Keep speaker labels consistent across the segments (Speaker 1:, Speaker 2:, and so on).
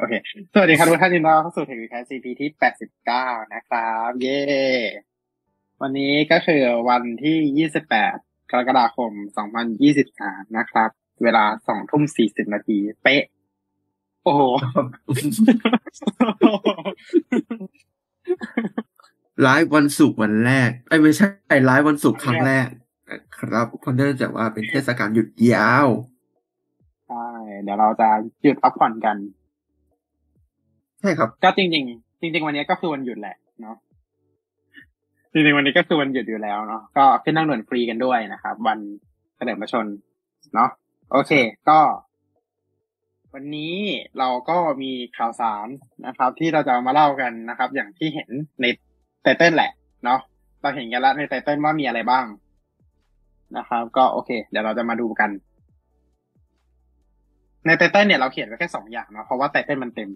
Speaker 1: โอเค สวัสดีครับทุกท่านยินดีต้อนรับเข้าสู่เทคนิคแคส EP ที่แปดสิบเก้านะครับ เย้ วันนี้ก็คือวันที่ยี่สิบแปดกรกฎาคมสองพันยี่สิบสามนะครับ เวลาสองทุ่มสี่สิบนาที เป๊ะ โอ้โห
Speaker 2: ไลฟ์วันศุกร์วันแรก ไอ้ยไม่ใช่ไลฟ์วันศุกร์ครั้งแรกนะครับเพราะเนื่องจากว่าเป็นเทศกาลหยุดยาว
Speaker 1: ใช่ เดี๋ยวเราจะหยุดพักผ่อนกัน
Speaker 2: ใช่ครับ
Speaker 1: ก็จริงๆจริง ๆ วันนี้ก็คือวันหยุดแหละเนาะจริงๆวันนี้ก็คือวันหยุดอยู่แล้วเนาะก็ขึ้นนั่งด่วนฟรีกันด้วยนะครับ วันเฉลิมพระชนเนาะโอเค ก็ วันนี้เราก็มีข่าวสารนะครับ ที่เราจะมาเล่ากันนะครับ อย่างที่เห็นในไตเติ้ลแหละเนาะเราเห็นกันแล้วในไตเติ้ลว่ามีอะไรบ้างนะครับ ก็โอเค เดี๋ยวเราจะมาดูกัน ในไตเติ้ลเนี่ยเราเขียนไว้แค่สองอย่างเนาะเพราะว่าไตเติ้ลมันเต็ม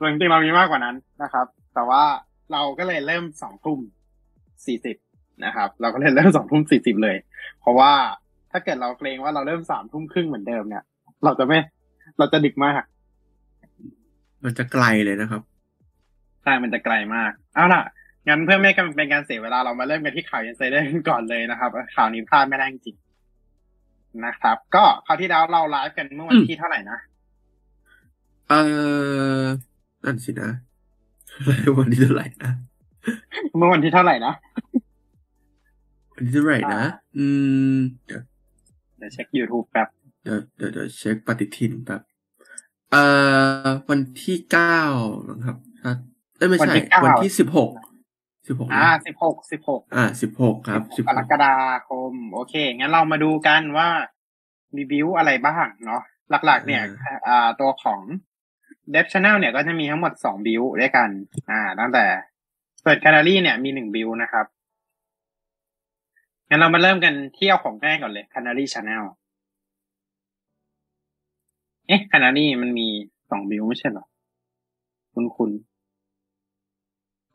Speaker 1: จริงๆเรามีมากกว่านั้นนะครับ แต่ว่าเราก็เลยเริ่มสองทุ่มสี่สิบนะครับ เราก็เลยเริ่มสองทุ่มสี่สิบเลย เพราะว่าถ้าเกิดเราเกรงว่าเราเริ่มสามทุ่มครึ่งเหมือนเดิมเนี่ย เราจะไม่เราจะดึกมาก
Speaker 2: มันจะไกลเลยนะครับ
Speaker 1: ใช่มันจะไกลมากเอาล่ะงั้นเพื่อไม่ให้เป็นการเสียเวลาเรามาเริ่มกันที่ข่าว Insider กันก่อนเลยนะครับข่าวนี้พลาดไม่ได้จริงๆ นะครับ ก็คราวที่แล้วเราไลฟ์กันเมื่อวันที่เท่าไหร่นะ
Speaker 2: เออนั่นสินะวันที่เท่าไหร่นะ
Speaker 1: เมื่อวันที่เท่าไหร่นะ
Speaker 2: วันที่เท่าไหร่นะ
Speaker 1: อ่า
Speaker 2: อืม เดี๋ยว
Speaker 1: เดี๋ยวเช็ค YouTube แป๊บ
Speaker 2: เดี๋ยวเดี๋ยวเดี๋ยวเช็คปฏิทินแบบเอ่อ วันที่เก้านะครับถ้าเอ้ยไม่
Speaker 1: วัน
Speaker 2: ใช่
Speaker 1: ที่เก้า
Speaker 2: วันที่สิบหก สิบหก
Speaker 1: อ่าสิบหกสิบหก
Speaker 2: อ่าสิบหกครับสิบ
Speaker 1: ก
Speaker 2: ห
Speaker 1: ร
Speaker 2: ก
Speaker 1: กฎาคม โอเค งั้นเรามาดูกันว่ามีบิวอะไรบ้างเนาะหลักๆ เนี่ยอ่าตัวของ d e v Channel เนี่ยก็จะมีทั้งหมดสองบิวด้วยกัน อ่า ตั้งแต่เปิด Canary เนี่ยมีหนึ่งบิวนะครับงั้นเรามาเริ่มกันเที่ยวของแรกก่อนเลย Canary Channel เอ๊ะ Canary มันมีสองบิวไม่ใช่เหรอ คุณคุณ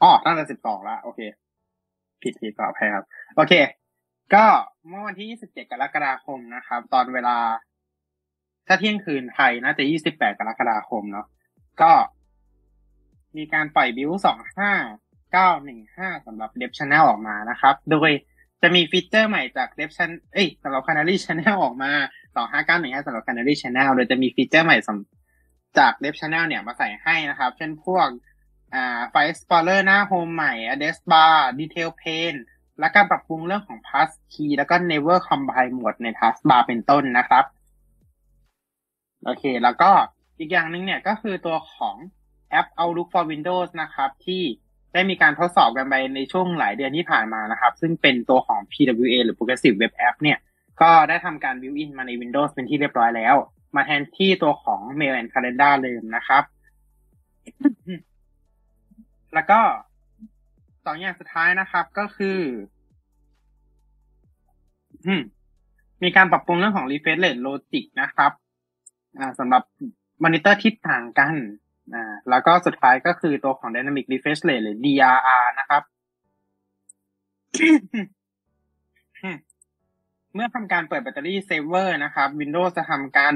Speaker 1: อ๋อตั้งแต่สิบสองละโอเค ผิดผิดขออภัยครับ โอเค ก็เมื่อวันที่27กรกฎาคมนะครับ ตอนเวลา ถ้าเที่ยงคืนไทยน่าจะ28กรกฎาคมเนาะก็ มีการปล่อยบิว25915สำหรับ d e v Channel ออกมานะครับ โดยจะมีฟีเจอร์ใหม่จาก d e v Channel เอ้ยสำหรับ Canary Channel ออกมา25915สำหรับ Canary Channel โดยจะมีฟีเจอร์ใหม่สำจาก d e v Channel เนี่ยมาใส่ให้นะครับ เช่นพวก อ่าไฟ Explorer หน้า Home ใหม่ Address Bar Detail Pane และการปรับปรุงเรื่องของ Pass Key แล้วก็ Never Combine หมดใน Taskbar เป็นต้นนะครับ โอเค แล้วก็อีกอย่างหนึ่งเนี่ยก็คือตัวของแอป Outlook for Windows นะครับ ที่ได้มีการทดสอบกันไปในช่วงหลายเดือนที่ผ่านมานะครับ ซึ่งเป็นตัวของ PWA หรือ Progressive Web App เนี่ย ก็ได้ทำการ build in มาใน Windows เป็นที่เรียบร้อยแล้ว มาแทนที่ตัวของ Mail and Calendar เดิมนะครับ แล้วก็สองอย่างสุดท้ายนะครับ ก็คือมีการปรับปรุงเรื่องของ refresh rate logic นะครับสำหรับมอนิเตอร์ที่ต่างกันแล้วก็สุดท้ายก็คือตัวของ dynamic refresh rate หรือ DRR นะครับเมื่อทำการเปิด battery saver นะครับ Windows จะทำการ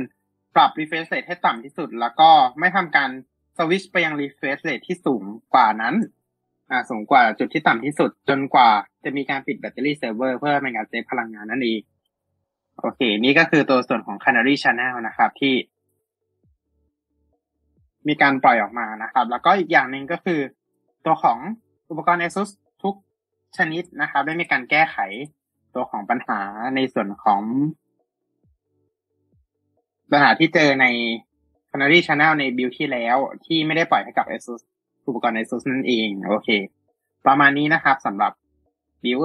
Speaker 1: ปรับ refresh rate ให้ต่ำที่สุด แล้วก็ไม่ทำการ สวิชไปยัง refresh rate ที่สูงกว่านั้นอ่าสูงกว่าจุดที่ต่ำที่สุด จนกว่าจะมีการปิด battery saver เพื่อเป็นการ save พลังงานนั่นเองโอเค นี่ก็คือตัวส่วนของ Canary Channel นะครับ ที่ มีการปล่อยออกมานะครับ แล้วก็อีกอย่างหนึ่งก็คือ ตัวของอุปกรณ์ ASUS ทุกชนิดนะครับ ได้มีการแก้ไขตัวของปัญหาในส่วนของ ปัญหาที่เจอใน Canary Channel ใน build ที่แล้ว ที่ไม่ได้ปล่อยให้กับ ASUS อุปกรณ์ ASUS นั่นเอง โอเค ประมาณนี้นะครับสำหรับ build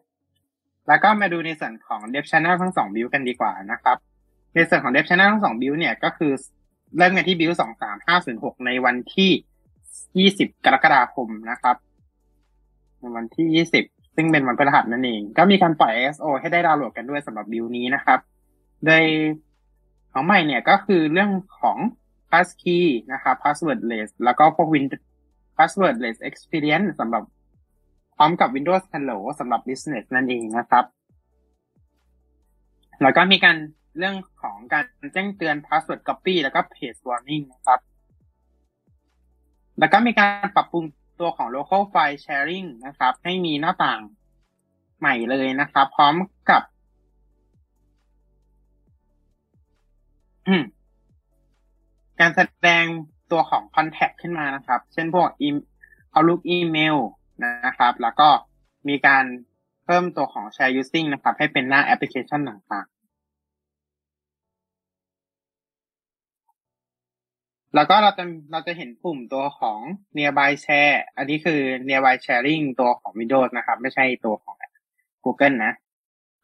Speaker 1: 25915แล้วก็มาดูในส่วนของ Dev Channel ทั้งสอง build กันดีกว่านะครับ ในส่วนของ Dev Channel ทั้งสอง build เนี่ยก็คือเริ่มกันที่ build 23506ในวันที่20กรกฎาคมนะครับในวันที่20ซึ่งเป็นวันพฤหัสนั่นเอง ก็มีการปล่อย ISO ให้ได้ดาวน์โหลดกันด้วยสำหรับ build นี้นะครับ โดย ของใหม่เนี่ยก็คือเรื่องของ passkey นะครับ passwordless แล้วก็พวก win passwordless experience สำหรับพร้อมกับ Windows Hello สำหรับ business นั่นเองนะครับ แล้วก็มีการเรื่องของการแจ้งเตือน password copy แล้วก็ page warning นะครับ แล้วก็มีการปรับปรุงตัวของ local file sharing นะครับ ให้มีหน้าต่างใหม่เลยนะครับ พร้อมกับ การแสดงตัวของ contact ขึ้นมานะครับ เช่นพวกอีเอาลูกอีเมลนะครับ แล้วก็มีการเพิ่มตัวของ share using นะครับ ให้เป็นหน้าแอปพลิเคชันต่างๆ แล้วก็เราจะเราจะเห็นปุ่มตัวของ nearby share อันนี้คือ nearby sharing ตัวของ Windows นะครับ ไม่ใช่ตัวของ Google นะ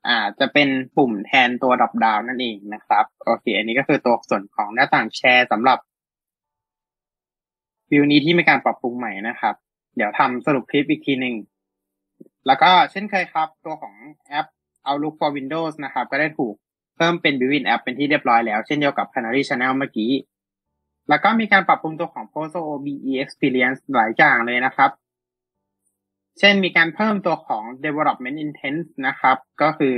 Speaker 1: อ่าจะเป็นปุ่มแทนตัว drop down นั่นเองนะครับโอเค อันนี้ก็คือตัวส่วนของหน้าต่างแชร์สำหรับวิวนี้ที่มีการปรับปรุงใหม่นะครับ เดี๋ยวทำสรุปคลิปอีกทีหนึ่งแล้วก็เช่นเคยครับ ตัวของแอป Outlook for Windows นะครับ ก็ได้ถูกเพิ่มเป็น built-in app เป็นที่เรียบร้อยแล้ว เช่นเดียวกับ Canary Channel เมื่อกี้ แล้วก็มีการปรับปรุงตัวของ Post OBE Experience หลายอย่างเลยนะครับ เช่นมีการเพิ่มตัวของ development intent นะครับ ก็คือ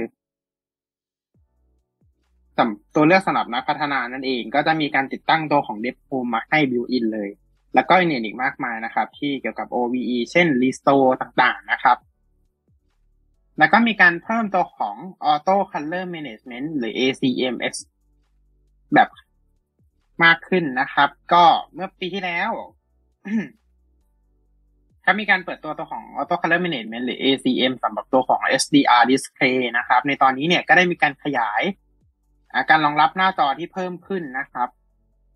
Speaker 1: ตัวเลือกสำหรับนักพัฒนานั่นเอง ก็จะมีการติดตั้งตัวของ Dev Home มาให้ built in เลย แล้วก็อื่นอีกมากมายนะครับ ที่เกี่ยวกับ OVE เช่น Restore ต่างๆนะครับ แล้วก็มีการเพิ่มตัวของ Auto Color Management หรือ ACMX แบบมากขึ้นนะครับ ก็เมื่อปีที่แล้ว ก็มีการเปิดตัวตัวของ Auto Color Management หรือ ACM สำหรับตัวของ SDR Display นะครับ ในตอนนี้เนี่ยก็ได้มีการขยายการรองรับหน้าจอที่เพิ่มขึ้นนะครับ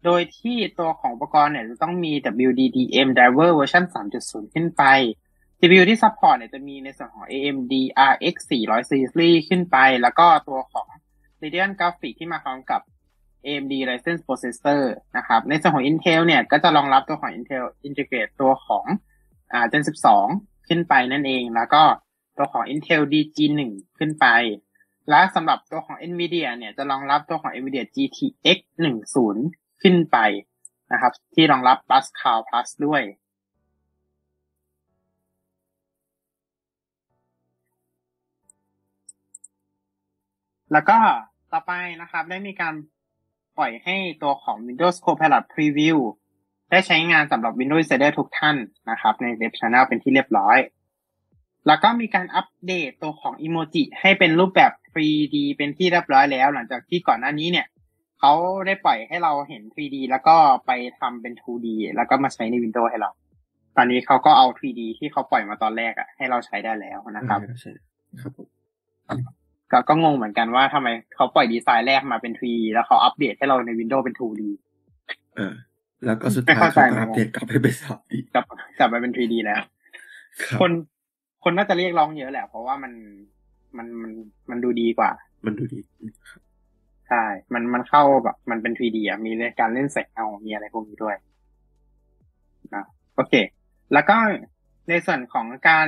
Speaker 1: โดยที่ตัวของอุปกรณ์เนี่ยจะต้องมี WDDM Driver เวอร์ชัน3.0 ขึ้นไป CPU ที่ support เนี่ยจะมีในส่วนของ AMD RX 400 Series ขึ้นไป แล้วก็ตัวของ Radeon Graphics ที่มาพร้อมกับ AMD Ryzen Processor นะครับ ในส่วนของ Intel เนี่ยก็จะรองรับตัวของ Intel Integrate ตัวของ อ่า Gen 12 ขึ้นไปนั่นเอง แล้วก็ตัวของ Intel DG1 ขึ้นไป และสำหรับตัวของ NVIDIA เนี่ยจะรองรับตัวของ NVIDIA GTX 10 ขึ้นไปนะครับ ที่รองรับ Pascal Plus ด้วย แล้วก็ต่อไปนะครับได้มีการปล่อยให้ตัวของ Windows Copilot Preview ได้ใช้งานสำหรับ Windows Insider ทุกท่านนะครับ ในเว็บ Channel เป็นที่เรียบร้อย แล้วก็มีการอัปเดตตัวของอีโมจิให้เป็นรูปแบบ 3D เป็นที่เรียบร้อยแล้ว หลังจากที่ก่อนหน้านี้เนี่ยเขาได้ปล่อยให้เราเห็น 3D แล้วก็ไปทำเป็น 2D แล้วก็มาใช้ใน Windows ให้เรา ตอนนี้เขาก็เอา 3D ที่เขาปล่อยมาตอนแรกอะให้เราใช้ได้แล้วนะครับ
Speaker 2: ใช่ครับผม
Speaker 1: ก็ก็งงเหมือนกันว่าทำไมเขาปล่อยดีไซน์แรกมาเป็น 3D แล้วเขาอัปเดตให้เราใน Windows เป็น 2D
Speaker 2: เออ แล้วก็สุด
Speaker 1: ไม่
Speaker 2: ท้าย
Speaker 1: เข้าใจ
Speaker 2: เขาก็
Speaker 1: เหมือนกัน
Speaker 2: อัปเดตกลับไปเป็นสามดี
Speaker 1: กลับกลับมาเป็น 3D แล้ว
Speaker 2: ครับ
Speaker 1: คนคนน่าจะเรียกร้องเยอะแหละ เพราะว่ามันมันมันมันดูดีกว่า
Speaker 2: มันดูดี
Speaker 1: ใช่ มันมันเข้าแบบ มันเป็น 3D อะมีการเล่นแสงเงามีอะไรพวกนี้ด้วยนะโอเค แล้วก็ในส่วนของการ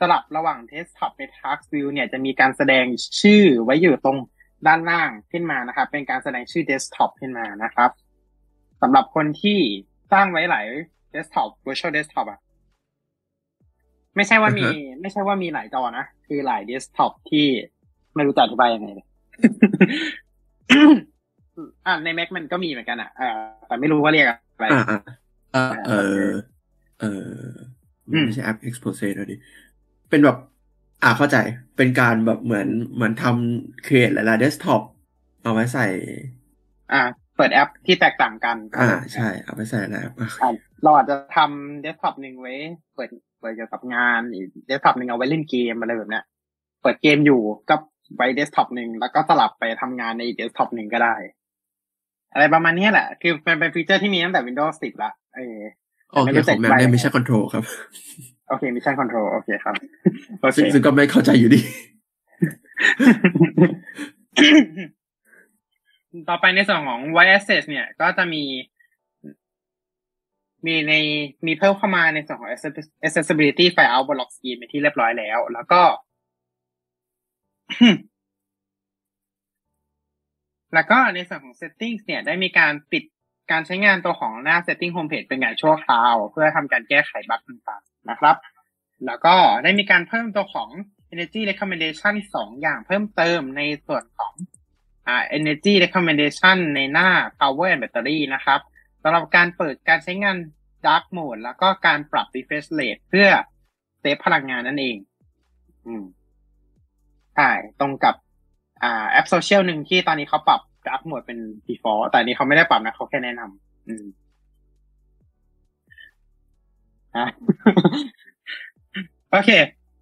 Speaker 1: สลับระหว่าง Desktop ใน Task View เนี่ยจะมีการแสดงชื่อไว้อยู่ตรงด้านล่างขึ้นมานะครับ เป็นการแสดงชื่อ Desktop ขึ้นมานะครับ สำหรับคนที่สร้างไว้หลาย Desktop Virtual Desktop อะไม่ใช่ว่ามี ไม่ใช่ว่ามีหลายจอนะ คือหลาย Desktop ที่ไม่รู้จะอธิบายยังไงเลยอ่าใน Mac มันก็มีเหมือนกันอะเออแต่ไม่รู้ว่าเรียกอะไร
Speaker 2: อ่าอ่าอ่าเออเออ
Speaker 1: อืม
Speaker 2: ไม่ใช่ App Exposé แล้วดิเป็นแบบ อ่าเข้าใจเป็นการแบบเหมือนเหมือนทำ create หลายๆ desktop เอาไว้ใส่
Speaker 1: อ่า เปิดแอปที่แตกต่างกัน
Speaker 2: อ่าใช่ เอาไว้ใส่หลายแอปอะ
Speaker 1: อ่าเราอาจจะทำเดสก์ท็อปหนึ่งไว้ เปิดเปิดเกี่ยวกับงานอีกเดสก์ท็อปหนึ่งเอาไว้เล่นเกมอะไรแบบเนี้ย เปิดเกมอยู่ก็ไว้เดสก์ท็อปหนึ่งแล้วก็สลับไปทำงานในอีกเดสก์ท็อปหนึ่งก็ได้ อะไรประมาณเนี้ยแหละ คือมันเป็นฟีเจอร์ที่มีตั้งแต่ Windows 10ละเออ
Speaker 2: โอเคของแมวเนี่ยไม่ใช่ control ครับ
Speaker 1: โอเค Mission Control โอเคครับโอเค
Speaker 2: ซึ่งซึ่งก็ไม่เข้าใจอยู่ดี
Speaker 1: ต่อไปในส่วนของ Voice Access เนี่ยก็จะมี มีในมีเพิ่มเข้ามาในส่วนของ accessibility flyout บน lock screen เป็นที่เรียบร้อยแล้ว แล้วก็ แล้วก็ในส่วนของ settings เนี่ยได้มีการปิดการใช้งานตัวของหน้า setting homepage เป็นการชั่วคราว เพื่อทำการแก้ไขบั๊กต่างๆนะครับ แล้วก็ได้มีการเพิ่มตัวของ energy recommendation สองอย่างเพิ่มเติมในส่วนของ อ่า energy recommendation ในหน้า power and battery นะครับสำหรับการเปิดการใช้งาน dark mode แล้วก็การปรับ refresh rate เพื่อเซฟพลังงานนั่นเอง อืมใช่ตรงกับอ่าแอปโซเชียลหนึ่งที่ตอนนี้เขาปรับ dark mode เป็น default แต่อันนี้เขาไม่ได้ปรับนะเขาแค่แนะนำอืมอะโอเค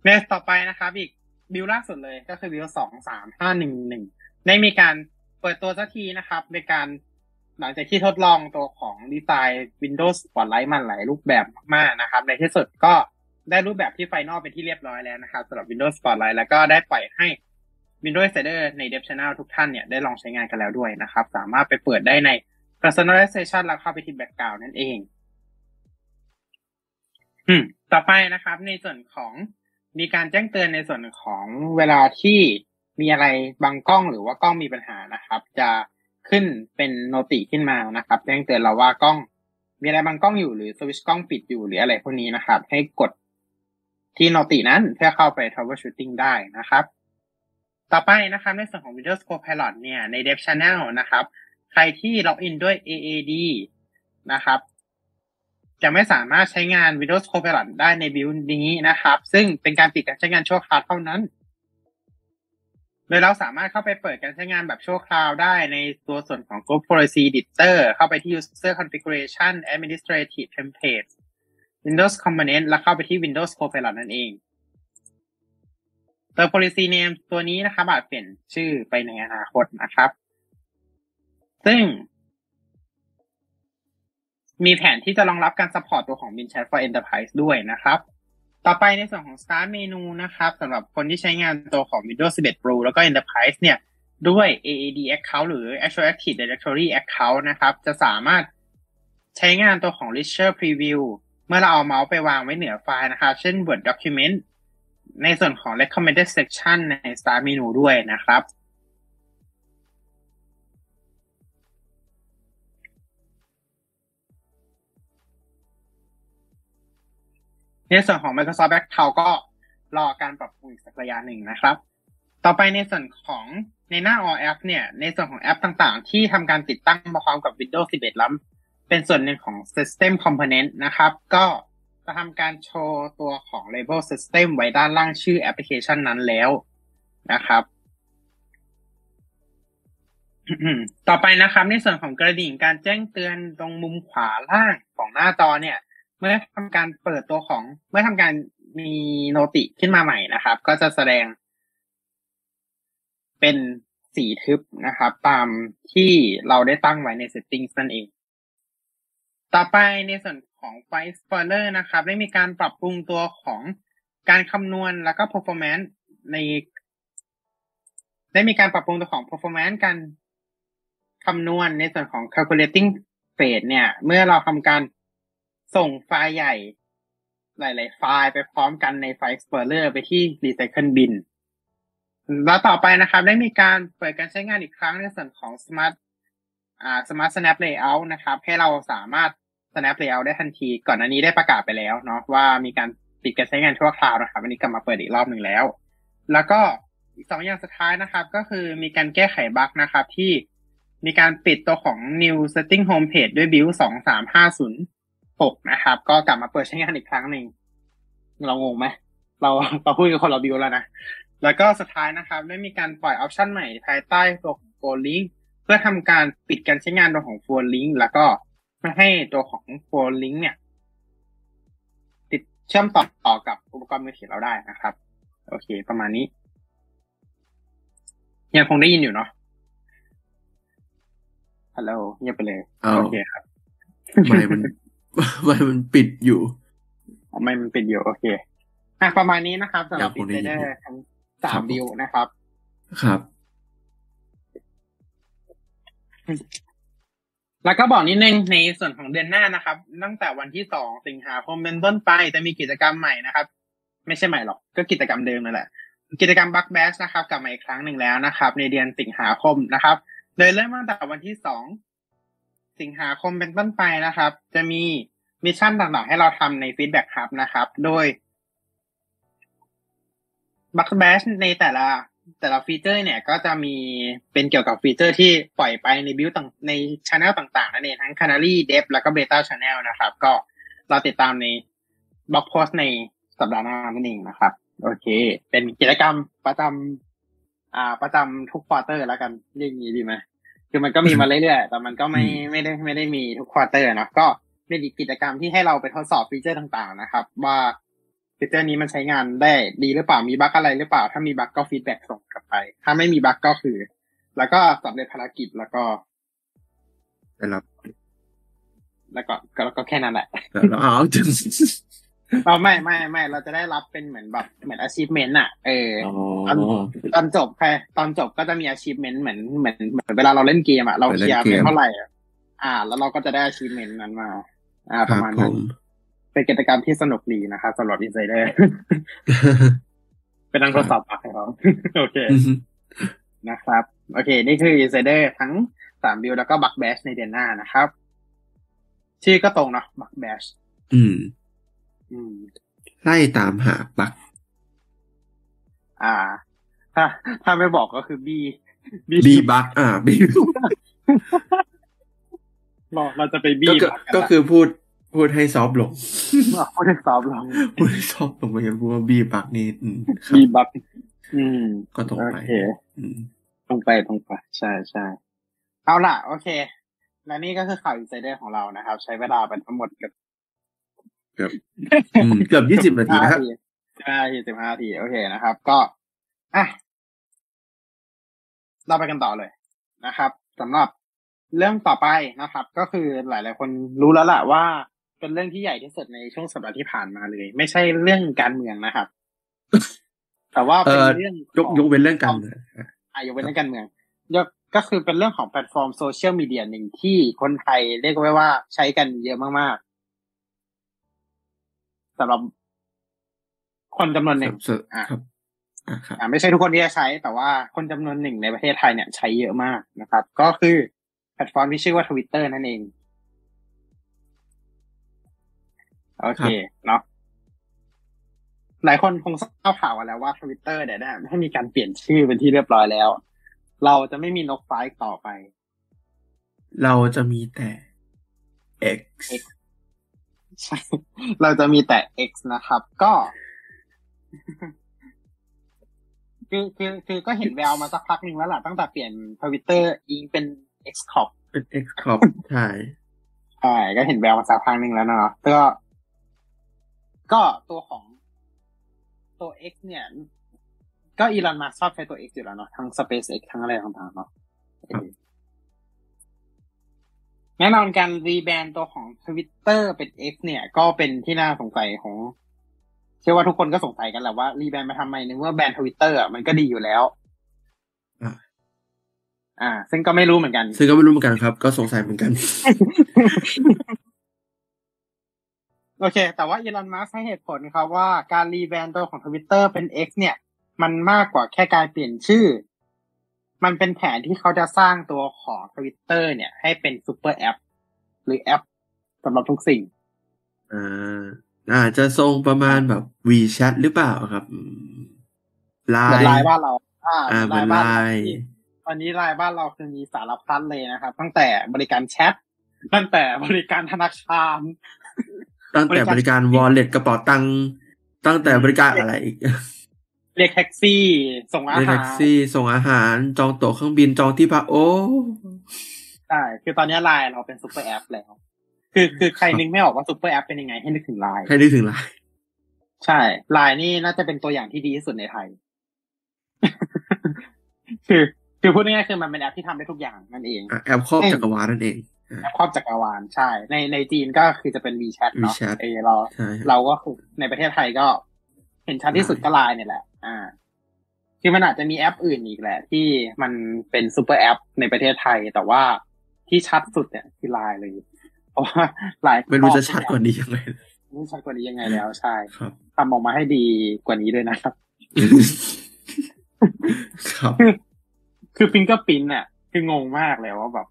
Speaker 1: เนสต่อไปนะครับ อีกบิลล่าสุดเลยก็คือบิลสองสามห้าหนึ่งหนึ่ง ได้มีการเปิดตัวสักทีนะครับ ในการหลังจากที่ทดลองตัวของดีไซน์ Windows Spotlight มันหลายรูปแบบมากๆนะครับ ในที่สุดก็ได้รูปแบบที่ไฟนอลเป็นที่เรียบร้อยแล้วนะครับสำหรับ Windows Spotlight แล้วก็ได้ปล่อยให้ Windows Insider ใน Dev Channel ทุกท่านเนี่ยได้ลองใช้งานกันแล้วด้วยนะครับ สามารถไปเปิดได้ใน Personalization แล้วเข้าไปที่ Background นั่นเอง อืม ต่อไปนะครับ ในส่วนของมีการแจ้งเตือนในส่วนของเวลาที่ มีอะไรบางกล้องหรือว่ากล้องมีปัญหานะครับ จะขึ้นเป็นโนติขึ้นมานะครับแจ้งเตือนเราว่ากล้อง มีอะไรบางกล้องอยู่หรือสวิตช์กล้องปิดอยู่หรืออะไรพวกนี้นะครับ ให้กดที่โนตินั้นเพื่อเข้าไป troubleshooting ได้นะครับ ต่อไปนะครับในส่วนของ Windows Copilot เนี่ยใน Dev Channel นะครับ ใครที่ล็อกอินด้วย AAD นะครับ จะไม่สามารถใช้งาน Windows Copilot ได้ในบิลนี้นะครับ ซึ่งเป็นการปิดการใช้งานชั่วคราวเท่านั้น ดยเราสามารถเข้าไปเปิดการใช้งานแบบชั่วคราวได้ในตัวส่วนของ Group Policy Editor เข้าไปที่ User Configuration Administrative Templates Windows Component แล้วเข้าไปที่ Windows Copilot นั่นเองตัว policy name ตัวนี้นะครับอาจเปลี่ยนชื่อไปในอนาคตนะครับ ซึ่ง มีแผนที่จะรองรับการ support ตัวของ Bin Chat for Enterprise ด้วยนะครับ ต่อไปในส่วนของ Start Menu นะครับสำหรับคนที่ใช้งานตัวของ Windows 11 Pro แล้วก็ Enterprise เนี่ย ด้วย AAD Account หรือ Azure Active Directory Account นะครับ จะสามารถใช้งานตัวของ Richer Preview เมื่อเราเอาเมาส์ไปวางไว้เหนือไฟล์นะครับ เช่น Word Document ในส่วนของ recommended section ใน start menu ด้วยนะครับ ในส่วนของ Microsoft Account ก็รอการปรับปรุงอีกสักระยะหนึ่งนะครับ ต่อไปในส่วนของในหน้า All App เนี่ย ในส่วนของแอปต่างๆ ที่ทำการติดตั้งมาพร้อมกับ Windows 11 แล้วเป็นส่วนหนึ่งของ System Component นะครับ ก็จะทำการโชว์ตัวของ Label System ไว้ด้านล่างชื่อแอปพลิเคชันนั้นแล้วนะครับต่อไปนะครับในส่วนของกระดิ่งการแจ้งเตือนตรงมุมขวาล่างของหน้าจอเนี่ย เมื่อทำการเปิดตัวของ เมื่อทำการมีโนติขึ้นมาใหม่นะครับ ก็จะแสดง เป็นสีทึบนะครับ ตามที่เราได้ตั้งไว้ใน settings นั่นเอง ต่อไปในส่วนของไฟ Spoiler นะครับ ได้มีการปรับปรุงตัวของการคำนวณแล้วก็ performance ใน ได้มีการปรับปรุงตัวของ performance การคำนวณในส่วนของ calculating rate เนี่ย เมื่อเราทำการ ส่งไฟล์ใหญ่ หลาย ๆ ไฟล์ไปพร้อมกันในไฟล์ Explorer ไปที่ Recycle Bin แล้วต่อไปนะครับ ได้มีการเปิดการใช้งานอีกครั้งในส่วนของ Smart อ่า Smart Snap Layout นะครับ ให้เราสามารถ snap layout ได้ทันที ก่อนอันนี้ได้ประกาศไปแล้วเนาะว่ามีการปิดการใช้งานชั่วคราวนะครับ อันนี้กลับมาเปิดอีกรอบหนึ่งแล้ว แล้วก็อีกสองอย่างสุดท้ายนะครับ ก็คือมีการแก้ไขบั๊กนะครับที่มีการปิดตัวของ new setting home page ด้วย build สองสามห้าศูนย์หกนะครับ ก็กลับมาเปิดใช้งานอีกครั้งหนึ่ง เรางงไหมเราเราพูดกับคนเรา build แล้วนะ แล้วก็สุดท้ายนะครับ ได้มีการปล่อยออปชันใหม่ภายใต้ตัวของ Full Link เพื่อทำการปิดการใช้งานตัวของ Full Link แล้วก็ไม่ให้ตัวของ Full Link เนี่ย ติดเชื่อมต่อต่อกับอุปกรณ์มือถือเราได้นะครับ โอเค ประมาณนี้ ยังคงได้ยินอยู่เนาะฮัลโหลเงียบไปเลย
Speaker 2: เอา
Speaker 1: โอเคครับ
Speaker 2: ไม่มัน ไม่มันปิดอยู่
Speaker 1: อ๋อไม่มันเป็นอยู่โอเคอะประมาณนี้นะครับสำหรับ
Speaker 2: ยังคงได้ยิน
Speaker 1: Insider
Speaker 2: อยู่
Speaker 1: ทั้งสา
Speaker 2: ครั
Speaker 1: ม
Speaker 2: บ
Speaker 1: ดิวนะครับ
Speaker 2: ครับ
Speaker 1: แล้วก็บอกนิดนึงในส่วนของเดือนหน้านะครับ ตั้งแต่วันที่สองสิงหาคมเป็นต้นไปจะมีกิจกรรมใหม่นะครับ ไม่ใช่ใหม่หรอก ก็กิจกรรมเดิมนั่นแหละ กิจกรรม Bug Bash นะครับกลับมาอีกครั้งหนึ่งแล้วนะครับ ในเดือนสิงหาคมนะครับ โดยเริ่มตั้งแต่วันที่สอง สิงหาคมเป็นต้นไปนะครับ จะมี mission ต่างๆให้เราทำใน Feedback Hub นะครับ โดย Bug Bash ในแต่ละแต่ละฟีเจอร์เนี่ยก็จะมีเป็นเกี่ยวกับฟีเจอร์ที่ปล่อยไปในบิวต่างในช anel ต่างๆนั่นเองทั้ง Canary Dev แล้วก็ Beta Channel นะครับ ก็เราติดตามใน blog post ในสัปดาห์หน้านั่นเองนะครับ โอเค เป็นกิจกรรมประจำอ่าประจำทุก quarter แล้วกันเรียกอย่างนี้ดีไหม คือมันก็มีมาเรื่อยๆแต่มันก็ไม่ไม่ได้ไม่ได้มีทุก quarter นะก็เป็นอีกกิจกรรมที่ให้เราไปทดสอบฟีเจอร์ต่างๆนะครับ ว่าฟีเจอร์นี้มันใช้งานได้ดีหรือเปล่ามี bug อะไรหรือเปล่า ถ้ามี bug ก็ feedback ส่งกลับไป ถ้าไม่มี bug ก็คือ แล้วก็สำเร็จภารกิจแล้วก็
Speaker 2: แต่เรา
Speaker 1: แล้วก็ก็แล้วก็แค่นั้นแหละ
Speaker 2: แต่เราเอาจน
Speaker 1: เราไม่ไม่ไม่เราจะได้รับเป็นเหมือนแบบเหมือน achievement อะเออ
Speaker 2: อ๋อ
Speaker 1: ตอนจบใครตอนจบก็จะมี achievement เหมือนเหมือนเหมือนเวลาเราเล่นเกมอะเราเคลียร์ไปเท่าไหร่อะอ่า แล้วเราก็จะได้ achievement นั้นมา อ่า
Speaker 2: ค
Speaker 1: ป
Speaker 2: รั
Speaker 1: ระ
Speaker 2: บ
Speaker 1: มาณ
Speaker 2: ผ
Speaker 1: นั้น
Speaker 2: ม
Speaker 1: เป็นกิจกรรมที่สนุกดีนะครับสำหรับ insider เป็นนังทดสอบปากให้เขาโอเคนะครับ โอเค นี่คือ insider ทั้งสามบิลแล้วก็บักแบชในเดือนหน้านะครับ ชื่อก็ตรงเนาะบักแบช
Speaker 2: อืม
Speaker 1: อืม
Speaker 2: ไล่ตามหาบัก
Speaker 1: อ่า ถ้า ถ้าไม่บอกก็คือบี
Speaker 2: บีบักอ่าบี
Speaker 1: เราเราจะไปบี
Speaker 2: ก็คือ
Speaker 1: บัก
Speaker 2: ก็คือพูดพูดให้ซอฟต์ลง
Speaker 1: เราไม่ได้สอบลอง
Speaker 2: พูดให้ซอฟต์ลงไปพูดว่าบีบักนี่อืมครับ
Speaker 1: บีบักอืม
Speaker 2: ก็ตรง
Speaker 1: โอ
Speaker 2: ไป
Speaker 1: เค
Speaker 2: อืม
Speaker 1: ตรงไปตรงไปใช่ใช่เอาล่ะ โอเคและนี่ก็คือข่าวอินไซเดอร์ของเรานะครับ ใช้เวลาเป็นทั้งหมดเกือบ
Speaker 2: อืมเกือบยี่สิบนาทีนะครับ
Speaker 1: ใช่สิบห้านาทีโอเคนะครับ ก็อะเราไปกันต่อเลยนะครับสำหรับเรื่องต่อไปนะครับ ก็คือหลาย ๆ คนรู้แล้วล่ะว่าเป็นเรื่องที่ใหญ่ที่สุดในช่วงสัปดาห์ที่ผ่านมาเลย ไม่ใช่เรื่องการเมืองนะครับ แต่ว่าเป็น
Speaker 2: เอ่อ
Speaker 1: เรื่อง
Speaker 2: ยกยกเว้นเรื่องการเมือง
Speaker 1: อายกเว้นเรื่องการเมืองยกก็คือเป็นเรื่องของแพลตฟอร์ม social media หนึ่งที่คนไทยเรียกไว้ว่าใช้กันเยอะมากๆ สำหรับคนจำนวนหนึ่ง
Speaker 2: ครับ
Speaker 1: อะ
Speaker 2: ครับอ่าครับ
Speaker 1: อ่าไม่ใช่ทุกคนที่จะใช้ แต่ว่าคนจำนวนหนึ่งในประเทศไทยเนี่ยใช้เยอะมากนะครับ ก็คือแพลตฟอร์มที่ชื่อว่าทวิตเตอร์นั่นเอง โอเคเนาะหลายคนคงทราบข่าวกันแล้วว่าทวิตเตอร์เนี่ยได้ให้มีการเปลี่ยนชื่อเป็นที่เรียบร้อยแล้ว เราจะไม่มีนกฟ้าต่อไป
Speaker 2: เราจะมีแต่ X
Speaker 1: ใช่ เราจะมีแต่ X นะครับ ก็ คือคือคือก็เห็นแววมาสักพักหนึ่งแล้วล่ะ ตั้งแต่เปลี่ยนทวิตเตอร์อิงเป็น X c o p
Speaker 2: เป็น X Corp ใช่
Speaker 1: ใช่ก็เห็นแววมาสักพักหนึ่งแล้วเนาะก็ ก็ตัวของตัว X เนี่ย ก็อีลอนมาชอบใช้ตัว X อยู่แล้วเนาะทั้ง SpaceX ทั้งอะไรต่างๆเนาะเออ แน่นอนการรีแบรนด์ตัวของ Twitter เป็น X เนี่ย ก็เป็นที่น่าสงสัยของ เชื่อว่าทุกคนก็สงสัยกันแหละว่า rebrand มาทำไมในเมื่อแบรนด์ทวิตเตอร์อะมันก็ดีอยู่แล้ว
Speaker 2: อ่า
Speaker 1: อ่า ซึ่งก็ไม่รู้เหมือนกัน
Speaker 2: ซึ่งก็ไม่รู้เหมือนกันครับ ก็สงสัยเหมือนกัน
Speaker 1: โอเค แต่ว่าอีลอนมัสก์ให้เหตุผลครับว่าการ rebrand ตัวของทวิตเตอร์เป็น X เนี่ย มันมากกว่าแค่การเปลี่ยนชื่อ มันเป็นแผนที่เขาจะสร้างตัวของทวิตเตอร์เนี่ย ให้เป็นซูเปอร์แอป หรือแอปสำหรับทุกสิ่ง
Speaker 2: อ่าอาจจะทรงประมาณแบบ WeChat หรือเปล่าครับไล
Speaker 1: เหมือน
Speaker 2: น์
Speaker 1: ไลน์บ้านเราอ่า
Speaker 2: อ่าเหมือน
Speaker 1: บ้าน
Speaker 2: ไล
Speaker 1: เรา
Speaker 2: น์
Speaker 1: ที่ตอนนี้ไลน์บ้านเราคือมีสารพัดเลยนะครับ ตั้งแต่บริการแชทตั้งแต่บริการธนาคาร
Speaker 2: ตั้งแต่บริการ wallet กระเป๋าตังค์ตั้งแต่บริการอะไรอีก
Speaker 1: เรียกแท็กซี่ ส่งอา
Speaker 2: เรียก
Speaker 1: หา
Speaker 2: แท็กซี่ ส่งอาหาร จองตั๋วเครื่องบินจองที่พักโอ้
Speaker 1: ใช่คือตอนนี้ไลน์เราเป็นซูเปอร์แอปแล้ว คือคือใครนึกไม่ออกว่าซูเปอร์แอปเป็นยังไงให้นึกถึงไลน์
Speaker 2: ให้นึกถึงไลน์
Speaker 1: ใช่ไลน์นี่น่าจะเป็นตัวอย่างที่ดีที่สุดในไทย คือคือพูดง่ายๆคือมันเป็นแอปที่ทำได้ทุกอย่างนั่นเอง
Speaker 2: อะแอปครอบจักรวาลนั่นเอง
Speaker 1: แอปครอบจักรวาลใช่ ในในจีนก็คือจะเป็น WeChat เนาะ
Speaker 2: WeChat
Speaker 1: เออเรา
Speaker 2: ใช่ครับ
Speaker 1: เราก็คือในประเทศไทยก็ เห็นชัดที่สุดก็ไลน์เนี่ยแหละ อ่า คือมันอาจจะมีแอปอื่นอีกแหละ ที่มันเป็นซูเปอร์แอปในประเทศไทย แต่ว่าที่ชัดสุดเนี่ยคือไลน์เลยเพราะว่าไลน์
Speaker 2: ไม่รู้จะชัดกว่านี้ยังไง
Speaker 1: ไม่รู้ชัดกว่านี้ยังไงแล้วใช่
Speaker 2: ครับ
Speaker 1: ทำออกมาให้ดีกว่านี้ด้วยนะครับ
Speaker 2: ครับ
Speaker 1: คือคือ fingerprint เนี่ยคืองงมากเลยว่าแบบ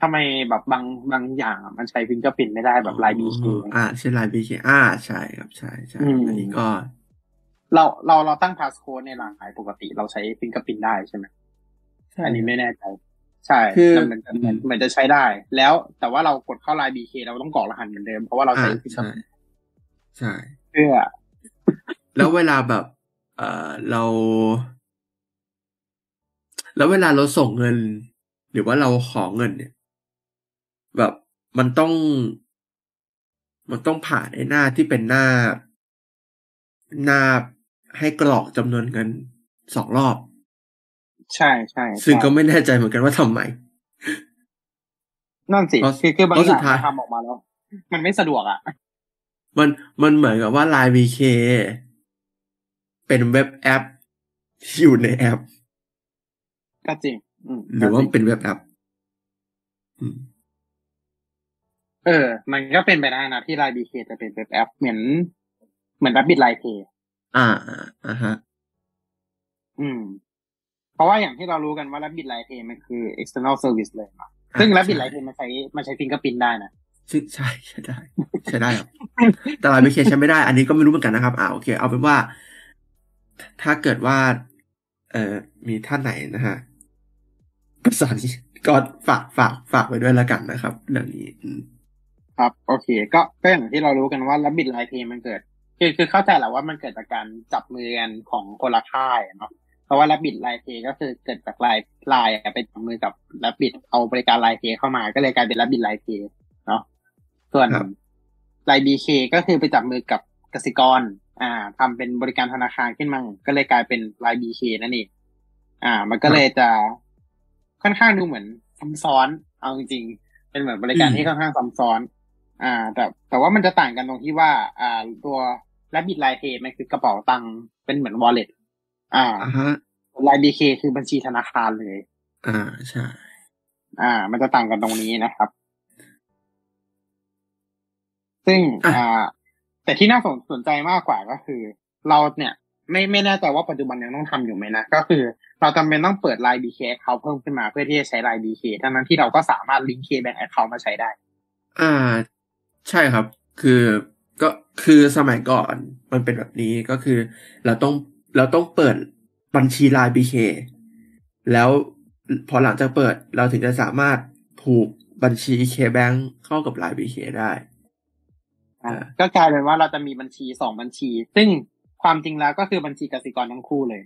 Speaker 1: ทำไมแบบบางบางอย่างอะมันใช้ fingerprint ไม่ได้แบบ LINE BK
Speaker 2: อ่าใช่ LINE BK อ่าใช่ครับใช่ใช่
Speaker 1: อืม
Speaker 2: อันนี้ก็
Speaker 1: เราเราเราตั้ง passcode ในไลน์ปกติเราใช้ fingerprint ได้ใช่ไหม
Speaker 2: ใช่
Speaker 1: อันนี้ไม่แน่ใจใช่
Speaker 2: คือ
Speaker 1: แต่มันจะเหมือนเหมือนจะใช้ได้ แล้วแต่ว่าเรากดเข้าไลน์ BK เราต้องกรอกรหัสเหมือนเดิมเพราะว่าเรา
Speaker 2: อ่า
Speaker 1: ใช้ฟิงเกอ
Speaker 2: ใช่์
Speaker 1: พิน
Speaker 2: ใช่
Speaker 1: เพื่อ
Speaker 2: แล้วเวลาแบบ เออเรา แล้วเวลาเราส่งเงิน หรือว่าเราขอเงินเนี่ย แบบมันต้อง มันต้องผ่านไอ้หน้าที่เป็นหน้าหน้า ให้กรอกจำนวนเงินสองรอบ
Speaker 1: ใช่ใช่
Speaker 2: ซึ่ง
Speaker 1: ใช่
Speaker 2: ก็ไม่แน่ใจเหมือนกันว่าทำไม
Speaker 1: นั่นสิ
Speaker 2: เพราะ
Speaker 1: คือคือบาง
Speaker 2: เพราะ
Speaker 1: อ
Speaker 2: สุ
Speaker 1: ย่า
Speaker 2: ด
Speaker 1: ง
Speaker 2: ท้าย
Speaker 1: ทำออกมาแล้ว มันไม่สะดวกอะ
Speaker 2: มันมันเหมือนกับว่า Line VK เป็นเว็บแอปที่อยู่ในแอป
Speaker 1: ก็จริงอืม
Speaker 2: หรือว่า
Speaker 1: ก็คง
Speaker 2: เป็นเว็บแอปอืม
Speaker 1: เออ มันก็เป็นไปได้นะที่ไลน์ BK จะเป็นเว็บแอปเหมือน เหมือน Rabbit LINE Pay
Speaker 2: อ่าอ่าอ่าฮะ
Speaker 1: อืม เพราะว่าอย่างที่เรารู้กันว่า Rabbit Line Pay มันคือ external service เลยนะ
Speaker 2: อ่า
Speaker 1: ซึ่ง Rabbit
Speaker 2: ใช่
Speaker 1: Line Pay มันใช้มันใช้ fingerprint ได้นะ
Speaker 2: ซึ่งใช่ใช้ได้ ใช้ได้ครับแต่ Line VK ใช้ไม่ได้ อันนี้ก็ไม่รู้เหมือนกันนะครับอ่าโอเค เอาเป็นว่า ถ้าเกิดว่า เอ่อมีท่านไหนนะฮะประสานก็ฝากฝากฝากไว้ด้วยแล้วกันนะครับ เรื่องนี้อืม
Speaker 1: ครับ โอเค ก็ก็อย่างที่เรารู้กันว่า Rabbit Line Pay มันเกิด คือคือเข้าใจแหละว่ามันเกิดจากการจับมือกันของคนละค่ายอะเนาะเพราะว่า Rabbit Line Pay ก็คือเกิดจากไลน์ไลน์ไปจับมือกับ Rabbit เอาบริการ Line Pay เข้ามาก็เลยกลายเป็น Rabbit Line Pay เนาะส่วน
Speaker 2: ครับ
Speaker 1: ไลน์ BK ก็คือไปจับมือกับกสิกร อ่าทำเป็นบริการธนาคารขึ้นมาก็เลยกลายเป็นไลน์ BK นั่นเองอ่า มันก็เลยจะค่อนข้างดูเหมือนซับซ้อน เอาจริงๆเป็นเหมือนบริการที่ค่อนข้างซับซ้อน อ่า แต่แต่ว่ามันจะต่างกันตรงที่ว่า อ่า ตัว Rabbit Line Pay มันคือกระเป๋าตังค์เป็นเหมือน wallet อ่า
Speaker 2: อ่าฮะ
Speaker 1: ไลน์ BK คือบัญชีธนาคารเลย
Speaker 2: อ่าใช่
Speaker 1: อ่า มันจะต่างกันตรงนี้นะครับ ซึ่ง
Speaker 2: อะ
Speaker 1: อ่าแต่ที่น่าสนสนใจมากกว่าก็คือ เราเนี่ย ไม่ไม่แน่ใจว่าปัจจุบันยังต้องทำอยู่ไหมนะก็คือ เราจำเป็นต้องเปิด Line BK account เพิ่มขึ้นมาเพื่อที่จะใช้ Line BK ทั้งนั้นที่เราก็สามารถลิงก์ KBank account มาใช้ได้
Speaker 2: อ่า ใช่ครับ คือก็คือสมัยก่อนมันเป็นแบบนี้ก็คือ เราต้องเราต้องเปิดบัญชี Line BK แล้วพอหลังจากเปิดเราถึงจะสามารถผูกบัญชี KBank เข้ากับ Line BK ได้
Speaker 1: อ่า
Speaker 2: อ่า
Speaker 1: ก็กลายเป็นว่าเราจะมีบัญชีสองบัญชี ซึ่งความจริงแล้วก็คือบัญชีกสิกรทั้งคู่เลย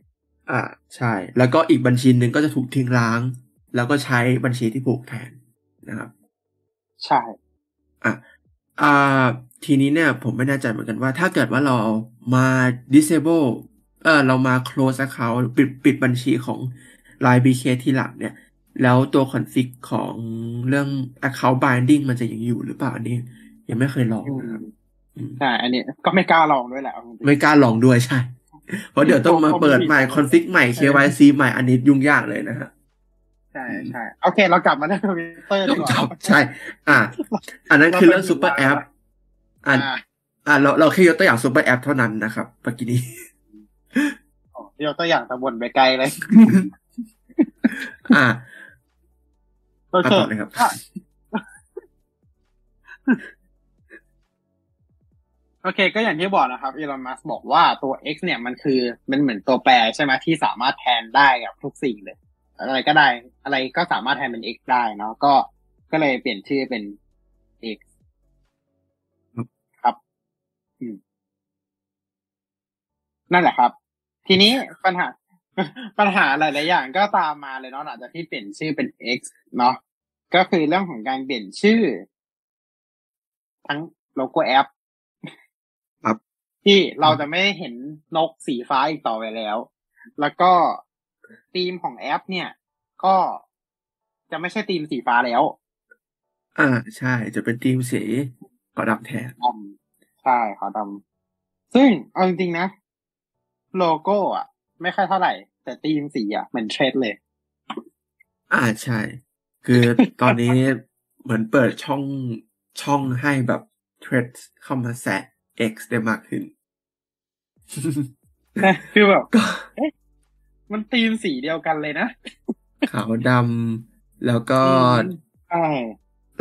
Speaker 2: อ่าใช่ แล้วก็อีกบัญชีหนึ่งก็จะถูกทิ้งร้าง แล้วก็ใช้บัญชีที่ผูกแทนนะครับ
Speaker 1: ใช่
Speaker 2: อะ อ่าทีนี้เนี่ยผมไม่แน่ใจเหมือนกันว่า ถ้าเกิดว่าเรามา disable เออเรามา close account ปิดปิดบัญชีของ Line BK ที่หลังเนี่ย แล้วตัว config ของเรื่อง account binding มันจะยังอยู่หรือเปล่าอันนี้ ยังไม่เคยลองนะครับอืม
Speaker 1: ใช่อันนี้ก็ไม่กล้าลองด้วยแหละเอาจริงๆ
Speaker 2: ไม่กล้าลองด้วยใช่ เพราะเดี๋ยวต้องมาเปิดใหม่ config ใหม่ KYC ใหม่อันนี้ยุ่งยากเลยนะฮะ
Speaker 1: ใช่ใช่โอเคเรากลับมาเรื่องทวิตเตอร์
Speaker 2: ต้
Speaker 1: ดี
Speaker 2: อง
Speaker 1: กว่า
Speaker 2: จบใช่ อ่า อันนั้นคือเรื่อง super app อ่า
Speaker 1: อ่า
Speaker 2: อ่าเราเราแค่ยกตัวอย่าง super app เท่านั้นนะครับเมื่อกี้นี้
Speaker 1: ยกตัวอย่างตะบนไปไกลเลย
Speaker 2: อ่า
Speaker 1: โอเค
Speaker 2: อะต่อเลยครับ
Speaker 1: ก็โอเค ก็อย่างที่บอกนะครับอีลอนมัสบอกว่าตัว X เนี่ยมันคือมันเหมือนตัวแปรใช่ไหมที่สามารถแทนได้กับทุกสิ่งเลย อะไรก็ได้ อะไรก็สามารถแทนเป็น X ได้เนาะก็ก็เลยเปลี่ยนชื่อเป็น X ครับ อืม นั่นแหละครับ ทีนี้ปัญหา ปัญหาหลายๆอย่างก็ตามมาเลยเนาะหลังจากที่เปลี่ยนชื่อเป็น X เนาะก็คือเรื่องของการเปลี่ยนชื่อ ทั้งโลโก้แอป
Speaker 2: ครับ
Speaker 1: ที่เราจะไม่เห็นนกสีฟ้าอีกต่อไปแล้ว แล้วก็ ธีมของแอป เนี่ย ก็จะไม่ใช่ธีมสีฟ้าแล้ว
Speaker 2: อ่าใช่ จะเป็นทีมสีกอดำแทน
Speaker 1: ดำใช่ขาวดำซึ่งเอาจริงๆนะ โลโก้อะไม่ค่อยเท่าไหร่ แต่ธีมสีอะเหมือนเทรดเลย
Speaker 2: อ่าใช่ คือตอนนี้เหมือนเปิดช่องช่องให้แบบเทรดเข้ามาแซะ X ได้มากขึ้น
Speaker 1: คือแบบ
Speaker 2: ก็
Speaker 1: มันธีมสีเดียวกันเลยนะ
Speaker 2: ขาวดำแล้วก็
Speaker 1: ใช่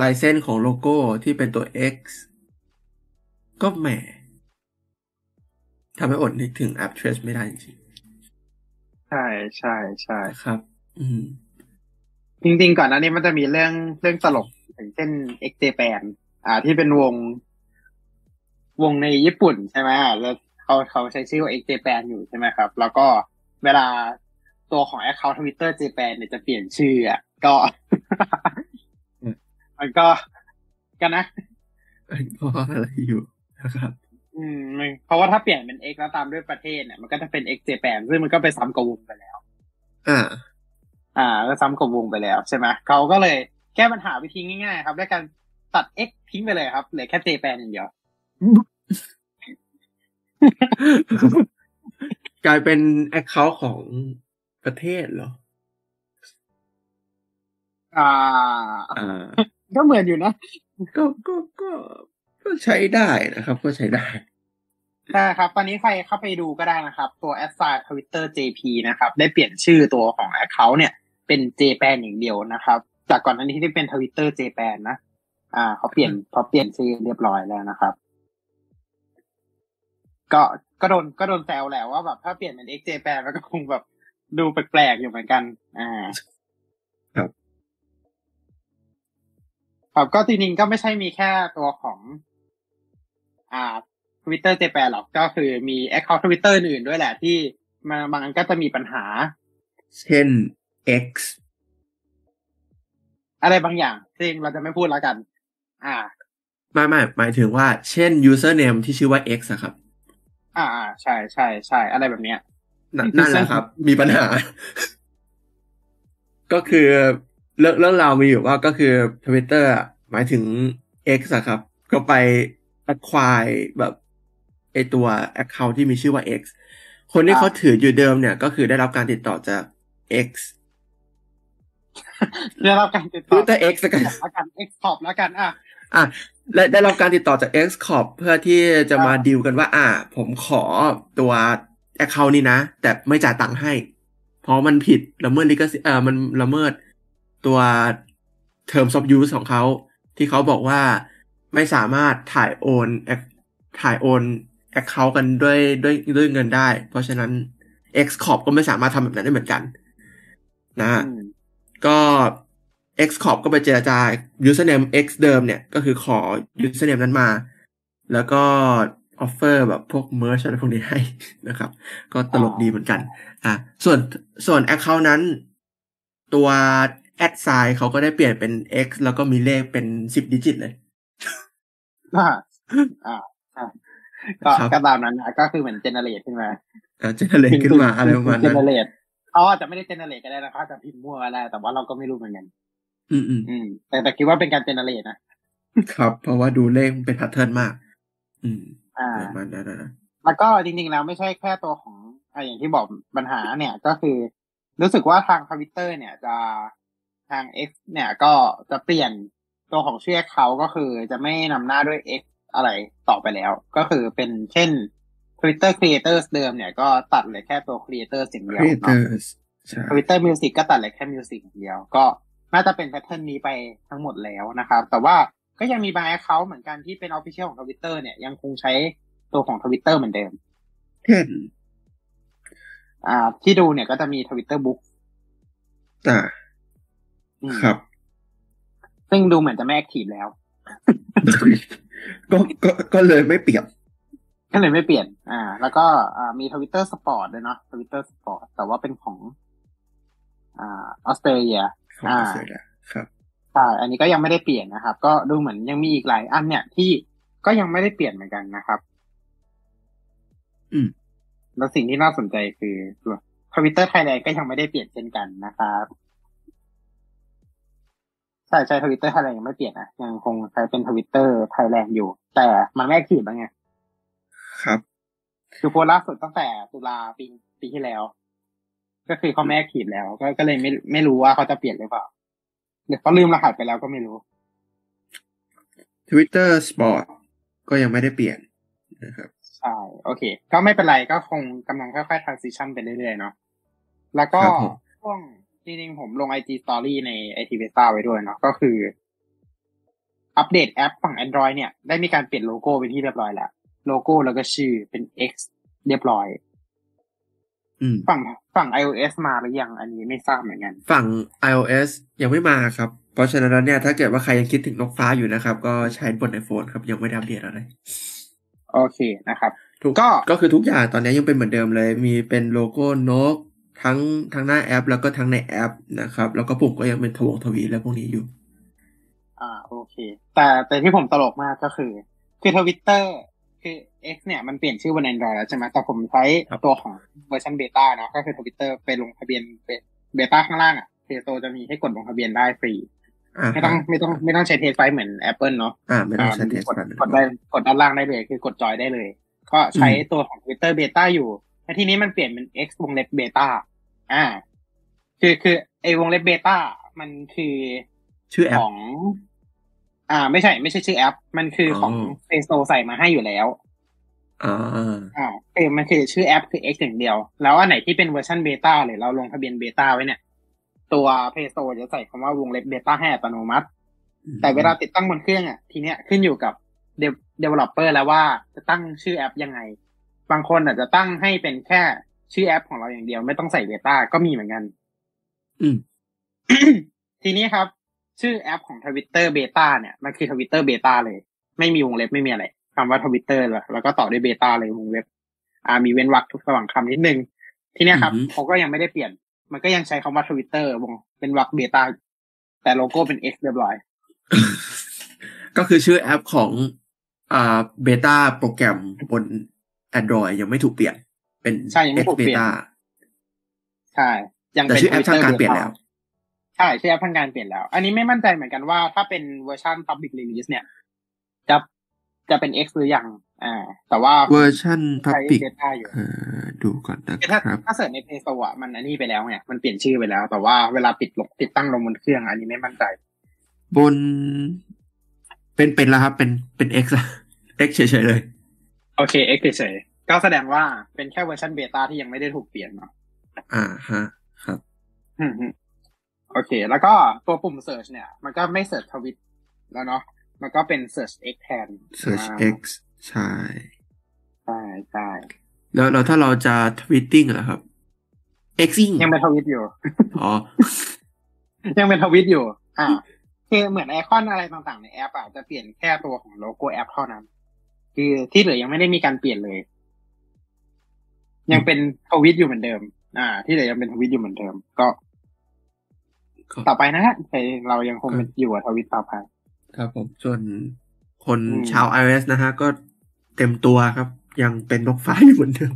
Speaker 2: ลายเส้นของโลโก้ที่เป็นตัว X ก็แหมทำให้อดนึกถึงแอป Trace ไม่ได้จริง
Speaker 1: ใช่ใช่ใช่
Speaker 2: ๆครับ อืม
Speaker 1: จริงๆก่อนหน้านี้มันจะมีเรื่องเรื่องตลกอย่างเช่น x j p a n อ่า ที่เป็นวง วงในญี่ปุ่นใช่ไหมแล้วเขาเขาใช้ชื่อว่า x j p a n อยู่ใช่ไหมครับ แล้วก็ เวลาตัวของ account Twitter Japan เนี่ยจะเปลี่ยนชื่ออะก็
Speaker 2: อืม
Speaker 1: มันก็กันนะ
Speaker 2: เพราะอะไรอยู่นะครับ
Speaker 1: อืมมันเพราะว่าถ้าเปลี่ยนเป็น X แล้วตามด้วยประเทศเนี่ยมันก็จะเป็น X Japan ซึ่งมันก็ไปซ้ำกับวงไปแล้ว
Speaker 2: อ่า
Speaker 1: อ่า ก็ซ้ำกับวงไปแล้วใช่ไหมเขาก็เลยแก้ปัญหาวิธีง่ายๆ ครับด้วยการตัด X ทิ้งไปเลยครับเหลือแค่ Japan อย่างเดียว
Speaker 2: กลายเป็นแอคเคาท์ของประเทศเหรอ
Speaker 1: อ่า
Speaker 2: อ่า
Speaker 1: ก็เหมือนอยู่นะ
Speaker 2: ก็ก็ก็ก็ใช้ได้นะครับ ก็ใช้ได้
Speaker 1: ใช่ครับ ตอนนี้ใครเข้าไปดูก็ได้นะครับ ตัว a s s i g n Twitter JP นะครับ ได้เปลี่ยนชื่อตัวของ Account เนี่ย เป็น Japan อย่างเดียวนะครับ จากก่อนหน้านี้ที่เป็น Twitter Japan นะ อ่าเขาเปลี่ยนเขาเปลี่ยนชื่อเรียบร้อยแล้วนะครับ ก็ ก็โดนก็โดนแซวแหละว่าแบบถ้าเปลี่ยนเป็น X Japan มันก็คงแบบดูแปลกๆอยู่เหมือนกัน อ่า
Speaker 2: ครับ
Speaker 1: ครับก็จริงๆก็ไม่ใช่มีแค่ตัวของอ่า Twitter Japan หรอกก็คือมี Account Twitter อื่นๆด้วยแหละที่มาบางอันก็จะมีปัญหา
Speaker 2: เช่น X
Speaker 1: อะไรบางอย่างซึ่งเราจะไม่พูดแล้วกัน อ่า
Speaker 2: ไม่ไม่หมายถึงว่า เช่น username ที่ชื่อว่า X อะครับ
Speaker 1: อ่าอ่าใช่ใช่ใช่อะไรแบบเนี้ย
Speaker 2: นั่นนั่นแหละครับ มีปัญหา ก็คือเรื่องเรื่องราวมีอยู่ว่าก็คือ Twitter อะหมายถึง X อะครับ ก็ไป acquire แบบไอตัว account ที่มีชื่อว่า X คนที่
Speaker 1: อ่า
Speaker 2: เขาถืออยู่เดิมเนี่ย ก็คือได้รับการติดต่อจาก X
Speaker 1: ได้รับการติดต่อ
Speaker 2: Twitter X แล้วกัน
Speaker 1: แล้วกัน X t o p แล้วกัน อะ
Speaker 2: อะ และได้รับการติดต่อจาก X Corp เพื่อที่จะมา
Speaker 1: อ่า
Speaker 2: ดีลกันว่า อ่า ผมขอตัว account นี้นะ แต่ไม่จ่ายตังค์ให้ เพราะมันผิดละเมิดลิขสิทธิ์เอ่อมันละเมิดตัว terms of use ของเขา ที่เขาบอกว่าไม่สามารถถ่ายโอน ac- ถ่ายโอน account กันด้วยด้วยด้วยเงินได้ เพราะฉะนั้น X Corp ก็ไม่สามารถทำแบบนั้นได้เหมือนกัน นะ
Speaker 1: อืม
Speaker 2: ก็ X Corp ก็ไปเจรจา username X เดิมเนี่ย ก็คือขอ username นั้นมา แล้วก็ offer แบบพวก merge อะไรพวกนี้ให้นะครับ ก็ตลกดีเหมือนกัน อะส่วนส่วน account นั้น ตัว at sign เขาก็ได้เปลี่ยนเป็น X แล้วก็มีเลขเป็นสิบ digit เลย
Speaker 1: อ่าอ่าอ่าก็
Speaker 2: ครับ
Speaker 1: ก็ตามนั้นนะก็คือเหมือน generate ขึ้นมา
Speaker 2: อะ generate ขึ้นมาอะไรประมาณนั้น
Speaker 1: generateเขาอาจจะไม่ได้ generate ก็ได้นะครับอาจจะพิมพ์มั่วก็ได้แต่ว่าเราก็ไม่รู้เหมือนกัน
Speaker 2: อืมอืม
Speaker 1: อืมแต่แต่คิดว่าเป็นการ generate นะ
Speaker 2: ครับ เพราะว่าดูเลขมันเป็น pattern มาก อืม
Speaker 1: อ่า
Speaker 2: ประมาณนั้นนะ
Speaker 1: แล้วก็จริงๆแล้วไม่ใช่แค่ตัวของอะอย่างที่บอกปัญหาเนี่ยก็คือ รู้สึกว่าทางทวิตเตอร์เนี่ยจะทาง X เนี่ยก็จะเปลี่ยนตัวของชื่อเขาก็คือจะไม่นำหน้าด้วย X อะไรต่อไปแล้ว ก็คือเป็นเช่น Twitter Creators เดิมเนี่ยก็ตัดเหลือแค่ตัว Creator อย่างเดียวเนาะ
Speaker 2: creators ใช่
Speaker 1: ทวิตเตอร์ Music ก็ตัดเหลือแค่ Music อย่างเดียว ก็ น่าจะเป็น pattern นี้ไปทั้งหมดแล้วนะครับ แต่ว่าก็ยังมีบาง account เหมือนกันที่เป็น official ของทวิตเตอร์เนี่ยยังคงใช้ตัวของทวิตเตอร์เหมือนเดิม
Speaker 2: เช่น
Speaker 1: อ่า ที่ดูเนี่ยก็จะมี Twitter Books อ่า
Speaker 2: ครับ
Speaker 1: ซึ่งดูเหมือนจะไม่ active แล้ว
Speaker 2: ก็ก็ก็เลยไม่เปลี่ยน
Speaker 1: ก็เลยไม่เปลี่ยน อ่า แล้วก็อ่ามี Twitter Sports ด้วยเนาะ Twitter Sports แต่ว่าเป็นของ อ่าออสเตรเลีย
Speaker 2: ของ
Speaker 1: อ่า
Speaker 2: ออสเตรเลียครับ
Speaker 1: ใช่อันนี้ก็ยังไม่ได้เปลี่ยนนะครับ ก็ดูเหมือนยังมีอีกหลายอันเนี่ยที่ก็ยังไม่ได้เปลี่ยนเหมือนกันนะครับ
Speaker 2: อืม
Speaker 1: แล้วสิ่งที่น่าสนใจคือตัวทวิตเตอร์ไทยแลนด์ก็ยังไม่ได้เปลี่ยนเช่นกันนะครับใช่ใช่ทวิตเตอร์ไทยแลนด์ยังไม่เปลี่ยนนะยังคงใช้เป็นทวิตเตอร์ไทยแลนด์อยู่ แต่มันไม่ active แล้วไง
Speaker 2: ครับ
Speaker 1: คือโพสต์ล่าสุดตั้งแต่ตุลาปีปีที่แล้ว ก็คือเขาไม่แอคทีฟแล้ว ก็ก็เลยไม่ไม่รู้ว่าเขาจะเปลี่ยนหรือเปล่าหรือเขาลืมรหัสไปแล้วก็ไม่รู้
Speaker 2: Twitter Sport ก็ยังไม่ได้เปลี่ยนนะครับ
Speaker 1: ใช่โอเค ก็ไม่เป็นไรก็คงกำลังค่อยๆ transition ไปเรื่อยๆเนาะแล้วก็
Speaker 2: ครับผม
Speaker 1: ช่วงจริงๆผมลง IG Story ใน IT v e s a ไว้ด้วยเนาะก็คือ อัปเดตแอปฝั่ง Android เนี่ย ได้มีการเปลี่ยนโลโก้เป็นที่เรียบร้อยแล้ว โลโก้แล้วก็ชื่อเป็น X เรียบร้อย
Speaker 2: อืม
Speaker 1: ฝั่งฝั่ง iOS มาหรือยังอันนี้ไม่ทราบเหมือนกัน
Speaker 2: ฝั่ง iOS ยังไม่มาครับ เพราะฉะนั้นแล้วเนี่ยถ้าเกิดว่าใครยังคิดถึงนกฟ้าอยู่นะครับ ก็ใช้บน iPhone ครับ ยังไม่ได้อัปเดตอะไร
Speaker 1: โอเคนะครับ
Speaker 2: ทุก
Speaker 1: ก็
Speaker 2: ก็คือทุกอย่างตอนนี้ยังเป็นเหมือนเดิมเลย มีเป็นโลโก้นก ทั้งทั้งหน้าแอป แล้วก็ทั้งในแอปนะครับ แล้วก็ปุ่มก็ยังเป็นทวงทวีตและพวกนี้อยู่
Speaker 1: อ่าโอเค แต่แต่ที่ผมตลกมากก็คือ คือทวิตเตอร์ คือ X เนี่ยมันเปลี่ยนชื่อบน Android แล้วใช่ไหมแต่ผมใช้
Speaker 2: ครับ
Speaker 1: ตัวของเวอร์ชันเบต้าเนาะก็คือทวิตเตอร์ไปลงทะเบียนเบต้าข้างล่างอะ Play Store จะมีให้กดลงทะเบียนได้ฟรี
Speaker 2: อ่า
Speaker 1: ไม่ต้องไม่ต้องไม่ต้องใช้ TestFlight เหมือน Apple เนาะ
Speaker 2: อ่าไม่ต้องใช้
Speaker 1: อ่า
Speaker 2: เทส
Speaker 1: กด
Speaker 2: กัน
Speaker 1: กดได้กดด้านล่างได้เลยคือกดจอยได้เลย ก็ใช้ตัวของ Twitter Beta อยู่แล้วทีนี้มันเปลี่ยนเป็น X วงเล็บ Beta อ่า คือคือไอวงเล็บ Beta มันคือ
Speaker 2: ชื่อแอปข
Speaker 1: อง อ่า ไม่ใช่ ไม่ใช่ชื่อแอป มันคือของ
Speaker 2: อ๋อ
Speaker 1: Play Store ใส่มาให้อยู่แล้ว
Speaker 2: อ่า
Speaker 1: อ่าคือมันคือชื่อแอปคือ X อย่างเดียว แล้วอันไหนที่เป็นเวอร์ชันเบต้าหรือเราลงทะเบียนเบต้าไว้เนี่ย ตัว Play Store จะใส่คำว่าวงเล็บเบต้าให้อัตโนมัติ แต่เวลาติดตั้งบนเครื่องอะ ทีเนี้ยขึ้นอยู่กับ dev- developer แล้วว่าจะตั้งชื่อแอปยังไง บางคนอาจจะตั้งให้เป็นแค่ชื่อแอปของเราอย่างเดียว ไม่ต้องใส่เบต้าก็มีเหมือนกัน
Speaker 2: อืม
Speaker 1: ทีนี้ครับ ชื่อแอปของทวิตเตอร์เบต้าเนี่ยมันคือทวิตเตอร์เบต้าเลย ไม่มีวงเล็บไม่มีอะไรคำว่าทวิตเตอร์แล้วก็ต่อด้วยเบต้าเลยวงเล็บ อ่า มีเว้นวรรคทุกระหว่างคำนิดนึง ทีเนี้ยครับ
Speaker 2: อือหือ
Speaker 1: เขาก็ยังไม่ได้เปลี่ยน มันก็ยังใช้คำว่าทวิตเตอร์วงเป็นวรรคเบต้าแต่โลโก้เป็น X เรียบร้อย
Speaker 2: ก็คือชื่อแอปของอ่าเบต้าโปรแกรมบน Android ยังไม่ถูกเปลี่ยน เป็น
Speaker 1: ใช่ยังไม่
Speaker 2: X
Speaker 1: ถูกเปลี่ยน
Speaker 2: Beta
Speaker 1: ใช่ ยัง
Speaker 2: แต่
Speaker 1: เป็น
Speaker 2: ชื่อแอปทางการ
Speaker 1: Twitter
Speaker 2: เปลี่ยน
Speaker 1: Beta
Speaker 2: แล้ว
Speaker 1: ใช่ชื่อแอปทางการเปลี่ยนแล้ว อันนี้ไม่มั่นใจเหมือนกันว่าถ้าเป็นเวอร์ชัน Public Release เนี่ย จะจะเป็น X หรือยัง อ่า แต่ว่า
Speaker 2: เวอร์ชัน
Speaker 1: ใช้
Speaker 2: Public
Speaker 1: Beta อยู่
Speaker 2: เอ่อดูก่อนนะ
Speaker 1: คือถ้า
Speaker 2: ครับ
Speaker 1: ถ้า search ใน Play Store อะมันอันนี้ไปแล้วไงมันเปลี่ยนชื่อไปแล้ว แต่ว่าเวลาติดลงติดตั้งลงบนเครื่อง อันนี้ไม่มั่นใจ
Speaker 2: บน เป็นเป็นแล้วครับ เป็นเป็น X อะ X เฉยๆเลย
Speaker 1: โอเค X เฉยๆก็แสดงว่าเป็นแค่เวอร์ชันเบต้าที่ยังไม่ได้ถูกเปลี่ยนเนาะ
Speaker 2: อ่าฮะ ครับ
Speaker 1: อืมฮึ โอเค แล้วก็ตัวปุ่ม Search เนี่ย มันก็ไม่ Search ทวิตแล้วเนาะมันก็เป็น Search X แทน
Speaker 2: Search
Speaker 1: อ่า
Speaker 2: X ใช่
Speaker 1: ใช่ใช่
Speaker 2: แล้วแล้วถ้าเราจะ tweeting เหรอครับ Xing
Speaker 1: ยังเป็นทวิตอยู่
Speaker 2: อ๋อ
Speaker 1: ยังเป็นทวิตอยู่ อ่าคือเหมือนไอคอนอะไรต่างๆในแอปอะจะเปลี่ยนแค่ตัวของโลโก้แอปเท่านั้น คือที่เหลือยังไม่ได้มีการเปลี่ยนเลย ยังเป็นทวิตอยู่เหมือนเดิม อ่า ที่เหลือยังเป็นทวิตอยู่เหมือนเดิม ก็
Speaker 2: ก็
Speaker 1: ต่อไปนะฮะแต่เรายังคงเป็นอยู่กับทวิตต่อไป
Speaker 2: ครับผมส่วนคน
Speaker 1: อืม
Speaker 2: ชาว iOS นะฮะ ก็เต็มตัวครับ ยังเป็นนกฟ้าอยู่เหมือนเดิม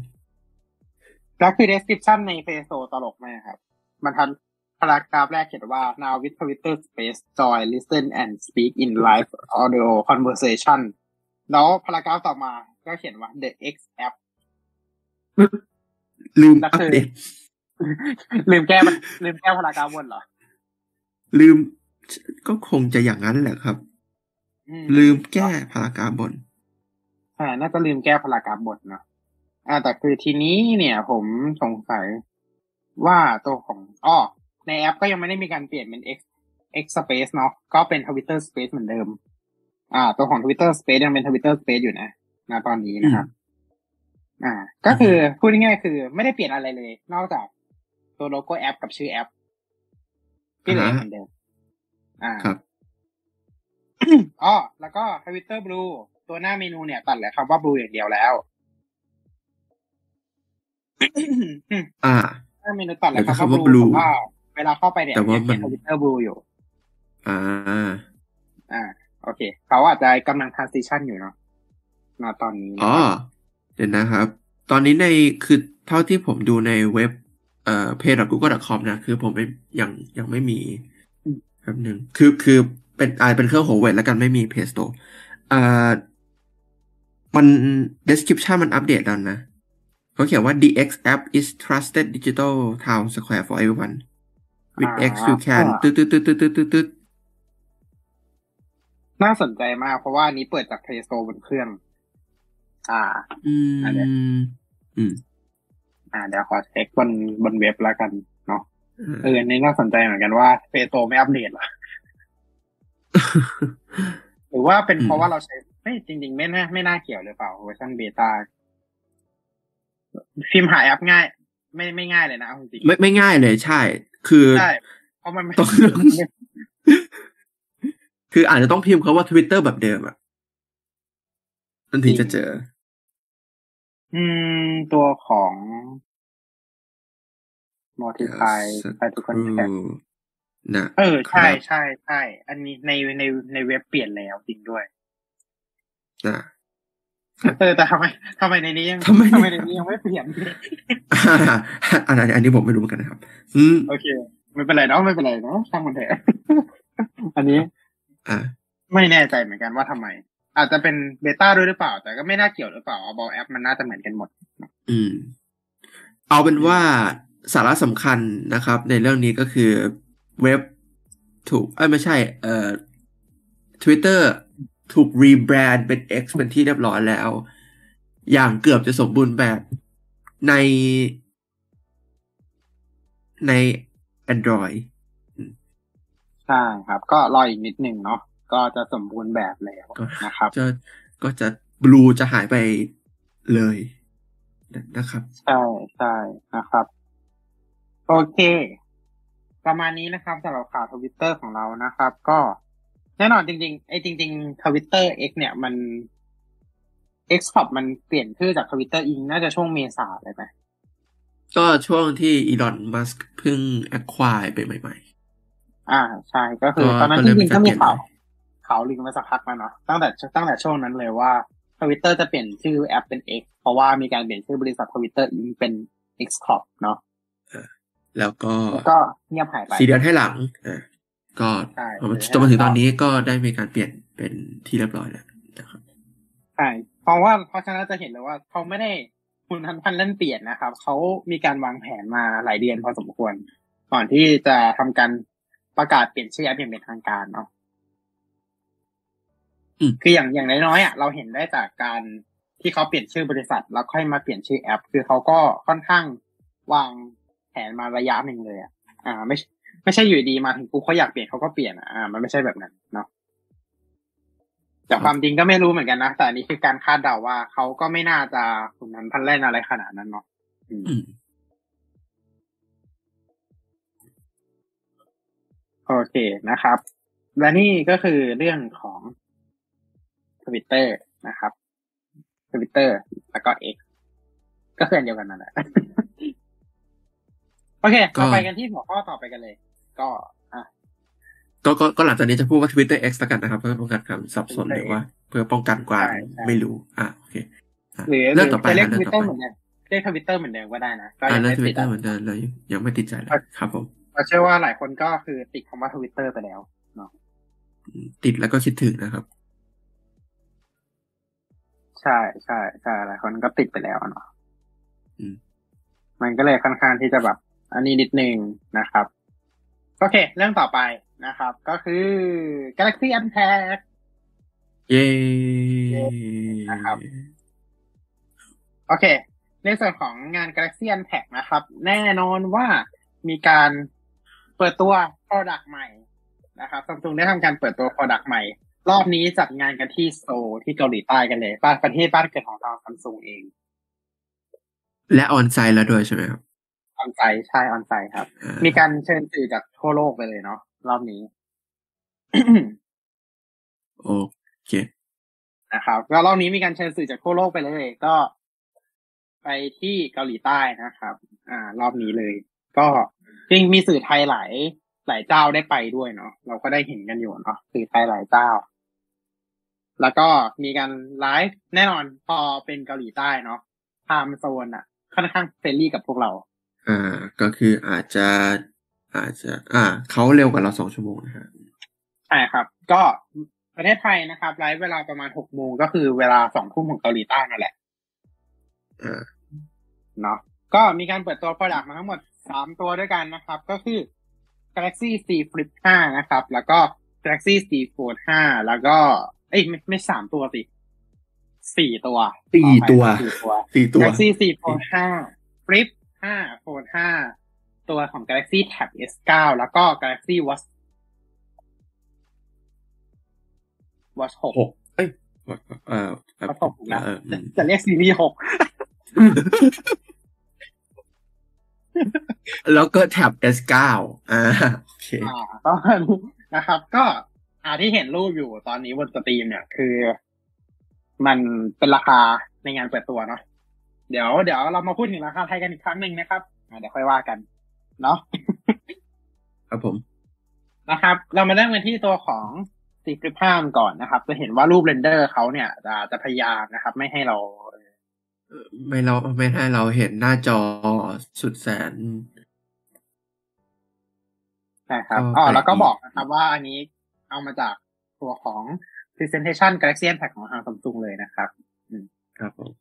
Speaker 1: แล้วคือ description ใน Play Store ตลกมากครับ มันทันพารากราฟแรกเขียนว่า now with Twitter Space join listen and speak in live audio conversation แล้วพารากราฟต่อมาก็เขียนว่า the X app
Speaker 2: ลืม
Speaker 1: แล้ว
Speaker 2: อัป
Speaker 1: คือ
Speaker 2: เดต
Speaker 1: ลืมแก้มันลืมแก้พารากราฟบนเหรอ
Speaker 2: ลืมก็คงจะอย่างนั้นแหละครับ
Speaker 1: อืม
Speaker 2: ลืมแก้พารากราฟบน
Speaker 1: อ่า น่าจะลืมแก้พารากราฟบทเนอะอ่า แต่คือทีนี้เนี่ย ผมสงสัยว่าตัวของอ้อในแอปก็ยังไม่ได้มีการเปลี่ยนเป็น X X Space เนาะก็เป็น Twitter Space เหมือนเดิม อ่า ตัวของ Twitter Space ยังเป็น Twitter Space อยู่นะณตอนนี้นะครับ อ่า ก็คือพูดง่ายๆคือไม่ได้เปลี่ยนอะไรเลย นอกจากตัวโลโก้แอปกับชื่อแอป ที่เหลือยังเหมือนเดิมอ่า
Speaker 2: ครับ
Speaker 1: อ๋อแล้วก็ Twitter Blue ตัวหน้าเมนูเนี่ยตัดเหลือคำว่า Blue อย่างเดียวแล้ว
Speaker 2: อ่า
Speaker 1: หน้าเมนูตัดเหลือ
Speaker 2: เหลือ
Speaker 1: คำว่า
Speaker 2: คำว่า
Speaker 1: Blue
Speaker 2: Blue
Speaker 1: แต่ว่าเวลาเข้าไปเนี่ย
Speaker 2: แต่ว่ามัน
Speaker 1: ทวิตเตอร์ Blue อยู่
Speaker 2: อ่า
Speaker 1: อ่า โอเค เขาอาจจะกำลัง transition อยู่เนาะณตอนนี้นะ
Speaker 2: อ๋อ
Speaker 1: ครับ
Speaker 2: เดี๋ยวนะครับ ตอนนี้ในคือเท่าที่ผมดูในเว็บ เอ่อ pay.google.com นะ คือผมไม่ยังยังไม่มีแป๊บหนึ่งคือคือเป็นอาจเป็นเครื่องหัวเว่ยแล้วกันไม่มี Play Store อ่ามัน description มันอัปเดตแล้วนะ เขาเขียนว่า DX app is trusted digital town square for everyone with X you can ตึ๊ดตึ๊ดตึ๊ดตึ๊ดตึ๊ดตึ๊ดตึ๊ด
Speaker 1: น่าสนใจมากเพราะว่าอันนี้เปิดจาก Play Store บนเครื่อง อ่า
Speaker 2: อืม
Speaker 1: อันเนี้ย
Speaker 2: อืม
Speaker 1: อ่าเดี๋ยวขอเช็คบนบนเว็บแล้วกันเนาะเอออันนี้น่าสนใจเหมือนกันว่า Play Store ไม่อัปเดตเหรอหรือว่าเป็นเพราะว่าเราใช้ไม่จริง ๆ ไม่น่าไม่น่าเกี่ยวหรือเปล่าเวอร์ชันเบต้าพิมพ์หาแอปง่าย ไม่ไม่ง่ายเลยนะเอาจริง
Speaker 2: ไม่ไม่ง่ายเลยใช่ คือ
Speaker 1: ใช่เพราะมันไม่
Speaker 2: ต้องคืออาจจะต้องพิมพ์คำว่า Twitter แบบเดิมอะมันถึงจะเจอ
Speaker 1: อืม ตัวของ multiply ไปทุกคนแท็ก
Speaker 2: นะ
Speaker 1: เออ ใช่
Speaker 2: ครับ
Speaker 1: ใช่ใช่ อันนี้ในในในเว็บเปลี่ยนแล้วจริงด้วย
Speaker 2: นะ
Speaker 1: เออแต่ทำไมทำไมในนี้ยัง
Speaker 2: ทำไม
Speaker 1: ทำไมในนี้ยังไม่เปลี่ยน
Speaker 2: อ่าอันนี้อันนี้ผมไม่รู้เหมือนกันนะครับ อืม
Speaker 1: โอเค ไม่เป็นไรเนาะไม่เป็นไรเนาะช่างมันเถอะอันนี้
Speaker 2: อ่า
Speaker 1: ไม่แน่ใจเหมือนกันว่าทำไม อาจจะเป็นเบต้าด้วยหรือเปล่า แต่ก็ไม่น่าเกี่ยวหรือเปล่าเอาบอลแอปมันน่าจะเหมือนกันหมด
Speaker 2: อืม เอาเป็นว่าสาระสำคัญนะครับ ในเรื่องนี้ก็คือเว็บถูกเอ้ยไม่ใช่ เอ่อ Twitter ถูกรีแบรนด์เป็น X เป็นที่เรียบร้อยแล้ว อย่างเกือบจะสมบูรณ์แบบในใน Android
Speaker 1: ใช่ครับ ก็รออีกนิดหนึ่งเนาะ ก็จะสมบูรณ์แบบแล้ว
Speaker 2: ก็
Speaker 1: นะครับ
Speaker 2: จะก็จะ Blue จะหายไปเลยนะครับ
Speaker 1: ใช่ใช่นะครับ โอเค ประมาณนี้นะครับสำหรับข่าวทวิตเตอร์ของเรานะครับ ก็แน่นอนจริงๆไอ้จริงๆทวิตเตอร์ X เนี่ย มัน X Corp มันเปลี่ยนชื่อจาก Twitter Inc น่าจะช่วงเมษาเลยไหม
Speaker 2: ก็ช่วงที่อีลอนมัสก์เพิ่ง acquire ไปใหม่
Speaker 1: อ่าใช่ก็คือ
Speaker 2: ก็
Speaker 1: ตอนนั้น
Speaker 2: ก็
Speaker 1: จริงๆเลยก็มี
Speaker 2: มีการ
Speaker 1: ข่าว
Speaker 2: เปลี่ยน
Speaker 1: ข่าวลิงก์มาสักพักแล้วเนาะตั้งแต่ตั้งแต่ช่วงนั้นเลยว่าทวิตเตอร์จะเปลี่ยนชื่อแอปเป็น X เพราะว่ามีการเปลี่ยนชื่อบริษัท Twitter Inc เป็น X Corp เนาะ
Speaker 2: แล้วก็
Speaker 1: แล้วก็เงียบหายไป
Speaker 2: สี่เดือนให้หลังอะก็
Speaker 1: ใช่
Speaker 2: จนมาถึงตอนนี้ก็ได้มีการเปลี่ยนเป็นที่เรียบร้อยแล้วนะครับ
Speaker 1: ใช่เพราะว่าเพราะฉะนั้นจะเห็นเลยว่าเขาไม่ได้คุณทันพันเล่นเปลี่ยนนะครับเขามีการวางแผนมาหลายเดือนพอสมควร ก่อนที่จะทำการประกาศเปลี่ยนชื่อแอปอย่างเป็นทางการเนาะ
Speaker 2: อืม
Speaker 1: คืออย่างอย่างน้อยๆอะเราเห็นได้จากการที่เขาเปลี่ยนชื่อบริษัท แล้วค่อยมาเปลี่ยนชื่อแอป คือเขาก็ค่อนข้างวางแผนมาระยะหนึ่งเลยอะอ่า ไม่ใช่ไม่ใช่อยู่ดีมาถึงกูเขาอยากเปลี่ยนเขาก็เปลี่ยนอะอ่า มันไม่ใช่แบบนั้นเนาะแต่ความจริงก็ไม่รู้เหมือนกันนะแต่อันนี้คือการคาดเดาว่าเขาก็ไม่น่าจะขุนนันพันแล่นอะไรขนาดนั้นเนาะอืม
Speaker 2: อืม
Speaker 1: โอเคนะครับ และนี่ก็คือเรื่องของท วิตเตอร์นะครับทวิตเตอร์แล้วก็ X ก็คืออันเดียวกันนั่นแหละโอเค
Speaker 2: ก็
Speaker 1: เราไปกันที่หัวข้อต่อไปกันเลย ก็อะ
Speaker 2: ก็ก็ก็หลังจากนี้จะพูดว่า Twitter X แล้วกันนะครับ เพื่อป้องกันความสับสน
Speaker 1: Twitter
Speaker 2: หรือว่า เพื่อป้องกันความ
Speaker 1: ใช่ใช่
Speaker 2: ไม่รู้ อะโอเคอะ
Speaker 1: หรือห
Speaker 2: เรื่
Speaker 1: รืออง
Speaker 2: ต่อไป
Speaker 1: จะเรียก
Speaker 2: นะ
Speaker 1: ท
Speaker 2: เรื่
Speaker 1: วิ
Speaker 2: อง
Speaker 1: ต
Speaker 2: ต่
Speaker 1: เต
Speaker 2: อ
Speaker 1: อร์
Speaker 2: ไป
Speaker 1: เหมือนเดิมเรียกทวิตเตอร์เหมือนเดิมก็ได้นะก็
Speaker 2: อ่า
Speaker 1: ยัง
Speaker 2: เรื่อง
Speaker 1: ไม่
Speaker 2: ทวิ
Speaker 1: ติ
Speaker 2: ต
Speaker 1: ด
Speaker 2: เตอร์
Speaker 1: อะ
Speaker 2: เหมือนเดิมเลยยังไม่ติดใจเลย
Speaker 1: ครับ
Speaker 2: ครับผม
Speaker 1: เราเชื่อว่าหลายคนก็คือติดคำว่าทวิตเตอร์ไปแล้ว
Speaker 2: อืมติดแล้วก็คิดถึงนะครับ
Speaker 1: ใช่ใช่ใช่หลายคนก็ติดไปแล้วเนาะ
Speaker 2: อืม
Speaker 1: มันก็เลยค่อนข้างที่จะแบบ อันนี้นิดนึงนะครับ โอเค เรื่องต่อไปนะครับ ก็คือ Galaxy Unpack
Speaker 2: เย้
Speaker 1: นะครับ โอเค ในส่วนของงาน Galaxy Unpack นะครับ แน่นอนว่ามีการเปิดตัว Product ใหม่นะครับซัมซุงได้ทำการเปิดตัว Product ใหม่ รอบนี้จัดงานกันที่โซลที่เกาหลีใต้กันเลยบ้านประเทศบ้านเกิดของทางซัมซุงเอง
Speaker 2: และออนไซต์แล้วด้วยใช่ไหมครับ
Speaker 1: ออนไซต์ใช่ออนไซต์ครับ
Speaker 2: อ่า
Speaker 1: มีการเชิญสื่อจากทั่วโลกไปเลยเนาะรอบนี้
Speaker 2: โอเค
Speaker 1: นะครับก็รอบนี้มีการเชิญสื่อจากทั่วโลกไปเลย ก็ไปที่เกาหลีใต้นะครับ อ่า รอบนี้เลย ก็จริงมีสื่อไทยหลายหลายเจ้าได้ไปด้วยเนาะเราก็ได้เห็นกันอยู่เนาะสื่อไทยหลายเจ้า แล้วก็มีการไลฟ์แน่นอนพอเป็นเกาหลีใต้เนาะ time zone อะค่อนข้าง friendly กับพวกเรา
Speaker 2: อ่า ก็คืออาจจะอาจจะ อ่าเขาเร็วกว่าเราสองชั่วโมงนะฮะ
Speaker 1: ใช่ครับ ก็ประเทศไทยนะครับไลฟ์เวลาประมาณหกโมงก็คือเวลาสองทุ่มของเกาหลีใต้นั่นแหละ
Speaker 2: อ่า
Speaker 1: เนาะก็มีการเปิดตัว Product มาทั้งหมดสามตัวด้วยกันนะครับ ก็คือ Galaxy Z Flip 5 นะครับ แล้วก็ Galaxy C Fold 5 แล้วก็ เอ้ยไม่ไม่สามตัวสิสี่ตัว
Speaker 2: สี่ตัว
Speaker 1: สี่ตัว
Speaker 2: สี่ตัว
Speaker 1: Galaxy C Fold 5 Flip 5 Fold 5ตัวของ Galaxy Tab S9 แล้วก็ Galaxy Watch Watch 6
Speaker 2: หกเอ้ยเอ่อ
Speaker 1: Watch 6นะ
Speaker 2: เอออืม
Speaker 1: จะเรียกซีรีส์6
Speaker 2: แล้วก็ Tab S9 อ่าโอเค
Speaker 1: อ่าประมาณนี้นะครับ ก็ อ่าที่เห็นรูปอยู่ตอนนี้บน stream เนี่ยคือ มันเป็นราคาในงานเปิดตัวเนาะเดี๋ยวเดี๋ยวเรามาพูดถึงราคาไทยกันอีกครั้งหนึ่งนะครับอ่าเดี๋ยวค่อยว่ากัน เนาะ
Speaker 2: ครับผม
Speaker 1: นะครับ เรามาเริ่มกันที่ตัวของ Z Flip ห้าก่อนนะครับ จะเห็นว่ารูป render เขาเนี่ย จะจะพยายามนะครับ ไม่ให้เรา
Speaker 2: ไม่เราไม่ให้เราเห็นหน้าจอสุดแสน
Speaker 1: นะครับ
Speaker 2: ก็
Speaker 1: อ๋อ
Speaker 2: แปลก
Speaker 1: แล้วก็
Speaker 2: ดี
Speaker 1: บอกนะครับ ว่าอันนี้ เอามาจากตัวของ Presentation Galaxy Unpacked ของทาง Samsung เลยนะครับ
Speaker 2: ครับผม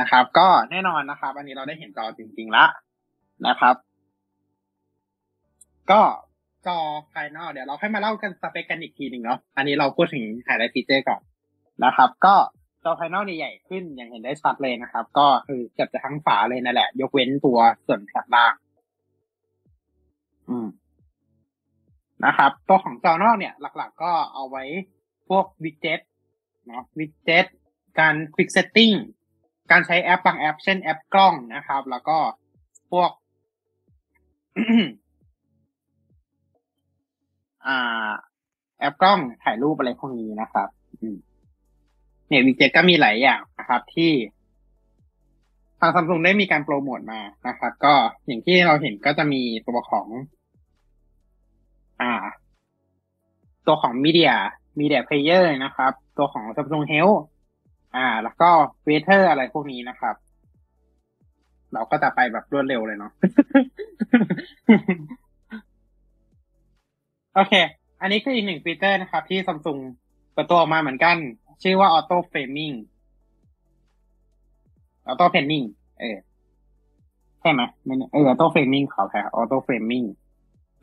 Speaker 1: นะครับ ก็แน่นอนนะครับ อันนี้เราได้เห็นจอจริงๆละนะครับ ก็จอภายนอกเดี๋ยวเราค่อยมาเล่ากันสเปคกันอีกทีหนึ่งเนาะอันนี้เราพูดถึง highlight feature ก่อนนะครับ ก็จอภายนอกเนี่ยใหญ่ขึ้นอย่างเห็นได้ชัดเลยนะครับ ก็คือเกือบจะทั้งฝาเลยนั่นแหละ ยกเว้นตัวส่วนแถบล่าง อืม นะครับ ตัวของจอนอกเนี่ยหลักๆก็เอาไว้พวก widget เนาะ widget การ quick setting การใช้แอปบางแอป เช่นแอปกล้องนะครับ แล้วก็พวกอ่า แอปกล้องถ่ายรูปอะไรพวกนี้นะครับเนี่ยวิดเจ็ตก็มีหลายอย่างนะครับ ที่ทางซัมซุงได้มีการโปรโมทมานะครับ ก็อย่างที่เราเห็นก็จะมีตัวของ อ่า ตัวของ Media Media Player นะครับ ตัวของ Samsung Health อ่า แล้วก็ Waiter อะไรพวกนี้นะครับ เราก็จะไปแบบรวดเร็วเลยเนาะโอเค อันนี้คืออีกหนึ่งฟีเจอร์นะครับ ที่ Samsung เปิดตัวออกมาเหมือนกัน ชื่อว่า Auto Framing Auto Framing เออใช่ไหมเออ Auto Framing ขอแพ้ Auto Framing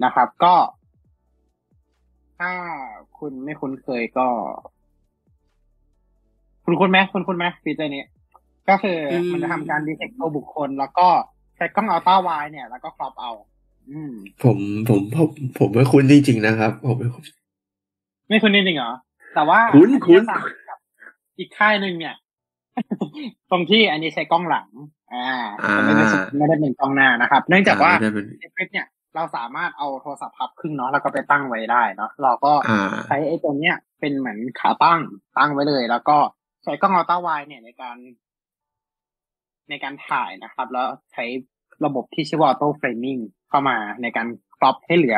Speaker 1: นะครับ ก็ ถ้าคุณไม่คุ้นเคยก็ คุณคุ้นไหมคุณคุ้นไหมฟีเจอร์นี้ ก็คืออ
Speaker 2: ม
Speaker 1: มันจะทำการ detect ตัวบุคคล แล้วก็ใช้กล้องอัลตร้าไวเนี่ย แล้วก็ครอปเอาอืม
Speaker 2: ผมผมผมผมไม่คุ้นจริงๆนะครับ ผมไม่คุ้น
Speaker 1: ไม่คุ้นจริงๆเหรอ แต่ว่า
Speaker 2: คุ้นคุ้น
Speaker 1: อัต่างกับอีกค่ายหนึ่งเนี่ย ตรงที่อันนี้ใช้กล้องหลัง อ่าแต่ไม่ได้ใช้ไม่ได้เป็นกล้องหน้านะครับ เนื่องจากว่า
Speaker 2: อ่ได้เป็น
Speaker 1: ในคลิปเนี่ย เราสามารถเอาโทรศัพท์พับครึ่งเนาะแล้วก็ไปตั้งไว้ได้เนาะเราก็
Speaker 2: อ่า
Speaker 1: ใช้ไอ้ตรงเนี้ยเป็นเหมือนขาตั้งตั้งไว้เลย แล้วก็ใช้กล้อง ultrawide เนี่ยในการ ในการถ่ายนะครับ แล้วใช้ระบบที่ชื่อว่า auto framing เข้ามาในการ crop ให้เหลือ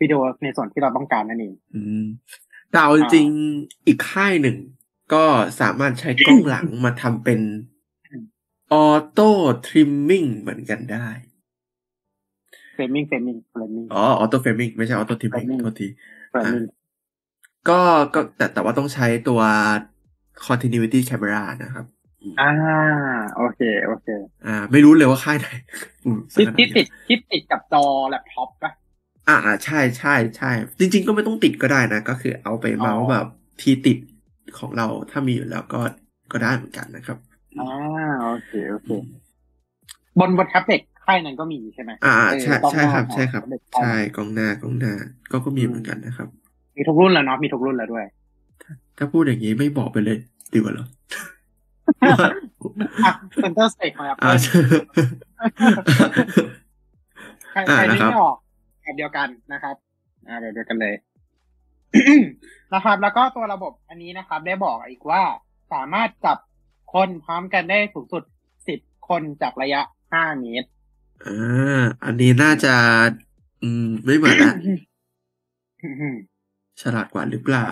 Speaker 1: วิดีโอในส่วนที่เราต้องการนั่นเอง
Speaker 2: อืมแต่เอาจริงๆอีกค่ายหนึ่ง ก็สามารถใช้กล้องหลังมาทำเป็น auto trimming เหมือนกันได้
Speaker 1: framing framing framing
Speaker 2: อ๋อ auto framing ไม่ใช่ auto trimming
Speaker 1: Framing
Speaker 2: โทษที
Speaker 1: framing
Speaker 2: ก็ก็แต่แต่ว่าต้องใช้ตัว continuity camera นะครับ
Speaker 1: อ่าโอเค โอเค
Speaker 2: อ่า ไม่รู้เลยว่าค่ายไหนอืม
Speaker 1: ที่
Speaker 2: สักขนา
Speaker 1: ที่
Speaker 2: นี้
Speaker 1: ติดที่ติดกับจอแล็ปท็อปปะ
Speaker 2: อ่าอ่าใช่ใช่ใช่จริง ๆ ก็ไม่ต้องติดก็ได้นะ ก็คือเอาไปเมาส์
Speaker 1: อ๋อ
Speaker 2: แบบที่ติดของเราถ้ามีอยู่แล้วก็ก็ได้เหมือนกันนะครับ
Speaker 1: อ่าโอเค โอเค บนบนแท็บเล็ต ค่ายนั้นก็มีใช่ไหม
Speaker 2: อ่า
Speaker 1: เออ
Speaker 2: ใช่
Speaker 1: กล้อง
Speaker 2: ใช่
Speaker 1: หน้า
Speaker 2: ครับ ใช่ครับ
Speaker 1: ของ
Speaker 2: ใช่กล้องหน้ากล้องหน้าก็ก็มีเหมือนกันนะครับ
Speaker 1: มีทุกรุ่นแล้วเนาะมีทุกรุ่นแล้วด้วย
Speaker 2: ถ้าพูดอย่างนี้ไม่บอกไปเลยดีกว่าเหรอ
Speaker 1: อะ Center Stage ของ
Speaker 2: อ่า
Speaker 1: Apple ใคร
Speaker 2: อ่า
Speaker 1: ใครนึก
Speaker 2: นะครับ
Speaker 1: ไม่ออกแบบเดียวกันนะครับ อ่าแบบเดียวกันเลยนะครับ แล้วก็ตัวระบบอันนี้นะครับ ได้บอกอีกว่าสามารถจับคนพร้อมกันได้สูงสุดสิบคนจากระยะห้าเมตร
Speaker 2: อ่า อันนี้น่าจะ อืม ไม่เหมือนละฉลาดกว่าหรือเปล่า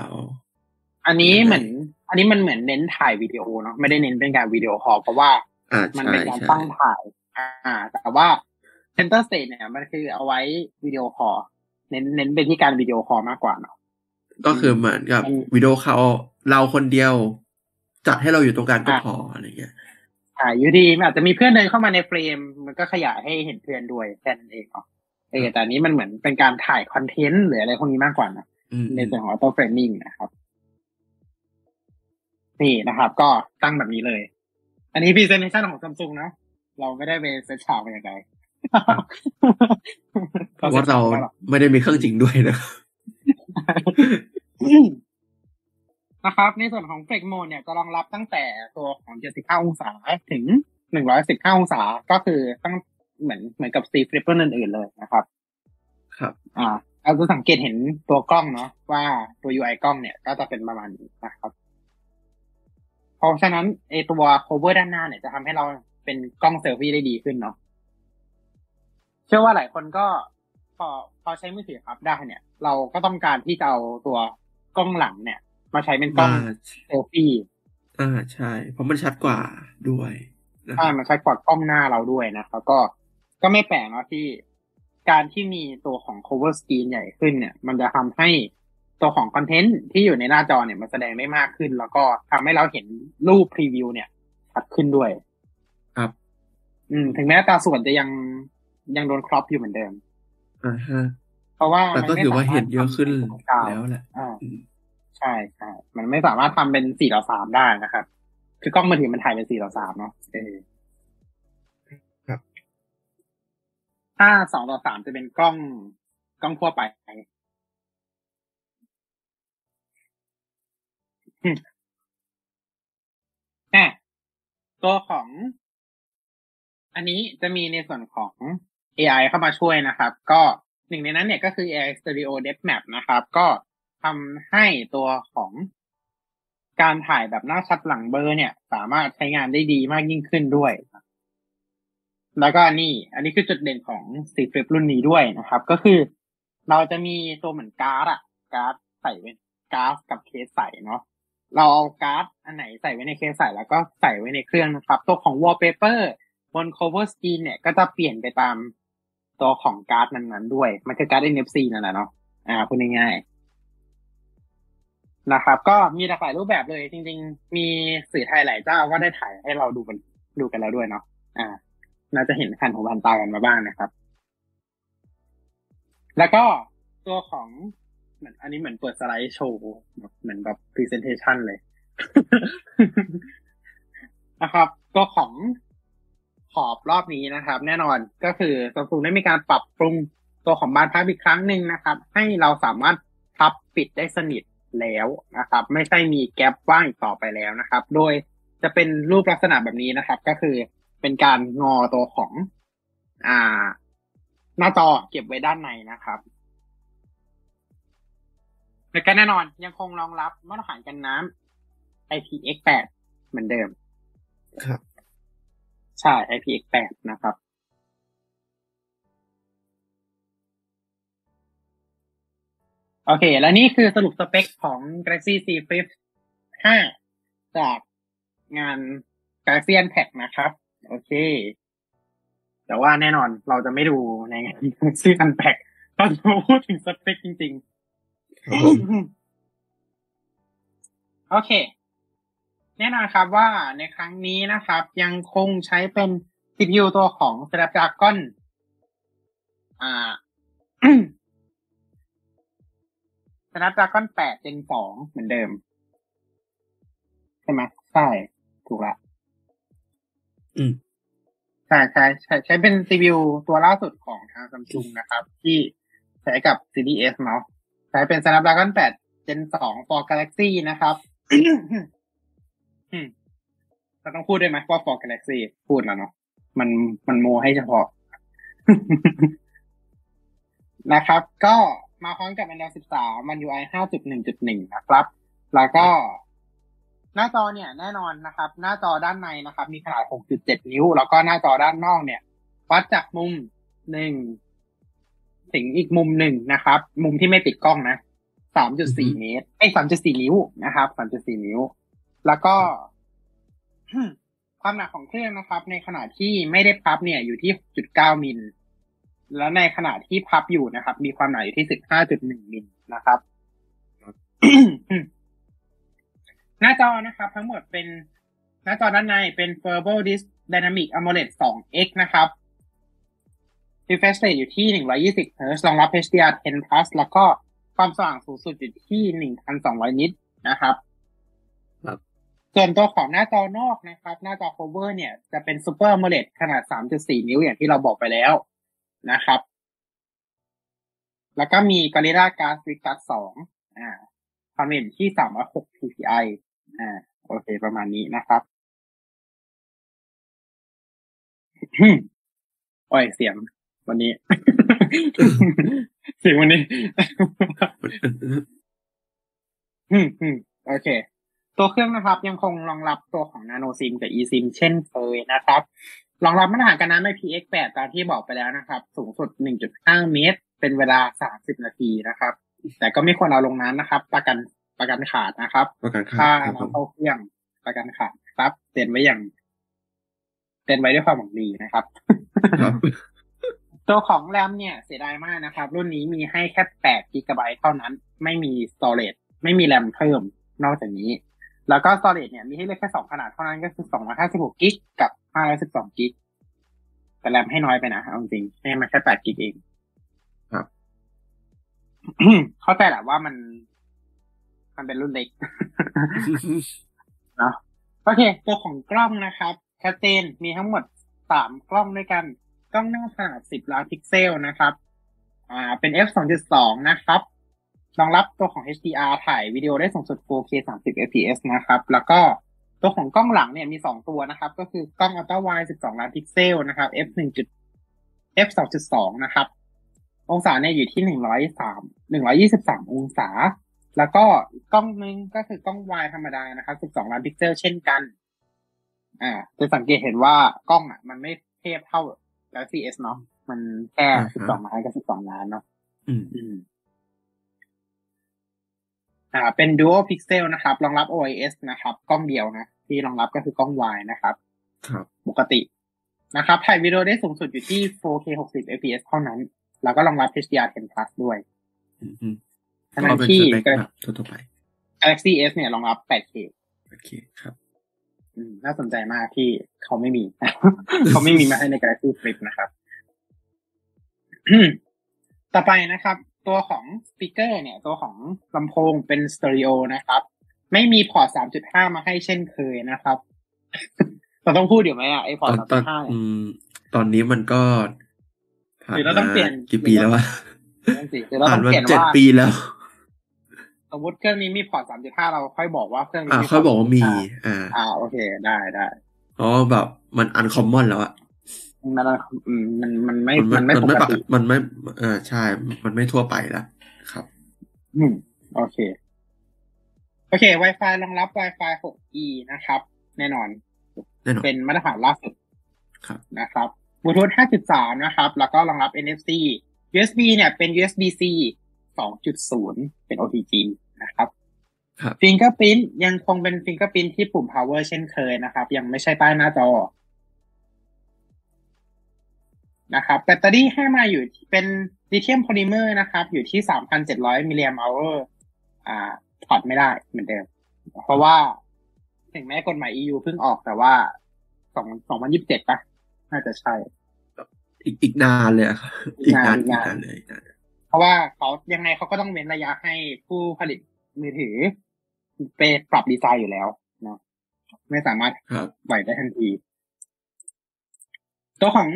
Speaker 1: อันนี้เหมือน อันนี้มันเหมือนเน้นถ่ายวิดีโอเนาะไม่ได้เน้นเป็นการวิดีโอคอลเพราะว่า
Speaker 2: อ่า
Speaker 1: มัน
Speaker 2: ใช่
Speaker 1: เป็นการ
Speaker 2: ใช่
Speaker 1: ตั้งถ่าย อ่า แต่ว่า Center Stage เนี่ยมันคือเอาไว้วิดีโอคอลเน้นเน้นไปที่การวิดีโอคอลมากกว่าเนาะ
Speaker 2: ก็คือเหมือนกับ
Speaker 1: มัน
Speaker 2: วิดีโอเขาเราคนเดียว จัดให้เราอยู่ตรงกลางก็
Speaker 1: อะ
Speaker 2: พออะไรเงี้ย
Speaker 1: อ่าอยู่ดีมันอาจจะมีเพื่อนเดินเข้ามาในเฟรม มันก็ขยายให้เห็นเพื่อนด้วยแค่นั้นเองเนาะเออแต่อันนี้มันเหมือนเป็นการถ่ายคอนเทนต์หรืออะไรพวกนี้มากกว่านะ
Speaker 2: อืม
Speaker 1: ในส่วนของ auto framing นะครับ นี่นะครับ ก็ตั้งแบบนี้เลย อันนี้ presentation ของ Samsung นะเราไม่ได้ไปเซตฉากมาอย่างไร
Speaker 2: เพราะว่าเราไม่ได้มีเครื่องจริงด้วยนะครับ
Speaker 1: นะครับ ในส่วนของ Flex Mode เนี่ยจะรองรับตั้งแต่ตัวของ 75 องศาถึง 115 องศา ก็คือตั้งเหมือนเหมือนกับ Z Flip เบอร์อื่นๆเลยนะครับ
Speaker 2: ครับ
Speaker 1: อ่าเราจะสังเกตเห็นตัวกล้องเนาะว่าตัว UI กล้องเนี่ยก็จะเป็นประมาณนี้นะครับเพราะฉะนั้นไอตัว cover ด้านหน้าเนี่ยจะทำให้เราเป็นกล้องเซลฟี่ได้ดีขึ้นเนาะเชื่อว่าหลายคนก็พอพอใช้มือถือครับได้เนี่ย เราก็ต้องการที่จะเอาตัวกล้องหลังเนี่ย มาใช้เป็นกล้อง
Speaker 2: อ่า
Speaker 1: เซลฟี่
Speaker 2: อ่าใช่ เพราะมันชัดกว่าด้วยนะค
Speaker 1: อ่า
Speaker 2: รับ
Speaker 1: มันใช้กว่ากล้องหน้าเราด้วยนะครับก็ก็ไม่แปลกเนาะที่การที่มีตัวของ cover screen ใหญ่ขึ้นเนี่ย มันจะทำให้ตัวของคอนเทนต์ที่อยู่ในหน้าจอเนี่ยมันแสดงได้มากขึ้น แล้วก็ทำให้เราเห็นรูปพรีวิวเนี่ยชัดขึ้นด้วย
Speaker 2: ครับ
Speaker 1: อืม ถึงแม้ตาส่วนจะยังยังโดนครอปอยู่เหมือนเดิม
Speaker 2: อ่าฮะ
Speaker 1: เพราะว่า
Speaker 2: แต่ก็
Speaker 1: มันไม่
Speaker 2: ถือว่า
Speaker 1: สมรถ
Speaker 2: เห็นเยอะขึ้น
Speaker 1: ทำเป็นกราฟ
Speaker 2: แล้วแหละ
Speaker 1: อ่า
Speaker 2: อืม
Speaker 1: ใช่ใช่มันไม่สามารถทำเป็นสี่ต่อสามได้นะครับ คือกล้องมือถือมันถ่ายเป็นสี่ต่อสามเนาะเออ
Speaker 2: ครับ
Speaker 1: ถ้าสองต่อสามจะเป็นกล้องกล้องทั่วไปอืมอะตัวของ อันนี้จะมีในส่วนของ AI เข้ามาช่วยนะครับ ก็หนึ่งในนั้นเนี่ยก็คือ AI Stereo Depth Map นะครับ ก็ ทำให้ตัวของการถ่ายแบบหน้าชัดหลังเบลอร์ เนี่ย สามารถใช้งานได้ดีมากยิ่งขึ้นด้วย แล้วก็นี่ อันนี้คือจุดเด่นของ Z Flip รุ่นนี้ด้วยนะครับ ก็คือเราจะมีตัวเหมือนการ์ดอะการ์ดใส่ไว้การ์ดกับเคสใส่เนาะเราเอาการ์ดอันไหนใส่ไว้ในเคสใส่แล้วก็ใส่ไว้ในเครื่องนะครับ ตัวของ wallpaper บน cover screen เนี่ยก็จะเปลี่ยนไปตามตัวของการ์ดนั้นๆด้วย มันคือการ์ด NFC นั่นแหละเนาะ อ่าพูดง่ายๆ นะครับ ก็มีหลากหลายรูปแบบเลย จริง ๆ มีสื่อไทยหลายเจ้าก็ได้ถ่ายให้เราดูกันดูกันแล้วด้วยเนาะอ่าน่าจะเห็นคันของบันตากันมาบ้างนะครับ แล้วก็ตัวของเหมือนอันนี้เหมือนเปิดสไลด์โชว์เหมือนแบบ presentation เลยนะครับ ตัวของขอบรอบนี้นะครับ แน่นอนก็คือ Samsung ได้มีการปรับปรุงตัวของบานพับอีกครั้งหนึ่งนะครับ ให้เราสามารถพับปิดได้สนิท แล้วนะครับ ไม่ใช่มีแกลบว่างอีกต่อไปแล้วนะครับ โดยจะเป็นรูปลักษณะแบบนี้นะครับ ก็คือเป็นการงอตัวของอ่า หน้าจอเก็บไว้ด้านในนะครับแล้วก็แน่นอนยังคงรองรับมาตรฐานกันน้ำ IPX8 เหมือนเดิม
Speaker 2: ครับ
Speaker 1: ใช่ IPX8 นะครับ โอเค และนี่คือสรุปสเปคของ Galaxy Z Flip 5 จากงาน Galaxy Unpacked นะครับ โอเค แต่ว่าแน่นอนเราจะไม่ดูในงาน Galaxy Unpacked เราจะมาพูดถึงสเปคจริง ๆ โอเค แน่นอนครับว่าในครั้งนี้นะครับ ยังคงใช้เป็น CPU ตัวของ Snapdragon อ่า Snapdragon 8 Gen 2เหมือนเดิม ใช่ไหมใช่ ถูกละ
Speaker 2: อืม
Speaker 1: ใช่ใช่ใช่ใช้เป็น CPU ตัวล่าสุดของทาง Samsung นะครับ ที่ใช้กับ Series S เนาะใช้เป็น Snapdragon 8 Gen 2 for Galaxy นะครับอืมเราต้องพูดด้วยไหมว่า for Galaxy พูดแล้วเนาะมันมันโมให้เฉพาะนะครับ ก็ มาพร้อมกับ Android 13 มัน UI 5.1.1 นะครับ แล้วก็หน้าจอเนี่ยแน่นอนนะครับ หน้าจอด้านในนะครับ มีขนาด 6.7 นิ้ว แล้วก็หน้าจอด้านนอกเนี่ย วัดจากมุมหนึ่งถึงอีกมุมหนึ่งนะครับ มุมที่ไม่ติดกล้องนะ 3.4 เมตรไอ้ย3.4 นิ้วนะครับ 3.4 นิ้ว แล้วก็ความหนักของเครื่องนะครับ ในขณะที่ไม่ได้พับเนี่ยอยู่ที่ 6.9 มิล แล้วในขณะที่พับอยู่นะครับ มีความหนาอยู่ที่15.1มิลนะครับ หน้าจอนะครับ ทั้งหมดเป็นหน้าจอด้านในเป็น Verbal Disc Dynamic AMOLED 2X นะครับ refresh rate อยู่ที่ 120 Hz รองรับ HDR10 Plus แล้วก็ความสว่างสูงสุดอยู่ที่ 1,200 นิตนะครับ
Speaker 2: ครับ
Speaker 1: ส่วนตัวของหน้าจอนอกนะครับ หน้าจอ cover เนี่ย จะเป็น Super AMOLED ขนาด 3.4 นิ้วอย่างที่เราบอกไปแล้ว นะครับ แล้วก็มี Gorilla Glass Victus 2อ่าความเร็วอยู่ที่สามร้อยหก ppi อ่า โอเค ประมาณนี้นะครับโอ้ยเสียงวันนี้ เสียงวันนี้โอเค ตัวเครื่องนะครับ ยังคงรองรับตัวของ Nano SIM กับ eSIM เช่นเคยนะครับ รองรับมาตรฐานการน้ำ IPX8 ตามที่บอกไปแล้วนะครับ สูงสุด 1.5 เมตร เป็นเวลา 30 นาทีนะครับ แต่ก็ไม่ควรเอาลงน้ำนะครับ ประกันประกันขาดนะครับ
Speaker 2: ประกัน
Speaker 1: ค่า
Speaker 2: ค่าครับผม
Speaker 1: น้ำเข้าเครื่องประกันขาดครับเตือนไว้อย่างเตือนไว้ด้วยความหวังดีนะครับ
Speaker 2: ครับ
Speaker 1: ตัวของแรมเนี่ยเสียดายมากนะครับ รุ่นนี้มีให้แค่8กิกะไบต์เท่านั้น ไม่มี storage ไม่มีแรมเพิ่มนอกจากนี้ แล้วก็ storage เนี่ยมีให้เลือกแค่สองขนาดเท่านั้นก็คือ256กิกกับ 512กิกแต่แรมให้น้อยไปนะเอาจริงๆให้มาแค่8กิกเอง
Speaker 2: ครับ
Speaker 1: เข้าใจแหละว่ามัน มันเป็นรุ่นเล็กเนาะโอเค ตัวของกล้องนะครับชัดเจนมีทั้งหมดสามกล้องด้วยกัน กล้องหน้าขนาด10ล้านพิกเซลนะครับ อ่า เป็น f 2.2นะครับรองรับตัวของ HDR ถ่ายวิดีโอได้สูงสุด 4K 30 fps นะครับ แล้วก็ ตัวของกล้องหลังเนี่ยมีสองตัวนะครับ ก็คือกล้อง Ultra Wide 12ล้านพิกเซลนะครับ f 1 f 2.2นะครับ องศาเนี่ยอยู่ที่103 123องศา แล้วก็กล้องนึงก็คือกล้องวายธรรมดานะครับ12ล้านพิกเซลเช่นกัน อ่า จะสังเกตเห็นว่ากล้องอะ มันไม่เทียบเท่า Galaxy S เนาะมันแค่
Speaker 2: อ่าฮะ
Speaker 1: 12ล้านกับ12ล้านเนาะ
Speaker 2: อืม
Speaker 1: อืมอ่าเป็น Dual Pixel นะครับ รองรับ OIS นะครับ กล้องเดียวนะ ที่รองรับก็คือกล้องวายนะครับ
Speaker 2: ครับ
Speaker 1: ปกตินะครับ ถ่ายวิดีโอได้สูงสุดอยู่ที่ 4K 60 fps เท่านั้น แล้วก็รองรับ HDR10 plus ด้วย
Speaker 2: อืมอืม
Speaker 1: ขณะ
Speaker 2: ก็เป็น
Speaker 1: ที่
Speaker 2: สเปคแบบทั่วๆไป
Speaker 1: Galaxy S เนี่ยรองรับ 8K
Speaker 2: โอเคครับ
Speaker 1: อืมน่าสนใจมากที่เขาไม่มี เขาไม่มีมาให้ใน Galaxy Flip นะครับ ต่อไปนะครับ ตัวของ speaker เนี่ย ตัวของลำโพงเป็นสเตอริโอนะครับ ไม่มีพอร์ต3.5มาให้เช่นเคยนะครับเราต้องพูดอยู่ไหมอะไอพอ
Speaker 2: ต
Speaker 1: ร์
Speaker 2: อ
Speaker 1: ต
Speaker 2: นตอน
Speaker 1: 3.5
Speaker 2: อืมตอนนี้มันก็ผ่าน
Speaker 1: หรือเราต้อง
Speaker 2: มา
Speaker 1: เปลี่ยน
Speaker 2: กี่ปีแล้ววะ
Speaker 1: นั่นสิคือเรา
Speaker 2: ผ่า
Speaker 1: ต้
Speaker 2: น
Speaker 1: อง
Speaker 2: มา
Speaker 1: เปลี่ยน
Speaker 2: เจ็ด
Speaker 1: ว่า
Speaker 2: ปีแล้ว
Speaker 1: สมมติเครื่องนี้มีพอร์ต3.5เราค่อยบอกว่าเครื่องนี้
Speaker 2: อ่า
Speaker 1: มี
Speaker 2: เขาบอกว่ามี
Speaker 1: อ่า
Speaker 2: อ่า
Speaker 1: อ่าโอเคได้ได้
Speaker 2: เพราะว่าแบบมันอันคอมมอนแล้วอะ
Speaker 1: มันอืมมันมันไม่
Speaker 2: มัน
Speaker 1: มันไม่ป
Speaker 2: ไม่
Speaker 1: ก
Speaker 2: ปก
Speaker 1: ติ
Speaker 2: ติมันไม่ เออใช่ มันไม่ทั่วไปแล้วครับ
Speaker 1: อืม โอเค โอเค Wi-Fi รองรับ Wi-Fi 6E นะครับ แน่นอน
Speaker 2: แน่นอน
Speaker 1: เป็นมาตรฐานล่าสุด
Speaker 2: ครับ
Speaker 1: นะครับบลูทูธ5.3 นะครับ แล้วก็รองรับ NFC USB เนี่ยเป็น USB-C 2.0 เป็น OTG นะครับ
Speaker 2: ครับ
Speaker 1: Fingerprint ยังคงเป็น Fingerprint ที่ปุ่ม power เช่นเคยนะครับ ยังไม่ใช่ใต้หน้าจอ นะครับแบตเตอรี่ให้มาอยู่ที่เป็นลิเธียมโพลิเมอร์นะครับ อยู่ที่3,700มิลลิแอมป์อ่าถอดไม่ได้เหมือนเดิม เพราะว่าถึงแม้กฎหมาย EU เพิ่งออกแต่ว่าสองสองพันยี่สิบเจ็ดปะน่าจะใช่
Speaker 2: อีกอีกนานเลยอะครับอีกนาน
Speaker 1: อี
Speaker 2: อี
Speaker 1: ก
Speaker 2: ก
Speaker 1: นาน
Speaker 2: นานเลยอีกนาน
Speaker 1: เพราะว่าเขายังไงเขาก็ต้องเว้นระยะให้ผู้ผลิตมือถือไปปรับดีไซน์อยู่แล้วเนาะไม่สามารถ
Speaker 2: ครับ
Speaker 1: ไหวได้ทันที ตัวของ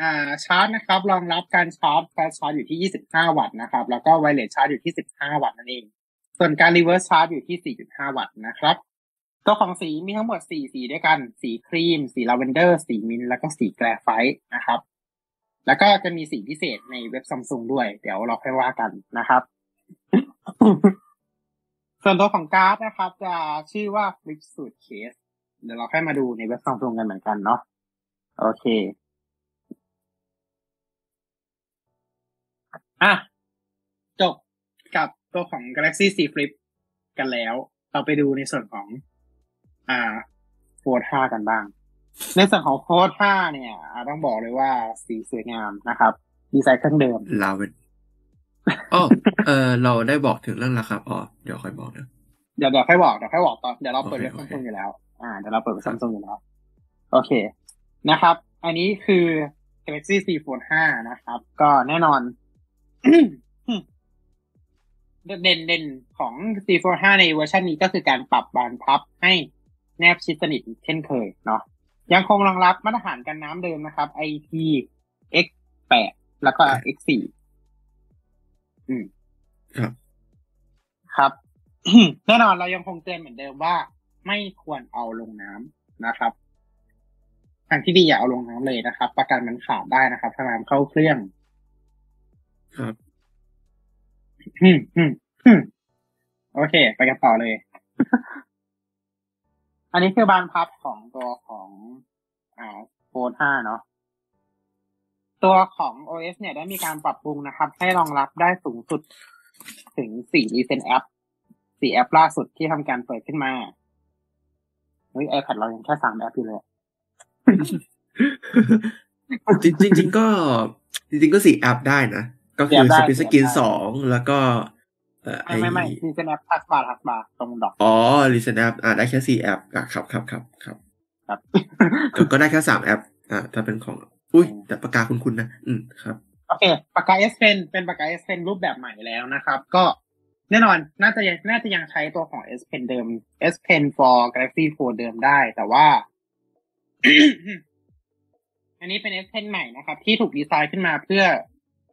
Speaker 1: อ่าชาร์จนะครับรองรับการชาร์จ fast charge อยู่ที่ 25 วัตต์นะครับ แล้วก็ wireless charge อยู่ที่ 15 วัตต์นั่นเอง ส่วนการรีเวิร์สชาร์จอยู่ที่ 4.5 วัตต์นะครับ ตัวของสีมีทั้งหมด 4 สีด้วยกัน สีครีม สีลาเวนเดอร์ สีมินต์แล้วก็สีแกรไฟต์นะครับ แล้วก็จะมีสีพิเศษในเว็บซัมซุงด้วย เดี๋ยวเราค่อยว่ากันนะครับ ส่วนตัวของการ์ดนะครับ จะชื่อว่า Flip Suit Case เดี๋ยวเราค่อยมาดูในเว็บซัมซุงกันเหมือนกันเนาะ โอเค อะ จบกับตัวของ Galaxy Z Flip กันแล้ว เราไปดูในส่วนของ อ่า Fold ห้ากันบ้าง ในส่วนของ Fold ห้าเนี่ยอ่าต้องบอกเลยว่าสีสวยงามนะครับ ดีไซน์เครื่องเดิม
Speaker 2: ลาเวนอ๋อเออเราได้บอกถึงเรื่องราคาอ๋อเดี๋ยวค่อยบอกนะ
Speaker 1: เดี๋ยวเดี๋ยวค่อยบอกเดี๋ยวค่อยบอกตอนเดี๋ยวเราเปิด
Speaker 2: โอเค
Speaker 1: เว็บซัมซุง
Speaker 2: โอเค
Speaker 1: อยู่แล้ว อ่าเดี๋ยวเราเปิดเว็บซัมซุงอยู่แล้ว โอเคนะครับ อันนี้คือ Galaxy Z Fold 5 นะครับ ก็แน่นอน เด่นเด่นของ Z Fold 5ในเวอร์ชันนี้ก็คือการปรับบานพับให้แนบชิดสนิทเช่นเคยเนาะยังคงรองรับมาตรฐานกันน้ำเดิมนะครับ IP X8 แล้วก็ X4 อืม
Speaker 2: ครับ
Speaker 1: ครับ แน่นอนเรายังคงเตือนเหมือนเดิมว่า ไม่ควรเอาลงน้ำนะครับทางที่ดีอย่าเอาลงน้ำเลยนะครับ ประกันมันขาดได้นะครับถ้าน้ำเข้าเครื่อง
Speaker 2: ครับ
Speaker 1: อืมอืมอืมโอเค ไปกันต่อเลย อันนี้คือบานพับของตัวของอ่าโฟน5เนาะตัวของ OS เนี่ยได้มีการปรับปรุงนะครับ ให้รองรับได้สูงสุดถึง4 recent app 4แอปล่าสุดที่ทำการเปิดขึ้นมาเฮ้ย iPad เรายังแค่3แอปอยู่เลย
Speaker 2: จริงจริงจริงก็ จริงๆก็สี่แอปได้นะ ก็คือ
Speaker 1: สี่แอปได้
Speaker 2: split screen สี่
Speaker 1: แอปได้
Speaker 2: สองแล้วก็เอ่อไอ
Speaker 1: ไม่ไม่ไม่ recent app taskbar taskbar ตรง dock อ๋
Speaker 2: อ recent app อ่าได้แค่สี่แอปอะครับครับครับครับ
Speaker 1: ครับ
Speaker 2: ก็ก็ได้แค่สามแอป อ่าถ้าเป็นของ อุ้ยแต่ปากกาคุณคุณนะ อืมครับ
Speaker 1: โอเคปากกา S Pen เป็นปากกา S Pen รูปแบบใหม่แล้วนะครับ ก็แน่นอนน่าจะยังน่าจะยังใช้ตัวของ S Pen เดิม S Pen for Galaxy Fold เดิมได้ แต่ว่า อันนี้เป็น S Pen ใหม่นะครับ ที่ถูกดีไซน์ขึ้นมาเพื่อ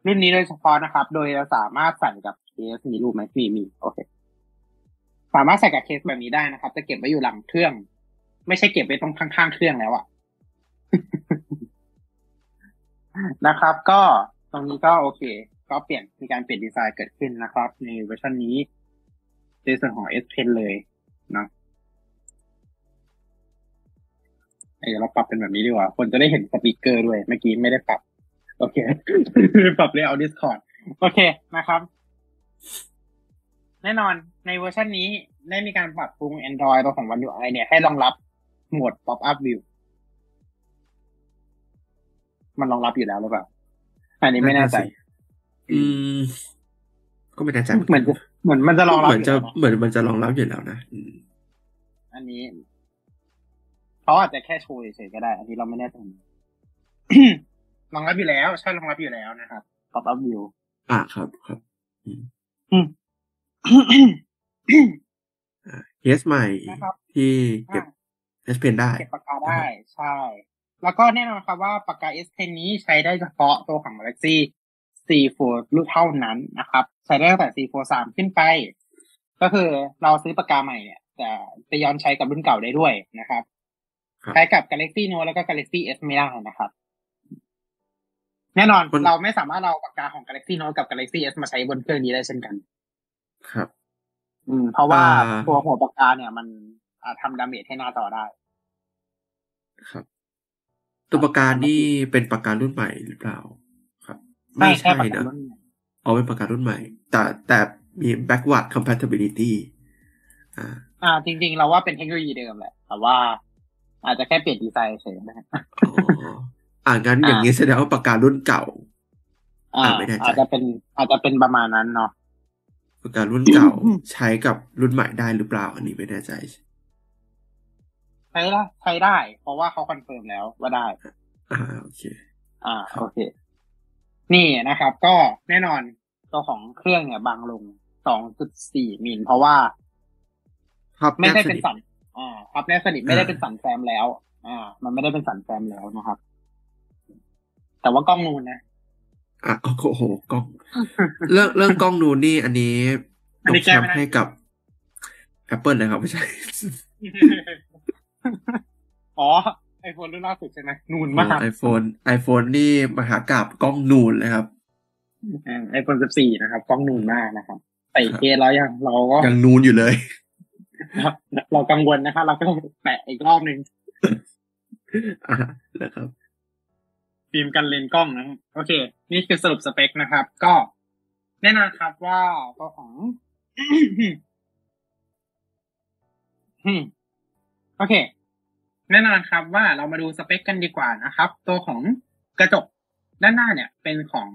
Speaker 1: รุ่นนี้โดยเฉพาะนะครับ โดยเราสามารถใส่กับเคสมีรูปไหมมีมีโอเคสามารถใส่กับเคสแบบนี้ได้นะครับ จะเก็บไว้อยู่หลังเครื่อง ไม่ใช่เก็บไว้ตรงข้างๆเครื่องแล้วอะนะครับ ก็ตรงนี้ก็โอเค ก็เปลี่ยนมีการเปลี่ยนดีไซน์เกิดขึ้นนะครับ ในเวอร์ชันนี้ในส่วนของ S Pen เลยนะเดี๋ยวเราปรับเป็นแบบนี้ดีกว่า คนจะได้เห็น speaker ด้วย เมื่อกี้ไม่ได้ปรับ โอเคปรับเลยเอา Discord โอเคนะครับ แน่นอนในเวอร์ชันนี้ได้มีการปรับปรุง Android ตัวของ One UI เนี่ยให้รองรับโหมด Pop Up View มันรองรับอยู่แล้วหรือเปล่า อันนี้ไม่แน่ใจ
Speaker 2: อืม ก็ไม่แน่ใจ
Speaker 1: เหมือนจะเหมือนมันจะรองรับ
Speaker 2: เหมือนจะ
Speaker 1: ยู่แล้ว
Speaker 2: เหมือนมันจะรองรับอยู่แล้วนะอืม
Speaker 1: อันนี้เขาอาจจะแค่โชว์เฉยๆก็ได้ อันนี้เราไม่แน่ใจ รองรับอยู่แล้วใช่รองรับอยู่แล้วนะครับ Pop Up View
Speaker 2: อ่าครับครับ
Speaker 1: อืม
Speaker 2: เคสใหม่
Speaker 1: นะครับ
Speaker 2: ที่เก็บ S Pen ได้
Speaker 1: เก็บปากกาได้ใช่ แล้วก็แน่นอนครับว่าปากกา S Pen นี้ใช้ได้เฉพาะตัวของ Galaxy C4 รุ่นเท่านั้นนะครับ ใช้ได้ตั้งแต่ C4 3 ขึ้นไป ก็คือเราซื้อปากกาใหม่เนี่ยจะไปย้อนใช้กับรุ่นเก่าได้ด้วยนะครับ
Speaker 2: ครับ
Speaker 1: ใช้กับ Galaxy Note แล้วก็ Galaxy S ไม่ได้นะครับ แน่นอน
Speaker 2: มัน
Speaker 1: เราไม่สามารถเอาปากกาของ Galaxy Note กับ Galaxy S มาใช้บนเครื่องนี้ได้เช่นกัน
Speaker 2: ครับ
Speaker 1: อืม เพราะว่า
Speaker 2: อ่า
Speaker 1: ตัวหัวปากกาเนี่ย มันอ่าทำดาเมจให้หน้าจอได้
Speaker 2: ครับ ตัวปากกานี่เป็นปากการุ่นใหม่หรือเปล่า ครับ
Speaker 1: ใช่
Speaker 2: ไม่
Speaker 1: แค่
Speaker 2: ใช่
Speaker 1: ปากกา
Speaker 2: นะ
Speaker 1: รุ่นใหม่
Speaker 2: เอาเป็นปากการุ่นใหม่ แต่แต่มี backward compatibility อ่า
Speaker 1: อ่า จริง ๆ เราว่าเป็นเทคโนโลยีเดิมแหละ แต่ว่าอาจจะแค่เปลี่ยนดีไซน์เฉยนะฮะ
Speaker 2: อ๋ออ่างั้นอย่างนี้แสดงว่าปากการุ่นเก่า
Speaker 1: อ่า
Speaker 2: อ่าไม่แน่ใจ
Speaker 1: อาจจะเป็น อาจจะเป็นประมาณนั้นเนาะ
Speaker 2: ปากการุ่นเก่าใช้กับรุ่นใหม่ได้หรือเปล่า อันนี้ไม่แน่ใจ
Speaker 1: ใช้ได้ใช้ได้ เพราะว่าเขาคอนเฟิร์มแล้วว่าได้
Speaker 2: อ่าโอเค
Speaker 1: อ่าโอเค นี่นะครับ ก็แน่นอนตัวของเครื่องเนี่ยบางลง2.4มิลเพราะว่า
Speaker 2: ครับ
Speaker 1: ไม่ได้
Speaker 2: แบส
Speaker 1: เป็น
Speaker 2: ท
Speaker 1: สันอ่าครับแนบสนิทไม่ได้เป็นสันแซมแล้ว อ่า มันไม่ได้เป็นสันแซมแล้วนะครับ แต่ว่ากล้องนูนนะ
Speaker 2: อะโอ้โหกล้องเรื่องเรื่องกล้องนูนนี่อันนี้
Speaker 1: อัน
Speaker 2: ต
Speaker 1: นี้
Speaker 2: ก
Speaker 1: แก้
Speaker 2: แชม
Speaker 1: ไม่
Speaker 2: ป์
Speaker 1: ได้
Speaker 2: ให้กับ Apple นะครับไม่ใช่
Speaker 1: อ๋อไอโฟนรุ่นล่าสุดใช่ไหมนูนมาก
Speaker 2: ไอโฟนไอโฟนนี่มหากราบกล้องนูนเลยครับ
Speaker 1: ไอโฟน14นะครับ กล้องนูนมากนะครับใส่เคสแล้วยังเราก็
Speaker 2: ยังนูนอยู่เลย
Speaker 1: เรากังวลนะคะเราก็ต้องแปะอีกรอบหนึ่ง
Speaker 2: อ่านะครับ
Speaker 1: ฟิล์มกันเลนส์กล้องนะโอเค นี่คือสรุปสเปคนะครับ ก็แน่นอนครับว่าตัวของอืมโอเค แน่นอนครับว่าเรามาดูสเปคกันดีกว่านะครับ ตัวของกระจกด้านหน้าเนี่ย เป็นของ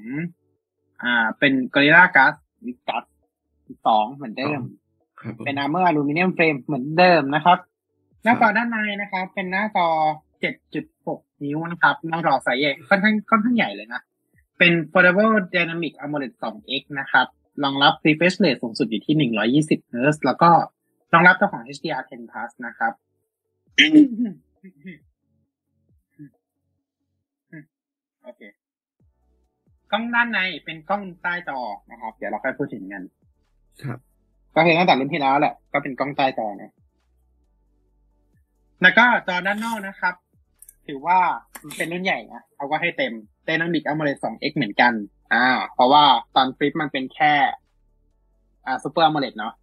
Speaker 1: อ่า เป็น Gorilla Glass Glass สองเหมือนเดิม
Speaker 2: ครับผม
Speaker 1: เป็น Armor Aluminum Frame เหมือนเดิมนะครับ หน้าจอด้านในนะครับ เป็นหน้าจอ 7.6 นิ้วนะครับหน้าจอไซส์ใหญ่ค่อนข้างค่อนข้างใหญ่เลยนะ เป็น Foldable Dynamic AMOLED 2X นะครับรองรับ refresh rate สูงสุดอยู่ที่ 120 Hz แล้วก็รองรับตัวของ HDR10 Plus นะครับ โอเค กล้องด้านในเป็นกล้องใต้จอนะครับ เดี๋ยวเราค่อยพูดถึงกัน
Speaker 2: ครับ
Speaker 1: ก็คือตั้งแต่รุ่นที่แล้วแหละ ก็เป็นกล้องใต้จอนะแล้วก็จอด้านนอกนะครับ ถือว่ามันเป็นรุ่นใหญ่นะเขาก็ให้เต็ม Dynamic AMOLED 2X เหมือนกันอ่า เพราะว่าตอนฟลิปมันเป็นแค่ อ่า Super AMOLED เนาะ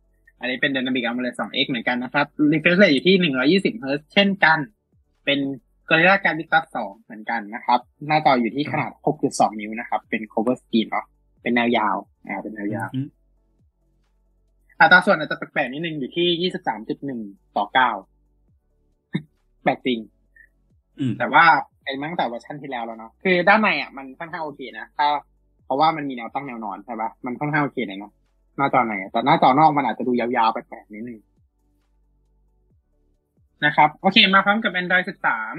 Speaker 1: อันนี้เป็น Dynamic AMOLED 2X เหมือนกันนะครับ refresh rate อยู่ที่120 Hz เช่นกัน เป็น Gorilla Glass Victus 2เหมือนกันนะครับ หน้าจออยู่ที่ขนาด6.2นิ้วนะครับ เป็น cover screen เนาะเป็นแนวยาวอ่าเป็นแนวยาว
Speaker 2: อืม
Speaker 1: อัตราส่วนอาจจะแปลกๆนิดนึงอยู่ที่23.1ต่อ9แปลกจริง
Speaker 2: อืม
Speaker 1: แต่ว่าเป็นมาตั้งแต่เวอร์ชันที่แล้วแล้วเนาะคือด้านในอะมันค่อนข้างโอเคนะถ้าเพราะว่ามันมีแนวตั้งแนวนอนใช่ปะมันค่อนข้างโอเคเลยเนาะหน้าจอในแต่หน้าจอนอกมันอาจจะดูยาวๆแปลกๆนิดนึงนะครับ โอเคมาพร้อมกับ Android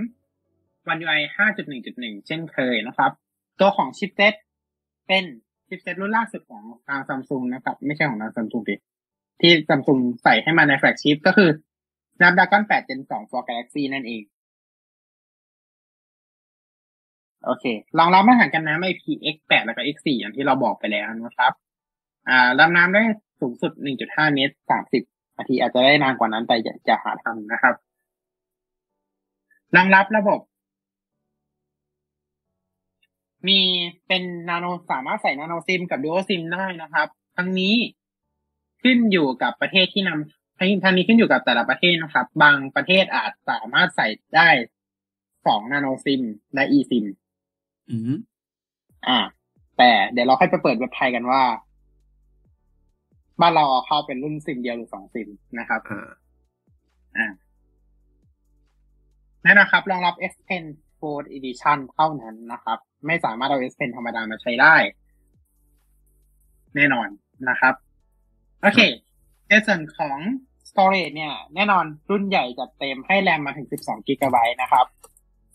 Speaker 1: 13 One UI 5.1.1 เช่นเคยนะครับ ตัวของชิปเซ็ตเป็นชิปเซ็ตรุ่นล่าสุดของทางซัมซุงนะครับ ไม่ใช่ของทางซัมซุงดิที่ซัมซุงใส่ให้มาในแฟลกชิปก็คือ Snapdragon 8 Gen 2 for Galaxy นั่นเอง โอเครองรับมาตรฐานกันน้ำ IPX8 แล้วก็ X4 อย่างที่เราบอกไปแล้วนะครับ อ่าดำน้ำได้สูงสุด 1.5 เมตร 30นาทีอาจจะได้นานกว่านั้นแต่จะหาทำนะครับรองรับระบบ มีเป็นนาโนสามารถใส่นาโนซิมกับดู o ซิมได้นะครับทั้งนี้ขึ้นอยู่กับประเทศที่นำทั้งทั้งนี้ขึ้นอยู่กับแต่ละประเทศนะครับ บางประเทศอาจสามารถใส่ได้สองนาโนซิมและ e ซิม
Speaker 2: อืม
Speaker 1: อ่า แต่เดี๋ยวเราค่อยไปเปิดเว็บไทยกันว่า บ้านเราเอาเข้าเป็นรุ่นซิมเดียวหรือสองซิมนะครับ
Speaker 2: อ่า
Speaker 1: อ่านั่นนะครับ รองรับ S Pen Fold Edition เท่านั้นนะครับ ไม่สามารถเอา S Pen ธรรมดามาใช้ได้ แน่นอนนะครับ โอเค ในส่วนของ storage เนี่ย แน่นอนรุ่นใหญ่จัดเต็มให้แรมมาถึง 12 g b นะครับ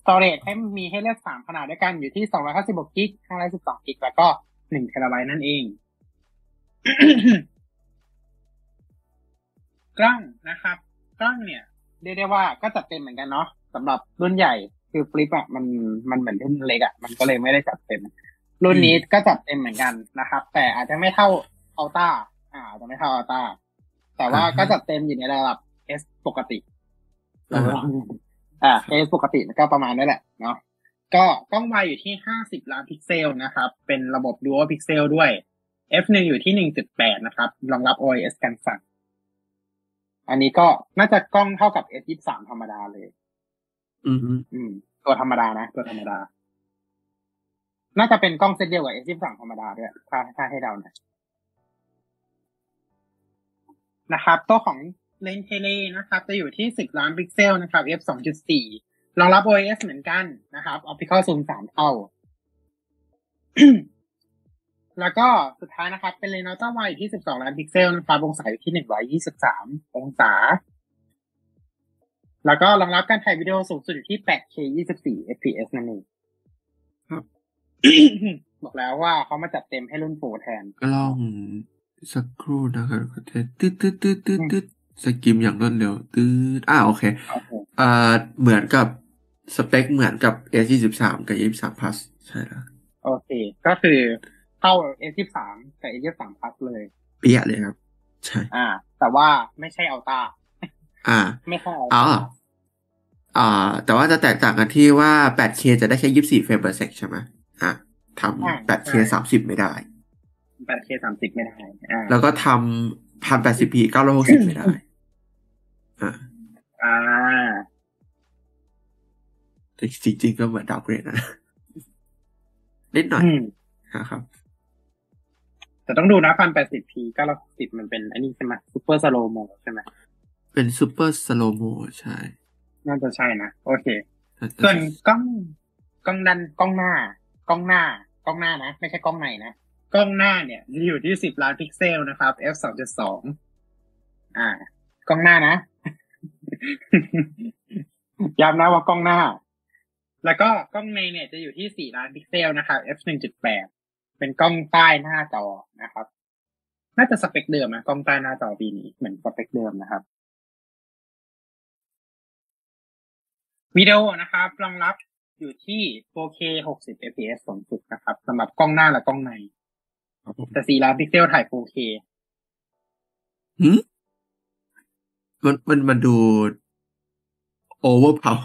Speaker 1: storage ให้มีให้เลือก3ขนาดด้วยกันอยู่ที่256 g b 512 g b แล้วก็1 t b นั่นเอง กล้องนะครับ กล้องเนี่ยเรียกได้ว่าก็จัดเต็มเหมือนกันเนาะสำหรับรุ่นใหญ่คือ Flip อะมันมันเหมือนรุ่นเล็กอะมันก็เลยไม่ได้จัดเต็ม รุ่นนี้ก็จัดเต็มเหมือนกันนะครับ แต่อาจจะไม่เท่า Ultra อ่าอาจจะไม่เท่า Ultra แต่ว่าก็จัดเต็มอยู่ในระดับ S ปกติ
Speaker 2: อ่าฮะ
Speaker 1: อ่า S ปกติก็ประมาณนั่นแหละเนาะก็กล้องวายอยู่ที่ 50 ล้านพิกเซลนะครับ เป็นระบบ Dual Pixel ด้วย f1 อยู่ที่ 1.8 นะครับ รองรับ OIS กันสั่นอันนี้ก็น่าจะกล้องเท่ากับ S23 ธรรมดาเลย
Speaker 2: อืม
Speaker 1: อืม ตัวธรรมดานะ ตัวธรรมดา น่าจะเป็นกล้องเซตเดียวกับ S23 ธรรมดาด้วยถ้าถ้าให้เดานะนะครับ ตัวของ เลนส์ Tele นะครับ จะอยู่ที่ 10 ล้านพิกเซลนะครับ f 2.4 รองรับ OIS เหมือนกันนะครับ Optical Zoom 3 เท่า แล้วก็สุดท้ายนะครับ เป็นเลนส์ Ultra Wide อยู่ที่ 12 ล้านพิกเซลนะครับ องศาอยู่ที่ 123 องศา แล้วก็รองรับการถ่ายวิดีโอสูงสุดอยู่ที่ 8K 24 fps นั่นเอง
Speaker 2: ครับ
Speaker 1: บอกแล้วว่าเขามาจัดเต็มให้รุ่น Pro แทน
Speaker 2: กล้องสักครู่นะครับก็จะตืดตืดตืดตืดตืด skim อย่างรวดเร็วตืดอ่าโอเค
Speaker 1: โอเค
Speaker 2: อ่าเหมือนกับสเปคเหมือนกับ S 2 3กับ S 2 plus ใช่แล้ว
Speaker 1: โอเค ก็คือเท่า S23 กับ S23 Plus เลย
Speaker 2: เปี้ยเลยครับ ใช่
Speaker 1: อ่า แต่ว่าไม่ใช่อัลต้า
Speaker 2: อ่า
Speaker 1: ไม่ใช่อัล
Speaker 2: อ๋อ
Speaker 1: ต้า
Speaker 2: อ่า แต่ว่าจะแตกต่างกันที่ว่า 8K จะได้แค่ 24เฟรม per sec ใช่ไหมอะทำ 8K 30 ไม่ได้
Speaker 1: 8K 30 ไม่ได้อ่า
Speaker 2: แล้วก็ทำ 1080p 960ไม่ได้ อ่า
Speaker 1: อ่า
Speaker 2: แต่จริงๆก็เหมือน downgrade นะนิดหน่อย
Speaker 1: อืม
Speaker 2: นะครับ
Speaker 1: แต่ต้องดูนะ 1080p 960มันเป็นอันนี้ใช่ไหม super slow-mo ใช่ไหม
Speaker 2: เป็น super slow-mo ใช่
Speaker 1: น่าจะใช่นะ โอเค ส่วนกล้องกล้องดันกล้องหน้ากล้องหน้ากล้องหน้านะ ไม่ใช่กล้องในนะ กล้องหน้าเนี่ยจะอยู่ที่สิบล้านพิกเซลนะครับ f สองจุดสองอ่า กล้องหน้านะย้ำนะว่ากล้องหน้า แล้วก็กล้องในเนี่ยจะอยู่ที่สี่ล้านพิกเซลนะครับ f หนึ่งจุดแปดเป็นกล้องใต้หน้าจอนะครับ น่าจะสเปคเดิมนะกล้องใต้หน้าจอปีนี้เหมือนสเปคเดิมนะครับวิดีโอนะครับรองรับอยู่ที่ 4K 60 fps สูงสุดนะครับสำหรับกล้องหน้าและกล้องใน แต่4ล้านพิกเซลถ่าย 4K
Speaker 2: หืมมันมันมันดู overpower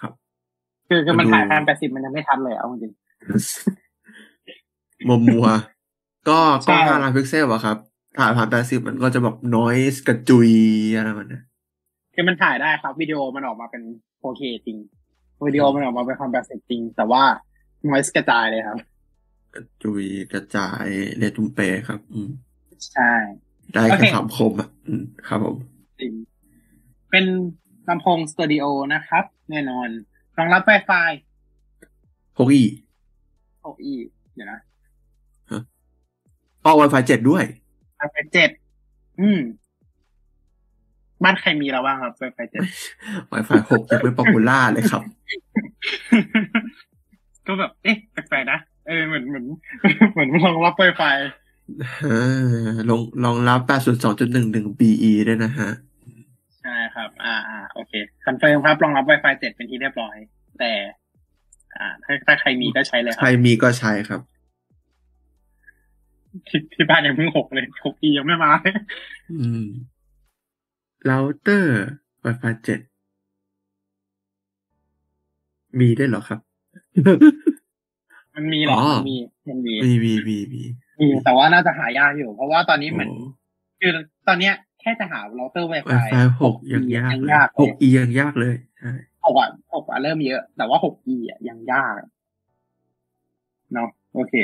Speaker 2: ครับ
Speaker 1: คือคือมัน
Speaker 2: มันดู
Speaker 1: ถ่ายพันแปดสิบมันยังไม่ทันเลยเอาจริง
Speaker 2: มัวมัวๆก็กล้อง
Speaker 1: ใช่
Speaker 2: ห้าล้านพิกเซลอะครับ ถ่ายพันแปดสิบมันก็จะแบบ noise กระจุยอะไรมันนะ
Speaker 1: คือมันถ่ายได้ครับ วิดีโอมันออกมาเป็น 4K จริง วิดีโอมันออกมาเป็น 4K แบบจริง แต่ว่า noise กระจายเลยครับ
Speaker 2: กระจุยกระจายเรตุมเปครับ อืม
Speaker 1: ใช่
Speaker 2: ได้
Speaker 1: โอ
Speaker 2: แค่
Speaker 1: เค
Speaker 2: คำคมอะอืมครับผม
Speaker 1: จริงเป็นลำโพงสตูดิโอนะครับ แน่นอนรองรับ Wi-Fi
Speaker 2: พกอี
Speaker 1: 6E เดี๋ยวนะ
Speaker 2: อ๋อ Wi-Fi เจ็ดด้วย
Speaker 1: Wi-Fi เจ็ดอืม บ้านใครมีแล้วบ้างครับ Wi-Fi เจ็ด
Speaker 2: Wi-Fi หกยังไม่ popular เลยครับ
Speaker 1: ก็แบบ เอ๊ะแปลกๆนะ เออเหมือนเหมือนเหมือนรองรับ Wi-Fi
Speaker 2: เออลงรองรับ 802.11 BE ด้วยนะฮะ
Speaker 1: ใช่ครับ อ่าอ่าโอเค confirm ครับ รองรับ Wi-Fi 7 เป็นที่เรียบร้อย แต่ อ่า ถ้าถ้าใครมีก็ใช้เลยครับ
Speaker 2: ใค
Speaker 1: รั
Speaker 2: ร
Speaker 1: บ
Speaker 2: มีก็ใช้ครับ
Speaker 1: ที่ที่บ้านยังเพิ่งหกเลยหก E ยังไม่มาเลย
Speaker 2: อืมเราเตอร์ Wi-Fi เจ็ดมีได้วยเหรอครับ
Speaker 1: มันมีแหละ
Speaker 2: อ๋อ
Speaker 1: มันมีมันมี
Speaker 2: มีมีมีมี
Speaker 1: มีแต่ว่าน่าจะหายากอยู่ เพราะว่าตอนนี้เหมือน
Speaker 2: โอ้
Speaker 1: คือตอนเนี้ยแค่จะหาเราเตอร์ Wi-Fi
Speaker 2: Wi-Fi หกยังยาก
Speaker 1: ยัง
Speaker 2: เลย
Speaker 1: ยาก
Speaker 2: หก E ยังยากเลยใช่
Speaker 1: หกอะหกอะเริ่มเยอะ แต่ว่าหก E อะยังยากเนาะโอเค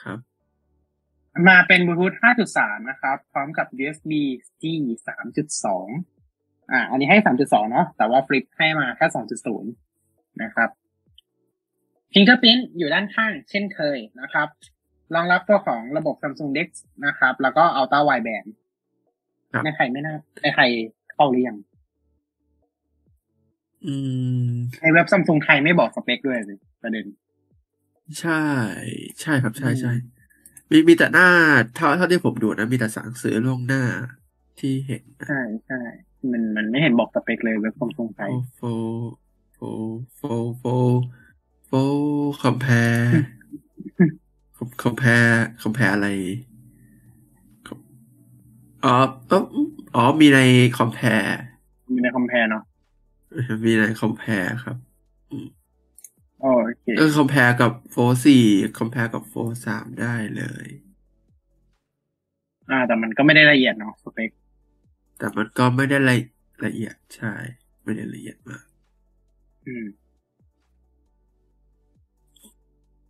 Speaker 2: ครับ
Speaker 1: มาเป็นบลูทูธ5.3 นะครับ พร้อมกับ USB C 3.2 อ่า อันนี้ให้ 3.2 เนาะแต่ว่าฟลิปให้มาแค่ 2.0 นะครับ Fingerprint อยู่ด้านข้างเช่นเคยนะครับรองรับตัวของระบบ Samsung Dex นะครับ แล้วก็ Ultra Wideband
Speaker 2: ครับ
Speaker 1: ในใครไม่น่าในใครเข้าหรือยัง
Speaker 2: อืม
Speaker 1: ในเว็บ Samsung ไทยไม่บอกสเปคด้วยสิประเด็น
Speaker 2: ใช่ ใช่ครับ ใช่
Speaker 1: อืม
Speaker 2: ใช่มีมีแต่หน้าเท่าเท่าที่ผมดูนะ มีแต่สั่งซื้อล่วงหน้าที่เห็นนะ
Speaker 1: ใช่ใช่มันมันไม่เห็นบอกสเปคเลยเว็บ Samsung ไทย
Speaker 2: โฟโฟโฟโฟ โฟ compare compare compare อะไรอ๋อเอออ๋อ มีในคอมแพร์
Speaker 1: มีในคอมแพร์เนาะ
Speaker 2: มีในคอมแพร์ครับ
Speaker 1: โอเค
Speaker 2: ก็คอมแพร์กับโฟสี่คอมแพร์กับโฟสามได้เลย
Speaker 1: อ่า แต่มันก็ไม่ได้ละเอียดเนาะสเปค
Speaker 2: แต่มันก็ไม่ได้ละละเอียดใช่ ไม่ได้ละเอียดมาก
Speaker 1: อืม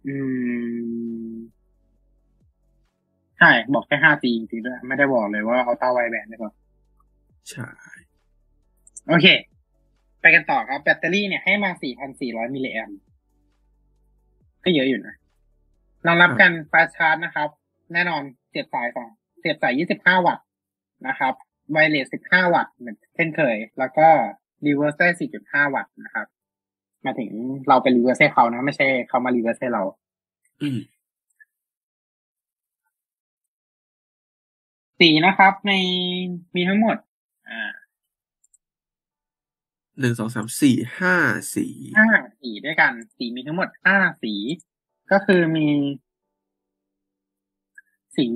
Speaker 1: อืม ใช่ บอกแค่ 5G จริงๆด้วย ไม่ได้บอกเลยว่า Ultra Wideband ได้ป่ะ
Speaker 2: ใช่
Speaker 1: โอเค ไปกันต่อครับ แบตเตอรี่เนี่ยให้มา 4,400 มิลลิแอมป์ก็เยอะอยู่นะรองรับการ fast charge นะครับ แน่นอนเสียบสายสองเสียบสาย 25 วัตต์นะครับ wireless 15 วัตต์เหมือนเช่นเคย แล้วก็รีเวอร์ได้ 4.5 วัตต์นะครับ มาถึงเราไปรีเวอร์ให้เขานะไม่ใช่เขามารีเวอร์ให้เรา
Speaker 2: อืม
Speaker 1: สีนะครับ ในมีทั้งหมด อ่า
Speaker 2: หนึ่งสองสามสี่ห้าสี
Speaker 1: ห้าสีด้วยกัน สีมีทั้งหมดห้าสี ก็คือมี สี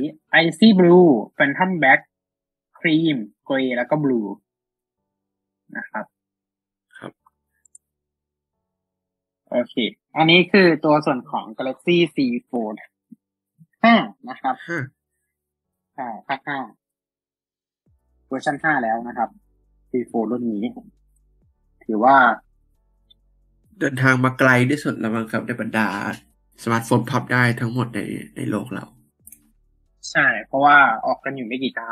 Speaker 1: Icy Blue Phantom Black Cream Grey แล้วก็ Blue นะครับ
Speaker 2: ครับ
Speaker 1: โอเค อันนี้คือตัวส่วนของ Galaxy Z Fold 5 นะครับ
Speaker 2: ห้า
Speaker 1: ใช่ภาคห้าเวอร์ชันห้าแล้วนะครับ Z Fold รุ่นนี้ ถือว่า
Speaker 2: เดินทางมาไกลที่สุดแล้วมั้งครับในบรรดา สมาร์ทโฟนพับได้ทั้งหมดในในโลกเรา
Speaker 1: ใช่ เพราะว่าออกกันอยู่ไม่กี่เจ้า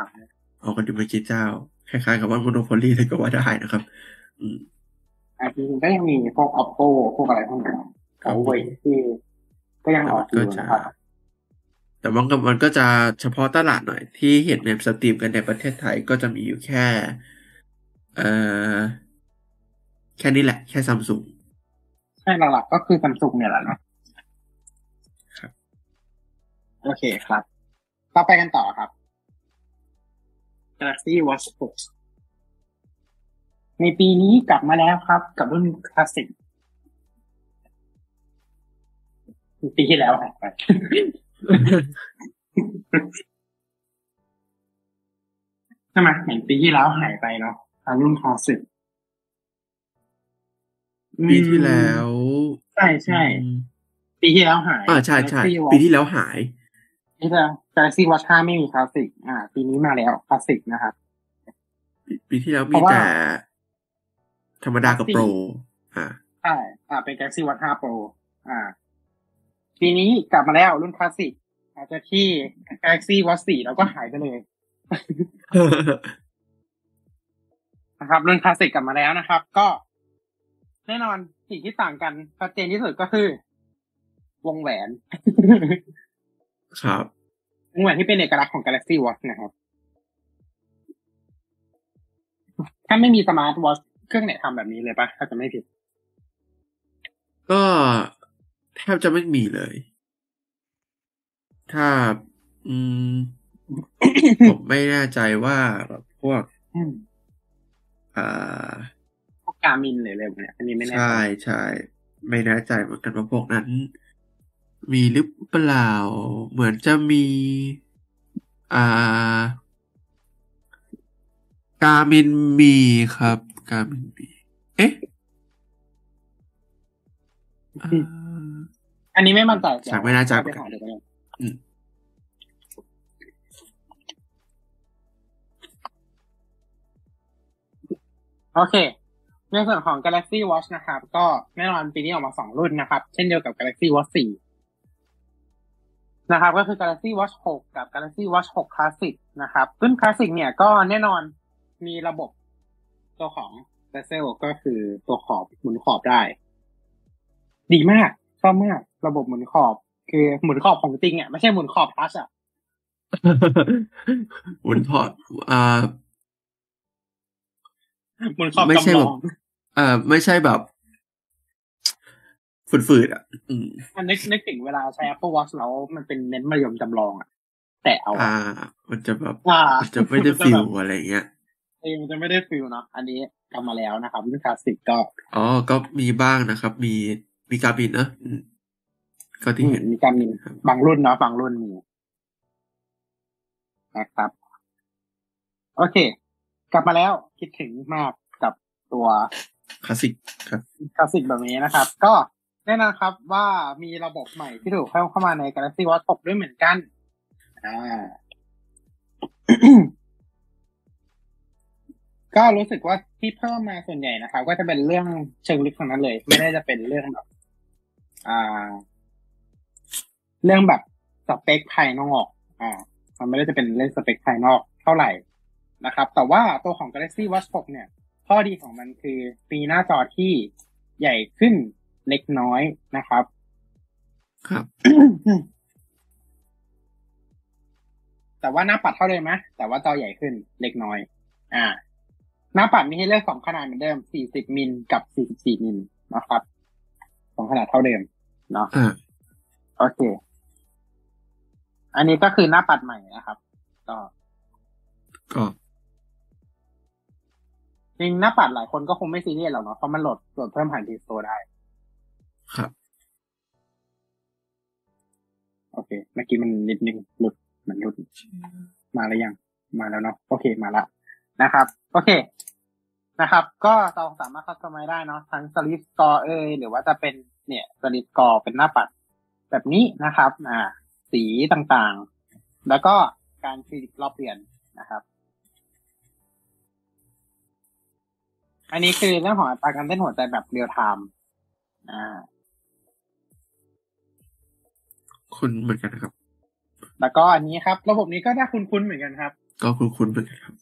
Speaker 2: ออกกันดูไม่กี่เจ้า คล้ายๆกับว่า monopoly เลยก็ว่าได้นะครับ อืม
Speaker 1: อะจริงๆก็ยังมีพวก OPPO พวกอะไรพวกนั้น
Speaker 2: ครับ
Speaker 1: เอาไว้ที่ก็ยังออกอยู่นะครับ
Speaker 2: แต่มันก็มันก็จะเฉพาะตลาดหน่อย ที่เห็น mainstream กันในประเทศไทยก็จะมีอยู่แค่ เอ่อ แค่นี้แหละ แค่ซัมซุง
Speaker 1: ใช่หลักๆก็คือซัมซุงเนี่ยแหละเนาะ
Speaker 2: ครับ
Speaker 1: โอเคครับต่อไปกันต่อครับ Galaxy Watch 6 ในปีนี้กลับมาแล้วครับ กับรุ่นคลาสสิกปีที่แล้วหายไปใช่ไหมเห็นปีที่แล้วหายไปเนาะทางรุ่นคลาสสิก
Speaker 2: ปีที่แล้ว
Speaker 1: ใช่ใช่
Speaker 2: อืม
Speaker 1: ปีที่แล้วหาย
Speaker 2: อ่าใช่ใช่
Speaker 1: Galaxy Watch
Speaker 2: ปีที่แล้วหาย
Speaker 1: นี่จะ Galaxy Watch 5ไม่มีคลาสสิกอ่า ปีนี้มาแล้วคลาสสิกนะครับ
Speaker 2: ปีปีที่แล้ว
Speaker 1: เพ
Speaker 2: มี
Speaker 1: ราะว่า
Speaker 2: แต่ ธรรมดากับ
Speaker 1: สี่
Speaker 2: โปร อ่า
Speaker 1: ใช่อ่า เป็น Galaxy Watch 5 Pro อ่าปีนี้กลับมาแล้วรุ่นคลาสสิกอาจจะที่ Galaxy Watch 4 แล้วก็หายไปเลยนะครับรุ่นคลาสสิกกลับมาแล้วนะครับ ก็ แน่นอนสิ่งที่ต่างกันชัดเจนที่สุดก็คือ วงแหวน
Speaker 2: ครับ
Speaker 1: วงแหวนที่เป็นเอกลักษณ์ของ Galaxy Watch นะครับ ถ้าไม่มีสมาร์ทวอท เครื่องไหนทำแบบนี้เลยปะถ้าจะไม่ผิด
Speaker 2: ก็แทบจะไม่มีเลย ถ้า อืม ผมไม่แน่ใจว่าแบบพวก
Speaker 1: อืม
Speaker 2: อ่า
Speaker 1: พวกกามินหรืออะไรแบบเนี้ยอันนี้ไม่แน่ใจ
Speaker 2: ใช่ใช่ไม่แน่ใจเหมือนกันว่าพวกนั้น มีหรือเปล่า เหมือนจะมี อ่า กามินมีครับ กามินมีเอ๊ะอ่า
Speaker 1: อันนี้ไม่มั่นใจ
Speaker 2: ใช่ไม่แน่ใจ
Speaker 1: เดี๋ยวไปหาดูกัน
Speaker 2: อืม
Speaker 1: โอเค ในส่วนของ Galaxy Watch นะครับ ก็แน่นอนปีนี้ออกมาสองรุ่นนะครับ เช่นเดียวกับ Galaxy Watch 4 นะครับ ก็คือ Galaxy Watch 6 กับ Galaxy Watch 6 Classic นะครับ รุ่น Classic เนี่ยก็แน่นอนมีระบบ ตัวของ bezel ก็คือตัวขอบหมุนขอบได้ ดีมากชอบมาก ระบบหมุนขอบ คือหมุนขอบของจริงอะไม่ใช่หมุนขอบทัชอะ
Speaker 2: วุนพอร์ตอ่า
Speaker 1: หมุนขอบ
Speaker 2: ไม่ใช่
Speaker 1: จำล
Speaker 2: แบ
Speaker 1: อบง
Speaker 2: เอ่อไม่ใช่แบบฝืดๆอะอืม
Speaker 1: มันนึกนึกถึงเวลาใช้ Apple Watch แล้วมันเป็นเน้นมายมจำลองอะแต่เอา
Speaker 2: อ่า
Speaker 1: อะ
Speaker 2: มันจะแบบ
Speaker 1: อ่า
Speaker 2: มันจะไม่ได้ฟิลอะไรเงี้ย
Speaker 1: เองมันจะไม่ได้ feel เนาะอันนี้กลับมาแล้วนะครับรุ่นคลาสสิกก็
Speaker 2: อ๋อก็มีบ้างนะครับ มีมีกาบินนะอืมก็ที่เห็น
Speaker 1: มีการมีบางรุ่นเนาะบางรุ่นมีนะครับ โอเค กลับมาแล้วคิดถึงมากกับตัว
Speaker 2: คลาสสิกครับ
Speaker 1: คลาสสิกแบบนี้นะครับ ก็แน่นอนครับว่ามีระบบใหม่ที่ถูกเพิ่มเข้ามาใน Galaxy Watch 6ด้วยเหมือนกัน อ่า ก็รู้สึกว่าที่เพิ่มมาส่วนใหญ่นะครับก็จะเป็นเรื่องเชิงลึกทั้งนั้นเลย ไม่ได้จะเป็นเรื่องแบบ อ่า เรื่องแบบสเปคภายนอก อ่า มันไม่ได้จะเป็นเรื่องสเปคภายนอกเท่าไหร่นะครับ แต่ว่าตัวของ Galaxy Watch 6 เนี่ย ข้อดีของมันคือมีหน้าจอที่ใหญ่ขึ้นเล็กน้อยนะครับ
Speaker 2: ครับ
Speaker 1: แต่ว่าหน้าปัดเท่าเดิมนะแต่ว่าจอใหญ่ขึ้นเล็กน้อย อ่า หน้าปัดมีให้เลือกสองขนาดเหมือนเดิม 40 มิลกับ44มิลนะครับสองขนาดเท่าเดิมเนาะ
Speaker 2: อ่า
Speaker 1: โอเค อันนี้ก็คือหน้าปัดใหม่นะครับ ก็
Speaker 2: ก็
Speaker 1: จริงหน้าปัดหลายคนก็คงไม่ซีเรียสหรอกเนาะเพราะมันโหลดโหลดเพิ่มผ่านทีโซได้
Speaker 2: ครับ
Speaker 1: โอเค เมื่อกี้มันนิดนึงหลุดเหมือนหลุด มาแล้วยัง มาแล้วเนาะ โอเค มาละ นะครับ โอเคนะครับ ก็เราสามารถคัสตอมไมได้เนาะทั้งสลิปสกอร์เอยหรือว่าจะเป็นเนี่ยสลิปสกอร์เป็นหน้าปัดแบบนี้นะครับ อ่า สีต่างๆ แล้วก็การคลิกรอบเปลี่ยนนะครับ อันนี้คือเรื่องของอัตราการเต้นหัวใจแบบ real-time อ่า
Speaker 2: คุณเหมือนกันนะครับ
Speaker 1: แล้วก็อันนี้ครับ ระบบนี้ก็น่าคุ้นๆเหมือนกันครับ
Speaker 2: ก็คุณคุณเหมือนกันครับ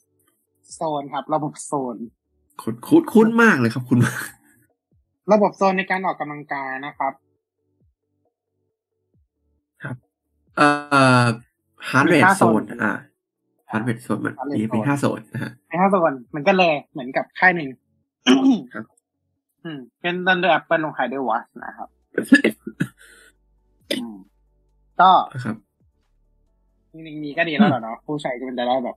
Speaker 1: โซนครับ ระบบโซน
Speaker 2: คุณคุ้นคุ้นมากเลยครับ คุณมาก
Speaker 1: ระบบโซนในการออกกำลังกายนะครับ
Speaker 2: เอ่อฮาร์ดเร
Speaker 1: มี
Speaker 2: ท
Speaker 1: ห้า
Speaker 2: โซ
Speaker 1: โซ
Speaker 2: น
Speaker 1: น
Speaker 2: อ่าฮาร์ดเรทโซนมัน
Speaker 1: heart rate
Speaker 2: มีมี
Speaker 1: zone
Speaker 2: ห้าโซนนะฮะ
Speaker 1: ในห้าโซนมันก็เลยเหมือนกับค่ายหนึ่ง
Speaker 2: ครับ
Speaker 1: อืม เป็นดันโดย Apple ลงขายด้วยวัชนะครับอืมก็
Speaker 2: นะครับ
Speaker 1: จริงๆมีก็ดีแล้วแหละเนาะผู้ใช้ก็เป็นจะได้แบบ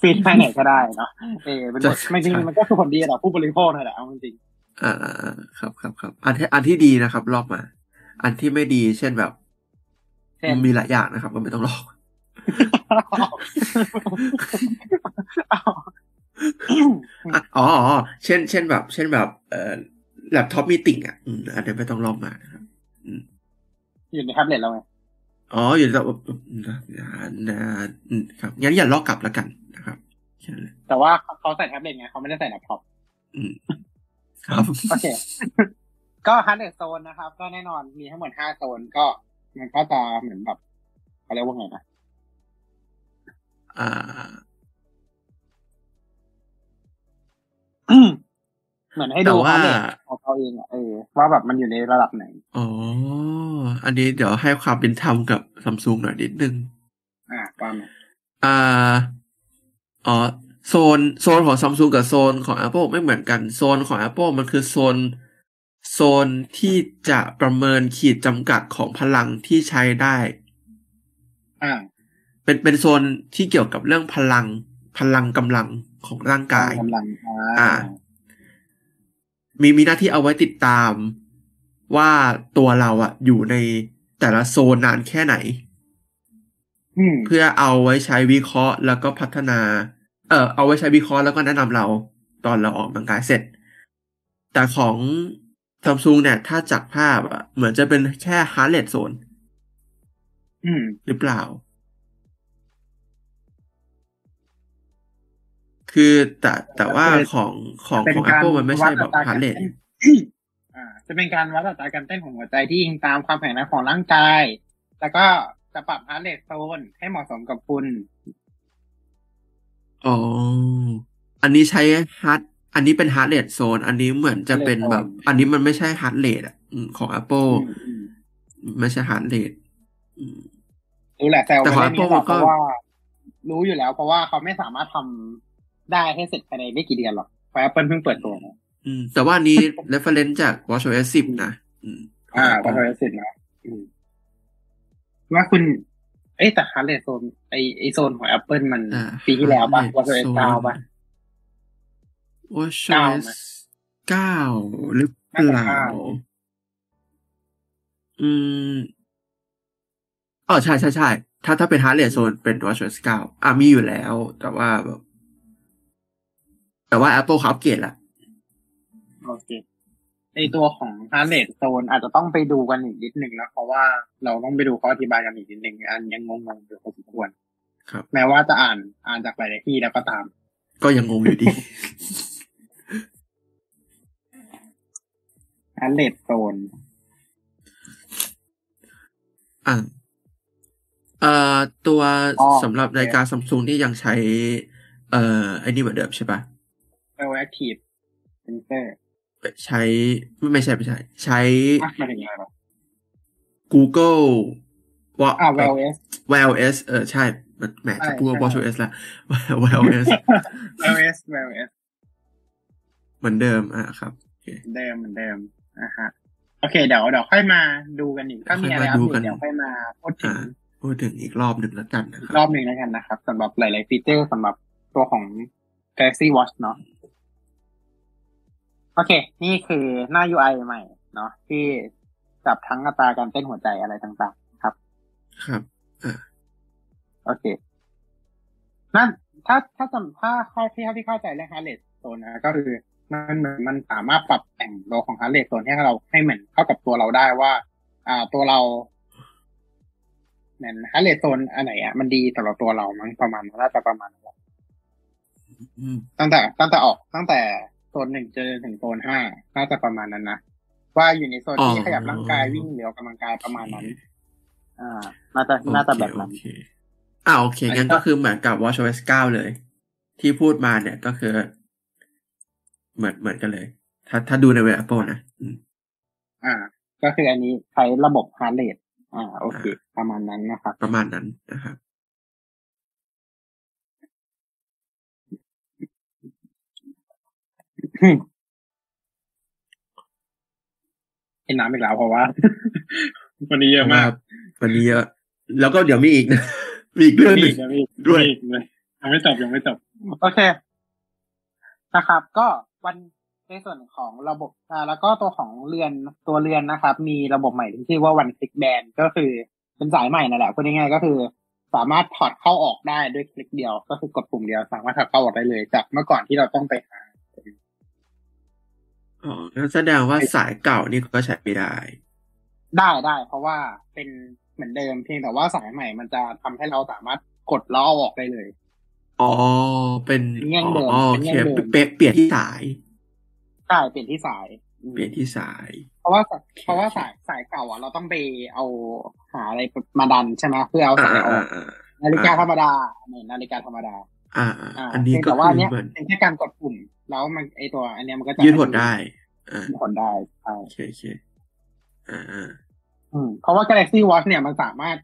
Speaker 1: ฟีดไปไหนก็ได้เนาะเออเป็นบท
Speaker 2: ใช่
Speaker 1: ไม่จริง
Speaker 2: ใช่
Speaker 1: มันก็คือผลดีต่อผู้บริโภคนั่นแหละเอาจริง
Speaker 2: อ่าอ่าอ่าครับครับครับอันที่อันที่ดีนะครับ ลอกมา อันที่ไม่ดีเช่นแบบ
Speaker 1: เช่น
Speaker 2: มีหลายอย่างนะครับ ก็ไม่ต้องลอกอะอ๋ออ๋อเช่น เช่นแบบ เช่นแบบ เอ่อแล็ปท็อปมีติ่งอะอืมอันนี้ไม่ต้องลอกมานะครับ
Speaker 1: อยู่ในแท็บเล็ตเราไง
Speaker 2: อ๋ออยู่ในระบบนะนะครับงั้นอย่าลอกกลับแล้วกันนะครับแต่
Speaker 1: ว่าเขาใส่แท็บเล็ตไงเขาไม่ได้ใส่แล็ปท็อป
Speaker 2: อืมครับ
Speaker 1: โอเคก็ heart rate zone นะครับ ก็แน่นอนมีทั้งหมดห้าโซนก็มันก็จะเหมือนแบบเขาเรียกว่าไงนะ
Speaker 2: อ่า
Speaker 1: เหมือนให้
Speaker 2: แต่
Speaker 1: ดู
Speaker 2: ว่า
Speaker 1: ฮาร์ดเดของเขาเองอะเออว่าแบบมันอยู่ในระดับไหน
Speaker 2: อ๋อ อันนี้เดี๋ยวให้ความเป็นธรรมกับซัมซุงหน่อยนิดนึง
Speaker 1: อ่าความ
Speaker 2: อ่าอ๋อโซนโซนของซัมซุงกับโซนของ Apple ไม่เหมือนกันโซนของ Apple มันคือโซนโซนที่จะประเมินขีดจำกัดของพลังที่ใช้ได้
Speaker 1: อ่า
Speaker 2: เป็นเป็นโซนที่เกี่ยวกับเรื่องพลังพลังกำลังของร่างกาย
Speaker 1: กำลังอ่า
Speaker 2: อ่า มีมีหน้าที่เอาไว้ติดตามว่าตัวเราอะอยู่ในแต่ละโซนนานแค่ไหน
Speaker 1: อืม
Speaker 2: เพื่อเอาไว้ใช้วิเคราะห์แล้วก็พัฒนา เออเอาไว้ใช้วิเคราะห์แล้วก็แนะนำเรา ตอนเราออกกำลังกายเสร็จ แต่ของซัมซุงเนี่ย ถ้าจากภาพอะเหมือนจะเป็นแค่ฮาร์ t เรทโซน
Speaker 1: อืม
Speaker 2: หรือเปล่า คือแต่แต่ว่าของของของ Apple มันไม่ใช่แบบฮาร์ t เรท
Speaker 1: อ่าจะเป็นการวัดอัตราการเต้นของหัวใจที่ยิงตามความแข็งแรงของร่างกาย แล้วก็จะปรับ heart rate zone ให้เหมาะสมกับคุณ
Speaker 2: อ๋อ อันนี้ใช้ heart อันนี้เป็น heart rate zone อันนี้เหมือนจะเป็นแบบ อันนี้มันไม่ใช่ฮาร์ t เรทอะอืมของ Apple
Speaker 1: อืมอืม
Speaker 2: ไม่ใช่ heart rateอืม
Speaker 1: รู้แหละแซว
Speaker 2: แต่
Speaker 1: ไป
Speaker 2: ของ
Speaker 1: เรื่องนี้
Speaker 2: Apple
Speaker 1: หรอก
Speaker 2: ก็
Speaker 1: เพราะว่ารู้อยู่แล้ว เพราะว่าเขาไม่สามารถทำ ได้ให้เสร็จภายในไม่กี่เดือนหรอกเพราะ Apple เพิ่งเปิดตัวนะ
Speaker 2: อืมแต่ว่าอันนี้ reference จาก watchOS 10 นะอืมของ
Speaker 1: อ่า
Speaker 2: Apple
Speaker 1: ก็ทำให้เสร็จแล้วอืมว่าคุณเอ้แต่ฮาร์ดเรทโซนไอไอโซนของ Apple มัน
Speaker 2: อ่า
Speaker 1: ปีที่แล้วป่ะ
Speaker 2: heart
Speaker 1: ว่า
Speaker 2: rate
Speaker 1: จะเก้าป่ะ
Speaker 2: zone
Speaker 1: เก้า
Speaker 2: watchOS
Speaker 1: ไหม
Speaker 2: เก้าหรือเป
Speaker 1: น่าจะ
Speaker 2: ล่า
Speaker 1: เก้า
Speaker 2: อืมอ๋อใช่ใช่ใช่ถ้าถ้าเป็นฮาร์ t เรทโซนเป็น watchOS เก้าอะมีอยู่แล้ว แต่ว่าแบบ แต่ว่า Apple เขาอัปเกรดละ
Speaker 1: โอเคไอตัวของ heart rate zone อาจจะต้องไปดูกันอีกนิดหนึ่งนะเพราะว่าเราต้องไปดูเขาอธิบายกันอีกนิดหนึ่งอันยังงงๆอยู่พอสมควร
Speaker 2: ครับ
Speaker 1: แม้ว่าจะอ่านอ่านจากหลายๆที่แล้วก็ตาม
Speaker 2: ก็ยังงงอยู่ดี
Speaker 1: ฮาร์ดเรทโซน
Speaker 2: อ่าเอ่อตัว
Speaker 1: อ๋อ
Speaker 2: สำหรับนาฬิกาซัมซุงที่ยังใช้ เอ่อไอ้นี่เหมือนเดิมใช่ปะ
Speaker 1: BioActive Sensor
Speaker 2: ใช้ไม่ไม่ใช่ไม่ใช่ ใช้
Speaker 1: อะมาถึงอะไรหรอ
Speaker 2: Google ว่า
Speaker 1: อ่า Wear OS
Speaker 2: Wear OS เออใช่มันแหม
Speaker 1: ใช่
Speaker 2: จะพูดว่า
Speaker 1: ใช่
Speaker 2: WatchOS ละ Wear OS
Speaker 1: Wear OS Wear OS
Speaker 2: เหมือนเดิมอะครับโอเค
Speaker 1: เหมือนเดิมเหมือนเดิมนะฮะโอเคเดี๋ยวเดี๋ยวค่อยมาดูกันอีกถ้ามีอะไร
Speaker 2: ค่อย
Speaker 1: อัป
Speaker 2: มาดู
Speaker 1: เด
Speaker 2: กั
Speaker 1: ต
Speaker 2: น
Speaker 1: เดี๋ยวค่อยมาพูดถึ
Speaker 2: อ่างพูดถึงอีกรอบหนึ่งแล้วกันนะค
Speaker 1: ร
Speaker 2: รั
Speaker 1: อบบหนึ่งแล้วกันนะครับสำหรับหลาย ๆ ฟีเจอร์สำหรับตัวของ Galaxy Watch เนาะโอเค นี่คือหน้า UI ใหม่เนาะที่จับทั้งอัตราการเต้นหัวใจอะไรต่างๆ ครับ
Speaker 2: ครับ
Speaker 1: โอเค นั่น ถ้าถ้าจำถ้าเข้าที่ที่เข้าใจเรื่อง heart rate zone นะก็คือมันเหมือนมันสามารถปรับแต่งตัวของ heart rate zone ให้เราให้เหมือนเข้ากับตัวเราได้ว่า อ่าตัวเราเหมือน heart rate zone อันไหนอะมันดีสำหรับตัวเรามั้งประมาณนั้นน่าจะประมาณนั้นแหละ
Speaker 2: อืม
Speaker 1: ตั้งแต่ตั้งแต่ออกตั้งแต่ โซนหนึ่งจนถึงโซนห้าน่าจะประมาณนั้นนะว่าอยู่ในโซนที่ขยับร่างกายวิ่งหรือออกกำลังกายประมาณนั้น อ่า น่าจะน่าจะแบบนั้น
Speaker 2: โอเคอ่าโอเคงั้นก็คือเหมือนกับ WatchOS 9 เลย ที่พูดมาเนี่ยก็คือ เหมือนเหมือนกันเลย ถ้าถ้าดูในเว็บ Apple นะอืม
Speaker 1: อ่า ก็คืออันนี้ใช้ระบบฮาร์เรทอ่า โอเค ประมาณนั้นนะครับ
Speaker 2: ประมาณนั้นนะครับ
Speaker 1: กินน้ำอีกแล้วเพราะว่า วันนี้เยอะมาก
Speaker 2: วันนี้เยอะแล้วก็เดี๋ยวมีอีกนะมีอีกเรื่องห
Speaker 1: มี
Speaker 2: นึ่
Speaker 1: อี
Speaker 2: ง
Speaker 1: กนะมีอีก
Speaker 2: ด้วย
Speaker 1: มีอีกเลยยังไม่จบยังไม่จบโอเคนะครับ ก็วันในส่วนของระบบอ่าแล้วก็ตัวของเรือนตัวเรือนนะครับ มีระบบใหม่ที่ชื่อว่าวันคลิกแบนก็คือเป็นสายใหม่นั่นแหละพูดง่ายๆก็คือ สามารถถอดเข้าออกได้ด้วยคลิกเดียว ก็คือกดปุ่มเดียว สามารถถอดเข้าออกได้เลย จากเมื่อก่อนที่เราต้องไปหา
Speaker 2: อ๋องั้นแสดงว่าสายเก่านี่ก็ใช้ไม่ได้
Speaker 1: ได้ได้ เพราะว่าเป็นเหมือนเดิมเพียงแต่ว่าสายใหม่มันจะทำให้เราสามารถกดแล้วเอาออกได้เลย
Speaker 2: อ๋อ เป็น
Speaker 1: เป็นแง่งเดิม
Speaker 2: อ๋อโอ
Speaker 1: เป็น
Speaker 2: เค
Speaker 1: แง่งเดิม
Speaker 2: เปลี่ยนเปลี่ยนที่สาย
Speaker 1: ใช่เปลี่ยนที่สายอืม
Speaker 2: เปลี่ยนที่สาย
Speaker 1: เพราะว่าสายเพราะว่าสายสายเก่าอะ เราต้องไปเอาหาอะไรมาดันใช่ไหมเพื่อเอา
Speaker 2: อ่า
Speaker 1: สายออ
Speaker 2: อ่ากอ่า
Speaker 1: นาฬิกาธรรมดาเนี่ยนาฬิกาธรรมดา
Speaker 2: อ่าอ่า
Speaker 1: อ่า
Speaker 2: อันนี้
Speaker 1: เพียง
Speaker 2: ก็
Speaker 1: แต่ว่า
Speaker 2: คือ
Speaker 1: เนี้ย
Speaker 2: เหมือน
Speaker 1: เป็นแค่การกดปุ่ม แล้วมันไอตัว อันเนี้ยมันก็จะ
Speaker 2: ยืดหดได้อ่า
Speaker 1: ยืดหดได้ใช่
Speaker 2: โอเคโอเคอ่าอ่า
Speaker 1: อืมเพราะว่า Galaxy Watch เนี่ยมันสามารถ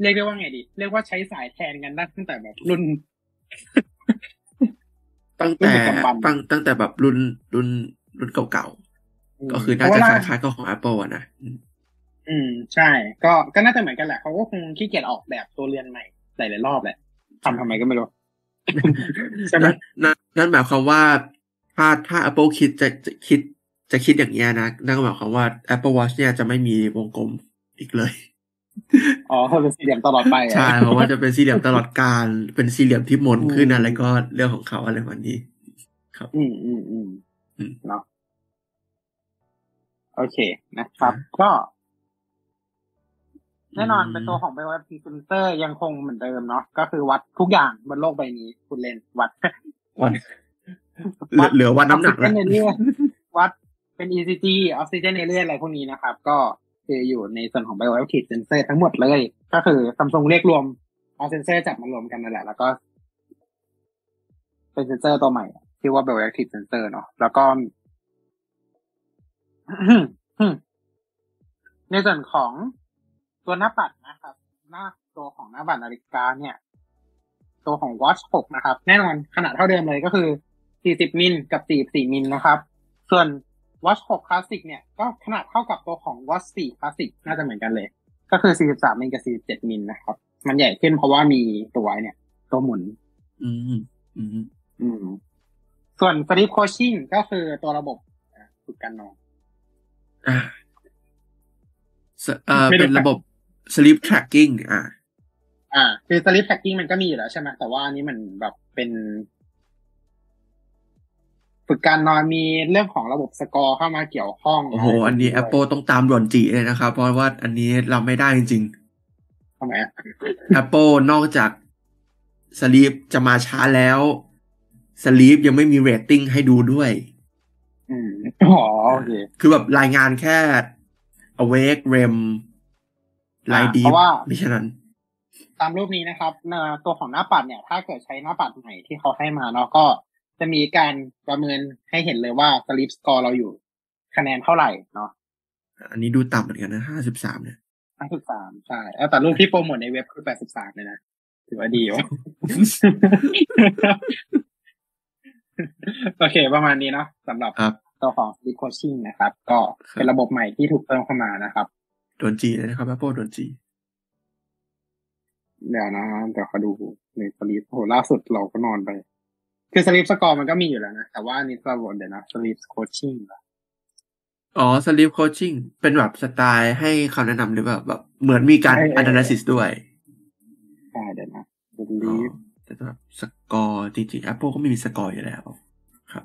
Speaker 1: เรียกได้ว่าไงดี เรียกว่าใช้สายแทนกันได้ตั้งแต่แบบรุ่น
Speaker 2: ตั้งแต่
Speaker 1: รุ่นปัจจุบัน
Speaker 2: ตั้งตั้งแต่แบบรุ่นรุ่นรุ่นเก่าๆ ก็คือน่าจะคล้ายๆกับของ Apple อะนะอืม
Speaker 1: อืม ใช่ ก็ก็น่าจะเหมือนกันแหละเขาก็คงขี้เกียจออกแบบตัวเรือนใหม่หลายๆรอบแหละทำทำไมก็ไม่รู้ ใช่ไหม
Speaker 2: นั่นนั่นนั่นหมายความว่าถ้าถ้า Apple คิดจะจะคิดจะคิดอย่างเงี้ยนะนั่นก็หมายความว่า Apple Watch เนี่ยจะไม่มีวงกลมอีกเลย
Speaker 1: อ๋อเธอเป็นสี่เหลี่ยมตลอดไปเหรอ
Speaker 2: ใช่เพราะว่าจะเป็นสี่เหลี่ยมตลอดการเป็นสี่เหลี่ยมที่มนขึ้น
Speaker 1: อืม
Speaker 2: อะไรก็เรื่องของเขาอะไรวันนี้
Speaker 1: อืมอืมอืม
Speaker 2: อืม
Speaker 1: เนาะโอเคนะครับ ก็ แน่นอนเป็นตัวของ BioFP Sensor ยังคงเหมือนเดิมเนาะก็คือวัดทุกอย่างบนโลกใบนี้ คุณเล่นวัด
Speaker 2: วันเหลือเหลือวันน้ำหนัก
Speaker 1: อ
Speaker 2: แล้ว
Speaker 1: อกซิเจในเลือดวัดเป็น ECG ออกซิเจนในเลือดอะไรพวกนี้นะครับ ก็คืออยู่ในส่วนของ bioactive sensor ทั้งหมดเลย ก็คือซัมซุงเรียกรวมเอาเซนเซอร์จับมารวมกันนั่นแหละ แล้วก็ เป็นเซนเซอร์ตัวใหม่ที่ว่า bioactive sensor เนาะแล้วก็ในส่วนของ ตัวหน้าปัดนะครับ หน้าตัวของหน้าบัตรนาฬิกาเนี่ย ตัวของ Watch 6 นะครับ แน่นอนขนาดเท่าเดิมเลยก็คือ 40 มิลกับ 44 มิลนะครับ ส่วน Watch 6 Classic เนี่ย ก็ขนาดเท่ากับตัวของ Watch 4 Classic น่าจะเหมือนกันเลย ก็คือ 43 มิลกับ 47 มิลนะครับ มันใหญ่ขึ้นเพราะว่ามีตัวเนี่ย ตัวหมุน
Speaker 2: อืม อืม
Speaker 1: อืม ส่วน Sleep Coaching ก็คือตัวระบบอะฝึกการนอน
Speaker 2: อ่าสเอ่อ
Speaker 1: ไม่รู้
Speaker 2: เป็นระบบ sleep tracking อ่า
Speaker 1: อ่า คือ Sleep Tracking มันก็มีอยู่แล้วใช่ไหมแต่ว่าอันนี้มันแบบเป็น ฝึกการนอนมีเรื่องของระบบสกอร์เข้ามาเกี่ยวข้อง
Speaker 2: โอ้โห อันนี้ะ
Speaker 1: ไรพวกด้วย
Speaker 2: Apple ต้องตามด่วนจีเลยนะครับ เพราะว่าอันนี้เราไม่ได้จริง
Speaker 1: ทำไมอะ
Speaker 2: ๆ Apple นอกจาก sleep จะมาช้าแล้ว sleep ยังไม่มีเรตติ้งให้ดูด้วย
Speaker 1: อืมอ๋อโอเค
Speaker 2: คือแบบรายงานแค่ awake rem ไล
Speaker 1: อ่า
Speaker 2: ดี
Speaker 1: เพราะว่า
Speaker 2: ไม่ใช่นั้น
Speaker 1: ตามรูปนี้นะครับเอ่อตัวของหน้าปัดเนี่ย ถ้าเกิดใช้หน้าปัดใหม่ที่เขาให้มาเนาะก็จะมีการประเมินให้เห็นเลยว่า sleep score เราอยู่ คะแนนเท่าไหร่เนาะ
Speaker 2: อันนี้ดูต่ำเหมือนกันนะห้าสิบสามเนี่ย
Speaker 1: 53ใช่เออแต่รูปที่โปรโมทในเว็บคือ83เลยนะถือว่าดีวะโอเค ประมาณนี้เนาะสำหรับ
Speaker 2: ครับ
Speaker 1: ตัวของ sleep coaching นะครับ ก็เป็นระบบใหม่ที่ถูกเพิ่มเข้ามานะครับ
Speaker 2: โดนจีเลยนะครับ Apple โดนจี
Speaker 1: เดี๋ยวนะเดี๋ยวเขาดูในสลีปโหล่าสุดเราก็นอนไป คือสลีปสกอร์มันก็มีอยู่แล้วนะ แต่ว่าอันนี้สำหรับเดี๋ยวนะสลีปโคชชิ่ง
Speaker 2: อ๋อ sleep coaching เป็นแบบสไตล์ให้คำแนะนำหรือแบบแบบ เหมือนมีการ
Speaker 1: เออเออ
Speaker 2: analysis ด้วย
Speaker 1: ใช่เดี๋ยวนะ
Speaker 2: อ๋อ
Speaker 1: sleep
Speaker 2: แต่แบบสกอร์จริงๆ Apple ก็ไม่มีสกอร์อยู่แล้วครับ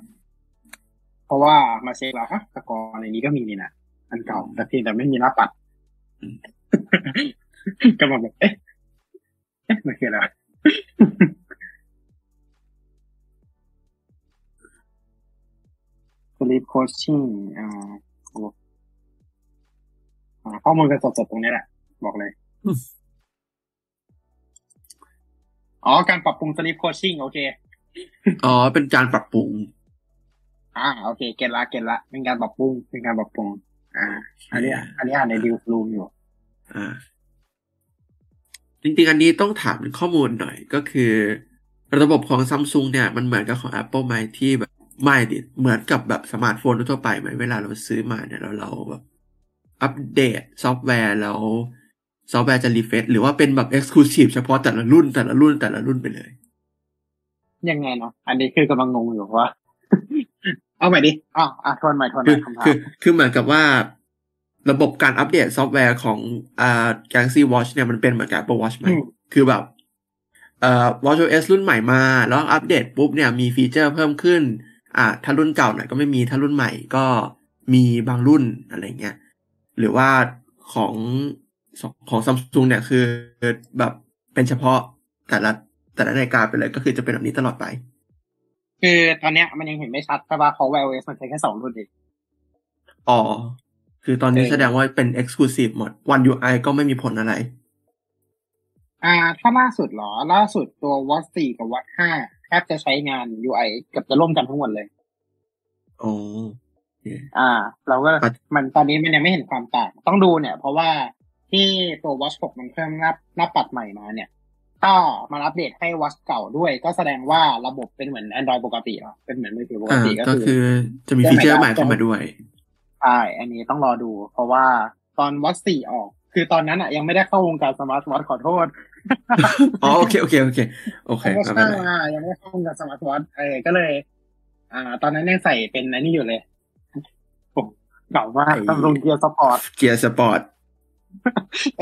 Speaker 1: เพราะว่ามาเช็คแล้วอะสกอร์ในนี้ก็มีนี่นะอันเก่าแต่เพียงแต่ไม่มีหน้าปัด
Speaker 2: อืม
Speaker 1: กำลังแบบเอ๊ะเอ๊ะมันคืออะไร sleep coaching อ่าอ่าข้อมูลกันสดๆตรงนี้แหละ บอกเลย
Speaker 2: อืม
Speaker 1: อ๋อ การปรับปรุง sleep coaching โอเค
Speaker 2: อ๋อ เป็นการปรับปรุง
Speaker 1: อ่า โอเค get ละ get ละ เป็นการปรับปรุง เป็นการปรับปรุง อ่า อันนี้ อันนี้อ่านใน newsroom อยู่
Speaker 2: อ่า จริงๆ อันนี้ต้องถามข้อมูลหน่อยก็คือ ระบบของซัมซุงเนี่ย มันเหมือนกับของ Apple ไหมที่แบบไม่ดิเหมือนกับแบบสมาร์ทโฟนทั่วไปไหมเวลาเราซื้อมาเนี่ยเราเราแบบอัปเดตซอฟต์แวร์แล้วซอฟต์แวร์จะ refresh หรือว่าเป็นแบบ Exclusive เฉพาะแต่ละรุ่นแต่ละรุ่นแต่ละรุ่นไปเลย
Speaker 1: ยังไงเนาะอันนี้คือกำลังงงอยู่ว่า เอาใหม่ดิอ๋ออะทวนใหม่ทวนให
Speaker 2: คื
Speaker 1: ม่
Speaker 2: อ
Speaker 1: คำถา
Speaker 2: คือ
Speaker 1: ม
Speaker 2: คือเหมือนกับว่า ระบบการอัปเดตซอฟต์แวร์ของอ่า Galaxy Watch เนี่ยมันเป็นเหมือนกับ Apple Watch ไหม
Speaker 1: อืม
Speaker 2: คือแบบเอ่อ watchOS รุ่นใหม่มา แล้วอัปเดตปุ๊บเนี่ยมีฟีเจอร์เพิ่มขึ้น อ่าถ้ารุ่นเก่าหน่อยก็ไม่มีถ้ารุ่นใหม่ก็มีบางรุ่นอะไรเงี้ยหรือว่าของของซัมซุงเนี่ยคือแบบเป็นเฉพาะแต่ละแต่ละรายการไปเลยก็คือจะเป็นแบบนี้ตลอดไป
Speaker 1: คือตอนเนี้ยมันยังเห็นไม่ชัดใช่ป่ะเพราะ iOS มันใช้แค่สองรุ่นเอง
Speaker 2: อ๋อ คือตอนนี้
Speaker 1: เออ
Speaker 2: แสดงว่าเป็น exclusive หมด One UI ก็ไม่มีผลอะไร
Speaker 1: อ่า ถ้าล่าสุดเหรอ ล่าสุดตัว Watch 4 กับ Watch 5แทบจะใช้งาน UI เกับจะร่วมกันทั้งหมดเลย
Speaker 2: อ๋อ
Speaker 1: อ่า เราก็
Speaker 2: ครับ
Speaker 1: มันตอนนี้มันยังไม่เห็นความต่าง ต้องดูเนี่ย เพราะว่าที่ตัว Watch 6 มันเพิ่มหน้าหน้าปัดใหม่มาเนี่ย ก็มาอัปเดตให้ Watch เก่าด้วย ก็แสดงว่าระบบเป็นเหมือน Android ปกติอะเป็นเหมือนมือถือปก
Speaker 2: อ่า
Speaker 1: ติ
Speaker 2: ก็
Speaker 1: ก็
Speaker 2: คื
Speaker 1: คือ
Speaker 2: อจะมีฟีเจอร์ใหม่เข้ามาด้วย
Speaker 1: ใช่อันนี้ต้องรอดู เพราะว่าตอน Watch 4ออก คือตอนนั้นอะยังไม่ได้เข้าวงการสมาร์ทวอทขอโทษ
Speaker 2: อ๋อโอเคโอเคโอเคโอเค
Speaker 1: เขาก็
Speaker 2: ไม่
Speaker 1: ใช่
Speaker 2: เป็นไร
Speaker 1: มายังไม่เข้าวงการ smart watch เออก็เลย อ่า ตอนนั้นยังใส่เป็นอันนี้อยู่เลยผมเก่ามากซัมซุงเกียร์ Sport Gear Sport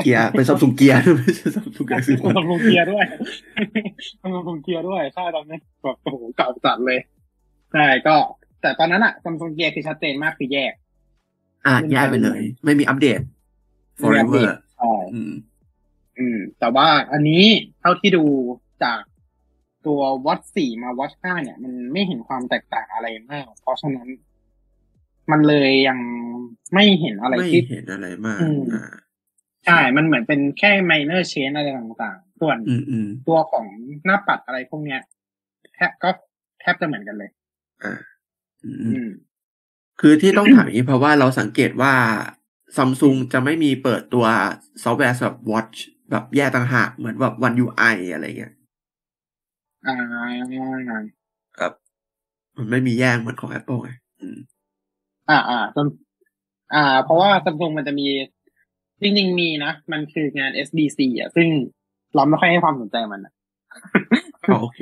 Speaker 1: Gear
Speaker 2: เป็นซัมซุงเกียร์ไม่ใช่ซัมซุงเกียร์
Speaker 1: ซัมซุงเกียร์ด้วยซัมซุงเกียร์ด้วยใช่ตอนนี้แบบโอ้โหเก่าจัดเลยใช่ก็ แต่ตอนนั้นอะซัมซุงเกียร์คือชัดเจนมากคือแยก
Speaker 2: อะย้ายไปเลย ไม่มีอัปเดต
Speaker 1: ไม่มีอัปเด
Speaker 2: forever
Speaker 1: ตใช่
Speaker 2: อืม
Speaker 1: อืม แต่ว่าอันนี้เท่าที่ดูจากตัววัตสี่มาวัตห้าเนี่ย มันไม่เห็นความแตกต่างอะไรมาก เพราะฉะนั้น มันเลยยังไม่เห็นอะไร
Speaker 2: ไม่
Speaker 1: ที่
Speaker 2: เห็นอะไรมาก
Speaker 1: อืม
Speaker 2: อ่า
Speaker 1: ใช่ มันเหมือนเป็นแค่ minor change อะไรต่างๆ ส่วน
Speaker 2: อืมอืม
Speaker 1: ตัวของหน้าปัดอะไรพวกเนี้ยแทบก็แทบจะเหมือนกันเลย
Speaker 2: อ่าอืม
Speaker 1: อืม
Speaker 2: คือที่ต้องถามอย่างนี้เพราะว่าเราสังเกตว่าซัมซุงจะไม่มีเปิดตัวซอฟต์แวร์สำหรับ watch แบบแยกต่างหากเหมือนแบบ One UI อะไรเงี้ย
Speaker 1: อ่า
Speaker 2: ครับ มันไม่มีแยกเหมือนของ Apple ไงอืม
Speaker 1: อ่าอ่าจนอ่า เพราะว่าซัมซุงมันจะมี จริงๆมีนะ มันคืองาน SBC อะ ซึ่งเราไม่ค่อยให้ความสนใจมันอะ
Speaker 2: อ๋อโอเค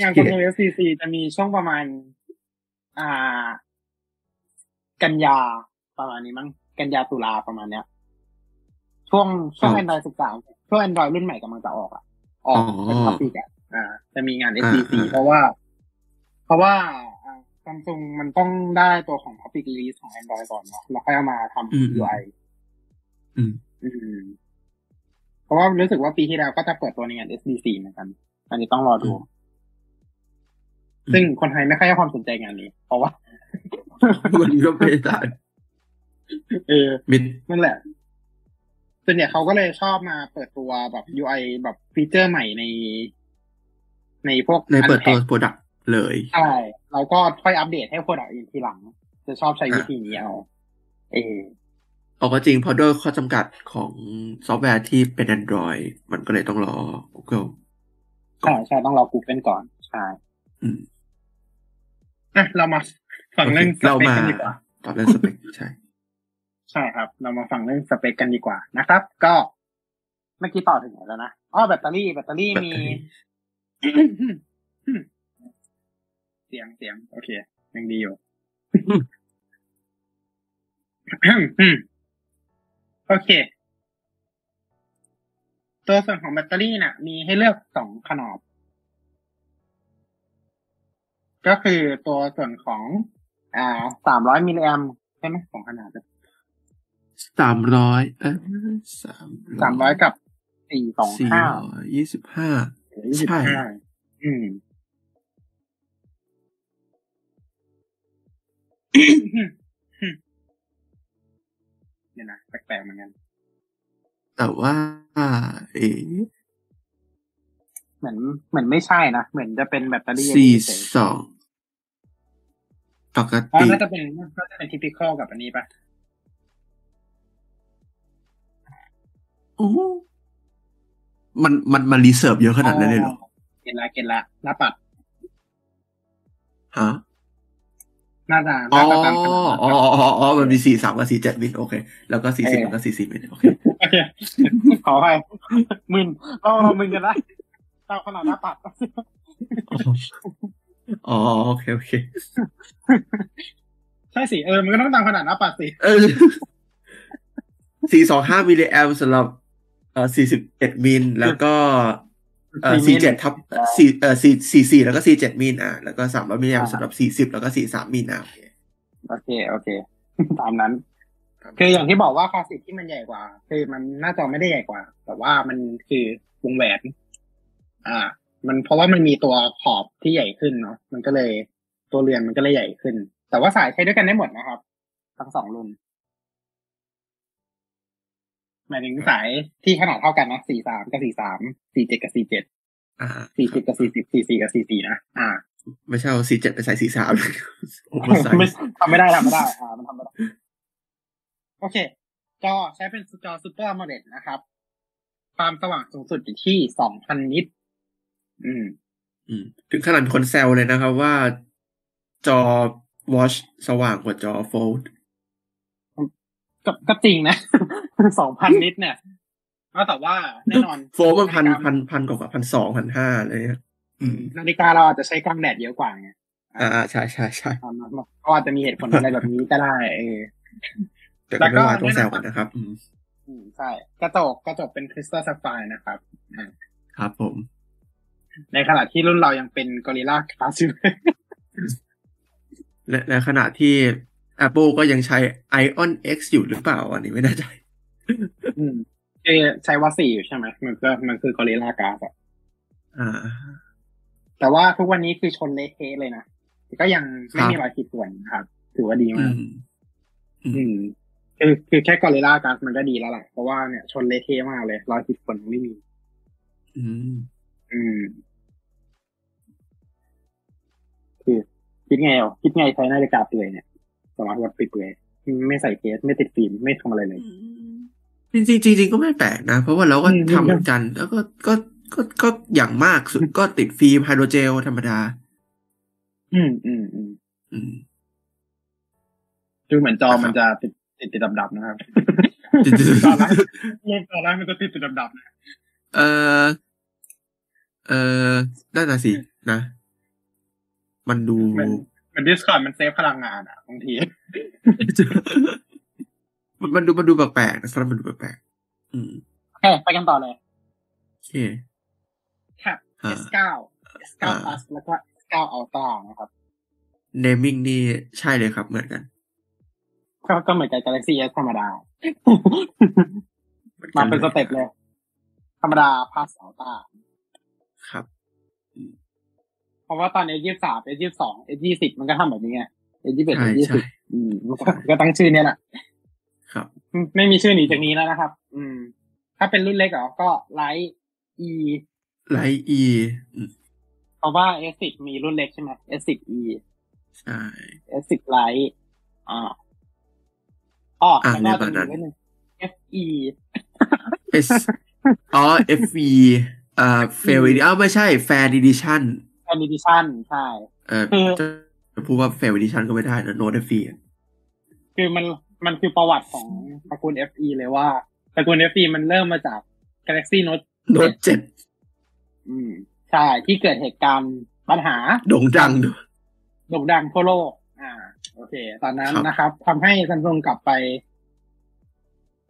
Speaker 1: งานซัมซุง SBC จะมีช่วงประมาณ อ่า กันยาประมาณนี้มั้ง กันยาตุลาประมาณเนี้ย ช่วงช่วง
Speaker 2: อ๋อ
Speaker 1: Android 13ช่วง Android รุ่นใหม่กำลังจะออกอะ ออก
Speaker 2: อ๋อ
Speaker 1: เป็น topic อะ อ่า จะมีงาน
Speaker 2: อ่า
Speaker 1: SBC
Speaker 2: อ่า
Speaker 1: เพราะว่า เพราะว่า ซัมซุงมันต้องได้ตัวของ Topic Release ของ Android ก่อนเนาะแล้วค่อยเอามาทำ UI
Speaker 2: อืม
Speaker 1: อืม เพราะว่ารู้สึกว่าปีที่แล้วก็จะเปิดตัวในงาน SBC เหมือนกัน อันนี้ต้องรอดู ซึ่งคนไทยไม่ค่อยให้ความสนใจงานนี้ เพราะว่า
Speaker 2: มันก็ไม่ต่าง
Speaker 1: เออ
Speaker 2: มิด
Speaker 1: นั่นแหละส่วนใหญ่เขาก็เลยชอบมาเปิดตัวแบบ UI แบบฟีเจอร์ใหม่ใน ในพวก
Speaker 2: ในเปิดตัว
Speaker 1: Unpack
Speaker 2: Product เลย
Speaker 1: ใช่แล้วก็ค่อยอัปเดตให้ Product อื่นทีหลัง จะชอบใช้วิธีนี้เอา เออ
Speaker 2: เอาก็จริงเพราะด้วยข้อจำกัดของซอฟต์แวร์ที่เป็น Android มันก็เลยต้องรอ Google
Speaker 1: ใช่ใช่ต้องรอ Google ก่อน ใช่
Speaker 2: อืม
Speaker 1: อะเรามาฟังเรื่องส
Speaker 2: เป
Speaker 1: คกันดีกว่าเรามา
Speaker 2: ต่อเรื่องสเปคใช่
Speaker 1: ใช่ครับ เรามาฟังเรื่องสเปคกันดีกว่านะครับ ก็เมื่อกี้ต่อถึงไหนแล้วนะอ๋อแบตเตอรี่แบตเตอรี่
Speaker 2: แบต
Speaker 1: มี
Speaker 2: เตอรี่
Speaker 1: เสียงเสียง โอเค ยังดีอยู่ โอเค ตัวส่วนของแบตเตอรี่น่ะ มีให้เลือกสองขนาดก็คือตัวส่วนของ อ่าสามร้อยมิลลิแอมใช่ไหมสองขนาด
Speaker 2: สามร้อยเออสาม
Speaker 1: สามร้อยกับสี่สอง
Speaker 2: สี่
Speaker 1: ห้า
Speaker 2: ร้อยยี่สิบห้า
Speaker 1: ยี่สิบ
Speaker 2: ใช่
Speaker 1: ห้าอืม เดี๋ยวนะแปลกๆเหมือนกัน
Speaker 2: แต่ว่า เอ๋
Speaker 1: เหมือนเหมือนไม่ใช่นะเหมือนจะเป็นแบตเตอรี่
Speaker 2: สี่
Speaker 1: เฉย
Speaker 2: สองปก
Speaker 1: ๆอ๋อ
Speaker 2: ติ
Speaker 1: น่าจะเป็นน่าจะเป็นทิพิคอลกับอันนี้ปะ
Speaker 2: โอ้มันมันมัน reserve เยอะขนาดนั้นเลยเหรอ
Speaker 1: get ละ get ละหน้าปัด
Speaker 2: ฮะ
Speaker 1: น่าจะ
Speaker 2: อ๋อ
Speaker 1: น่าจะตามขนาด
Speaker 2: อ๋ออ๋ออ๋ออ๋อมันมีสี่สามกับสี่เจ็ดมิลโอเค แล้วก็สี่สิบ
Speaker 1: เออ
Speaker 2: แล้วก็สี่สิบมิลโอเค
Speaker 1: โอเคขอไปมึนเราเรามึนกันละตามขนาดหน้าปัด
Speaker 2: อ๋อโอเคโอเค
Speaker 1: ใช่สิเออมันก็ต้องตามขนาดหน้าปัดสิ
Speaker 2: เออ425มิลลิแอมสำหรับเอ่อ41มิลแล้วก็ เอ่อ47ทับ4เอ่อ4 44แล้วก็47มิลอะแล้วก็300มิลลิแอมสำหรับ40แล้วก็43มิลอะ
Speaker 1: โอเค โอเค ตามนั้น คืออย่างที่บอกว่าคลาสสิกที่มันใหญ่กว่า คือมันหน้าจอไม่ได้ใหญ่กว่า แต่ว่ามันคือวงแหวน อ่า มันเพราะว่ามันมีตัวขอบที่ใหญ่ขึ้นเนาะมันก็เลยตัวเรือนมันก็เลยใหญ่ขึ้น แต่ว่าสายใช้ด้วยกันได้หมดนะครับ ทั้งสองรุ่น หมายถึงสายที่ขนาดเท่ากันนะสี่สามกับสี่สามสี่เจ็ดกับสี่เจ็ด
Speaker 2: อ่า
Speaker 1: สี่สิบกับสี่สิบสี่สี่กับสี่สี่นะอ่า
Speaker 2: ไม่ใช่เอา47ไปใส่43โอ้โหใส่
Speaker 1: ไม่ทำไม่ได้ทำไม่ได้อ่ามันทำไม่ได้โอเค จอใช้เป็นจอซูเปอร์โมเดลนะครับ ความสว่างสูงสุดอยู่ที่สองพันนิตอืม
Speaker 2: อืม ถึงขนาดมีคนแซวเลยนะครับว่าจอ Watch สว่างกว่าจอ Fold
Speaker 1: ก็ก็จริงนะสองพันนิตเนี่ยก็แต่ว่าแน่นอน
Speaker 2: โฟมมันพันพันพันกว่าพันสองพันห้าอะไรเงี้ยอืม
Speaker 1: นาฬิกาเราอาจจะใช้กลางแดดเยอะกว่าไง
Speaker 2: อ่าใช่ใช่ใช่
Speaker 1: อ่ามันก็อาจจะมีเหตุผลอะไรแบบนี้ก็ได้เออ
Speaker 2: แต่
Speaker 1: แล้
Speaker 2: ก็
Speaker 1: วก็
Speaker 2: ไม่ว่าต้องแซวกันนะครับอืม
Speaker 1: อืมใช่กระจกกระจกเป็นคริสตัลซัฟไฟนะครับอ่า
Speaker 2: ครับผม
Speaker 1: ในขณะที่รุ่นเรายังเป็นกอริลลาคลาสอยู่
Speaker 2: และในขณะที่ Apple ก็ยังใช้ Ion X อยู่หรือเปล่า อันนี้ไม่แน่ใจ
Speaker 1: อืมคือใช้ว่าสี่อยู่ใช่ไหมมันก็มันคือกอริลลากาสอะ
Speaker 2: อ่า
Speaker 1: แต่ว่าทุกวันนี้คือชนเละเทะเลยนะแต่ก็ยังไม่
Speaker 2: ครับ
Speaker 1: มีรอยขีดข่วนนะครับ ถือว่าดี
Speaker 2: อื
Speaker 1: มาก
Speaker 2: มอืม
Speaker 1: อืมคือคือแค่ Gorilla Glass มันก็ดีแล้วแหละเพราะว่าเนี่ยชนเละเทะมากเลย รอยขีดข่วนไม่มี
Speaker 2: อืม
Speaker 1: อืมคือคิดไงอะคิดไงใช้นาฬิกาเปลือยเนี่ย smart watch เปลือยๆไม่ใส่เคสไม่ติดฟิล์มไม่ทำอะไรเลย
Speaker 2: จริงๆจริงๆก็ไม่แปลกนะ เพราะว่าเราก็
Speaker 1: อืม
Speaker 2: ทำเหมือนกัน แล้วก็ก็ก็ก็อย่างมากสุดก็ติดฟิล์มไฮโดรเจลธรรมดา
Speaker 1: อืมอืมอืม
Speaker 2: อืม
Speaker 1: ดูเหมือนจอ
Speaker 2: ครับ
Speaker 1: มันจะติดติดติดดับๆนะครับ
Speaker 2: จริงๆ
Speaker 1: ตอนแรกเล่นตอนแรกมันจะติดติดดับๆนะ
Speaker 2: เออเออนั่นน่ะสินะ มันดู
Speaker 1: เหมือนเหมือน Discord มันเซฟพลังงานอะบางที
Speaker 2: มันมันดูมันดูแปลกๆนะครับมันดูแปลกๆอืม
Speaker 1: โอเคไปกันต่อเลย
Speaker 2: โอเค
Speaker 1: Tab
Speaker 2: อ่า
Speaker 1: S9 S9
Speaker 2: อ่า
Speaker 1: Plus แล้วก็ S9 Ultra นะครับ
Speaker 2: naming นี่ใช่เลยครับเหมือนกัน
Speaker 1: ก็ก็เหมือนกับ Galaxy S ธรรมดา
Speaker 2: ออกั
Speaker 1: มาเป็นสเต็ปเลย ธรรมดา Plus Ultra
Speaker 2: ครับ
Speaker 1: เพ ราะว่าตอน S23 S22 S20 มันก็ทำแบบนี้ไง S21
Speaker 2: ใช่ใช่
Speaker 1: S20 อืมมันก็ก็ตั้งชื่อเนี่ยแหละ
Speaker 2: ครับ
Speaker 1: ไม่มีชื่อหนีจากนี้แล้วนะครับ อืม ถ้าเป็นรุ่นเล็กเหรอก็ไลท์ E
Speaker 2: ไลท์อีอืม
Speaker 1: เพราะว่า S10 มีรุ่นเล็กใช่ไหม S10E
Speaker 2: ใช่
Speaker 1: S10 ไลท์อ่าอ๋อ
Speaker 2: อ่า
Speaker 1: แล้วก็
Speaker 2: ใน
Speaker 1: จะ
Speaker 2: ตอนนั้น
Speaker 1: มีรุ่นหนึ่ง FE
Speaker 2: S อ๋อ FE อ่า Fair Edition อ้าวไม่ใช่ Fair Edition
Speaker 1: Fan Edition ใช่
Speaker 2: เออ
Speaker 1: คือ
Speaker 2: จะพูดว่า Fair Edition ก็ไม่ได้นะ Note FE
Speaker 1: คือมันมันคือประวัติของตระกูล FE เลยว่าตระกูล FE มันเริ่มมาจาก Galaxy Note
Speaker 2: Note 7
Speaker 1: อืม ใช่ ที่เกิดเหตุการณ์ปัญหา
Speaker 2: โด่งดังด้วย
Speaker 1: โด่งดังทั่วโลก อ่า โอเค ตอนนั้น
Speaker 2: ครับ
Speaker 1: นะครับทำให้ซัมซุงกลับไป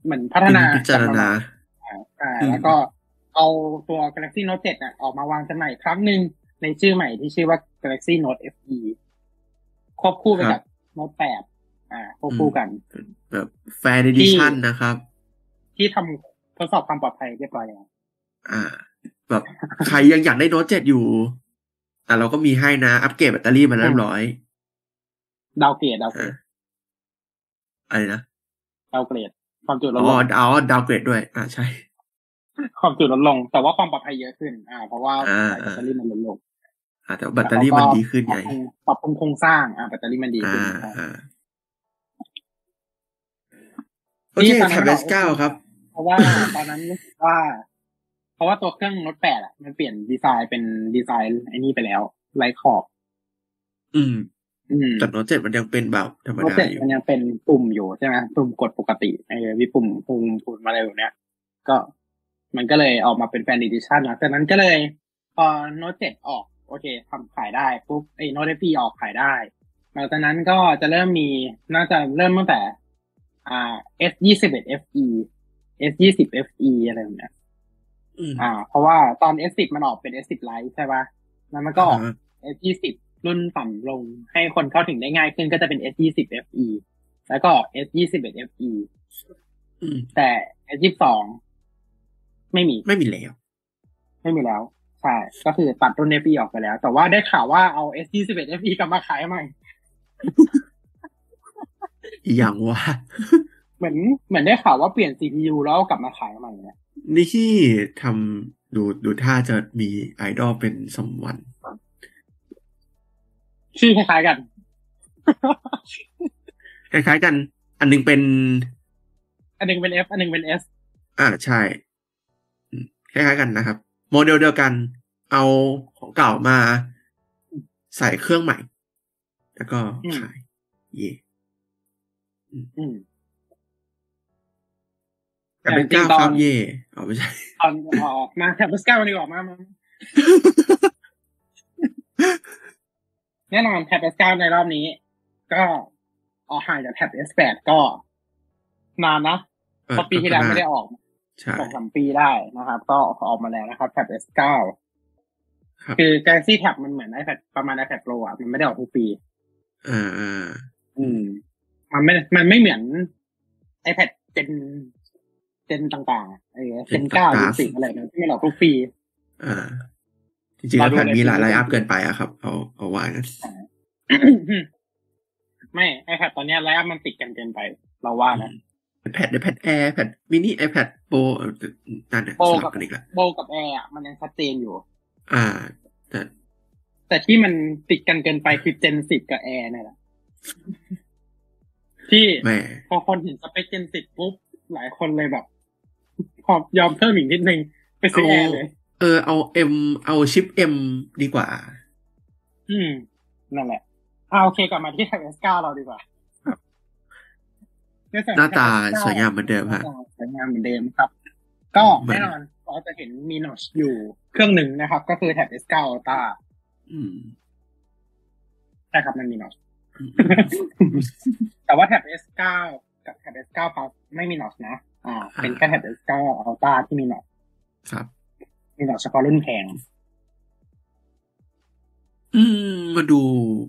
Speaker 1: เหมือนพัฒนา
Speaker 2: พิจารณา
Speaker 1: อ่าอ่า
Speaker 2: อืม
Speaker 1: แล้วก็เอาตัว Galaxy Note 7น่ะออกมาวางจำหน่ายอีกครั้งหนึ่ง ในชื่อใหม่ที่ชื่อว่า Galaxy Note FE ควบคู่ไปกับ Note 8 อ่า ควบคู่กัน
Speaker 2: แบบ Fan Edition นะครับ
Speaker 1: ที่ทำทดสอบความปลอดภัยเรียบร้อยแล้ว
Speaker 2: อ่า แบบใครยังอยากได้โน้ตเจ็ดอยู่ แต่เราก็มีให้นะ อัปเกรดแบตเตอรี่มาเรียบร้อย
Speaker 1: ดาวเกรดดาวเกร
Speaker 2: อ่า
Speaker 1: ด
Speaker 2: อะไรนะ
Speaker 1: ดาวเกรด ความจุล
Speaker 2: อ๋
Speaker 1: ด
Speaker 2: อ
Speaker 1: ลง
Speaker 2: อ๋อ downgrade ด้วย อ่าใช่
Speaker 1: ความจุลดลง แต่ว่าความปลอดภัยเยอะขึ้น อ่า เพราะว่า
Speaker 2: อ่า
Speaker 1: แบตเตอรี่มันลดลง
Speaker 2: อ่า แต่ว่าแบตเตอรี่มันดีขึ้นไง
Speaker 1: ปรับปรุงโครงสร้างอ่าแบตเตอรี่มันดี
Speaker 2: อ่า
Speaker 1: ขึ้น
Speaker 2: อ่าโอเค
Speaker 1: นี่ตอนนั้
Speaker 2: แท็
Speaker 1: น
Speaker 2: บ
Speaker 1: เรา
Speaker 2: S9 ครับ
Speaker 1: เพราะว่าตอนนั้นรู้สึกว่า เพราะว่าตัวเครื่องโน้ตแปดอะ มันเปลี่ยนดีไซน์เป็นดีไซน์ไอ้นี่ไปแล้วไร้ขอบ
Speaker 2: อืม
Speaker 1: อืม
Speaker 2: แต่โน้ตเจ็ดมันยังเป็นแบบธรรมดา
Speaker 1: เจ็ดมันยังเป็นปุ่มอยู่ใช่ไหมปุ่มกดปกติไอ้วิปุ่มปุ่มปุ่มอะไรแบบเนี้ยก็มันก็เลยออกมาเป็น Fan Edition หลังจากนั้นก็เลยพอโน้ตเจ็ดออก โอเคทำขายได้ปุ๊บไอ้ Note FE ออกขายได้ หลังจากนั้นก็จะเริ่มมีน่าจะเริ่มตั้งแต่อ่า S ยี่สิบเอ็ด FE S ยี่สิบ FE อะไรแบบเนี้ย
Speaker 2: อืม
Speaker 1: อ่า เพราะว่าตอน S สิบมันออกเป็น S สิบไลท์ใช่ปะแล้วมันก็ออก
Speaker 2: อ่า
Speaker 1: S ยี่สิบรุ่นต่ำลง ให้คนเข้าถึงได้ง่ายขึ้นก็จะเป็น S ยี่สิบ FE แล้วก็ S ยี่สิบเอ็ด FE
Speaker 2: อืม
Speaker 1: แต่ S ยี่สองไม่มี
Speaker 2: ไม่มีแล้ว
Speaker 1: ไม่มีแล้ว ใช่ก็คือตัดรุ่น FE ออกไปแล้ว แต่ว่าได้ข่าวว่าเอา S ยี่สิบเอ็ด FE กลับมาขายใหม่
Speaker 2: อย่างว่า
Speaker 1: เหมือนเหมือนได้ข่าวว่าเปลี่ยน CPU แล้วเอากลับมาขายใหม่เนี่ย
Speaker 2: นี่ที่ทำดูดูท่าจะมีไอดอลเป็นสมวัน
Speaker 1: ชื่อคล้ายๆกัน
Speaker 2: คล้ายๆกัน อันหนึงเป็น
Speaker 1: อันหนึงเป็น F อันหนึงเป็น S
Speaker 2: อ่าใช่อืมคล้ายๆกันนะครับ โมเดลเดียวกัน เอาของเก่ามาใส่เครื่องใหม่ แล้วก็
Speaker 1: อืม
Speaker 2: ขาย เย่
Speaker 1: อืม
Speaker 2: แต่เป็น
Speaker 1: แต่จริ
Speaker 2: เก้าง
Speaker 1: ๆตอน
Speaker 2: ครับเย่เอาไม่ใช่
Speaker 1: ตอนออกมาแท็บเก้าดีกว่ามามาแน่นอนแท็บเก้าในรอบนี้ ก็ออกห่างจากแท็บ S8 ก็ นานนะ
Speaker 2: เออ
Speaker 1: เพราะปีที่แล้วไม่ได้ออก
Speaker 2: ใช่
Speaker 1: สองสามปีได้นะครับ ก็ออกมาแล้วนะครับแท็บ S9
Speaker 2: ครับ
Speaker 1: คือ Galaxy Tab มันเหมือน iPad ประมาณ iPad Pro อะ มันไม่ได้ออกทุกปี
Speaker 2: อ่าอ่า
Speaker 1: อืม มันไม่ มันไม่เหมือน iPad เจนเจนต่างๆเออเจนเก้าเจนสิบอะไรเนี่ยที่ไม่ออกทุกปี
Speaker 2: อ่า จริงๆ
Speaker 1: เรา
Speaker 2: แล้ว
Speaker 1: ดู
Speaker 2: แผ่น
Speaker 1: ใน
Speaker 2: มีหลาย
Speaker 1: ทีวี
Speaker 2: ไลน์อัพเกินไปอะครับ เอาเอาว่างั้น
Speaker 1: ไม่ iPad ตอนเนี้ไลฟ์มันติดกันเกินไป เราว่านะ
Speaker 2: แพดแพดแอร์แพดมินิไอแพดโปรนั่นเนี่ย
Speaker 1: โปร
Speaker 2: ส
Speaker 1: กั
Speaker 2: ลั
Speaker 1: บ
Speaker 2: บกันอีกแล้ว
Speaker 1: โบกับแอร์อะมันยังชัดเจนอยู่
Speaker 2: อ่า แต่
Speaker 1: แต่ที่มันติดกันเกินไปคือเจนสิบกับแอร์นี่นแหละที่
Speaker 2: แหม่
Speaker 1: พอคนเห็นสเปคเจนสิบปุ๊บหลายคนเลยแบบขอยอมเพิ่มอีกนิดนึงไปซื้อแอร์เลย
Speaker 2: เออเอา M เอาชิป M ดีกว่า
Speaker 1: อืม นั่นแหละอ่าโอเคกลับมาที่ Tab S9 เราดีกว่า
Speaker 2: ครับ
Speaker 1: ในส่ว
Speaker 2: หน้าตา
Speaker 1: Tab S9
Speaker 2: สวยงามเหมือนเดิมฮะ
Speaker 1: สวยงามเหมือนเดิมครับ ก็
Speaker 2: เหมือน
Speaker 1: แน่นอนเราจะเห็นมี notch อยู่เครื่องหนึ่งนะครับ ก็คือ Tab S9 Ultra
Speaker 2: อืม
Speaker 1: ใช่ครับมันมี notchแต่ว่า Tab S9 กับ Tab S9 Plus ไม่มีนอชนะ อ่า เป็นแค่ Tab S9 Ultra ที่มีนอช
Speaker 2: ครับ
Speaker 1: มีนอชเฉพาะรุ่นแพง
Speaker 2: อืมมาดู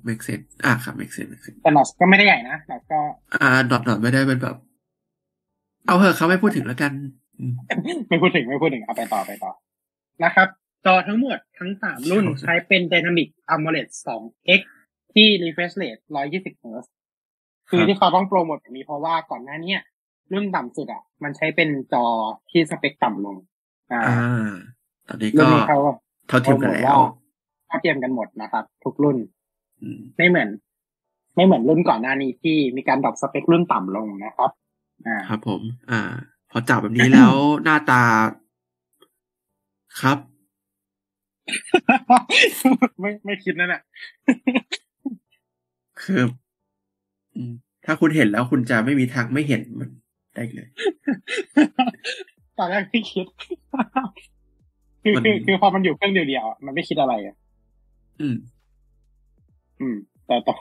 Speaker 2: make sense อะครับ make sense make sense
Speaker 1: แต่นอชก็ไม่ได้ใหญ่นะนอชก็
Speaker 2: อ่าดอทดอทไม่ได้เป็นแบบ เอาเหอะเขาไม่พูดถึงแล้วกันอืม
Speaker 1: ไม่พูดถึงไม่พูดถึงเอาไปต่อไปต่อนะครับ จอทั้งหมดทั้งสามรุ่น
Speaker 2: ครับ
Speaker 1: ใช้เป็น Dynamic AMOLED 2X ที่ refresh rate 120 Hz คือที่เขาต้องโปรโมทแบบนี้เพราะว่าก่อนหน้าเนี้ยรุ่นต่ำสุดอะ มันใช้เป็นจอที่สเปคต่ำลง อ่า
Speaker 2: อ่าตอนนี้
Speaker 1: รุ่
Speaker 2: ก็
Speaker 1: นนี้เขา
Speaker 2: เท่าเทียมกันแล้ว
Speaker 1: เท่าเทียมกันหมดนะครับ ทุกรุ่น
Speaker 2: อืม
Speaker 1: ไม่เหมือน ไม่เหมือนรุ่นก่อนหน้านี้ที่มีการดรอปสเปครุ่นต่ำลงนะครับ อ่า
Speaker 2: ครับผม อ่า พอจับแบบนี้แล้วหน้าตาครับ
Speaker 1: ไม่ไม่คิดนั่นแหละ
Speaker 2: คืออืมถ้าคุณเห็นแล้วคุณจะไม่มีทางไม่เห็นมันได้เลย
Speaker 1: ตอนแรกไม่คิด คือ
Speaker 2: มัน
Speaker 1: คือคือพอมันอยู่เครื่องเดียวๆอะมันไม่คิดอะไรอะ
Speaker 2: อืม
Speaker 1: อืมแต่ต่อ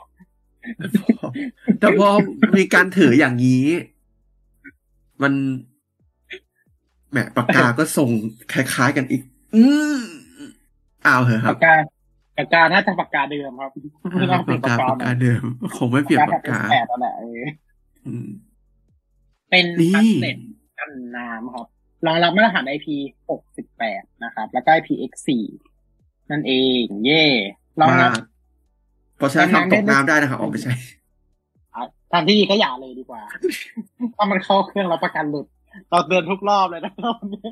Speaker 2: แต่พอมีการถืออย่างนี้ มันแหมปากกาก็ส่งคล้ายๆกันอีก อืมเอาเหอะครั
Speaker 1: ปา
Speaker 2: บ
Speaker 1: กกาปากกาน่าจะปากกาเดิมครับไม่น่าเปลี่
Speaker 2: ปาย
Speaker 1: น
Speaker 2: ก
Speaker 1: ปาก
Speaker 2: กากาปากกาเดิมคงไม่เปลี่ยนปากกา
Speaker 1: แปดนั่นแหละเออ
Speaker 2: อืม
Speaker 1: เป็น
Speaker 2: นี่
Speaker 1: พัสเซ็ตกันน้ำครับรองรับมาตรฐาน IP 68 นะครับ แล้วก็ IPX4 นั่นเอง เย่รอง
Speaker 2: มา
Speaker 1: รับ
Speaker 2: กเพราะฉะนั้นทำตกน้ำได้นะครับออกไม่ใช่
Speaker 1: อะทางที่ดีก็อย่าเลยดีกว่าถ้ามันเข้าเครื่องแล้วประกันหลุด เราเตือนทุกรอบเลยนะรอบนี้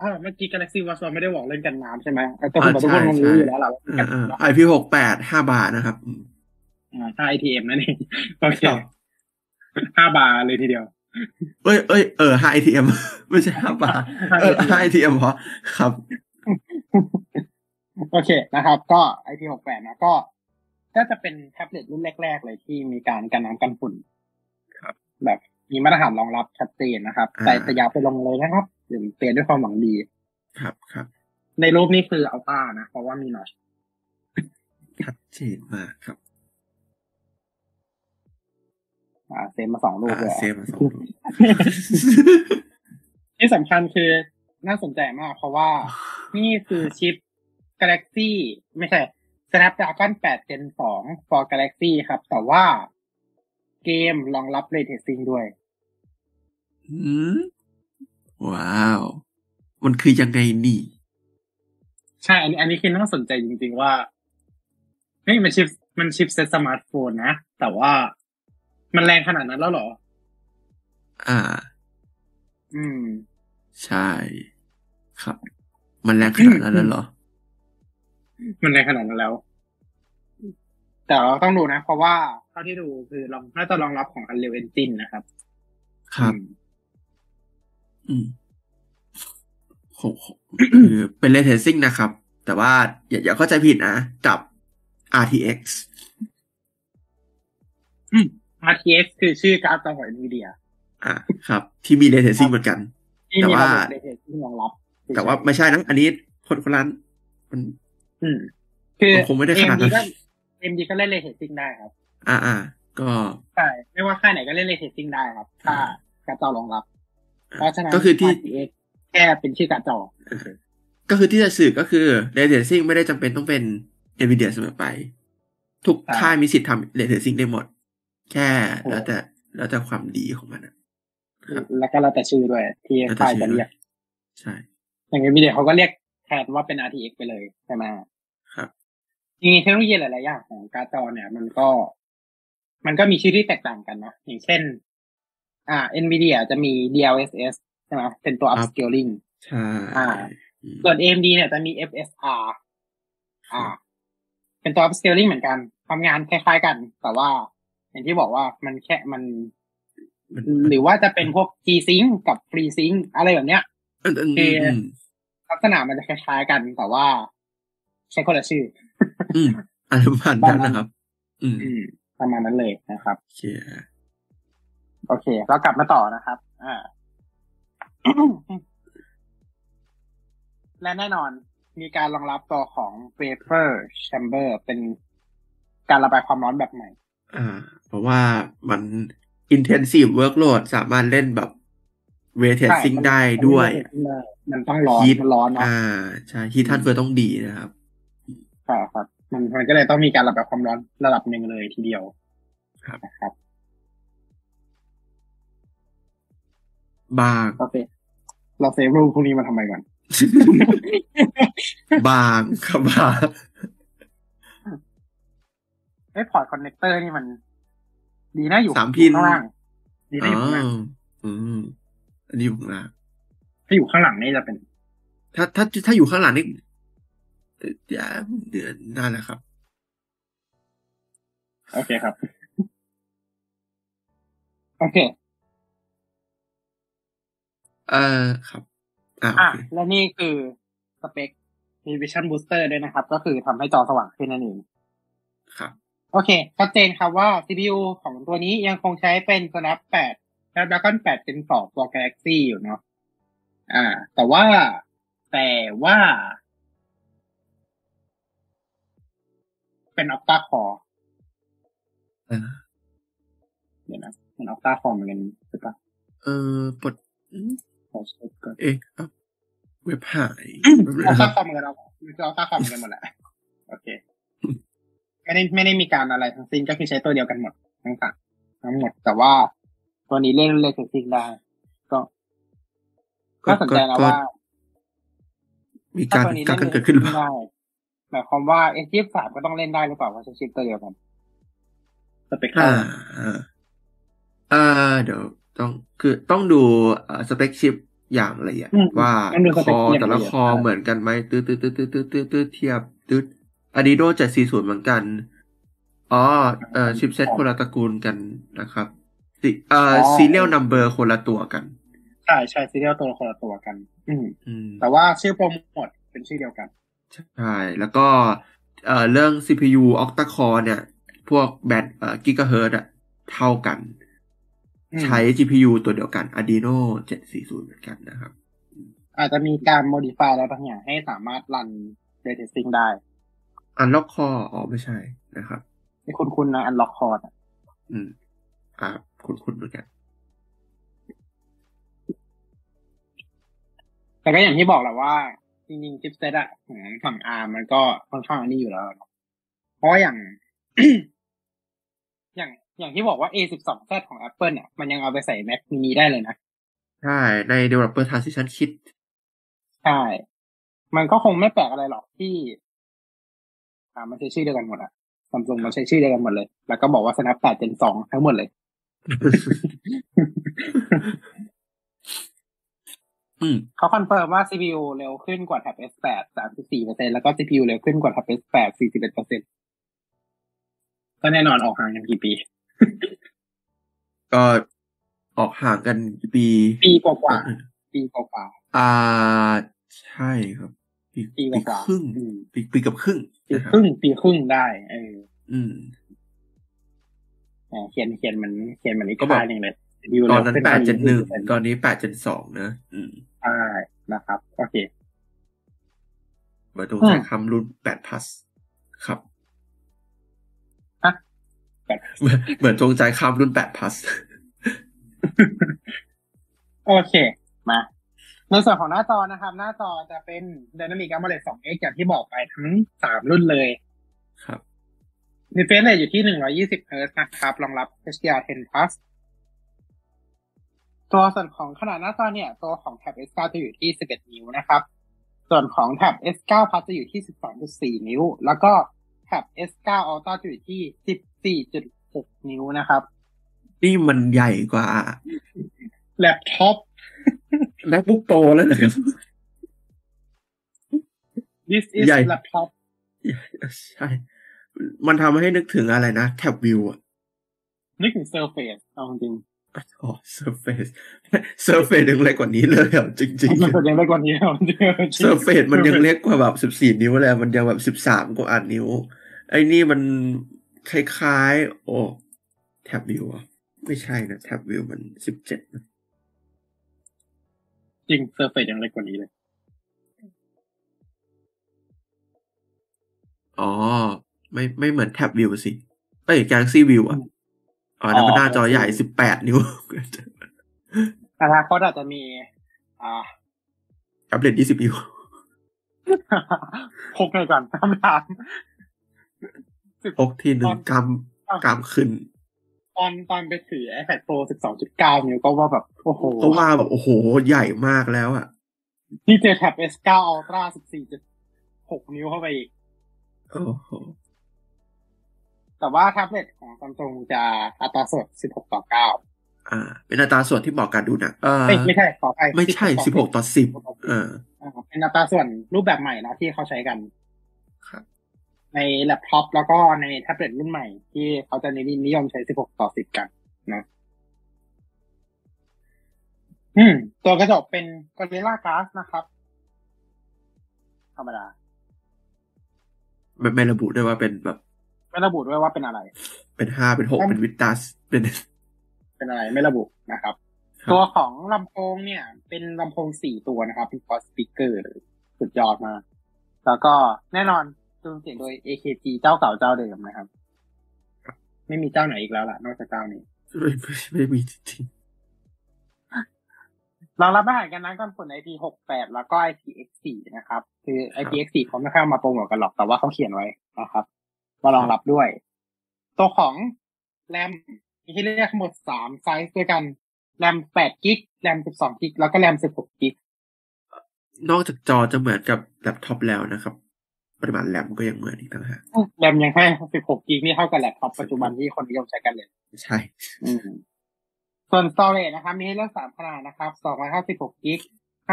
Speaker 1: อ่าเมื่อกี้ Galaxy Watch เราไม่ได้บอกเรื่องกันน้ำใช่ไหมแต่ทุกคน
Speaker 2: อ่า
Speaker 1: ทุกคน
Speaker 2: ใช่
Speaker 1: คงรู้
Speaker 2: ใช่
Speaker 1: อยู่แล้วแหละว่ากัน
Speaker 2: IP หกแปดห้าบาทนะครับอืม
Speaker 1: อ่าถ้า ITM นั่นเองโอเค
Speaker 2: ครับ
Speaker 1: ห้าบาทเลยทีเดียว
Speaker 2: เอ้ยเอ้ยเออห้าไอทีเอ็มไม่ใช่ห้าบาทเออห้าไอทีเอ็มเพราะครับ
Speaker 1: โอเคนะครับ ก็ IP 68 นะก็ก็จะเป็นแท็บเล็ตรุ่นแรก ๆ เลยที่มีการกันน้ำกันฝุ่น
Speaker 2: ครับ
Speaker 1: แบบมีมาตรฐานรองรับชัดเจนนะครับ
Speaker 2: อ่า
Speaker 1: แต่แต่อย่าไปลองเลยนะครับเดี๋ยวเตือนด้วยความหวังดี
Speaker 2: ครับครับ
Speaker 1: ในรูปนี้คือ Ultra นะเพราะว่ามี notchชั
Speaker 2: ดเจนมากครับ
Speaker 1: อ่า save มาสองรูป
Speaker 2: อ่า
Speaker 1: เลย
Speaker 2: save มาสองรูป
Speaker 1: ที่สำคัญคือ น่าสนใจมาก เพราะว่านี่คือชิป Galaxy ไม่ใช่ Snapdragon 8 Gen 2 for Galaxy ครับ แต่ว่าเกมรองรับ Ray Tracing ด้วย
Speaker 2: อืมว้าว มันคือยังไงนี่
Speaker 1: ใช่ อันนี้อันนี้คือน่าสนใจจริงๆว่าเฮ้ยมันชิปมัน chipset สมาร์ทโฟนนะ แต่ว่ามันแรงขนาดนั้นแล้วเหรอ
Speaker 2: อ่า
Speaker 1: อืม
Speaker 2: ใช่ ครับ มันแรงขนาดนั้นแล้วเหรอ
Speaker 1: มันแรงขนาดนั้นแล้ว แต่เราต้องดูนะ เพราะว่าเท่าที่ดูคือลองน่าจะรองรับของ Unreal Engine นะครับ
Speaker 2: ครับ
Speaker 1: อืม
Speaker 2: อืมโหคือเป็นเลเทซิ่งนะครับ แต่ว่าอย่าอย่าเข้าใจผิดนะ กับ RTX
Speaker 1: RTX คือชื่อการ์ดจอของ NVIDIA
Speaker 2: อ่าครับ ที่มี Ray Tracing เหมือนกัน
Speaker 1: ที่
Speaker 2: แต่
Speaker 1: มี
Speaker 2: ว่า
Speaker 1: ระบบ Ray Tracing รองรับ
Speaker 2: แต่ว่าไม่ใช่นะอันนี้คนคนละอันมัน
Speaker 1: อืมคือ
Speaker 2: มันคงไม่ได้ขนาดนั้น
Speaker 1: AMD ก็ AMD ก็เล่น Ray Tracing ได้ครับ
Speaker 2: อ่าอ่าก็
Speaker 1: ใช่ไม่ว่าค่ายไหนก็เล่น Ray Tracing ได้ครับถ้าการ์ดจอรองรับ เพราะฉะนั้น
Speaker 2: ก็คือที่
Speaker 1: RTX แค่เป็นชื่อการ์ดจอ
Speaker 2: ก็คือที่จะสื่อก็คือ Ray Tracing ไม่ได้จำเป็นต้องเป็น NVIDIA เสมอไป ทุก
Speaker 1: ใช่
Speaker 2: ค่ายมีสิทธิ์ทำเลเทซิ่งได้หมด แค่
Speaker 1: โอ้
Speaker 2: แล้วแต่แล้วแต่ความดีของมันอะครับ
Speaker 1: แล้วก็แล้วแต่ชื่อด้วย ที่
Speaker 2: แล้วแต่
Speaker 1: ค่าย
Speaker 2: ชื่อ
Speaker 1: จะเรียก
Speaker 2: ใช่
Speaker 1: อย่าง NVIDIA เขาก็เรียกแทนว่าเป็น RTX ไปเลยใช่ไหม
Speaker 2: ครับ
Speaker 1: จริงๆเทคโนโลยีหลายๆอย่างของการ์ดจอเนี่ย มันก็ มันก็มีชื่อที่แตกต่างกันนะอย่างเช่น อ่า NVIDIA จะมี DLSS ใช่ไหมเป็นตัว
Speaker 2: ครับ
Speaker 1: upscaling
Speaker 2: ใช่
Speaker 1: อ่า
Speaker 2: อืม
Speaker 1: ส่วน AMD เนี่ยจะมี FSR อ่า เป็นตัว upscaling เหมือนกันทำงานคล้ายๆกัน แต่ว่าอย่างที่บอกว่ามันแค่มัน
Speaker 2: มัน
Speaker 1: หรือว่าจะเป็นพวก G-Sync กับ FreeSync อะไรแบบเนี้ย
Speaker 2: อืมอืม
Speaker 1: คืออื
Speaker 2: ม
Speaker 1: ลักษณะมันจะคล้ายๆกันแต่ว่า ใช้คนละชื่อ
Speaker 2: อืมอะไรประมาณนั้นนะครับอืม
Speaker 1: อืมประมาณนั้นเลยนะครับ
Speaker 2: โอเค
Speaker 1: โอเค เรากลับมาต่อนะครับ อ่า และแน่นอนมีการรองรับตัวของ vapor chamber เป็นการระบายความร้อนแบบใหม่
Speaker 2: อ่า เพราะว่ามัน intensive workload สามารถเล่นแบบ ray
Speaker 1: ใช่
Speaker 2: tracing
Speaker 1: มัน
Speaker 2: ได้ด้วย
Speaker 1: มันต้องร้อน
Speaker 2: Heat
Speaker 1: มันร้อนเนาะ
Speaker 2: อ่าใช่ heat transfer ต้องดีนะครับ
Speaker 1: ใช่ครับ มันมันก็เลยต้องมีการระบายความร้อนระดับหนึ่งเลยทีเดียว
Speaker 2: ครับ
Speaker 1: นะครับ
Speaker 2: บาง
Speaker 1: โอเคเรา save รูปพวกนี้มาทำไมก่อน
Speaker 2: บางครับบาง
Speaker 1: ไอ้ port connector นี่มัน ดีนะอยู่
Speaker 2: สาม pin
Speaker 1: ข้างล่าง อ๋อดี
Speaker 2: อ๋
Speaker 1: นะอยู่ข้างล่าง
Speaker 2: ออืมอันนี้อยู่ข้างล่าง
Speaker 1: ถ้าอยู่ข้างหลังนี่จะเป็น
Speaker 2: ถ้าถ้าถ้าอยู่ข้างหลังนี่เอ่อเดี๋ยวเดือนหน้าแหละครับ
Speaker 1: โอเคครับ โอเค
Speaker 2: เออครับ อ่าโอ
Speaker 1: อะ
Speaker 2: เค
Speaker 1: และนี่คือสเปคมี Vision Booster ด้วยนะครับ ก็คือทำให้จอสว่างขึ้นนั่นเอง
Speaker 2: ครับ
Speaker 1: โอเคชัดเจนครับว่า CPU ของตัวนี้ยังคงใช้เป็น Snap 8 Snapdragon 8 Gen 2 ตัว Galaxy อยู่เนาะอ่า แต่ว่าแต่ว่า เป็น Octa Core
Speaker 2: อ่า
Speaker 1: เดี๋ยวนะเป็น Octa Core เหมือนกันใช่ปะ
Speaker 2: เออปลดอืม
Speaker 1: ขอเช็คก่อน
Speaker 2: เอ๊ะเอ้าเว็บหาย
Speaker 1: เอาค่าคอมเหมือนกันเราคือเอาค่าคอมเหมือนกันหมดแหละโอเค ไม่ได้ไม่ได้มีการอะไรทั้งสิ้นก็คือใช้ตัวเดียวกันหมดทั้งสามทั้งหมด แต่ว่าตัวนี้เล่นเลยถึงซิงได้ก็ก็สนใจนะว่า
Speaker 2: มีการการ
Speaker 1: เกิ
Speaker 2: ดขึ้นหรือเปล่า
Speaker 1: ได้หมายความว่า S ยี่สามก็ต้องเล่นได้หรือเปล่าว่าใช้ชิปตัวเดียวกันสเปค
Speaker 2: อ่าอ่าอ่าเดี๋ยวต้องคือต้องดูสเปคชิปอย่างละเอียดว่าคอแต่ละคอเหมือนกันไหมตื้อตื้อตื้อตื้อตื้อตื้อตื้อเทียบตื้อ อะดีโดเจ็ดสี่ศูนย์เหมือนกัน อ๋อ เอ่อ chipset คนละตระกูลกันนะครับสิเอ่อ serial number คนละตัวกัน
Speaker 1: ใช่ใช่ serial ตัวคนละตัวกันอืม
Speaker 2: อืม
Speaker 1: แต่ว่าชื่อโปรโมทเป็นชื่อเดียวกัน
Speaker 2: ใช่ แล้วก็ เอ่อ เรื่อง CPU octa core เนี่ย พวกแบตเอ่อกิกะเฮิร์ตอะเท่ากัน
Speaker 1: อืม
Speaker 2: ใช้ GPU ตัวเดียวกัน Adreno 740 เหมือนกันนะครับ
Speaker 1: อาจจะมีการ modify อะไรบางอย่างให้สามารถรัน ray tracing ได้
Speaker 2: Unlock Core อ๋อไม่ใช่นะครับ
Speaker 1: ไม่คุ้นๆนะ unlock core อะ
Speaker 2: อืมอ่าคุณคุณเหมือนกัน
Speaker 1: แต่ก็อย่างที่บอกแหละว่า จริงๆชิปเซตอะของฝั่งอาร์มันก็ค่อนข้างอันนี้อยู่แล้วเนอะเพราะอย่าง อย่างอย่างที่บอกว่า A12Z ของ Apple เนี่ยมันยังเอาไปใส่ Mac mini ได้เลยนะ
Speaker 2: ใช่ ใน developer transition kit
Speaker 1: ใช่ มันก็คงไม่แปลกอะไรหรอกที่ อ่ามันใช้ชื่อเดียวกันหมดอะซัมซุงมันใช้ชื่อเดียวกันหมดเลย แล้วก็บอกว่า Snap 8 Gen 2ทั้งหมดเลย
Speaker 2: อืม
Speaker 1: เขาคอนเฟิร์มว่า CPU เร็วขึ้นกว่า Tab S8 34%แล้วก็ GPU เร็วขึ้นกว่า Tab S8 41%ก็แน่นอนออกห่างกันกี่ปี
Speaker 2: ก็ออกห่างกันกี่ปี
Speaker 1: ปีกว่าๆปีกว่า
Speaker 2: อ่า ใช่ครับ ปี
Speaker 1: ปี
Speaker 2: ปี
Speaker 1: กว่า
Speaker 2: ครึ่ง
Speaker 1: อืม
Speaker 2: ปีปีกับครึ่ง
Speaker 1: ๆ ปี
Speaker 2: นะค
Speaker 1: ครับรึ่งปีครึ่งได้ เออ
Speaker 2: อืม
Speaker 1: อ่าเขียนเขียนมันเขียนมันอีก
Speaker 2: ก็บอก
Speaker 1: ค่ายหนึ่งเลย CPU
Speaker 2: ตอนนั้น
Speaker 1: เร็วขึ้
Speaker 2: แปดเจนหนึ่ง
Speaker 1: 20%
Speaker 2: ตอนนี้แปดเจนสองนะอืม
Speaker 1: ใช่นะครับ โอเค
Speaker 2: เหมือนตรง
Speaker 1: อื
Speaker 2: ใจ
Speaker 1: ม
Speaker 2: คำรุ่นแปดพัสครับ
Speaker 1: ฮะ8
Speaker 2: เหมือนเหมือนจงใจคำรุ่นแปดพัส
Speaker 1: โอเค มา ในส่วนของหน้าจอนะครับ หน้าจอจะเป็น Dynamic AMOLED 2X อย่างที่บอกไปทั้งสามรุ่นเลย
Speaker 2: ครับ
Speaker 1: refresh rate อยู่ที่120 Hz นะครับ รองรับ HDR10 Plus ตัวส่วนของขนาดหน้าจอเนี่ย ตัวของ Tab S9 จะอยู่ที่11นิ้วนะครับ ส่วนของ Tab S9 Plus จะอยู่ที่12.4นิ้ว แล้วก็ Tab S9 Ultra จะอยู่ที่14.6นิ้วนะครับ
Speaker 2: นี่มันใหญ่กว่า
Speaker 1: แล็ปท็อป
Speaker 2: MacBook Pro แล้วนะครับ
Speaker 1: this is
Speaker 2: ใหญ่
Speaker 1: laptop
Speaker 2: ใช่ มันทำให้นึกถึงอะไรนะ Tab View อะ
Speaker 1: นึกถึง Surface เอาจริง
Speaker 2: อ๋อ Surface Surface ยังเล็กกว่านี้เลยอะจริง
Speaker 1: ๆ มันเป็นยังไงกว่านี้เอาจริง
Speaker 2: ๆ Surface มันยังเล็กกว่าแบบสิบสี่14นิ้วเลยอะมันยังแบบสิบสามกว่าอันนิ้ว ไอ้นี่มันคล้ายๆ โอ้ Tab View อะ ไม่ใช่นะ Tab View มันสิบเจ็ดนะ
Speaker 1: จริง Surface ยังเล็กกว่านี้เลย
Speaker 2: อ๋อ ไม่ไม่เหมือน Tab View สิเอ้ย Galaxy View อะ อ๋อนั่นมันหน้าจอใหญ่สิบแปดนิ้ว
Speaker 1: อนาคตอาจจะมี อ่า
Speaker 2: แท็บเล็ตยี่สิบนิ้ว
Speaker 1: พกเลยก่อนคำถาม
Speaker 2: พกที่หนึ่งกำกำขึ้น
Speaker 1: ตอนตอนไปถือ iPad Pro 12.9 นิ้วก็ว่าแบบ โอ้โห
Speaker 2: ก็ว่าแบบ โอ้โห ใหญ่มากแล้วอะ
Speaker 1: นี่เจอ Tab S9 Ultra 14.6 นิ้วเข้าไปอีก
Speaker 2: โอ้โห
Speaker 1: แต่ว่าแท็บเล็ตของ Samsung จะอัตราส่วน 16 ต่อ 9
Speaker 2: อ่า เป็นอัตราส่วนที่เหมาะกับการดูหนังเออ
Speaker 1: เอ้ยไม่ใช่ขอไป
Speaker 2: ไม่ใช่สิบหกต่อสิบเออ
Speaker 1: เป็นอัตราส่วนรูปแบบใหม่นะที่เขาใช้กัน
Speaker 2: ครับ
Speaker 1: ในแล็ปท็อปแล้วก็ในแท็บเล็ตรุ่นใหม่ ที่เขาจะนิยมใช้ 16 ต่อ 10 กันนะอืม ตัวกระจกเป็น Gorilla Glass นะครับ ธรรมดา
Speaker 2: ไม่ไม่ระบุด้วยว่าเป็นแบบ
Speaker 1: ไม่ระบุด้วยว่าเป็นอะไร
Speaker 2: เป็นห้าเป็นหกเป็น Victus เป็น
Speaker 1: เป็นอะไรไม่ระบุนะครับ
Speaker 2: ครับ
Speaker 1: ตัวของลำโพงเนี่ย เป็นลำโพงสี่ตัวนะครับ เป็น quad speaker เลยสุดยอดมากแล้วก็แน่นอน เครื่องเสียงโดย AKG เจ้าเก่าเจ้าเดิมนะครับ ไม่มีเจ้าไหนอีกแล้วล่ะ นอกจากเจ้านี้
Speaker 2: ไม่ไม่ไม่มีจริง
Speaker 1: รองรับรหัสการกันน้ำกันฝุ่น IP68 แล้วก็ IPX4 นะครับ คือ IPX4 เขาไม่ค่อยมาโปรโมทกันหรอกแต่ว่าเขาเขียนไว้นะครับมารองรับด้วย ตัวของแรมมีให้เลือกทั้งหมดสามไซส์ด้วยกันแรม8 gig แรม12 gig แล้วก็แรม16
Speaker 2: gig นอกจากจอจะเหมือนกับแล็ปท็อปแล้วนะครับ ปริมาณแรมก็ยังเหมือนอีกต่างหาก
Speaker 1: แรมยังแค่16 gig นี่เท่ากับแล็ปท็อปปัจจุบันที่คนนิยมใช้กันเลย
Speaker 2: ใช่
Speaker 1: อืมส่วน storage นะครับมีให้เลือกสามขนาดนะครับ256กิก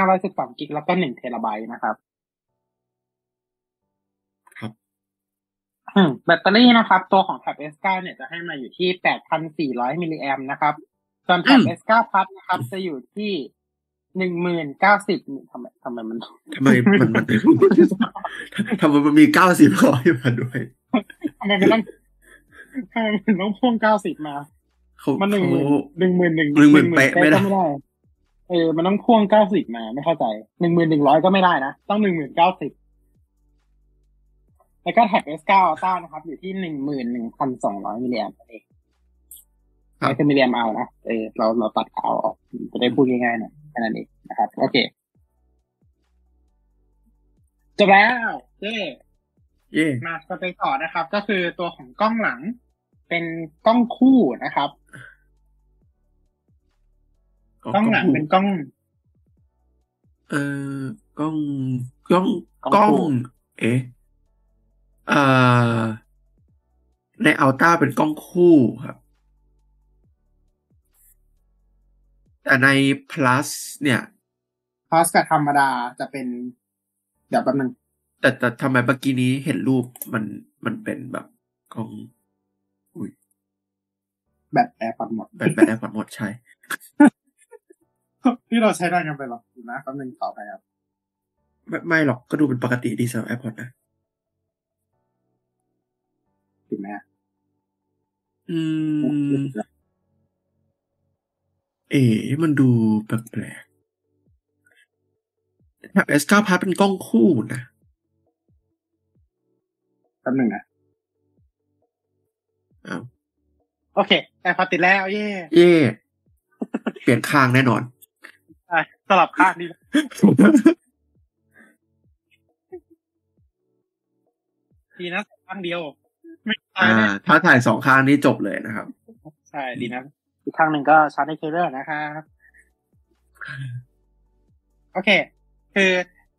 Speaker 1: 512กิกแล้วก็1เทราไบต์นะครับ
Speaker 2: ครับ
Speaker 1: อืมแบตเตอรี่นะครับ ตัวของ Tab S9 เนี่ยจะให้มาอยู่ที่8,400มิลลิแอมนะครับส่วน Tab S9 Plus นะครับ จะอยู่ที่ 10,090ทำไมทำไมมัน
Speaker 2: ทำไมมันมันทำไมมันมีเก้าสิบร้อยมาด้วย
Speaker 1: ทำไมมันต้องทำไมมันต้องพ่วง90มา
Speaker 2: เขา
Speaker 1: มันหนึ่งหมื่น
Speaker 2: เขา
Speaker 1: หนึ่งหมื่นหนึ่ง
Speaker 2: หนึ่งหมื่นเป๊ะไม่ได้
Speaker 1: ก็ไม่ได้เออมันต้องพ่วงเก้าสิบมาไม่เข้าใจหนึ่งหมื่นหนึ่งร้อยก็ไม่ได้นะต้องหนึ่งหมื่นเก้าสิบแล้วก็แท็บ S9 Ultra นะครับ อยู่ที่หนึ่งหมื่นหนึ่งพันสองร้อยมิลลิแอมป์นั่นเอง
Speaker 2: ครับ
Speaker 1: ไม่คือมิเรียมเอานะเออเราเราตัดข่าวออกจะได้พูดง่ายๆหน่อย แค่นั้นเองนะครับ โอเคจบแล้วเย้
Speaker 2: เย่
Speaker 1: มาสเปคต่อนะครับ ก็คือตัวของกล้องหลัง เป็นกล้องคู่นะครับ กล้องหลังเป็นกล้อง
Speaker 2: เอ่อกล้องกล้อง
Speaker 1: กล้
Speaker 2: ก
Speaker 1: อง
Speaker 2: ล้อง
Speaker 1: คู่
Speaker 2: เอ๊ะเอ่อในอัลต้าเป็นกล้องคู่ครับ แต่ใน plus เนี่ย
Speaker 1: พอสกับธรรมดาจะเป็น เดี๋ยวแป๊บนึง
Speaker 2: แต่แต่ทำไมเมื่อกี้นี้เห็นรูปมันมันเป็นแบบกล้องอุ้ย
Speaker 1: แบบแอร์ปัดหมด
Speaker 2: แบบแบบแอปหมดใช่
Speaker 1: ที่เราใช้ได้กันไปหรอกดูนะแป๊บนึงต่อไปครับ
Speaker 2: ไม่ไม่หรอกก็ดูเป็นปกติดีสำหรับแอปพอนะ
Speaker 1: ถูกไหมฮะ
Speaker 2: อืม เอ๋มันดูแปลกๆแท็บ S9 Plus เป็นกล้องคู่นะ
Speaker 1: แป๊บนึงนะ
Speaker 2: อ้าว
Speaker 1: โอเคแอร์พอติดแล้ว เย่
Speaker 2: เย่เปลี่ยนข้างแน่นอน
Speaker 1: อะสลับข้างดีดีนะข้างเดียว ไม่ตาย
Speaker 2: อ่า
Speaker 1: แน่
Speaker 2: ถ้าถ่ายสองข้างนี้จบเลยนะครับ
Speaker 1: ใช่ดีนะ อีกข้างหนึ่งก็ชาร์จในเคเบิลนะครับโอเค คือ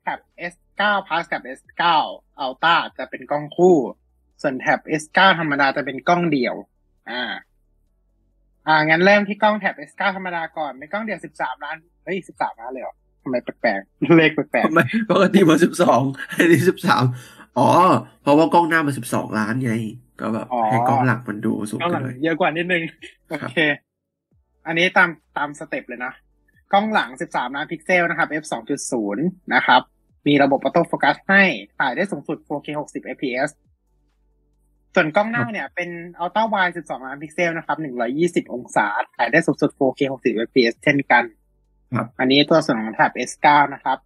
Speaker 1: แท็บ S9 Plus กับ S9 Ultra จะเป็นกล้องคู่ ส่วน Tab S9 ธรรมดาจะเป็นกล้องเดี่ยว อ่า อ่า งั้นเริ่มที่กล้อง Tab S9 ธรรมดาก่อน เป็นกล้องเดี่ยว 13 ล้าน เฮ้ย 13 ล้านเลยเหรอทำไมแปลกๆ เลขแปลก
Speaker 2: ทำไมปกติมาสิบสองอันนี้สิบสามอ๋อ เพราะว่ากล้องหน้ามันสิบสองล้านไง ก็แบบให้กล้องหลักมันดูสูง
Speaker 1: ๆกล้องห
Speaker 2: ขึ้
Speaker 1: ลั
Speaker 2: น
Speaker 1: ง
Speaker 2: เลย
Speaker 1: เยอะกว่านิดนึง โอเค อันนี้ตามตาม step เลยนะ กล้องหลัง 13 ล้านพิกเซลนะครับ f 2.0 นะครับ มีระบบ auto focus ให้ ถ่ายได้สูงสุด 4K 60 fps ส่วนกล้องหน้าเนี่ยเป็น Ultra Wide 12 ล้านพิกเซลนะครับ 120 องศา ถ่ายได้สูงสุด 4K 60 fps เช่นกัน
Speaker 2: ครับ
Speaker 1: อันนี้ตัวส่วนของแท็บ S9 นะครับ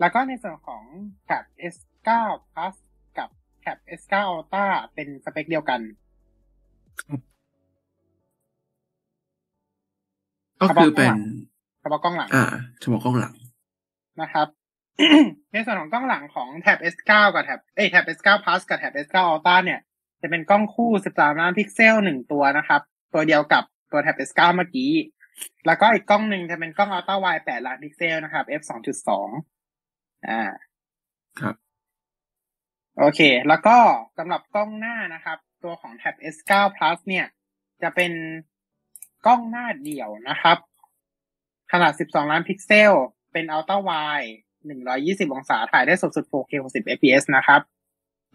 Speaker 1: แล้วก็ในส่วนของแท็บ S9 Plus กับแท็บ S9 Ultra เป็นสเปคเดียวกัน
Speaker 2: ก็คือเป็น
Speaker 1: เฉพาะกล้องหลัง
Speaker 2: อ่าเฉพาะกล้องหลัง
Speaker 1: นะครับ ในส่วนของกล้องหลังของแท็บ S9 กับแท็บเอ้ยแท็บ S9 Plus กับแท็บ S9 Ultra เนี่ย จะเป็นกล้องคู่ 13 ล้านพิกเซลหนึ่งตัวนะครับ ตัวเดียวกับตัวแท็บ S9 เมื่อกี้ แล้วก็อีกกล้องหนึ่งจะเป็นกล้อง Ultra Wide 8 ล้านพิกเซลนะครับ f 2.2อ่า
Speaker 2: ครับ
Speaker 1: โอเค แล้วก็สำหรับกล้องหน้านะครับ ตัวของ Tab S9 Plus เนี่ย จะเป็น กล้องหน้าเดี่ยวนะครับ ขนาด 12 ล้านพิกเซล เป็น Ultra Wide 120 องศา ถ่ายได้สูงสุด 4K 60 fps นะครับ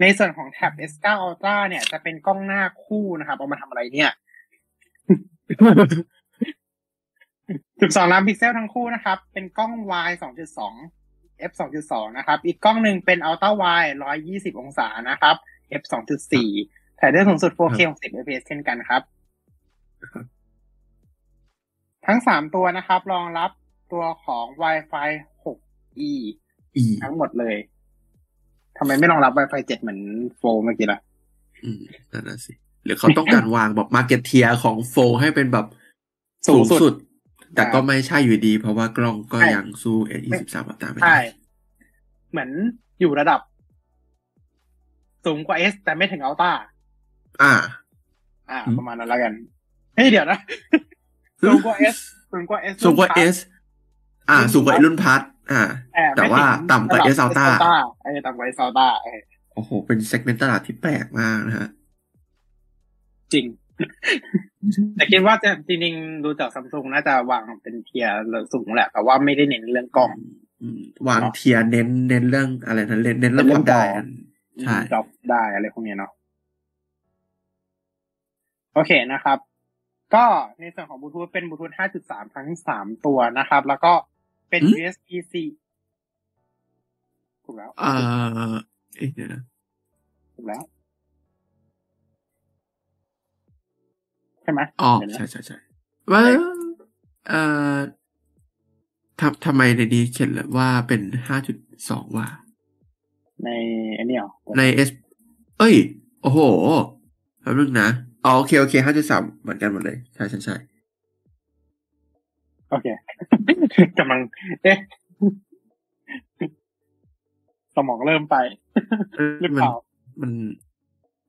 Speaker 1: ในส่วนของ Tab S9 Ultra เนี่ยจะเป็นกล้องหน้าคู่นะครับ เอามาทำอะไรเนี่ย 12 ล้านพิกเซลทั้งคู่นะครับ เป็นกล้อง wide 2.2 f 2.2 นะครับ อีกกล้องหนึ่งเป็น ultra wide 120 องศานะครับ f 2.4ถ่ายได้สูงสุด 4K 60 fps เช่นกันครับ ทั้งสามตัวนะครับ รองรับตัวของ Wi-Fi 6E
Speaker 2: อี
Speaker 1: ทั้งหมดเลยทำไมไม่รองรับ Wi-Fi 7 เหมือนโฟเมื่อกี้ล่ะ
Speaker 2: อืมนั่นน่ะสิ หรือเขาต้องการวางแบบ market tier ของ Fold ให้เป็นแบบ
Speaker 1: สู
Speaker 2: สู
Speaker 1: ง
Speaker 2: ง
Speaker 1: สุด
Speaker 2: สุด แต่
Speaker 1: อ่า
Speaker 2: ก็ไม่ใช่อยู่ดี เพราะว่ากล้องก็
Speaker 1: ใช่
Speaker 2: ยังสู้ A23 อัตราไม่
Speaker 1: ใช่
Speaker 2: ได้
Speaker 1: เหมือนอยู่ระดับ สูงกว่า S แต่ไม่ถึง Ultra
Speaker 2: อ่า
Speaker 1: อ่า
Speaker 2: อืม
Speaker 1: ประมาณนั้นแล้วกัน เฮ้ยเดี๋ยวนะ สูงกว่า S สูงกว่า S
Speaker 2: สูงกว่า S อ่า สูงกว่ารุ่นพัทอ่า แต่ว่าต่ำกว่า S Ultra
Speaker 1: เออต่ำกว่า S Ultra เออ
Speaker 2: โอ้โห เป็น segment ตลาดที่แปลกมากนะฮะ
Speaker 1: จริง แต่คิดว่าจะจริงๆดูจากซัมซุงน่าจะวางเป็น tier สูงแหละ แต่ว่าไม่ได้เน้นเรื่องกล้อง
Speaker 2: อืมวาง tier เน้นเน้นเรื่องอะไรนะเน้นเน้นเรื่อง
Speaker 1: เน้
Speaker 2: คนวาม
Speaker 1: เรื่อง
Speaker 2: ได้
Speaker 1: จอ
Speaker 2: อันใช่
Speaker 1: จอพับได้อะไรพวกเนี้ยเนาะโอเคนะครับ ก็ในส่วนของบลูทูธเป็นบลูทูธ5.3 ทั้งสามตัวนะครับ แล้วก็เป็น USB-C ถูกแล้ว
Speaker 2: อ่าเอ๊ะเดี๋ยวนะ
Speaker 1: ถูกแล้วใช่ไหม
Speaker 2: อ๋อ
Speaker 1: เดี๋ยวนะ
Speaker 2: ใช่ใช่ใช่ว่าเอ่อทำทำไมในนี้เขียนเลยว่าเป็นห้าจุดสองว่า
Speaker 1: ในอันนี้เหรอ
Speaker 2: ใน S เอ้ย โอ้โหแป๊บนึงนะ อ๋อโอเคโอเคห้าจุดสามเหมือนกันหมดเลย ใช่ใช่ใช่
Speaker 1: โอเคกำลัง เอ๊ะ สมองเริ่มไปหรือเป
Speaker 2: มัน
Speaker 1: ล่า
Speaker 2: มัน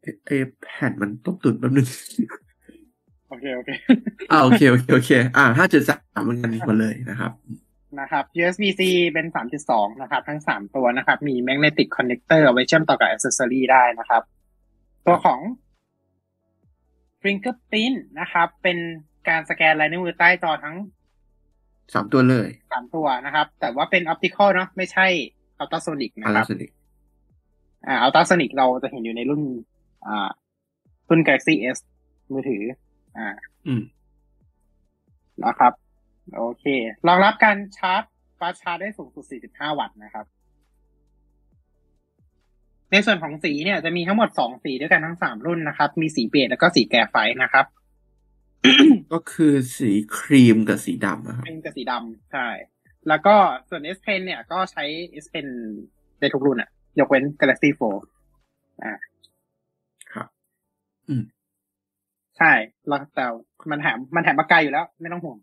Speaker 2: เอเอแผ่นมันต้องตุนแป๊บนึง
Speaker 1: โอเคโอเค
Speaker 2: อ่าโอเคโอเคโอเค อ่าห้าจุดสามเหมือนกันหมดเลยนะครับ
Speaker 1: นะครับ USB-C เป็น 3.2 นะครับ ทั้ง 3 ตัวนะครับ มี magnetic connector เอาไว้เชื่อมต่อกับ accessory ได้นะครับ ตัวของ fingerprint นะครับ เป็นการสแกนลายนิ้วมือใต้จอทั้ง
Speaker 2: สามตัวเลย
Speaker 1: 3ตัวนะครับ แต่ว่าเป็น optical เนาะไม่ใช่ ultrasonic
Speaker 2: อา
Speaker 1: นะค
Speaker 2: รา
Speaker 1: รับ
Speaker 2: สนิก
Speaker 1: อ่า ultrasonic เราจะเห็นอยู่ในรุ่น อ่า รุ่น Galaxy S มือถือ อ่า
Speaker 2: อืม
Speaker 1: นะครับ โอเค รองรับการชาร์จฟาสต์ชาร์จได้สูงสุด 45 วัตต์นะครับ ในส่วนของสีเนี่ยจะมีทั้งหมด2สีด้วยกันทั้ง3รุ่นนะครับ มีสีเบจแล้วก็สีแก่ไฟนะครับ
Speaker 2: ก็คือสีครีมกับสีดำอะครับ
Speaker 1: เป็นกับสีดำใช่ แล้วก็ส่วน S Pen เนี่ยก็ใช้ S Pen ได้ทุกรุ่นอะยกเว้น Galaxy 4อ่า
Speaker 2: ครับ อืม
Speaker 1: ใช่แล้วแต่มันแถมมันแถมปากกาอยู่แล้ว ไม่ต้องห่วง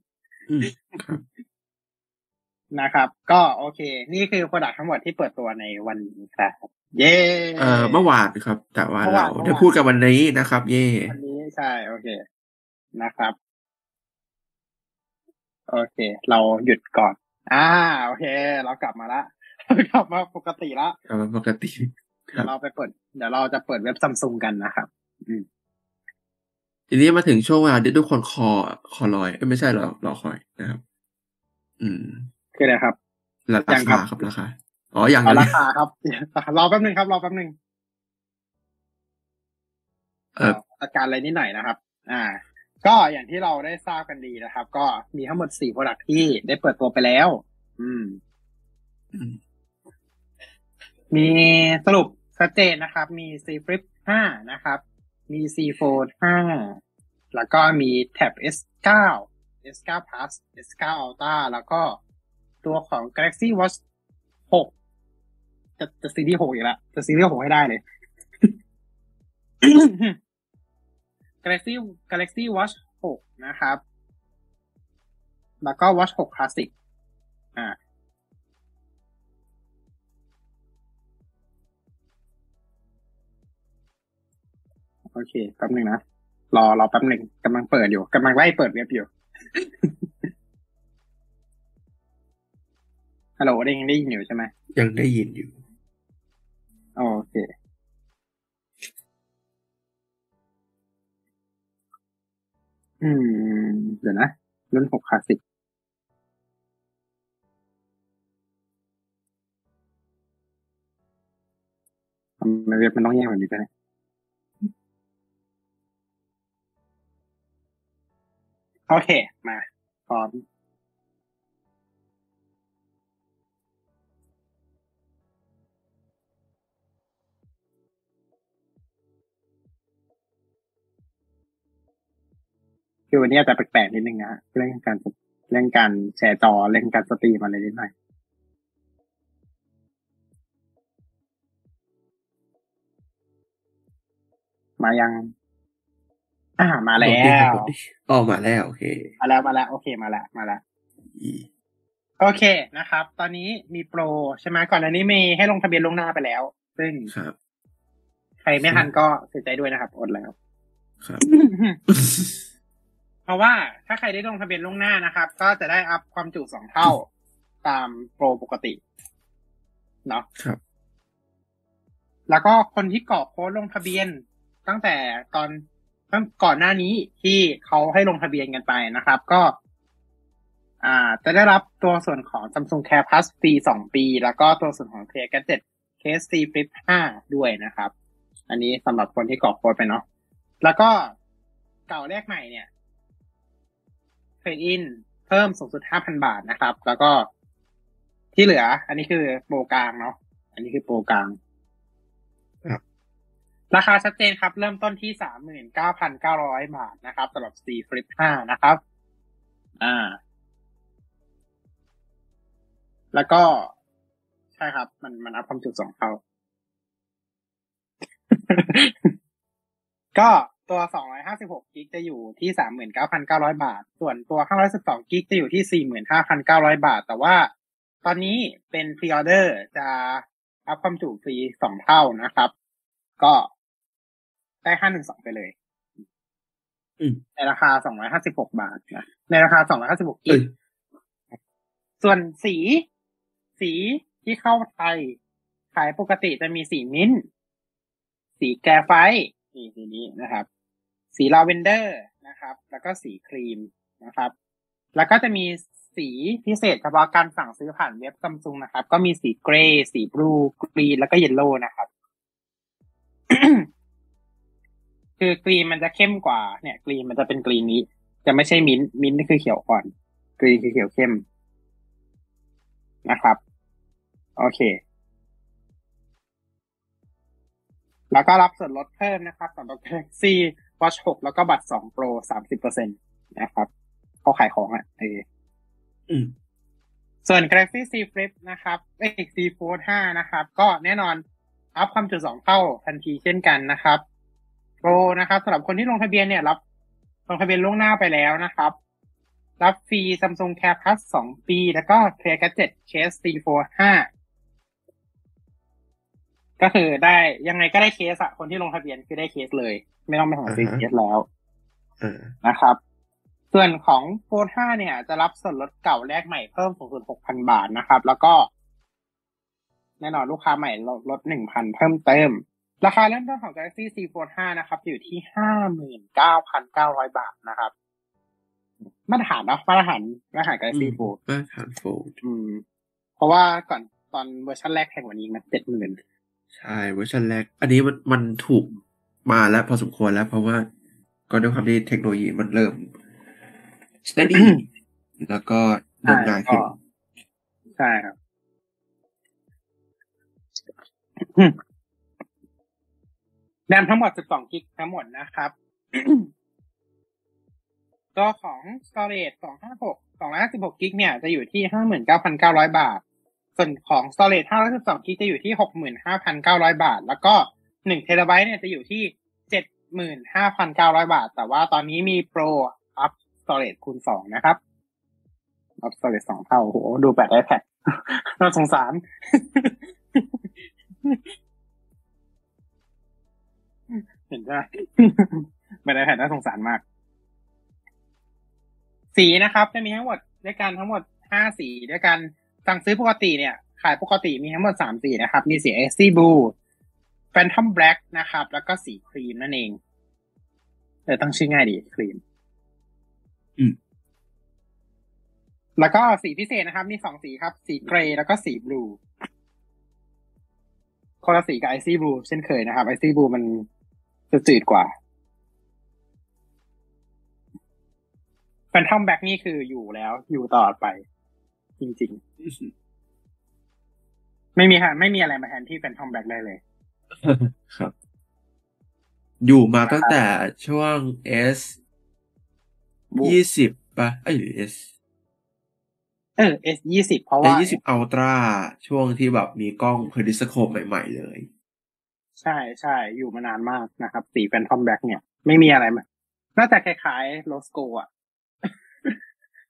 Speaker 2: อืมครับ
Speaker 1: นะครับ ก็โอเค นี่คือ Product ทั้งหมดที่เปิดตัวในวันนี้ครับเย้
Speaker 2: เอ่อเมื่อวานครับ แต่ว่า
Speaker 1: เมื่อวา
Speaker 2: เรา
Speaker 1: น
Speaker 2: ได้พูดกันวันนี้นะครับ เย่
Speaker 1: วันนี้ใช่ โอเคนะครับ โอเค เราหยุดก่อน อ่า โอเค เรากลับมาละเรากลับมาปกติละ
Speaker 2: เอาปกติค
Speaker 1: เดี๋
Speaker 2: รั
Speaker 1: ย
Speaker 2: บ
Speaker 1: วเราไปเปิด เดี๋ยวเราจะเปิดเว็บซัมซุงกันนะครับ
Speaker 2: ทีนี้มาถึงช่วงเวลาที่ทุกคนคอคอลอยเอ้ยไม่ใช่หรอรอคอยนะครับ อืม
Speaker 1: คืออะไรครับ
Speaker 2: รา
Speaker 1: ยังครั
Speaker 2: คา
Speaker 1: บ
Speaker 2: ครับราคาอ๋ออย่าง
Speaker 1: เอา
Speaker 2: นั้น
Speaker 1: ราคาครับรอแป๊บนึงครับรอแป๊บนึง
Speaker 2: เออ
Speaker 1: จัดการอะไรนิดหน่อยนะครับ อ่า ก็อย่างที่เราได้ทราบกันดีนะครับ ก็มีทั้งหมดสี่โปรดักที่ได้เปิดตัวไปแล้วอืม
Speaker 2: อืม
Speaker 1: มีสรุปชัดเจนนะครับ มี C Flip 5 นะครับ มี C Fold 5 แล้วก็มี Tab S9 S9 Plus S9 Ultra แล้วก็ ตัวของ Galaxy Watch 6 จะจะซีรีส์6อีกล้วจะซีรีส์6ให้ได้เลย Galaxy Galaxy Watch 6 นะครับ แล้วก็ Watch 6 Classic อ่าโอเคแป๊บหนึ่งนะ รอรอแป๊บหนึ่งกำลังเปิดอยู่กำลังไล่เปิดเว็บอยู่ ฮัลโหลได้ยังได้ยินอยู่ใช่ไหม
Speaker 2: ยังได้ยินอยู่
Speaker 1: โอเค อืม เดี๋ยวนะ รุ่นหกคลาสสิกทำไมเว็บมันต้องแยกแบบนี้ด้วยโอเค มา พร้อม คือวันนี้อาจจะแปลกๆนิดนึงนะฮะเรื่องการเรื่องการแชร์จอเรื่องการสตรีมอะไรนิดหน่อยมายัง อ่ามาแล้ว
Speaker 2: อ๋อมาแล้วโอเค
Speaker 1: มาแล้วมาแล้วโอเคมาแล้วมาแล้ว
Speaker 2: อี
Speaker 1: โอเคนะครับ ตอนนี้มีโปรใช่ไหมก่อนอันนี้มีให้ลงทะเบียนล่วงหน้าไปแล้ว ซึ่ง
Speaker 2: ครับ
Speaker 1: ใครไม่ทันก็เสียใจด้วยนะครับ อดแล้ว
Speaker 2: ครับ
Speaker 1: เพ ราะว่าถ้าใครได้ลงทะเบียนล่วงหน้านะครับ ก็จะได้อัพความจุสองเท่าตามโปรปกติเนาะ
Speaker 2: ครับ
Speaker 1: แล้วก็คนที่กรอกโค้ดลงทะเบียนตั้งแต่ตอนตั้งก่อนหน้านี้ที่เขาให้ลงทะเบียนกันไปนะครับ ก็ อ่า จะได้รับตัวส่วนของ Samsung Care Plus ฟรีสองปี แล้วก็ตัวส่วนของ Clear Gadget Case C Flip 5ด้วยนะครับ อันนี้สำหรับคนที่กรอกโค้ดไปเนาะแล้วก็เก่าแรกใหม่เนี่ย เทรดอินเพิ่มสูงสุด5,000บาทนะครับ แล้วก็ที่เหลือ อันนี้คือโปรกลางเนาะอันนี้คือโปรกลาง
Speaker 2: ครับ
Speaker 1: ราคาชัดเจนครับ เริ่มต้นที่สามหมื่นเก้าพันเก้าร้อยบาทนะครับสำหรับ C Flip 5นะครับ อ่า แล้วก็ ใช่ครับ มันมันอัพความจุสองเท่าก็ ตัว 256กิกจะอยู่ที่ 39,900 บาท ส่วนตัว 512กิกจะอยู่ที่ 45,900 บาท แต่ว่า ตอนนี้เป็นพรีออเดอร์จะอัพความจุฟรีสองเท่านะครับ ก็ได้ 512 ไปเลย
Speaker 2: อืม
Speaker 1: ในราคา 256 บาทนะในราคา 256กิ
Speaker 2: เอ้
Speaker 1: ก
Speaker 2: ย
Speaker 1: ส่วนสี สีที่เข้าไทย ขายปกติจะมีสีมิ้นท์สีแกรไฟต์นี่สีนี้นะครับ สีลาเวนเดอร์นะครับ แล้วก็สีครีมนะครับ แล้วก็จะมีสีพิเศษเฉพาะการสั่งซื้อผ่านเว็บซัมซุงนะครับ ก็มีสี gray สี blue green แล้วก็ yellow นะครับ คือ green มันจะเข้มกว่าเนี่ย green มันจะเป็น green นี้ จะไม่ใช่ mint mint นี่คือเขียวอ่อน green คือเขียวเข้มนะครับ โอเค แล้วก็รับส่วนลดเพิ่มนะครับสำหรับ Galaxy Watch 6 แล้วก็บัตร2 Pro 30%นะครับเขาขายของอะเออ
Speaker 2: อืม
Speaker 1: ส่วน Galaxy Z Flip นะครับเอ้ย Z Fold 5 นะครับ ก็แน่นอนอัพความจุสองเท่าทันทีเช่นกันนะครับ Pro นะครับสำหรับคนที่ลงทะเบียนเนี่ยรับลงทะเบียนล่วงหน้าไปแล้วนะครับ รับฟรี Samsung Care Plus 2 ปี แล้วก็ Clear Gadget Case C Fold 5 ก็คือได้ยังไงก็ได้เคสอะคนที่ลงทะเบียนคือได้เคสเลย ไม่ต้องไปหาซื้อ
Speaker 2: อ่าฮะ
Speaker 1: เคสแล้ว
Speaker 2: อ่า
Speaker 1: นะครับ ส่วนของโฟน5เนี่ย จะรับส่วนลดเก่าแลกใหม่เพิ่มสูงสุด6,000บาทนะครับ แล้วก็ แน่นอนลูกค้าใหม่ลดลด1,000เพิ่มเติม ราคาเริ่มต้นของ Galaxy C Fold 5 นะครับ อยู่ที่59,900บาทนะครับมาตรฐานเนอะมาตรฐานมาตรฐาน Galaxy Fold
Speaker 2: มาตรฐาน Fold
Speaker 1: อืม เพราะว่าก่อนตอนเวอร์ชันแรกแพงกว่านี้มัน70,000
Speaker 2: ใช่เวอร์ชันแรก อันนี้มันมันถูกมาแล้วพอสมควรแล้ว เพราะว่าก็ด้วยความที่เทคโนโลยีมันเริ่ม steady แล้วก็เดินง่ายขึ้น
Speaker 1: ใช่ครับแรมทั้งหมด 12 กิกทั้งหมดนะครับ ตัวของ storage 256 256 กิกเนี่ย จะอยู่ที่ 59,900 บาท ส่วนของ storage 512กิกจะอยู่ที่ 65,900 บาท แล้วก็1เทราไบต์เนี่ยจะอยู่ที่ 75,900 บาท แต่ว่าตอนนี้มีโปร up storage คูณ 2 นะครับ up storage 2 เท่าโอ้โหดูแบต iPad น่าสงสาร เห็นไหมแบต iPad น่าสงสารมาก สีนะครับ จะมีทั้งหมดด้วยกันทั้งหมดห้าสีด้วยกัน สั่งซื้อปกติเนี่ย ขายปกติมีทั้งหมดสามสีนะครับ มีสี Icy Blue Phantom Black นะครับ แล้วก็สีครีมนั่นเองเออตั้งชื่อง่ายดีครีม
Speaker 2: อืม
Speaker 1: แล้วก็สีพิเศษนะครับ มีสองสีครับ สีเกรย์แล้วก็สีบลูคนละสีกับ Icy Blue เช่นเคยนะครับ Icy Blue มันจะจืดกว่า Phantom Black นี่คืออยู่แล้วอยู่ตลอดไป จริง ๆ ไม่มีค่ะไม่มีอะไรมาแทนที่ Phantom Black ได้เลย
Speaker 2: ครับ อยู่มาตั้งแต่ช่วง S
Speaker 1: บุ๊
Speaker 2: ยี่สิบปะเอ้ยหรือ S
Speaker 1: เออ S ยี่สิบเพราะ
Speaker 2: S
Speaker 1: ว่า
Speaker 2: ยี่สิบ Ultra ช่วงที่แบบมีกล้อง periscope ใหม่ๆเลย
Speaker 1: ใช่ใช่อยู่มานานมากนะครับสี Phantom Black เนี่ย ไม่มีอะไรมาน่าจะคล้ายๆ Rose Gold อะ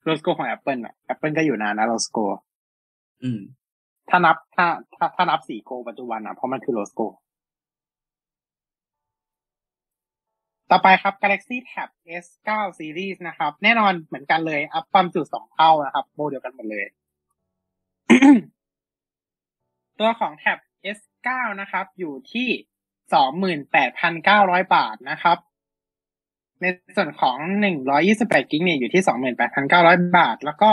Speaker 1: Rose Gold ของ Apple อะ Apple ก็อยู่นานนะ Rose Gold
Speaker 2: อืม
Speaker 1: ถ้านับถ้าถ้าถ้านับสีโกปัจจุบันอะเพราะมันคือ Rose Gold ต่อไปครับ Galaxy Tab S9 Series นะครับ แน่นอนเหมือนกันเลย อัพความจุสองเท่านะครับ โมเดียวกันหมดเลย ตัวของ Tab S9 นะครับ อยู่ที่สองหมื่นแปดพันเก้าร้อยบาทนะครับ ในส่วนของหนึ่งร้อยี่สิบแปดกิกเนี่ยอยู่ที่สองหมื่นแปดพันเก้าร้อยบาท แล้วก็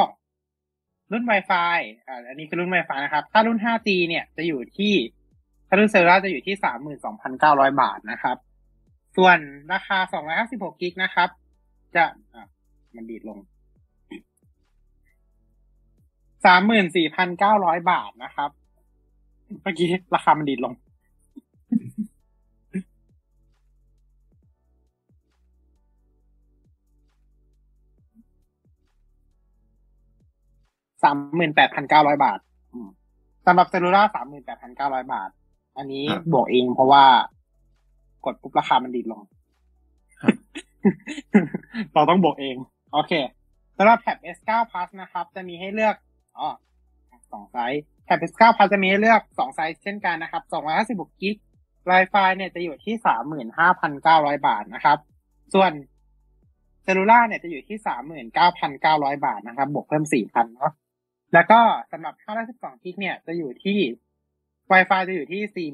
Speaker 1: รุ่น Wi-Fi อ่าอันนี้คือรุ่น Wi-Fi นะครับ ถ้ารุ่น 5G เนี่ยจะอยู่ที่ ถ้ารุ่นเซลล่าจะอยู่ที่สามหมื่นสองพันเก้าร้อยบาทนะครับ ส่วนราคาสองร้อยห้าสิบหกกิกนะครับ จะะมันดีดลงสามหมื่นสี่พันเก้าร้อยบาทนะครับ เมื่อกี้ราคามันดีดลง สามหมื่นแปดพันเก้าร้อยบาทอืมสำหรับเซลลูล่าสามหมื่นแปดพันเก้าร้อยบาท อันนี้
Speaker 2: ครับ
Speaker 1: บวกเองเพราะว่ากดปุ๊บราคามันดีดลง
Speaker 2: ครับ
Speaker 1: เราต้องบวกเอง โอเคสำหรับแท็บ S9 Plus นะครับ จะมีให้เลือกอ๋อสองไซส์แท็บ S9 Plus จะมีให้เลือกสองไซส์เช่นกันนะครับ256 gig Wi-Fi เนี่ยจะอยู่ที่ 35,900 บาทนะครับ ส่วน Cellular เนี่ยจะอยู่ที่ 39,900 บาทนะครับ บวกเพิ่ม 4,000 เนาะ แล้วก็สำหรับ512กิกเนี่ยจะอยู่ที่ Wi-Fi จะอยู่ที่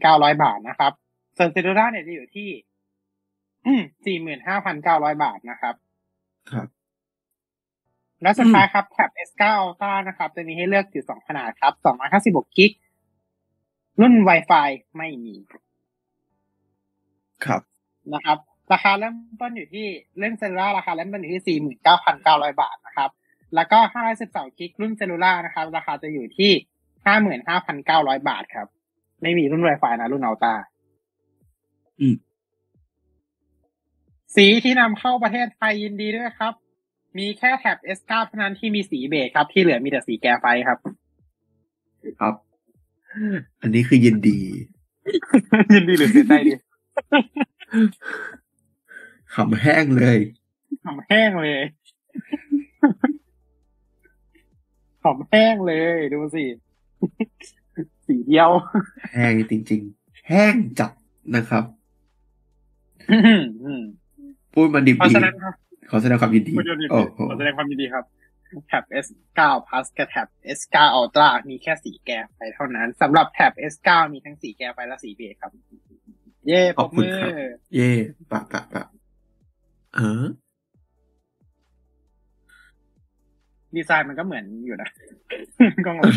Speaker 1: 41,900 บาทนะครับ ส่วนเซลลูล่าเนี่ยจะอยู่ที่ 45,900 บาทนะครับ
Speaker 2: ครับ
Speaker 1: และสุดท้ายครับแท็บ S9 Ultra นะครับ จะมีให้เลือกอยู่สองขนาดครับ256กิกรุ่น Wi-Fi ไม่มี
Speaker 2: ครับ
Speaker 1: นะครับ ราคาเริ่มต้นอยู่ที่เล่นเซลลูล่าราคาเริ่มต้นอยู่ที่ 49,900 บาทนะครับ แล้วก็512กิกรุ่นเซลลูล่านะครับ ราคาจะอยู่ที่ 55,900 บาทครับ ไม่มีรุ่น Wi-Fi นะ รุ่น Ultra
Speaker 2: อืม
Speaker 1: สีที่นำเข้าประเทศไทยยินดีด้วยครับ มีแค่แท็บ S9 เท่านั้นที่มีสีเบจครับ ที่เหลือมีแต่สีแกไฟครับ
Speaker 2: ครับ อันนี้คือยินดี
Speaker 1: ยินดีหรือเสียใจดี
Speaker 2: ขำแห้งเลย
Speaker 1: หอมแห้งเลย หอมแห้งเลย ดูสิ สีเดียว
Speaker 2: แห้งจริง ๆ แห้งจัดนะครับพูดมาดิบ
Speaker 1: เพราะ
Speaker 2: ดี
Speaker 1: ฉะนั้นครับ
Speaker 2: ขอแสดงความยินดี
Speaker 1: คุณโยนิ
Speaker 2: โอ้โห
Speaker 1: ขอแสดงความยินดีครับแท็บ S9 Plus กับแท็บ S9 Ultra มีแค่สีแกไฟเท่านั้นสำหรับแท็บ S9 มีทั้งสีแกไฟและสีเบจครับ เย่ปรบมือ
Speaker 2: เย่ปะปะปะเออ
Speaker 1: ดีไซน์มันก็เหมือนอยู่นะกล้องหลัง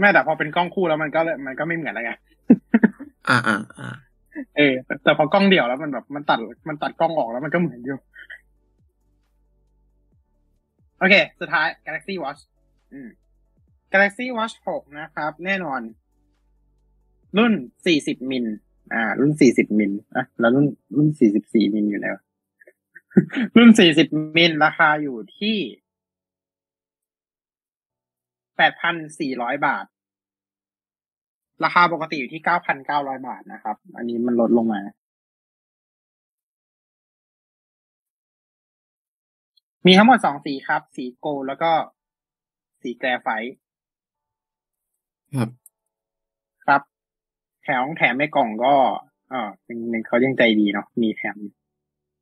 Speaker 1: แม่แต่พอเป็นกล้องคู่แล้วมันก็เลยมันก็ไม่เหมือนแล้วไง
Speaker 2: อ่าอ่าอ่า
Speaker 1: เออแต่แต่พอกล้องเดี่ยวแล้วมันแบบมันตัดมันตัดกล้องออกแล้วมันก็เหมือนอยู่ โอเค สุดท้าย Galaxy Watch อืม Galaxy Watch 6 นะครับ แน่นอน รุ่น 40 มิล อ่า รุ่น 40 มิลอะแล้วรุ่นรุ่น 44 มิลอยู่แล้ว รุ่น 40 มิลราคาอยู่ที่ 8,400 บาท ราคาปกติอยู่ที่ 9,900 บาทนะครับ อันนี้มันลดลงมา มีทั้งหมดสองสีครับ สีโกลด์แล้วก็สีแกรไฟต์
Speaker 2: ครับ
Speaker 1: ครับ แถมแถมในกล่องก็ เออเป็นเป็นเขายังใจดีเนาะมีแถม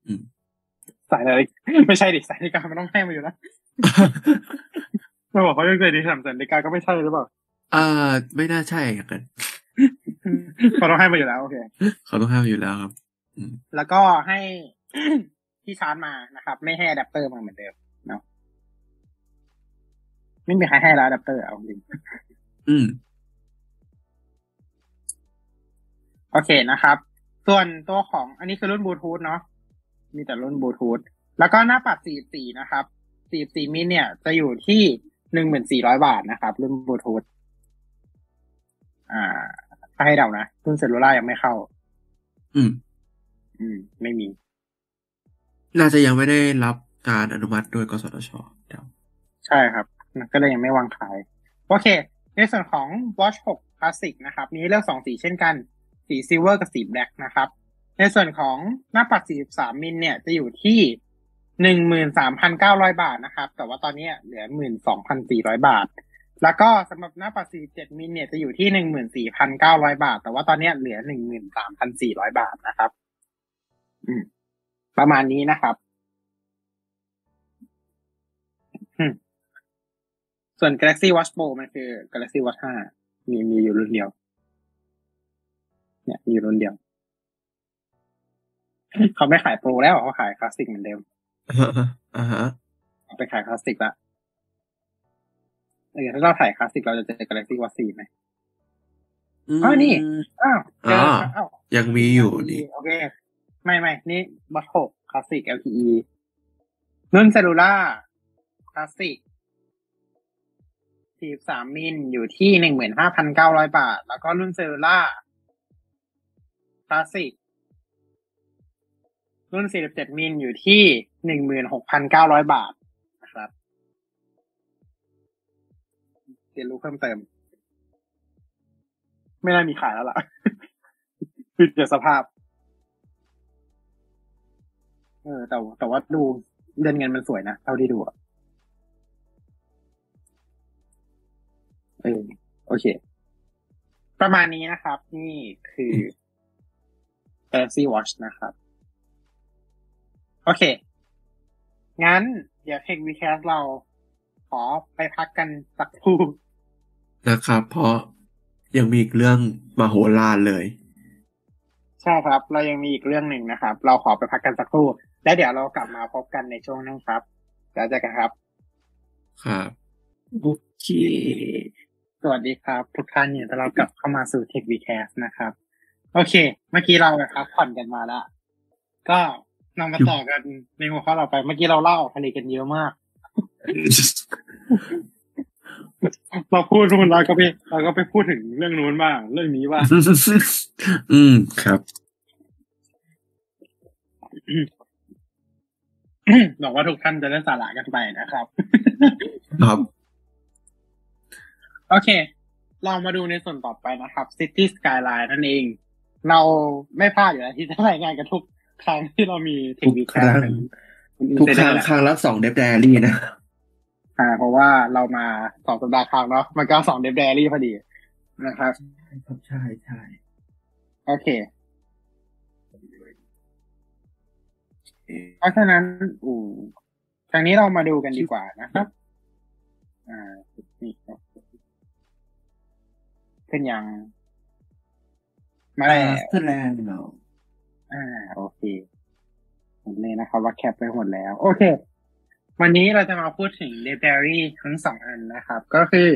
Speaker 2: อืม
Speaker 1: สายอะไรไม่ใช่ดิสายนาฬิกามันต้องให้มาอยู่นะไม่บอกเขายังใจดีแถมสายนาฬิกาก็ไม่ใช่หรือเปล่า
Speaker 2: อ่าไม่น่าใช่อย่างนั้น
Speaker 1: เขาต้องให้มาอยู่แล้วโอเค
Speaker 2: เขาต้องห้ามอยู่แล้วครับอืม
Speaker 1: แล้วก็ให้ที่ชาร์จมานะครับ ไม่ให้อะแดปเตอร์มาเหมือนเดิมเนาะไม่มีใครให้แล้วอะแดปเตอร์เอาจริง
Speaker 2: อืม
Speaker 1: โอเคนะครับ ส่วนตัวของอันนี้คือรุ่นบลูทูธเนาะ มีแต่รุ่นบลูทูธแล้วก็หน้าปัด 44 นะครับ 44 มิลเนี่ย จะอยู่ที่ 1,400 บาทนะครับ รุ่นบลูทูธอ่า ถ้าให้เดานะ รุ่น Cellular ยังไม่เข้า
Speaker 2: อืม
Speaker 1: อืม ไม่มี
Speaker 2: น่าจะยังไม่ได้รับการอนุมัติโดยกสทชเดี๋ยว
Speaker 1: ใช่ครับ ก็เลยยังไม่วางขาย โอเค ในส่วนของ Watch 6 Classic นะครับ มีให้เลือกสองสีเช่นกัน สี silver กับสี black นะครับ ในส่วนของหน้าปัด 43 มิลเนี่ยจะอยู่ที่ 13,900 บาทนะครับ แต่ว่าตอนนี้เหลือ 12,400 บาท แล้วก็สำหรับหน้าปัด 47 มิลเนี่ยจะอยู่ที่ 14,900 บาท แต่ว่าตอนนี้เหลือ 13,400 บาทนะครับอืมประมาณนี้นะครับ ส่วน Galaxy Watch Pro มันคือ Galaxy Watch 5 มีมีอยู่รุ่นเดียว เนี่ย มีรุ่นเดียว เขาไม่ขายโปรแล้วเขาขายคลาสสิกเหมือนเดิม
Speaker 2: อ่าฮะ
Speaker 1: เอาไปขายคลาสสิกละเออถ้าเราถ่ายคลาสสิกเราจะเจอ Galaxy Watch 4ไหม
Speaker 2: ม
Speaker 1: อ๋อนี่อ้าวเจอ
Speaker 2: อ๋อ
Speaker 1: อ้าว
Speaker 2: ยังมีอยู่นี่
Speaker 1: โอเค ไม่ไม่นี่ Watch 6 Classic LTE รุ่น cellular Classic 43มิลอยู่ที่15,900บาท แล้วก็รุ่น cellular Classic รุ่น 47 มิลอยู่ที่ 16,900 บาทนะครับเรียนรู้เพิ่มเติม ไม่น่ามีขายแล้วล่ะปิดเดี๋ยวสภาพ เออ แต่แต่ว่าดูเดือนเงินมันสวยนะเท่าที่ดูอะเออโอเค ประมาณนี้นะครับ นี่คือ Galaxy Watch นะครับ โอเค งั้น เดี๋ยวเทควีแคสเราขอไปพักกันสักครู่
Speaker 2: นะครับ เพราะยังมีอีกเรื่องมโหฬารเลย
Speaker 1: ใช่ครับ เรายังมีอีกเรื่องหนึ่งนะครับ เราขอไปพักกันสักครู่ และเดี๋ยวเรากลับมาพบกันในช่วงนั้นครับแล้วเจอกันครับ
Speaker 2: ครับโอเค
Speaker 1: สวัสดีครับ ทุกท่านเนี่ยเรากลับเข้ามาสู่ Tech v c a s t นะครับ โอเค เมื่อกี้เราแบบพักผ่อนกันมาแล้วก็ เรามาต่อกันในหัวข้อเราไป เมื่อกี้เราเล่าทะเลกันเยอะมาก เราพูดนู่นเราก็ไปเราก็ไปพูดถึงเรื่องนู้นบ้างเรื่องนี้บ้าง
Speaker 2: อืมครับ
Speaker 1: หวังว่าทุกท่านจะได้สาระกันไปนะครับ
Speaker 2: ครับ
Speaker 1: โอเค เรามาดูในส่วนต่อไปนะครับ City Skyline นั่นเอง เราไม่พลาดอยู่แล้วที่จะรายงานกันทุก ครั้งที่เรามีเทคนิค
Speaker 2: ทุกครั้งทุกครั้งครั้งละสองเดฟแดรี่นะ
Speaker 1: อ่า เพราะว่าเรามาสองสัปดาห์ครั้งเนาะมันก็สองเดฟแดรี่พอดีนะครับ
Speaker 2: ใช่ใช่
Speaker 1: โอเคเพราะฉะนั้นอู่ทางนี้เรามาดูกันดีกว่านะครับ อ่านี่ครับขึ้นยังมาแล้ว
Speaker 2: สแลนด์เนาะ
Speaker 1: อ่าโอเคเห็นเลยนะครับ ว่าแคปไปหมดแล้ว โอเค วันนี้เราจะมาพูดถึง library ทั้งสองอันนะครับ ก็คือ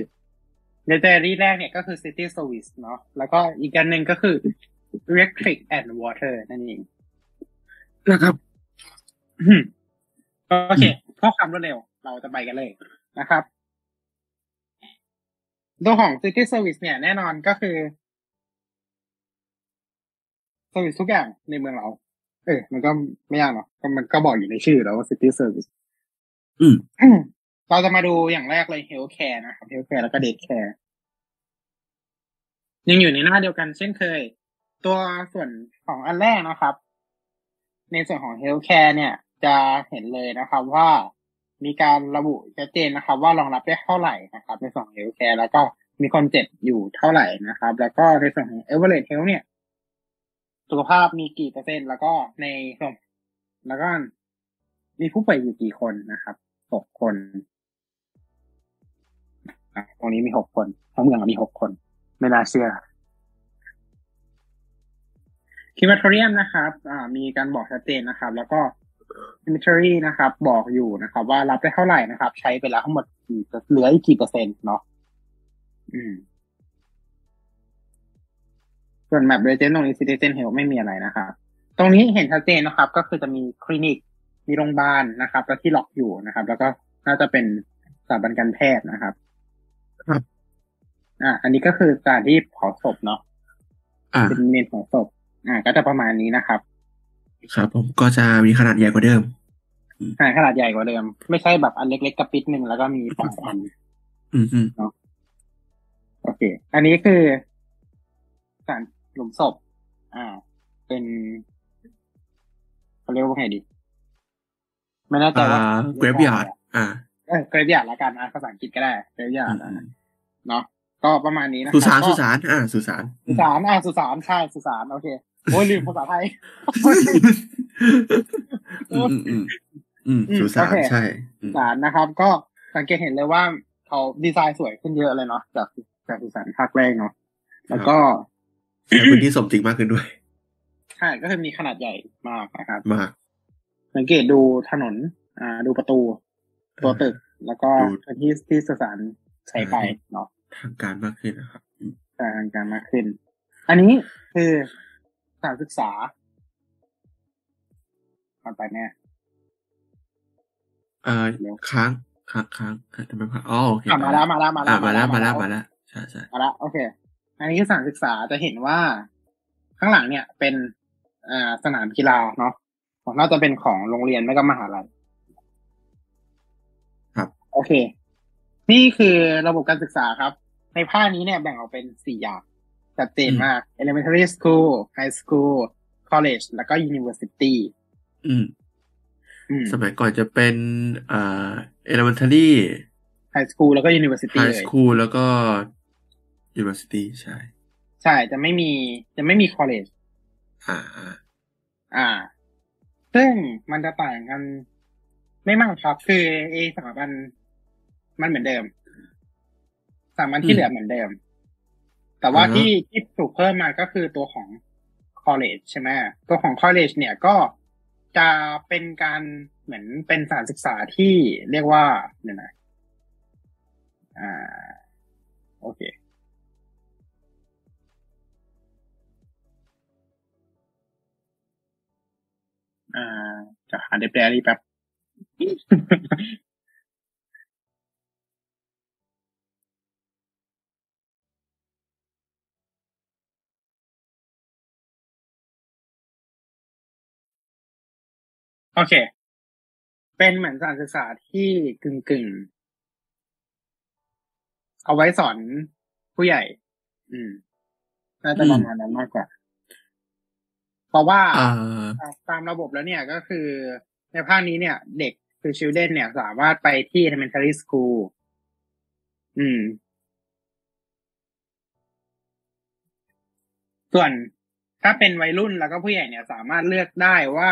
Speaker 1: library แรกเนี่ยก็คือ city service เนาะแล้วก็อีกอันหนึ่งก็คือ electric and water นั่นเอง
Speaker 2: นะครับ
Speaker 1: อืมโอเคเพื่อความรวดเร็ว เราจะไปกันเลยนะครับตัวของ City Service เนี่ยแน่นอนก็คือ Service ทุกอย่างในเมืองเรา เออ มันก็ไม่ยากเนาะก็มันก็บอกอยู่ในชื่อแล้วว่า City Service
Speaker 2: อืม
Speaker 1: เราจะมาดูอย่างแรกเลย Healthcare นะครับ Healthcare แล้วก็ Daycare ยังอยู่ในหน้าเดียวกันเช่นเคย ตัวส่วนของอันแรกนะครับ ในส่วนของ Healthcare เนี่ย จะเห็นเลยนะครับว่ามีการระบุชัดเจนนะครับ ว่ารองรับได้เท่าไหร่นะครับในส่วนของ Healthcare แล้วก็มีคนเจ็บอยู่เท่าไหร่นะครับ แล้วก็ในส่วนของ Average Health เนี่ย สุขภาพมีกี่เปอร์เซ็นต์แล้วก็ในส่วนแล้วก็มีผู้ป่วยอยู่กี่คนนะครับหกคนตรงนี้มีหกคนทั้งเมืองมีหกคน ไม่น่าเชื่อ crematorium นะครับ อ่า มีการบอกชัดเจนนะครับ แล้วก็ cemetery นะครับ บอกอยู่นะครับ ว่ารับได้เท่าไหร่นะครับ ใช้ไปแล้วทั้งหมดกี่เหลืออีกกี่เปอร์เซ็นต์เนาะ อืม ส่วน map legend ตรงนี้ Citizen Health ไม่มีอะไรนะครับตรงนี้เห็นชัดเจนนะครับ ก็คือจะมีคลินิกมีโรงพยาบาลนะครับ แล้วที่ล็อกอยู่นะครับ แล้วก็น่าจะเป็นสถาบันการแพทย์นะครับ
Speaker 2: ครับ
Speaker 1: อ่าอันนี้ก็คือการที่เผาศพเนาะ
Speaker 2: อ่า
Speaker 1: เป็นเมนของศพอ่า ก็จะประมาณนี้นะครับ
Speaker 2: ครับผมก็จะมีขนาดใหญ่กว่าเดิม
Speaker 1: อ่าขนาดใหญ่กว่าเดิม ไม่ใช่แบบอันเล็กๆกระปิดหนึ่งแล้วก็มีสองอัน
Speaker 2: อืมอืม
Speaker 1: โอเค อันนี้คือสาร หลุมศพ อ่า เป็นเขาเรียกว่าไงดี ไม่แน่ใจ
Speaker 2: อ่า
Speaker 1: ว่า
Speaker 2: graveyard อ่า
Speaker 1: เออ graveyard ละกันอะภาษาอังกฤษก็ได้ graveyard
Speaker 2: อืม
Speaker 1: เนาะก็ประมาณนี้นะครับ
Speaker 2: สุสาน
Speaker 1: ก็
Speaker 2: สุสานอ่าสุสาน
Speaker 1: สุสานอ่าสุสานใช่สุสานโอเคโอ้ยลืมภาษาไทย
Speaker 2: อืมอืมอืมอืม
Speaker 1: อืม
Speaker 2: สุสาน
Speaker 1: โอเค
Speaker 2: ใช่อืม
Speaker 1: สุสานนะครับ ก็สังเกตเห็นเลยว่าเขาดีไซน์สวยขึ้นเยอะเลยเนาะจากจากสุสานภาคแรกเนาะแล้วก็
Speaker 2: ใช้พื้นที่สมจริงมากขึ้นด้วย
Speaker 1: ใช่ก็คือมีขนาดใหญ่มากนะครับ
Speaker 2: มาก
Speaker 1: สังเกตดูถนน อ่า ดูประตู ตัวตึก แล้วก็
Speaker 2: ดู
Speaker 1: พื้นที่ที่สุสานใช้ไปเนาะ
Speaker 2: ทางการมากขึ้นนะครับอืม
Speaker 1: การการมากขึ้น อันนี้คือสถานศึกษาก่อนไปเนี่ย
Speaker 2: เอ่อค้างค้างค้างค้างทำไมค้างอ๋อโอเค
Speaker 1: อะมาแล้วมาแล้วมาแล้
Speaker 2: อะ
Speaker 1: ว
Speaker 2: มาแล้วมาแล้วมาแล้วใช่ใช่
Speaker 1: มาแล้วโอเค อันนี้คือสถานศึกษาจะเห็นว่าข้างหลังเนี่ยเป็นอ่าสนามกีฬาเนาะน่าจะเป็นของโรงเรียนไม่ก็มหาลัย
Speaker 2: ครับ
Speaker 1: โอเค นี่คือระบบการศึกษาครับ ในภาคนี้เนี่ยแบ่งออกเป็นสี่อย่างชัดเจนมาก elementary school high school college แล้วก็ university
Speaker 2: อืม
Speaker 1: อืม
Speaker 2: สมัยก่อนจะเป็นอ่า elementary
Speaker 1: high school แล้วก็ university
Speaker 2: high
Speaker 1: เลย
Speaker 2: school แล้วก็ university ใช่
Speaker 1: ใช่จะไม่มีจะไม่มี college อ่า
Speaker 2: อ่า
Speaker 1: อ่า ซึ่งมันจะต่างกัน ไม่มากครับคือเอสถาบันมันเหมือนเดิมสถาบันที่เหลือเหมือนเดิม แต่ว่าที่ที่ถูกเพิ่มมาก็คือตัวของ college ใช่ไหมตัวของ college เนี่ยก็จะเป็นการเหมือนเป็นสถานศึกษาที่เรียกว่าเนี่ยนะอ่า โอเค อ่า จะหาเดบแดรี่แป๊บโอเค เป็นเหมือนสถานศึกษาที่กึ่งกึ่งเอาไว้สอนผู้ใหญ่ อืม น่าจะประมาณนั้นมากกว่า ราะว่า
Speaker 2: อ่า
Speaker 1: ตามระบบแล้วเนี่ยก็คือในภาคนี้เนี่ย เด็กคือ children เนี่ย สามารถไปที่ elementary school อืม ส่วนถ้าเป็นวัยรุ่นแล้วก็ผู้ใหญ่เนี่ย สามารถเลือกได้ว่า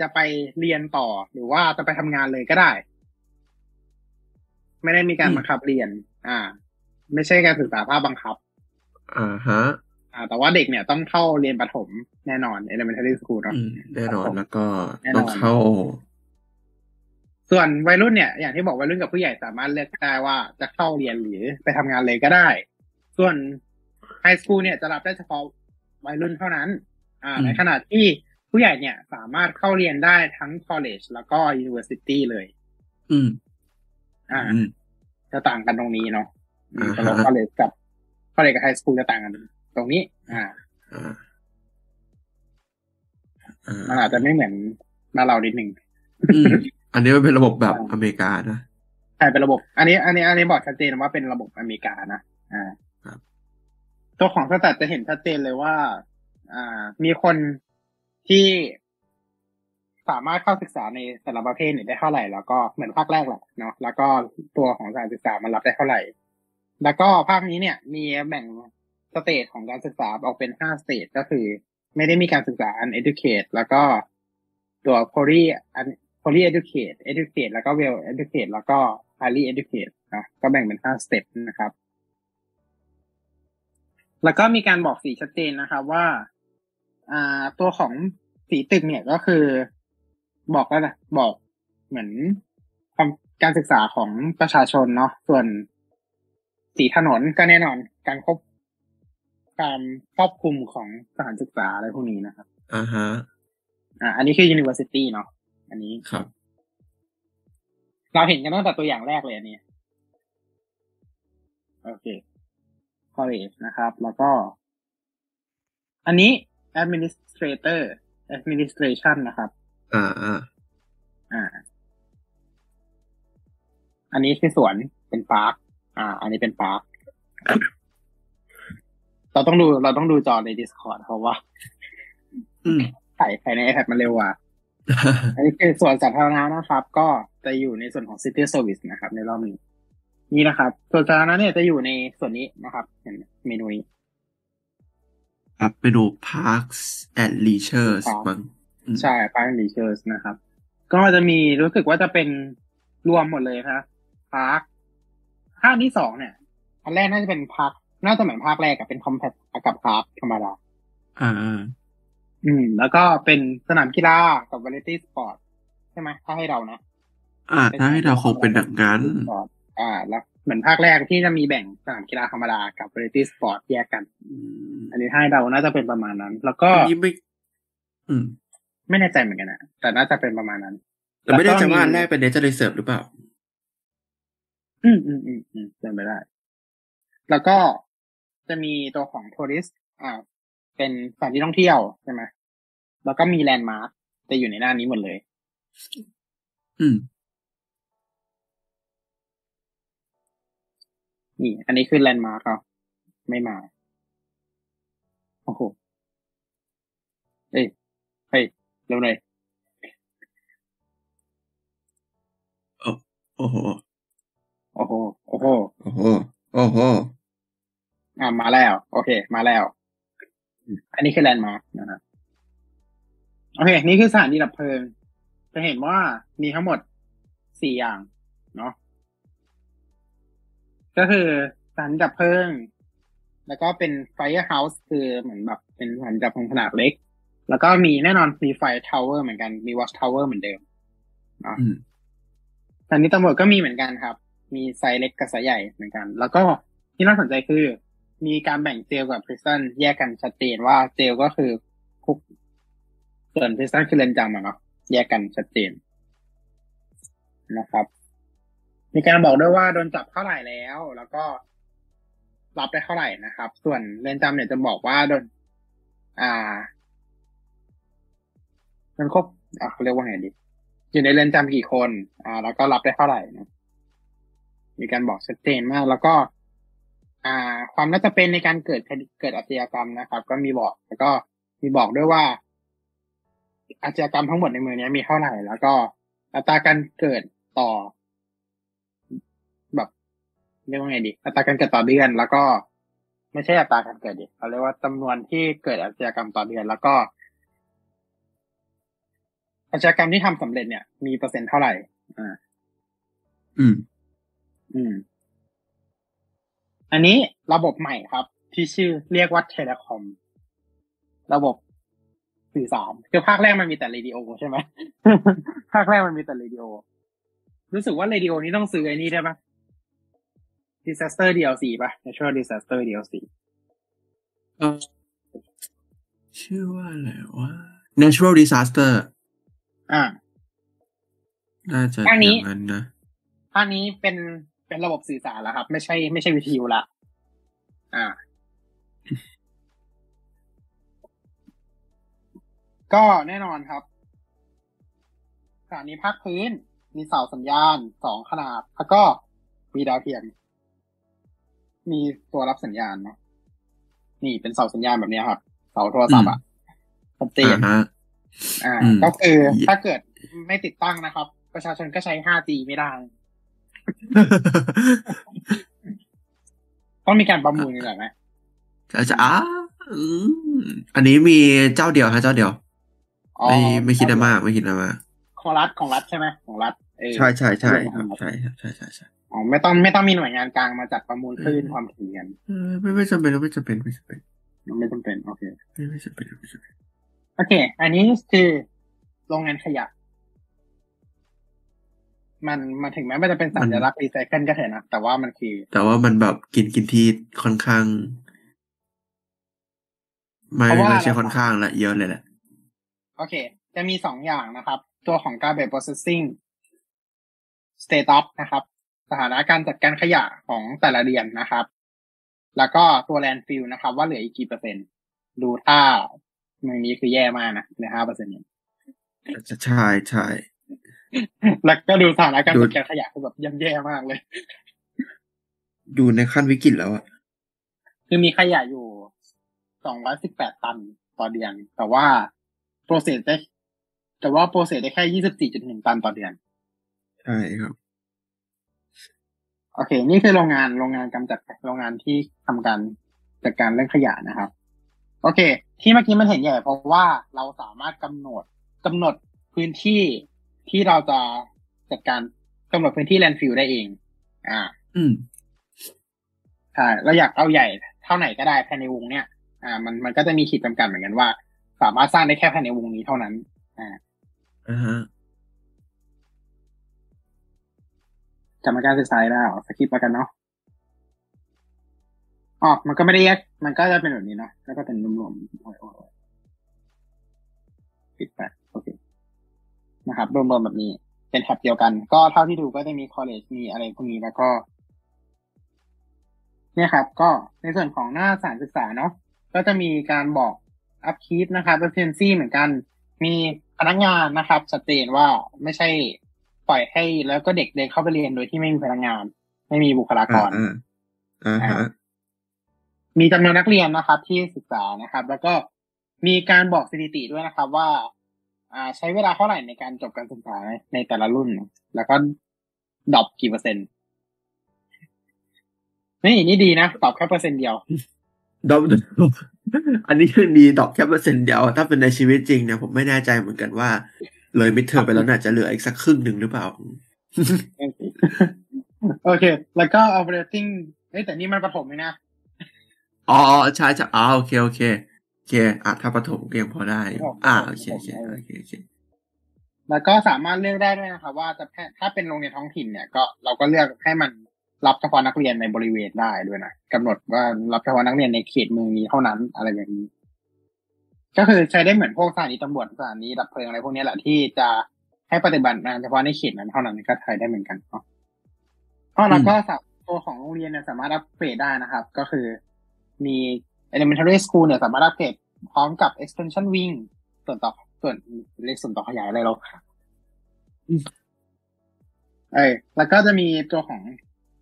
Speaker 1: จะไปเรียนต่อหรือว่าจะไปทำงานเลยก็ได้ ไม่ได้มีการ
Speaker 2: อืม
Speaker 1: บังคับเรียน อ่า ไม่ใช่การศึกษาภาคบังคับ
Speaker 2: อ่าฮะ
Speaker 1: อ่าแต่ว่าเด็กเนี่ยต้องเข้าเรียนประถมแน่นอน elementary school เนาะ
Speaker 2: อืมแน่นอนแล้วก็
Speaker 1: แน่นอน
Speaker 2: ต้องเข้า
Speaker 1: ส่วนวัยรุ่นเนี่ย อย่างที่บอกวัยรุ่นกับผู้ใหญ่สามารถเลือกได้ว่าจะเข้าเรียนหรือไปทำงานเลยก็ได้ ส่วนไฮสคูลเนี่ยจะรับได้เฉพาะวัยรุ่นเท่านั้น อ่า
Speaker 2: อืม
Speaker 1: ในขณะที่ผู้ใหญ่เนี่ยสามารถเข้าเรียนได้ทั้ง college แล้วก็ university เลย
Speaker 2: อืม
Speaker 1: อ่า
Speaker 2: อืม
Speaker 1: จะต่างกันตรงนี้เนาะอืม
Speaker 2: อ่าฮะ
Speaker 1: สำหรับ college กับ college กับ high school จะต่างกัน ตรงนี้อ่า
Speaker 2: อ่าอ่า
Speaker 1: มันอาจจะไม่เหมือนมานเรานิดหนึ่ง
Speaker 2: อืมอันนี้มันเป็นระบบแบบอเมริกานะ
Speaker 1: ใช่เป็นระบบ อันนี้ อันนี้ อันนี้บอกชัดเจนว่าเป็นระบบอเมริกานะอ่า
Speaker 2: ครับ
Speaker 1: ตัวของ stat จะเห็นชัดเจนเลยว่า อ่า มีคนที่สามารถเข้าศึกษาในแต่ละประเภทเนี่ยได้เท่าไหร่ แล้วก็เหมือนภาคแรกแหละเนาะแล้วก็ตัวของสถานศึกษามันรับได้เท่าไหร่ แล้วก็ภาคนี้เนี่ย มีแบ่ง stage ของการศึกษาออกเป็นห้า stage ก็คือ ไม่ได้มีการศึกษา uneducate แล้วก็ตัว poly poly educate educate แล้วก็ well educate แล้วก็ highly educate นะก็แบ่งเป็นห้าสเต็ปนะครับ แล้วก็มีการบอกสีชัดเจนนะครับว่า อ่า ตัวของสีตึกเนี่ยก็คือ บอกแล้วนะบอกเหมือนการศึกษาของประชาชนเนาะส่วนสีถนนก็แน่นอน การควบ การครอบคลุมของสถานศึกษาอะไรพวกนี้นะครับ
Speaker 2: อ่าฮะ
Speaker 1: อ่า อันนี้คือ university เนาะอันนี้
Speaker 2: ครับ
Speaker 1: เราเห็นกันตั้งแต่ตัวอย่างแรกเลยอันนี้โอเค college นะครับ แล้วก็ อันนี้ administrator administration นะครับ
Speaker 2: อ่าอ่า
Speaker 1: อ่า อันนี้คือสวนเป็นพาร์คอ่า อันนี้เป็นพาร์ค เราต้องดูเราต้องดูจอใน Discord เพราะว่า
Speaker 2: อืม
Speaker 1: ถ่ายถ่ายใน iPad มันเร็วกว่าอันนี้คือส่วนสาธารณะนะครับ ก็จะอยู่ในส่วนของ City Service นะครับ ในรอบนี้นี่นะครับ ส่วนสาธารณะเนี่ยจะอยู่ในส่วนนี้นะครับเห็นเมนูนี้
Speaker 2: ครับเมนู Parks and Leisure
Speaker 1: ครับ
Speaker 2: มั้งอืม
Speaker 1: ใช่ Park and Leisure นะครับ ก็จะมีรู้สึกว่าจะเป็นรวมหมดเลยครับ park ภาคที่สองเนี่ย อันแรกน่าจะเป็น park น่าจะเหมือนภาคแรกกับเป็น compact กับ park ธรรมดา
Speaker 2: อ่าอ่า
Speaker 1: อืม แล้วก็เป็นสนามกีฬากับ variety sport ใช่ไหมถ้าให้เรานะ
Speaker 2: อ่า ถ้าให้เราคงเป็นอย่างนั้น
Speaker 1: อ่า แล้วเหมือนภาคแรกที่จะมีแบ่งสนามกีฬาธรรมดากับ variety sport แยกกัน
Speaker 2: อืม
Speaker 1: อันนี้ให้เราน่าจะเป็นประมาณนั้น แล้วก็
Speaker 2: อันนี้ไม่อืม
Speaker 1: ไม่แน่ใจเหมือนกันนะแต่น่าจะเป็นประมาณนั้น
Speaker 2: แต่ไม่ได้จะว่า
Speaker 1: แล้วก็มี
Speaker 2: อันแรกเป็น Nature Reserve หรือเปล่า
Speaker 1: อืมอืมอืมอืมเป็นไปได้ แล้วก็ จะมีตัวของ touristอ่า เป็นสถานที่ท่องเที่ยวใช่ไหมแล้วก็มี landmark จะอยู่ในหน้านี้หมดเลย
Speaker 2: อืม
Speaker 1: นี่ อันนี้คือ landmark เนาะไม่มา โอ้โห เอ้ยเฮ้ยเร็วเลย
Speaker 2: โอ้โห
Speaker 1: โอ้โห โอ้โห
Speaker 2: โอ้โห โอ้โห
Speaker 1: อ่ามาแล้ว โอเค มาแล้ว อันนี้คือแลนด์มาร์กนะครับโอเค นี่คือสถานีดับเพลิง จะเห็นว่ามีทั้งหมดสี่อย่าง เนาะก็คือสถานีดับเพลิง แล้วก็เป็น fire house คือเหมือนแบบเป็นสถานีดับเพลิงขนาดเล็ก แล้วก็มีแน่นอนมี fire tower เหมือนกันมี watch tower เหมือนเดิมเนาะ
Speaker 2: อืม
Speaker 1: สถานีตำรวจก็มีเหมือนกันครับ มีไซส์เล็กกับไซส์ใหญ่เหมือนกัน แล้วก็ที่น่าสนใจคือ มีการแบ่ง jail กับ prison แยกกันชัดเจนว่า jail ก็คือคุกส่วน prison คือเรือนจำอะเนาะแยกกันชัดเจนนะครับ มีการบอกด้วยว่าโดนจับเท่าไหร่แล้ว แล้วก็รับได้เท่าไหร่นะครับ ส่วนเรือนจำเนี่ยจะบอกว่าโดน อ่ามันครบอะเขาเรียกว่าไงดีอยู่ในเรือนจำกี่คน อ่า แล้วก็รับได้เท่าไหร่นะมีการบอกชัดเจนมาก แล้วก็ อ่า ความน่าจะเป็นในการเกิดคดีเกิดอาชญากรรมนะครับ ก็มีบอก แล้วก็มีบอกด้วยว่า อาชญากรรมทั้งหมดในเมืองนี้มีเท่าไหร่ แล้วก็อัตราการเกิดต่อ แบบเรียกว่าไงดี อัตราการเกิดต่อเดือน แล้วก็ไม่ใช่อัตราการเกิดดิเขาเรียกว่าจำนวนที่เกิดอาชญากรรมต่อเดือน แล้วก็อาชญากรรมที่ทำสำเร็จเนี่ย มีเปอร์เซ็นต์เท่าไหร่ อ่า
Speaker 2: อืม
Speaker 1: อืม อันนี้ระบบใหม่ครับ ที่ชื่อเรียกว่าเทเลคอมระบบสื่อสารคือภาคแรกมันมีแต่เรดิโอใช่ไหมภาคแรกมันมีแต่เรดิโอ รู้สึกว่าเรดิโอนี้ต้องซื้อไอ้นี่ได้ปะ Disaster DLC ปะ Natural Disaster DLC
Speaker 2: เออชื่อว่าอะไรวะ natural disaster
Speaker 1: อ่า
Speaker 2: น่าจะ
Speaker 1: อันนี้
Speaker 2: อย่างนั้นนะ
Speaker 1: ภาคนี้เป็น เป็นระบบสื่อสารแล้วครับ ไม่ใช่ไม่ใช่วิทยุละอ่า ก็แน่นอนครับสถานีภาคพื้น มีเสาสัญญาณสองขนาด แล้วก็มีดาวเทียม มีตัวรับสัญญาณเนาะนี่เป็นเสาสัญญาณแบบเนี้ยครับ เสาโทรศัพท์อะชัดเจน
Speaker 2: อ่าฮะ
Speaker 1: อ่า
Speaker 2: อืม
Speaker 1: ก็คือถ้าเกิดไม่ติดตั้งนะครับ ประชาชนก็ใช้ 5G ไม่ได้ ต้องมีการประมูลกันก่อนไหม
Speaker 2: จะจะอ่าอืมอันนี้มีเจ้าเดียวฮะเจ้าเดียว
Speaker 1: อ๋อ
Speaker 2: ไม่ไม่คิดอะไรมากไม่คิดอะไรมาก
Speaker 1: ของรัฐของรัฐใช่ไหมของรัฐเออ
Speaker 2: ใช่ใช่ใช่ครับใช่ครับใช่ใช่ใช่
Speaker 1: อ๋อไม่ต้องไม่ต้องมีหน่วยงานกลางมาจัดประมูลคลื่นความถี่กัน
Speaker 2: เออไม่ไม่จำเป็นไม่จำเป็นไม่จำเป็น
Speaker 1: ไม่จำเป็นโอเค
Speaker 2: ไม่ไม่จำเป็นไม่จำเป็น
Speaker 1: โอเค อันนี้คือโรงงานขยะ มันมันถึงแม้มันจะเป็นสัญลักษณ์รีไซเคิลก็เถอะนะ แต่ว่ามันคือ
Speaker 2: แต่ว่ามันแบบกินกินที่ค่อนข้าง ไม่
Speaker 1: เพราะว่า
Speaker 2: ไม่ใช่
Speaker 1: อะไร
Speaker 2: ค่อนข้างละเยอะเลยแหละ
Speaker 1: โอเค จะมีสองอย่างนะครับ ตัวของ garbage processing status นะครับ สถานะการจัดการขยะของแต่ละเดือนนะครับ แล้วก็ตัว landfill นะครับ ว่าเหลืออีกกี่เปอร์เซ็นต์ ดูถ้าเมืองนี้คือแย่มากนะเหลือห้าเปอร์เซ็นต์
Speaker 2: ใช่ใช่
Speaker 1: แล้วก็ดูสถานะการ
Speaker 2: ดู
Speaker 1: จัดการขยะคือแบบย่ำแย่มากเลย
Speaker 2: อยู่ในขั้นวิกฤตแล้วอะ
Speaker 1: คือมีขยะอยู่สองร้อยสิบแปดตันต่อเดือน แต่ว่า process ได้ แต่ว่า process ได้แค่ยี่สิบสี่จุดหนึ่งตันต่อเดือน
Speaker 2: ใช่ครับ
Speaker 1: โอเค นี่คือโรงงานโรงงานกำจัดโรงงานที่ทำการจัดการเรื่องขยะนะครับ โอเค ที่เมื่อกี้มันเห็นใหญ่เพราะว่าเราสามารถกำหนดกำหนดพื้นที่ ที่เราจะจัดการกำหนดพื้นที่แลนฟิลได้เอง อ่า
Speaker 2: อืม
Speaker 1: ใช่เราอยากเอาใหญ่เท่าไหนก็ได้ภายในวงเนี้ยอ่า มันมันก็จะมีขีดจำกัดเหมือนกันว่า สามารถสร้างได้แค่ภายในวงนี้เท่านั้น อ่า
Speaker 2: อ่าฮะ
Speaker 1: กรรมการศึกษาได้เหรอสคริปต์แล้วกันเนาะอ๋อมันก็ไม่ได้แยก มันก็จะเป็นแบบนี้เนาะแล้วก็เป็นรวมๆโอ้ยโอ้ยโอ้ยปิดไปโอเค นะครับรวมๆแบบนี้เป็นแท็บเดียวกัน ก็เท่าที่ดูก็จะมี college มีอะไรพวกนี้แล้วก็ เนี่ยครับ ก็ในส่วนของหน้าสารศึกษาเนาะก็จะมีการบอก upkeep นะครับ efficiency เหมือนกัน มีพนักงานนะครับชัดเจนว่าไม่ใช่ปล่อยให้แล้วก็เด็กเดินเข้าไปเรียนโดยที่ไม่มีพนักงาน ไม่มีบุคลาก
Speaker 2: อ่ารอ่าอ่าฮะ
Speaker 1: มีจำนวนนักเรียนนะครับ ที่ศึกษานะครับ แล้วก็มีการบอกสถิติด้วยนะครับ ว่า อ่า ใช้เวลาเท่าไหร่ในการจบการศึกษาในแต่ละรุ่น แล้วก็ drop กี่เปอร์เซ็นต์นี่นี่ดีนะ drop แค่เปอร์เซ็นต์เดียว
Speaker 2: ดอกอันนี้ยังดีดอกแค่เปอร์เซ็นต์เดียวถ้าเป็นในชีวิตจริงเนี่ยผมไม่แน่ใจเหมือนกันว่า เลย midterm ไปแล้วน่าจะเหลืออีกสักครึ่งหนึ่งหรือเปล่า
Speaker 1: โอเค แล้วก็ operating เอ้ยแต่นี่มันประถมเลยนะ
Speaker 2: อ๋อใช่ใช่อ๋อโอเคโอเคโอ เคอะถ้าประถมก็ยังพอได้ อ่าโอเคโอเคโอเคโอเค
Speaker 1: แล้วก็สามารถเลือกได้ด้วยนะครับว่าจะแพถ้าเป็นโรงเรียนท้องถิ่นเนี่ยก็เราก็เลือกให้มันรับเฉพาะนักเรียนในบริเวณได้ด้วยนะกำหนดว่ารับเฉพาะนักเรียนในเขตเมืองนี้เท่านั้นอะไรอย่างนี้ ก็คือใช้ได้เหมือนพวกสถานีตำรวจสถานีดับเพลิงอะไรพวกนี้แหละที่จะให้ปฏิบัติงานเฉพาะในเขตนั้นเท่านั้นก็ใช้ได้เหมือนกันเนาะก็แล้วก็สับตัวของโรงเรียนเนี่ยสามารถอัปเกรดได้นะครับ ก็คือมี elementary school เนี่ยสามารถอัปเกรดพร้อมกับ extension wing ส่วนต่อส่วนเรียกส่วนต่อขยายอะไรเราเอ้ยแล้วก็จะมีตัวของ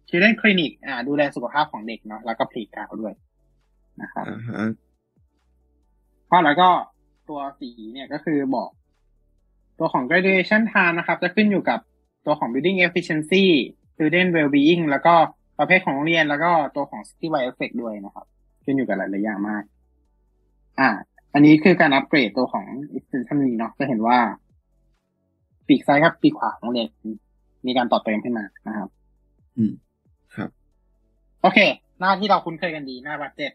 Speaker 1: children clinic อ่า ดูแลสุขภาพของเด็กเนาะแล้วก็ playground ด้วยนะครับ
Speaker 2: อ่าฮะ
Speaker 1: ก็แล้วก็ตัวสีเนี่ยก็คือบอก ตัวของ graduation time นะครับ จะขึ้นอยู่กับตัวของ building efficiency student well-being แล้วก็ประเภทของโรงเรียน แล้วก็ตัวของ city wide effect ด้วยนะครับ ขึ้นอยู่กับหลายๆอย่างมาก อ่า อันนี้คือการอัปเกรดตัวของ extension นี้เนาะจะเห็นว่า ปีกซ้ายกับปีกขวาของโรงเรียนมีการต่อเติมขึ้นมานะครับ
Speaker 2: อืม ครับ
Speaker 1: โอเค หน้าที่เราคุ้นเคยกันดีหน้า budget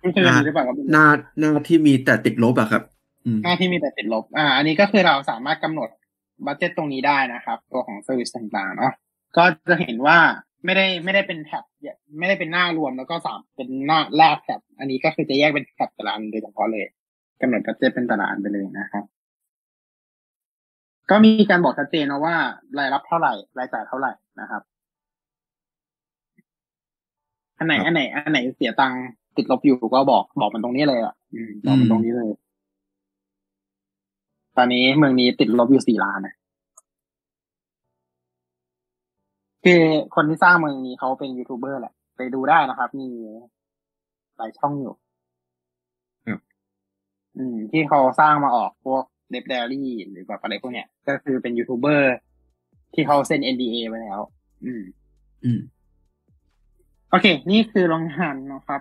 Speaker 1: คุ้นเคยกันดีหรือเปล่าครับ
Speaker 2: หน้าหน้าที่มีแต่ติดลบอะครับอืม
Speaker 1: หน้าที่มีแต่ติดลบ อ่า อันนี้ก็คือเราสามารถกำหนด budget ตรงนี้ได้นะครับ ตัวของ service ต่างๆเนาะก็จะเห็นว่า ไม่ได้ไม่ได้เป็น tab ไม่ได้เป็นหน้ารวมแล้วก็สามเป็นหน้าแรก tab อันนี้ก็คือจะแยกเป็น tab แต่ละอันโดยเฉพาะเลยกำหนด budget เป็นแต่ละอันไปเลยนะครับ ก็มีการบอกชัดเจนนะว่ารายรับเท่าไหร่รายจ่ายเท่าไหร่นะครับ อันไหนอันไหน อันไหนเสียตังค์ติดลบอยู่ก็บอกบอกมันตรงนี้เลยอะอืมบอกมันตรงนี้เลย ตอนนี้เมืองนี้ติดลบอยู่สี่ล้านนะ คือคนที่สร้างเมืองนี้เขาเป็นยูทูบเบอร์แหละ ไปดูได้นะครับ มีหลายช่องอยู่
Speaker 2: ครับ
Speaker 1: อืม ที่เขาสร้างมาออกพวกเดฟเดลี่หรือแบบอะไรพวกเนี้ย ก็คือเป็นยูทูบเบอร์ที่เขาเซ็น NDA ไว้แล้ว อืม
Speaker 2: อืม
Speaker 1: โอเค นี่คือโรงงานนะครับ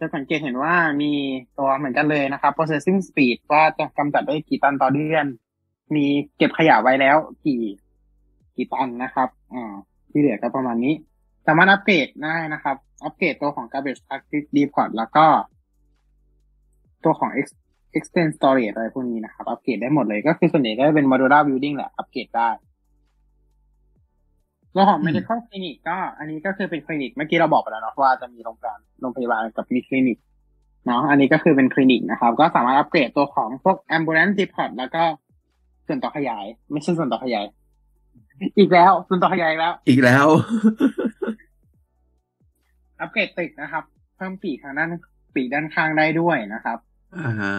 Speaker 1: จะสังเกตเห็นว่ามีตัวเหมือนกันเลยนะครับ processing speed ว่าจะกำจัดได้กี่ตันต่อเดือน มีเก็บขยะไว้แล้วกี่ กี่ตันนะครับอ่าที่เหลือก็ประมาณนี้ สามารถอัปเกรดได้นะครับ อัปเกรดตัวของ garbage practice depot แล้วก็ ตัวของ extend storage อะไรพวกนี้นะครับ อัปเกรดได้หมดเลยก็คือส่วนใหญ่ก็เป็น modular building แหละ อัปเกรดได้ตัวของ
Speaker 2: อืม
Speaker 1: medical clinic ก็ อันนี้ก็คือเป็นคลินิก เมื่อกี้เราบอกไปแล้วเนาะว่าจะมีโรงพยาบาลโรงพยาบาลกับมีคลินิกเนาะอันนี้ก็คือเป็นคลินิกนะครับ ก็สามารถอัปเกรดตัวของพวก ambulance depot แล้วก็ส่วนต่อขยาย ไม่ใช่ส่วนต่อขยาย อีกแล้วส่วนต่อขยายอีกแล้ว
Speaker 2: อีกแล้ว
Speaker 1: อัปเกรดตึกนะครับ เพิ่มปีกทางด้านปีกด้านข้างได้ด้วยนะครับ
Speaker 2: อ่าฮะ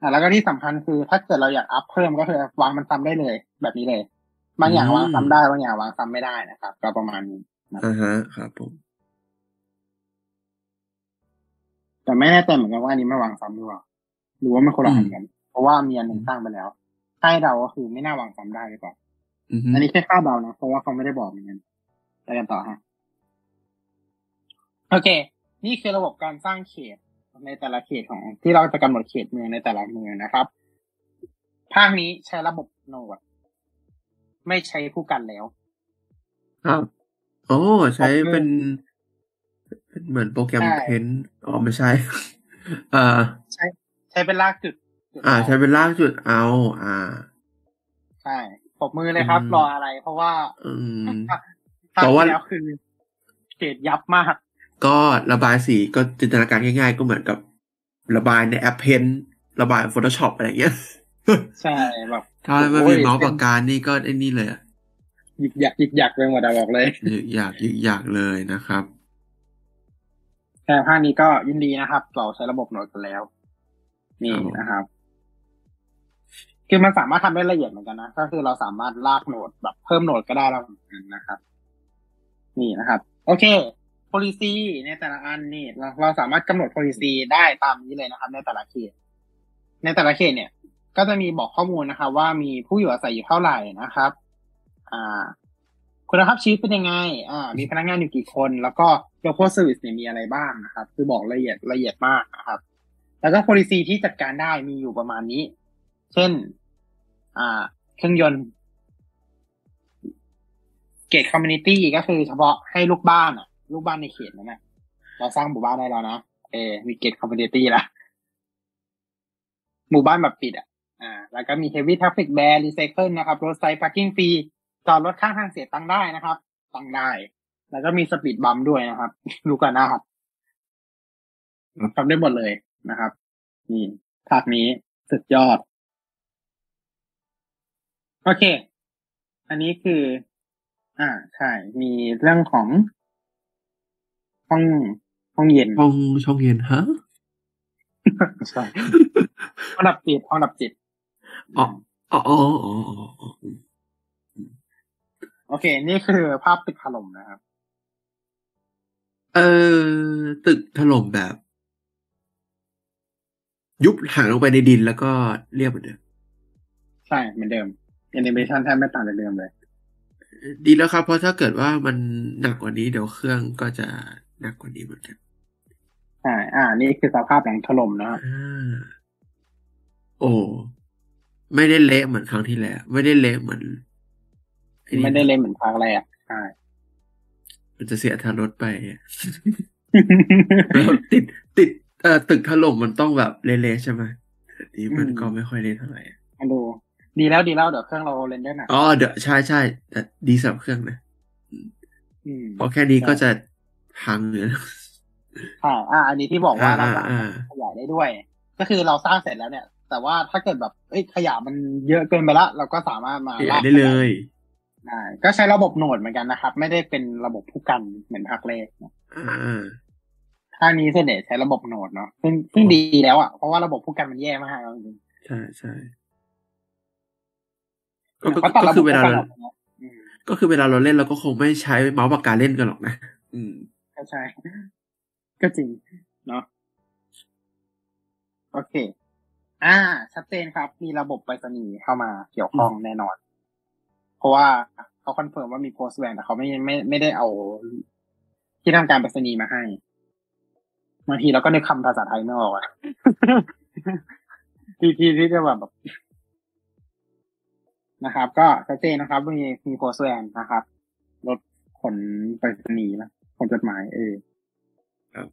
Speaker 1: อ่าแล้วก็ที่สำคัญคือถ้าเกิดเราอยากอัพเพิ่มก็คือวางมันซ้ำได้เลย แบบนี้เลย บางอย่างวางซ้ำได้บางอย่างวางซ้ำไม่ได้นะครับ ก็ประมาณนี้
Speaker 2: อ่าฮะครับผม
Speaker 1: แต่ไม่แน่ใจเหมือนกันว่าอันนี้ไม่วางซ้ำหรือเปล่าหรือว่ามันคนละอันกัน เพราะว่ามีอันหนึ่งสร้างไปแล้วให้เราก็คือไม่น่าวางซ้ำได้หรือเปล่า
Speaker 2: อือฮึ
Speaker 1: อันนี้แค่คาดเดานะเพราะว่าเขาไม่ได้บอกเหมือนกันไปกันต่อฮะโอเค นี่คือระบบการสร้างเขตในแต่ละเขตของที่เราจะกำหนดเขตเมืองในแต่ละเมืองนะครับ ภาคนี้ใช้ระบบโนดไม่ใช้ผู้กันแล้ว
Speaker 2: ครับโอ้ใช้เป็นเป็นเหมือนโปรแกรม
Speaker 1: ใช่
Speaker 2: เพนอ๋อไม่ใช่ อ่า
Speaker 1: ใช้ ใช้เป็นลากจุดจุด
Speaker 2: อ่า
Speaker 1: เใช้
Speaker 2: เป็นลากจุดเอา อ่า
Speaker 1: ใช่ ปรบมือเลยครับ
Speaker 2: อืม
Speaker 1: รออะไร เพราะว่า
Speaker 2: อืม
Speaker 1: ภาค
Speaker 2: แต่ว่า
Speaker 1: ที่แล้วคือเขตยับมาก
Speaker 2: ก็ระบายสีก็จินตนาการง่ายๆ ก็เหมือนกับระบายในแอปเพนระบาย Photoshop อะไรอย่างเงี้ย
Speaker 1: ใช่แบบ
Speaker 2: ถ้าไม่
Speaker 1: โอ้
Speaker 2: มี
Speaker 1: ย
Speaker 2: เมาส์ปากกานี่ก็ไอ้นี่เลยอะ
Speaker 1: หยิกหยักหยิกหยักไปหมดอะบอกเลย
Speaker 2: ยึกอยากยึกอยากเลยนะครับ
Speaker 1: แต่ภาคนี้ก็ยินดีนะครับ เราใช้ระบบโหนดกันแล้ว นี่
Speaker 2: ครับผม
Speaker 1: นะครับ คือมันสามารถทำได้ละเอียดเหมือนกันนะก็คือเราสามารถลากโหนดแบบเพิ่มโหนดก็ได้แล้วเหมือนกันนะครับ นี่นะครับ โอเค policy ในแต่ละอันนี่เราเราสามารถกำหนด policy ได้ตามนี้เลยนะครับ ในแต่ละเขต ในแต่ละเขตเนี่ย ก็จะมีบอกข้อมูลนะครับ ว่ามีผู้อยู่อาศัยอยู่เท่าไหร่นะครับ อ่า คุณภาพชีวิตเป็นยังไง อ่า มีพนักงานอยู่กี่คน แล้วก็ local service เนี่ยมีอะไรบ้างนะครับ คือบอกละเอียดละเอียดมากนะครับ แล้วก็ policy ที่จัดการได้มีอยู่ประมาณนี้ เช่น อ่า เครื่องยนต์ gated community ก็คือเฉพาะให้ลูกบ้านอะลูกบ้านในเขตนั้นนะเราสร้างหมู่บ้านได้แล้วนะเอมี gated community ละหมู่บ้านแบบปิดอะอ่า แล้วก็มี heavy traffic ban recycle นะครับ road side parking fee จอดรถข้างทางเสียตังค์ได้นะครับตังค์ได้ แล้วก็มี speed bump ด้วยนะครับดูกันนะครับทำได้หมดเลยนะครับ นี่ภาคนี้สุดยอด โอเค อันนี้คือ อ่าใช่มีเรื่องของห้องห้องเย็น
Speaker 2: ช่องช่องเย็นฮะ
Speaker 1: ใช่ห้องดับจิตห้องดับจิต
Speaker 2: อ๋ออ๋ออ๋ออ๋ออ๋อ
Speaker 1: โอเค นี่คือภาพตึกถล่มนะครับ
Speaker 2: เออตึกถล่มแบบ ยุบหางลงไปในดินแล้วก็เรียบเหมือนเดิม
Speaker 1: ใช่เหมือนเดิม แอนิเมชันแทบไม่ต่างจากเดิมเลย
Speaker 2: ดีแล้วครับ เพราะถ้าเกิดว่ามันหนักกว่านี้เดี๋ยวเครื่องก็จะหนักกว่านี้เหมือนกัน
Speaker 1: ใช่อ่า นี่คือสภาพหลังถล่มนะครับ
Speaker 2: อ่าโอ้ไม่ได้เละเหมือนครั้งที่แล้ว ไม่ได้เละเหมือนอ้นี่
Speaker 1: ไม่ได้เล่นเหมือนภาคแรกใช่
Speaker 2: มันจะเสียทางรถไปแล้วติดติดเอ่อตึกถล่มมันต้องแบบเละๆใช่ไหมแต่นี้มันก็ไม่ค่อยเละเท่าไหร่
Speaker 1: มาดู ดีแล้วดีแล้วเดี๋ยวเครื่องเราเรนเดอร์หนัก
Speaker 2: อ๋อเดี๋ยวใช่ใช่แต่ดีสำหรับเครื่องนะ
Speaker 1: อืม
Speaker 2: เพราะแค่นี้ก็จะพังเลยนะ
Speaker 1: ใช่อ่า อันนี้ที่บอกว่า
Speaker 2: อ่า
Speaker 1: เราสามารถ
Speaker 2: อ่า
Speaker 1: ขยายได้ด้วย ก็คือเราสร้างเสร็จแล้วเนี่ย แต่ว่าถ้าเกิดแบบเอ้ยขยะมันเยอะเกินไปละเราก็สามารถมา
Speaker 2: ขยาย
Speaker 1: ลาก
Speaker 2: ได้เลย
Speaker 1: ได้ก็ใช้ระบบโหนดเหมือนกันนะครับ ไม่ได้เป็นระบบผู้กันเหมือนภาคแรกนะ
Speaker 2: อ่า
Speaker 1: ภาคนี้ส่วนใหญ่ใช้ระบบโหนดเนาะซึ่งซึ่งดีแล้วอะเพราะว่าระบบผู้กันมันแย่มากเอาจริง
Speaker 2: ใช่ใช่
Speaker 1: ๆ
Speaker 2: ก็ก็
Speaker 1: เขาตัด
Speaker 2: ก็
Speaker 1: ระบบ
Speaker 2: คือเวลา
Speaker 1: ผู้กัน
Speaker 2: เรา
Speaker 1: ออกนะอืม
Speaker 2: ก็คือเวลาเราเล่นเราก็คงไม่ใช้เมาส์ปากกาเล่นกันหรอกนะ อืม
Speaker 1: ก็ใช่ ก็จริง เนาะ โอเค อ่า ชัดเจนครับ มีระบบไปรษณีย์เข้ามาเกี่ยวข้องแน่นอน เพราะว่าเขาคอนเฟิร์มว่ามี post van แต่เขาไม่ไม่ไม่ได้เอาที่ทำการไปรษณีย์มาให้บางทีเราก็นึกคำภาษาไทยไม่ออกอะทีทีที่จะแบบ นะครับ ก็ชัดเจนนะครับ มีมี post van นะครับรถขนไปรษณีย์นะขนจดหมายเออ
Speaker 2: ครับ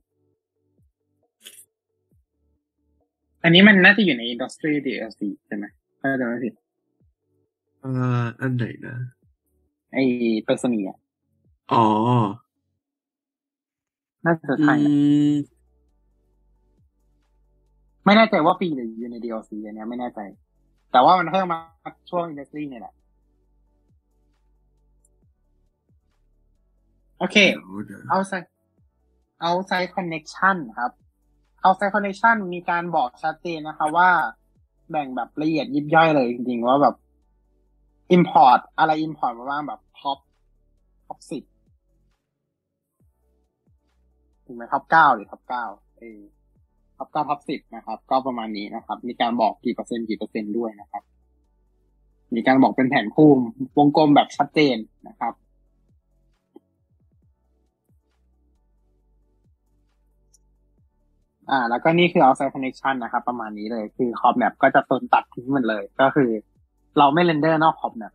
Speaker 1: อันนี้มันน่าจะอยู่ใน Industry DLC ใช่ไหมถ้าจำไม่ผิด
Speaker 2: อ่าอันไหนนะ
Speaker 1: ไอ้ไปรษณีย์อะ
Speaker 2: อ๋อ
Speaker 1: น่าจะ
Speaker 2: อื
Speaker 1: ใช่นะ
Speaker 2: ม
Speaker 1: ไม่แน่ใจว่าฟรีหรืออยู่ใน DLC อันเนี้ยไม่แน่ใจ แต่ว่ามันเพิ่มมาช่วง Industry เนี่ยแหละ โอเค
Speaker 2: เดี๋ยวเดี๋ยว
Speaker 1: outside outside connection ครับ outside connection มีการบอกชัดเจนนะคะว่า แบ่งแบบละเอียดยิบย่อยเลยจริงๆว่าแบบ import อะไร import มาบ้างแบบ top top สิบถูกไหม top เก้าหรือ top เก้าเออ top เก้า top สิบนะครับ ก็ประมาณนี้นะครับ มีการบอกกี่เปอร์เซ็นต์กี่เปอร์เซ็นต์ด้วยนะครับ มีการบอกเป็นแผนภูมิวงกลมแบบชัดเจนนะครับ อ่า แล้วก็นี่คือ outside connection นะครับ ประมาณนี้เลย คือ ขอบ map ก็จะโดนตัดทิ้งหมดเลย ก็คือ เราไม่ render นอก ขอบ map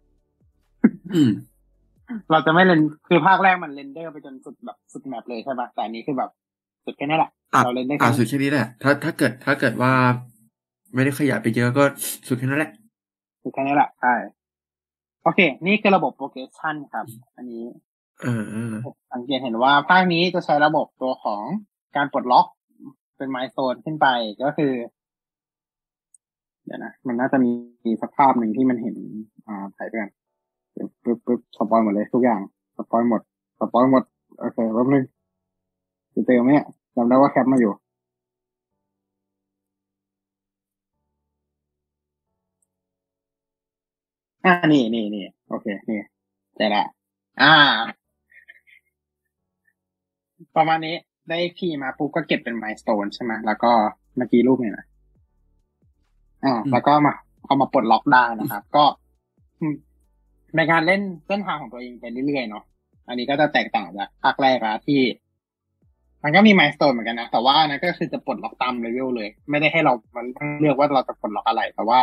Speaker 2: อืม
Speaker 1: เราจะไม่เรนคือภาคแรกมัน render ไปจนสุดแบบสุด map เลยใช่ปะแต่อันนี้คือแบบ สุดแค่นี้แหละ
Speaker 2: อะ
Speaker 1: เราเรนได้
Speaker 2: อ่า
Speaker 1: แค่
Speaker 2: สุดแค่นี้แหละ ถ้าถ้าเกิดถ้าเกิดว่า ไม่ได้ขยายไปเยอะก็สุดแค่นั้นแหละ
Speaker 1: สุดแค่นี้แหละใช่โอเค นี่คือระบบ progression ครับ อันนี้
Speaker 2: อ่าอ่า
Speaker 1: สังเกตเห็นว่าภาคนี้จะใช้ระบบตัวของการปลดล็อกเป็น milestone ขึ้นไปก็คือ เดี๋ยวนะ มันน่าจะมีมีสภาพหนึ่งที่มันเห็น อ่าถ่ายไปกันเดี๋ยวปึ๊บปึ๊บ spoil หมดเลยทุกอย่าง spoil หมด spoil หมด โอเคแป๊บนึง จะเจอไหมเนี่ยจำได้ว่า cap มาอยู่ อ่านี่นี่นี่โอเค นี่เจอละ อ่า ประมาณนี้ได้พีมาปุ๊บก็เก็บเป็นไมล์สโตนใช่ไหมแล้วก็เมื่อกี้รูปเนี่ยนะอ่าแล้วก็มาเอามาปลดล็อกได้นะครับ ก็อืมในการเล่นเส้นทางของตัวเองไปเรื่อยๆเนาะอันนี้ก็จะแตกต่างจากภาคแรกละที่ มันก็มีมายสเตนเหมือนกันนะ แต่ว่าอันนั้นก็คือจะปลดล็อกตามเลเวลเลย ไม่ได้ให้เรามันต้องเลือกว่าเราจะปลดล็อกอะไร แต่ว่า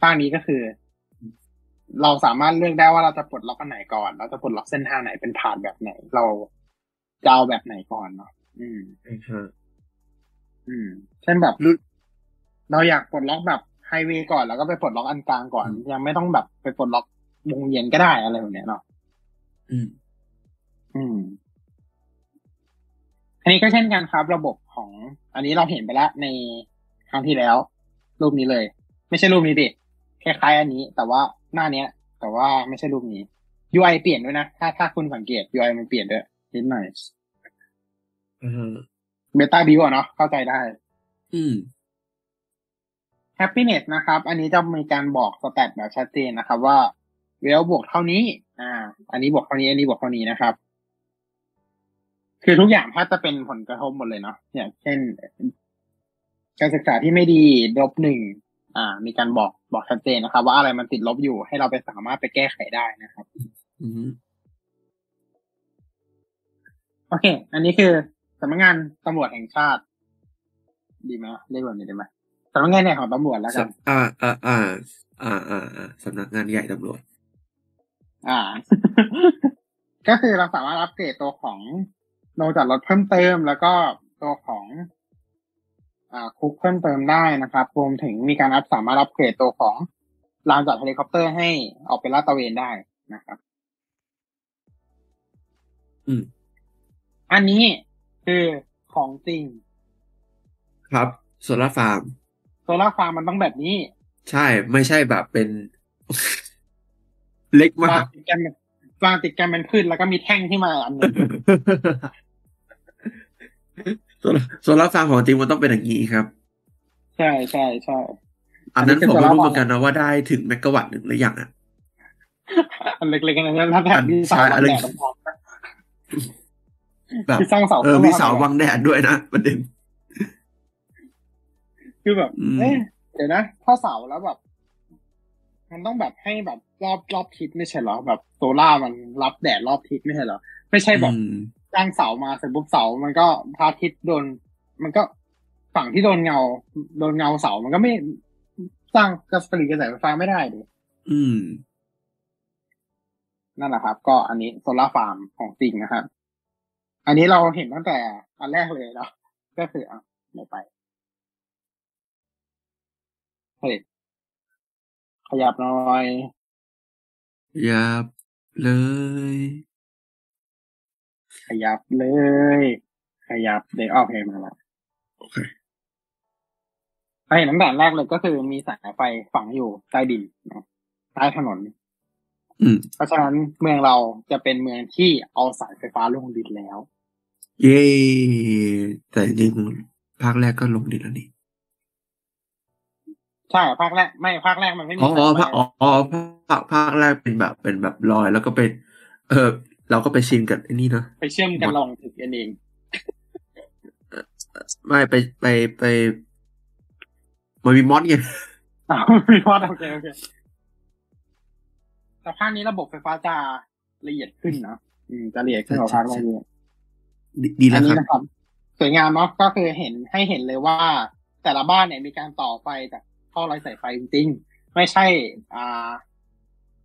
Speaker 1: ภาคนี้ก็คือ เราสามารถเลือกได้ว่าเราจะปลดล็อกอันไหนก่อนเราจะปลดล็อกเส้นทางไหนเป็นผ่านแบบไหน เราจะเอาแบบไหนก่อนเนาะอืมอืมเช่นแบบ
Speaker 2: รุ่น
Speaker 1: เราอยากปลดล็อกแบบไฮเวย์ก่อนแล้วก็ไปปลดล็อกอันกลางก่อน ยังไม่ต้องแบบไปปลดล็อกวงเวียนก็ได้อะไรแบบเนี้ยเนาะ
Speaker 2: อืม
Speaker 1: อืม อันนี้ก็เช่นกันครับ ระบบของ อันนี้เราเห็นไปแล้วในครั้งที่แล้ว รูปนี้เลย ไม่ใช่รูปนี้ดิคล้ายๆอันนี้ แต่ว่าหน้าเนี้ย แต่ว่าไม่ใช่รูปนี้ UI เปลี่ยนด้วยนะ ถ้าถ้าคุณสังเกต UI มันเปลี่ยนด้วยนิดหน่อย
Speaker 2: อ่า
Speaker 1: เบต้าบิวอะเนาะเข้าใจได้
Speaker 2: อืม
Speaker 1: happiness นะครับ อันนี้จะมีการบอกสแตทแบบชัดเจนนะครับ ว่าเวลบวกเท่านี้ อ่า อันนี้บวกเท่านี้ อันนี้บวกเท่านี้นะครับ คือทุกอย่างถ้าจะเป็นผลกระทบหมดเลยเนาะอย่างเช่น การศึกษาที่ไม่ดีลบหนึ่งอ่า มีการบอกบอกชัดเจนนะครับ ว่าอะไรมันติดลบอยู่ให้เราไปสามารถไปแก้ไขได้นะครับ
Speaker 2: อืม
Speaker 1: โอเค อันนี้คือสำนักงานตำรวจแห่งชาติ ดีไหมเรียกแบบนี้ได้ไหมสำนักงานใหญ่ของตำรวจแล้วกัน
Speaker 2: อ่าอ่าอ่าอ่าอ่าอ่าสำนักงานใหญ่ตำรวจ
Speaker 1: อ่า ก็คือเราสามารถอัปเกรดตัวของ ลานจอดรถเพิ่มเติม แล้วก็ตัวของอ่าคุกเพิ่มเติมได้นะครับรวมถึงมีการอัพสามารถอัปเกรดตัวของลานจอดเฮลิคอปเตอร์ให้ออกเป็นลาดตระเวนได้นะครับ
Speaker 2: อืม
Speaker 1: อันนี้คือของจริง
Speaker 2: ครับโซลาร์ฟาร์ม
Speaker 1: โซลาร์ฟาร์มมันต้องแบบนี้
Speaker 2: ใช่ไม่ใช่แบบเป็น เล็กมาวา
Speaker 1: กงติดกันวางติดกันเป็นพืชแล้วก็มีแท่งที่มาอันหนึง
Speaker 2: โซลาโซลาร์ฟาร์มของจริงมันต้องเป็นอย่างนี้ครับ
Speaker 1: ใช่ใช่ใช่
Speaker 2: อันนั้น
Speaker 1: อันนี้
Speaker 2: ผม
Speaker 1: คือ
Speaker 2: ไม่รู้
Speaker 1: solar
Speaker 2: เหมือนกันนะว่าได้ถึงเมกะวัตต์หนึ่งหรือยังอะ
Speaker 1: อันเล็กๆกันนะถ้าแผ่นที่
Speaker 2: ใช่
Speaker 1: สาว
Speaker 2: อั
Speaker 1: บั
Speaker 2: น
Speaker 1: ง
Speaker 2: เล็
Speaker 1: แด
Speaker 2: ก
Speaker 1: ดต้องพอ
Speaker 2: แบบ
Speaker 1: ที่สร้างเสา
Speaker 2: เออมีเสาบังแดดด้วยนะประเด็น
Speaker 1: คือแบบ
Speaker 2: อืม
Speaker 1: เอ๊ะเดี๋ยวนะถ้าเสาแล้วแบบ มันต้องแบบให้แบบรอบรอบทิศไม่ใช่เหรอแบบโซล่าร์มันรับแดดรอบทิศไม่ใช่เหรอไม่ใช่แบบ
Speaker 2: อืม
Speaker 1: ตั้งเสามาเสร็จปุ๊บเสามันก็พระอาทิตย์โดน มันก็ฝั่งที่โดนเงา โดนเงาเสามันก็ไม่สร้างกระแสกระแสไฟฟ้าไม่ได้ดิ
Speaker 2: อืม
Speaker 1: นั่นแหละครับ ก็อันนี้โซลาร์ฟาร์มของจริงนะครับ อันนี้เราเห็นตั้งแต่อันแรกเลยเนาะก็คืออะไหนไปเฮ้ยขยับหน่อย ข
Speaker 2: ยับเลย
Speaker 1: ยับเลย ขยับเดี๋ยวออกเพลงมาละ
Speaker 2: โอเค
Speaker 1: เราเห็นตั้งแต่แรกเลยก็คือมีสายไฟฝังอยู่ใต้ดินเนาะใต้ถนน
Speaker 2: อืม
Speaker 1: เพราะฉะนั้นเมืองเราจะเป็นเมืองที่เอาสายไฟฟ้าลงดินแล้ว
Speaker 2: เย้แต่จริงๆภาคแรกก็ลงดินแล้วนี่
Speaker 1: ใช่ภาคแรกไม่ภาคแรกมันไม่มี
Speaker 2: อ๋ออ๋อ
Speaker 1: สายไฟ
Speaker 2: ภาคอ๋ออ๋อภาคภาคแรกเป็นแบบเป็นแบบลอยแล้วก็เป็น เออ เราก็ไปชินกับไอ้นี่เนาะ
Speaker 1: ไปเชื่อมกันลงถึงกันเอง
Speaker 2: ไม่ไปไปไปมันมีมอสไง
Speaker 1: อ้าวมีพอดโอเคโอเคแต่ภาคนี้ระบบไฟฟ้าจะละเอียดขึ้นนะอืมจะละเอียดขึ้นกว่าภาคแรกเยอะ
Speaker 2: ดีดี
Speaker 1: อั
Speaker 2: แล้ว
Speaker 1: นนี้
Speaker 2: ครับ
Speaker 1: นะครับสวยงามเนาะก็คือเห็นให้เห็นเลยว่า แต่ละบ้านเนี่ยมีการต่อไฟจากท่อไร้สายไฟจริงๆไม่ใช่ อ่า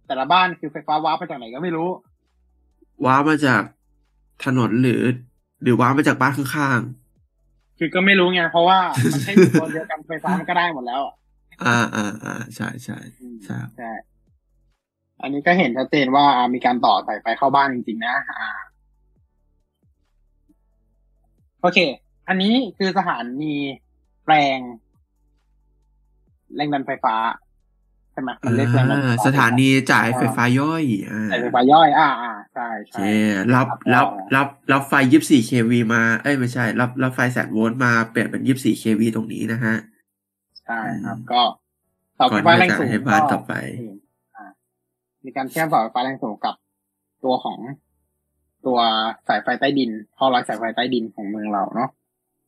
Speaker 1: แต่ละบ้านคือไฟฟ้าว้าร์ปมาจากไหนก็ไม่รู้
Speaker 2: ว้ามาจากถนนหรือ หรือว้ามาจากบ้านข้าง
Speaker 1: คือก็ไม่รู้ไงเพราะว่ามันใช้ตัวเดียวกันไฟฟ้ามันก็ได้หมดแล้วอะ
Speaker 2: ๆอ่าอ่าอ่าใช่ใช่
Speaker 1: อืม
Speaker 2: ใช่
Speaker 1: ใช่อันนี้ก็เห็นชัดเจนว่ามีการต่อสายไฟเข้าบ้านจริงๆนะอ่าโอเค อันนี้คือสถานีแปลงแรงดันไฟฟ้า ใช่ไหมมันเรียกแรงดันไฟ
Speaker 2: อ่า
Speaker 1: ฟ้า
Speaker 2: สถานีจ่ายไฟฟ้าย่อยอ่า
Speaker 1: สายไฟฟ้าย่อยอ่าอ่าใช่
Speaker 2: โอ
Speaker 1: ใช่
Speaker 2: เครับรับรับรับไฟยี่สิบสี่เควีมาเอ้ยไม่ใช่ รับรับไฟแสนโวลต์มาเปลี่ยนเป็นยี่สิบสี่เควีตรงนี้นะฮะ
Speaker 1: ใช่ครับ
Speaker 2: อืม
Speaker 1: ก็เสาไฟ
Speaker 2: ก่อน
Speaker 1: ฟ้า
Speaker 2: ที่
Speaker 1: แรง
Speaker 2: จะ
Speaker 1: สูง
Speaker 2: ให้บ้านต่อไป
Speaker 1: อ่ามีการเชื่อมเสาไฟฟ้าแรงสูงกับตัวของตัวสายไฟใต้ดินท่อร้อยสายไฟใต้ดินของเมืองเราเนาะ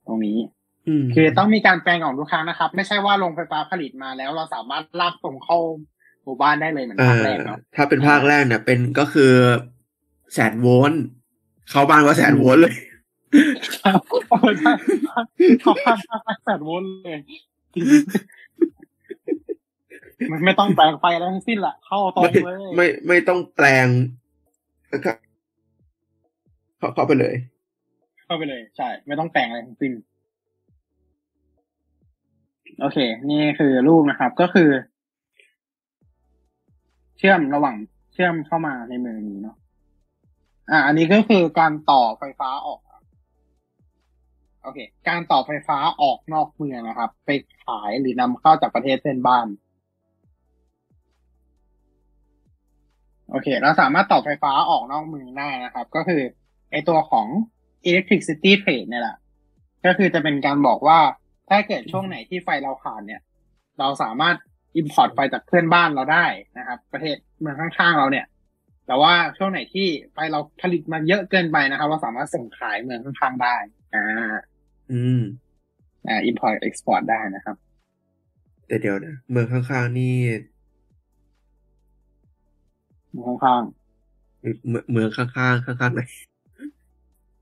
Speaker 1: ตรงนี้
Speaker 2: อืม
Speaker 1: คือต้องมีการแปลงออกทุกครั้งนะครับ ไม่ใช่ว่าโรงไฟฟ้าผลิตมาแล้ว เราสามารถลากส่งเข้าหมู่บ้านได้เลยเหมือน
Speaker 2: เอ
Speaker 1: ภาค
Speaker 2: อ
Speaker 1: แรกเนาะ
Speaker 2: ถ้าเป็นภาคแรกเนี่ยเป็นก็คือแสนโวลต์เข้าบ้านก็แสนโวลต์เลย
Speaker 1: เออใช่เขาพันแสนโวลต์เลยมันไม่ต้องแปลงไฟอะไรทั้งสิ้นละเข้าตรง
Speaker 2: ไม่
Speaker 1: เลย
Speaker 2: ไม่ไม่ต้องแปลงแล้วก็เข้าเข้าไปเลย
Speaker 1: เข้าไปเลย ใช่ ไม่ต้องแต่งอะไรทั้งสิ้น โอเค นี่คือรูปนะครับ ก็คือ เชื่อมระหว่างเชื่อมเข้ามาในเมืองนี้เนาะอ่า อันนี้ก็คือการต่อไฟฟ้าออกโอเค การต่อไฟฟ้าออกนอกเมืองนะครับ ไปขายหรือนำเข้าจากประเทศเพื่อนบ้าน โอเค เราสามารถต่อไฟฟ้าออกนอกเมืองได้นะครับ ก็คือไอตัวของ electricity trade เนี่ยแหละ ก็คือจะเป็นการบอกว่า ถ้าเกิดช่วงไหนที่ไฟเราขาดเนี่ย เราสามารถ import ไฟจากเพื่อนบ้านเราได้นะครับ ประเทศเมืองข้างๆเราเนี่ย แต่ว่าช่วงไหนที่ไฟเราผลิตมาเยอะเกินไปนะครับเราสามารถส่งขายเมืองข้างๆได้ อ่า
Speaker 2: อืม
Speaker 1: อ่า import export ได้นะครับ
Speaker 2: แต่เดี๋ยวนะเมืองข้างๆนี่
Speaker 1: เมืองข้าง
Speaker 2: เมืองเมืองข้างๆข้างๆไหน
Speaker 1: ๆ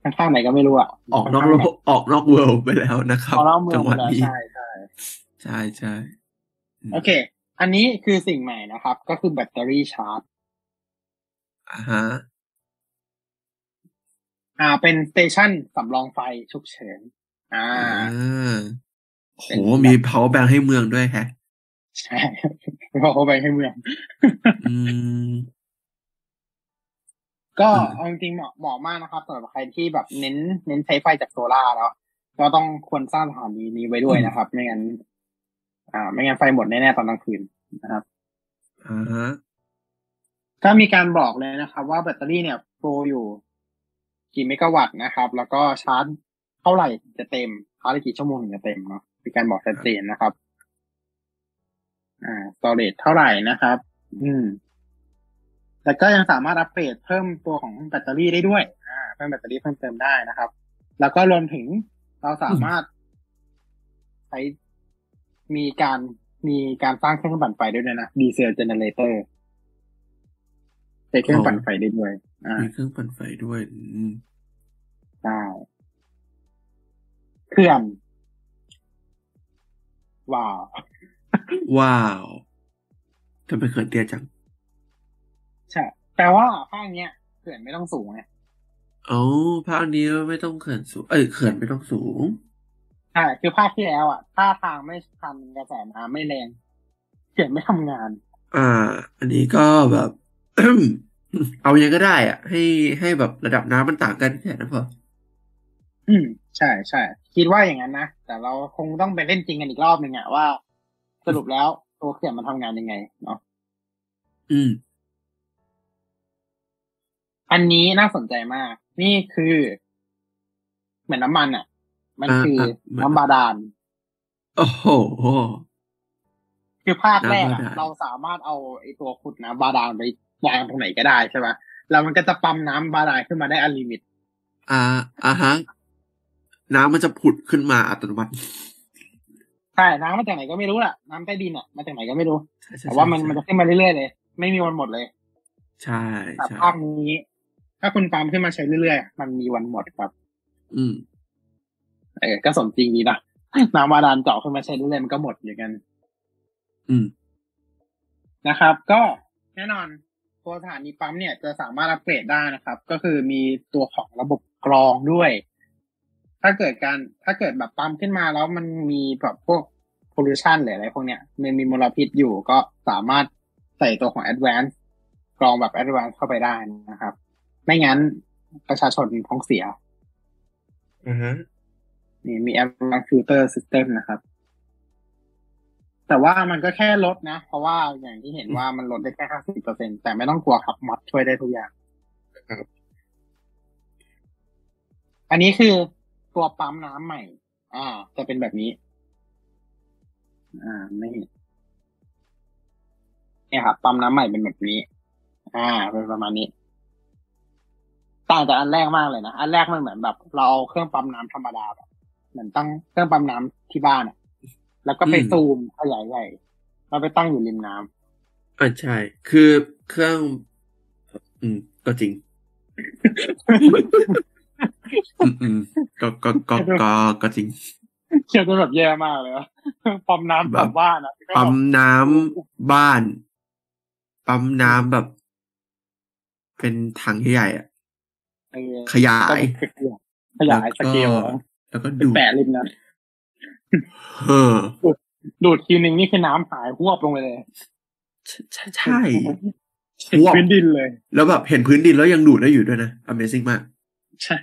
Speaker 1: ข้างๆไหนก็ไม่รู้อะ
Speaker 2: ออกนอกโลกออกนอกเวิลด์ไปแล้วนะครับ
Speaker 1: เอานอกเมือ
Speaker 2: จั
Speaker 1: ง
Speaker 2: งห
Speaker 1: ไป
Speaker 2: วัด
Speaker 1: แล้ว
Speaker 2: นี้
Speaker 1: ใช่ใช่
Speaker 2: ใช่ใช่
Speaker 1: โอเค อันนี้คือสิ่งใหม่นะครับ ก็คือแบตเตอรี่ชาร์จ
Speaker 2: อ่าฮะ
Speaker 1: อ่า เป็นสเตชันสำรองไฟฉุกเฉินอ่า
Speaker 2: อ่าโห
Speaker 1: เป็น
Speaker 2: มี power bank ให้เมืองด้วยแฮะ
Speaker 1: ใช่เพราะเขาไปให้เมือง
Speaker 2: อืม
Speaker 1: ก็
Speaker 2: อืม
Speaker 1: เอาจริงๆเหมาะเหมาะมากนะครับสำหรับใครที่แบบเน้นเน้นใช้ไฟจากโซล่าร์แล้วก็ต้องควรสร้างสถานีนี้ไว้ด้วยนะครับ ไม่งั้น อ่า ไม่งั้นไฟหมดแน่ๆตอนกลางคืนนะครับ
Speaker 2: อ่าฮะ
Speaker 1: ก็มีการบอกเลยนะครับ ว่าแบตเตอรี่เนี่ยโปรอยู่กี่เมกะวัตต์นะครับ แล้วก็ชาร์จเท่าไหร่ถึงจะเต็มชาร์จได้กี่ชั่วโมงถึงจะเต็มเนาะมีการบอกชัดเจนนะครับ อ่า storage เท่าไหร่นะครับ อืม แล้วก็ยังสามารถอัปเกรดเพิ่มตัวของแบตเตอรี่ได้ด้วยอ่าเพิ่มแบตเตอรี่เพิ่มเติมได้นะครับ แล้วก็รวมถึงเราสามารถใช้มีการมีการสร้างเครื่องปั่นไฟได้ด้วยนะ diesel generator ใช้เครื่องปั่นไฟได้ด้วยอ่า
Speaker 2: มีเครื่องปั่นไฟด้วยอืม
Speaker 1: ได้เขื่อนว้าว
Speaker 2: ว้าวทำไมเขินเตี้ยจัง
Speaker 1: ใช่แปลว่าภาคเนี้ยเขื่อนไม่ต้องสูงไง
Speaker 2: เอ้าภาคนี้ไม่ต้องเขื่อนสูง เอ้ยเขื่อนไม่ต้องสูง
Speaker 1: ใช่คือภาคที่แล้วอะถ้าทางไม่ทันกระแสน้ำไม่แรงเขื่อนไม่ทำงาน
Speaker 2: อ่า อันนี้ก็แบบเอายังไงก็ได้อะ ให้ให้แบบระดับน้ำมันต่างกันแค่นั้นพอ
Speaker 1: อืม ใช่ใช่คิดว่าอย่างนั้นนะแต่เราคงต้องไปเล่นจริงกันอีกรอบหนึ่งอะว่า สรุปแล้วตัวเขื่อนมันทำงานยังไงเนาะ
Speaker 2: อืม
Speaker 1: อันนี้น่าสนใจมาก นี่คือ เหมือนน้ำมันอะมันคืออา
Speaker 2: เหมือน
Speaker 1: น้ำบาดาล
Speaker 2: โอ้โห
Speaker 1: คือภาคแรก
Speaker 2: น้ำบา
Speaker 1: อะ
Speaker 2: ดาล
Speaker 1: เราสามารถเอาไอ้ตัวขุดน้ำบาดาลไปวางตรงไหนก็ได้ใช่ปะแล้วมันก็จะปั๊มน้ำบาดาลขึ้นมาได้ unlimit
Speaker 2: อ่า อ่าฮะ น้ำมันจะผุดขึ้นมาอัตโนมัติ
Speaker 1: ใช่น้ำมาจากไหนก็ไม่รู้แหละน้ำใต้ดินอะมาจากไหนก็ไม่รู้
Speaker 2: ใช่ใช่
Speaker 1: แต่ว่ามัน
Speaker 2: ใช่
Speaker 1: มันจะขึ้นมาเรื่อยๆเลย ไม่มีวันหมดเลย
Speaker 2: ใช่
Speaker 1: แต่
Speaker 2: ใช่
Speaker 1: ภาคนี้ ถ้าคุณปั๊มขึ้นมาใช้เรื่อยๆ มันมีวันหมดครับ
Speaker 2: อืม
Speaker 1: เออก็สมจริงดีนะน้ำบาดาลเจาะขึ้นมาใช้เรื่อยๆมันก็หมดอย่างกัน
Speaker 2: อืม
Speaker 1: นะครับ ก็แน่นอนตัวสถานีปั๊มเนี่ยจะสามารถอัปเกรดได้นะครับ ก็คือมีตัวของระบบกรองด้วย ถ้าเกิดการถ้าเกิดแบบปั๊มขึ้นมาแล้วมันมีแบบพวก pollution หรืออะไรพวกเนี้ยมันมีมลพิษอยู่ก็สามารถใส่ตัวของ advance กรองแบบ advance เข้าไปได้นะครับ ไม่งั้นประชาชนท้องเสีย
Speaker 2: อ่าฮะ
Speaker 1: นี่มี advanced filter system นะครับ แต่ว่ามันก็แค่ลดนะ เพราะว่าอย่างที่เห็นว่ามันลดได้แค่ห้าสิบเปอร์เซ็นแต่ไม่ต้องกลัวครับมอดช่วยได้ทุกอย่าง
Speaker 2: ครับ
Speaker 1: อันนี้คือตัวปั๊มน้ำใหม่ อ่า จะเป็นแบบนี้ อ่า ไม่เนี่ยครับปั๊มน้ำใหม่เป็นแบบนี้ อ่า เป็นประมาณนี้ ต่างจากอันแรกมากเลยนะ อันแรกมันเหมือนแบบ เราเอาเครื่องปั๊มน้ำธรรมดาแบบเหมือนตั้งเครื่องปั๊มน้ำที่บ้านอะแล้วก็ไป
Speaker 2: อืม
Speaker 1: ซูมขยายใหญ่แล้วไปตั้งอยู่ริมน้ำ
Speaker 2: อ่าใช่ คือเครื่อง อืม ก็จริง อืมอืมก็ก็ก็ก็ก็จริง
Speaker 1: เขียนเป็นแบบแย่มากเลยอะปั๊มน้ำ
Speaker 2: แบบ
Speaker 1: ปั๊มบ้านอะก็แบบ
Speaker 2: ปั๊มน้ำบ้าน ปั๊มน้ำแบบ เป็นถังใหญ่ๆอะ
Speaker 1: เออ
Speaker 2: ขยาย
Speaker 1: ขยายสเกลอะ
Speaker 2: แล้วก็
Speaker 1: เป็น
Speaker 2: ดูด
Speaker 1: แปะริมนะ
Speaker 2: เออ
Speaker 1: ดูดทีนึงนี่คือน้ำหายหวบลงไปเลย
Speaker 2: ใช่ใช่ใช่
Speaker 1: ถึง
Speaker 2: หวบ
Speaker 1: พื้นดินเลย
Speaker 2: แล้วแบบเห็นพื้นดินแล้วยังดูดได้อยู่ด้วยนะ Amazing มาก
Speaker 1: ใช่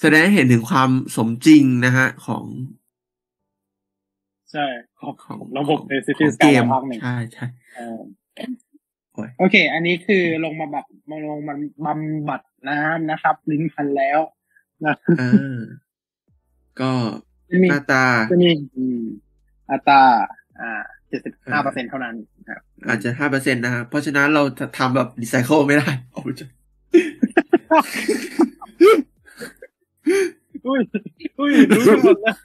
Speaker 2: แสดงให้เห็นถึงความสมจริงนะฮะ ของ
Speaker 1: ใช่ ของ
Speaker 2: ของ
Speaker 1: ระบบ
Speaker 2: ของ
Speaker 1: ในซิ
Speaker 2: ข
Speaker 1: ตี้
Speaker 2: อง
Speaker 1: ส
Speaker 2: เก
Speaker 1: กาย
Speaker 2: ม
Speaker 1: ภาคหนึ่ง
Speaker 2: ใช่ใช่
Speaker 1: เออ
Speaker 2: โอ้ย
Speaker 1: โอเค อันนี้คือลงมาแบบมาลงมันบำบัดน้ำนะครับ ลิ้นพันแล้วนะ
Speaker 2: อ่าก็
Speaker 1: จะมี
Speaker 2: หน้าตา
Speaker 1: จะมีอืมอัตราอ่าเจ็ดสิบห้าเปอร์เซ็นเท่านั้นนะครับ
Speaker 2: อาจจะห้าเปอร์เซ็นต์นะฮะเพราะฉะนั้นเราจะทำแบบรีไซเคิลไม่ได้โอ้ย
Speaker 1: อุ้ยอุ้ยรู้กันหมดแล้ว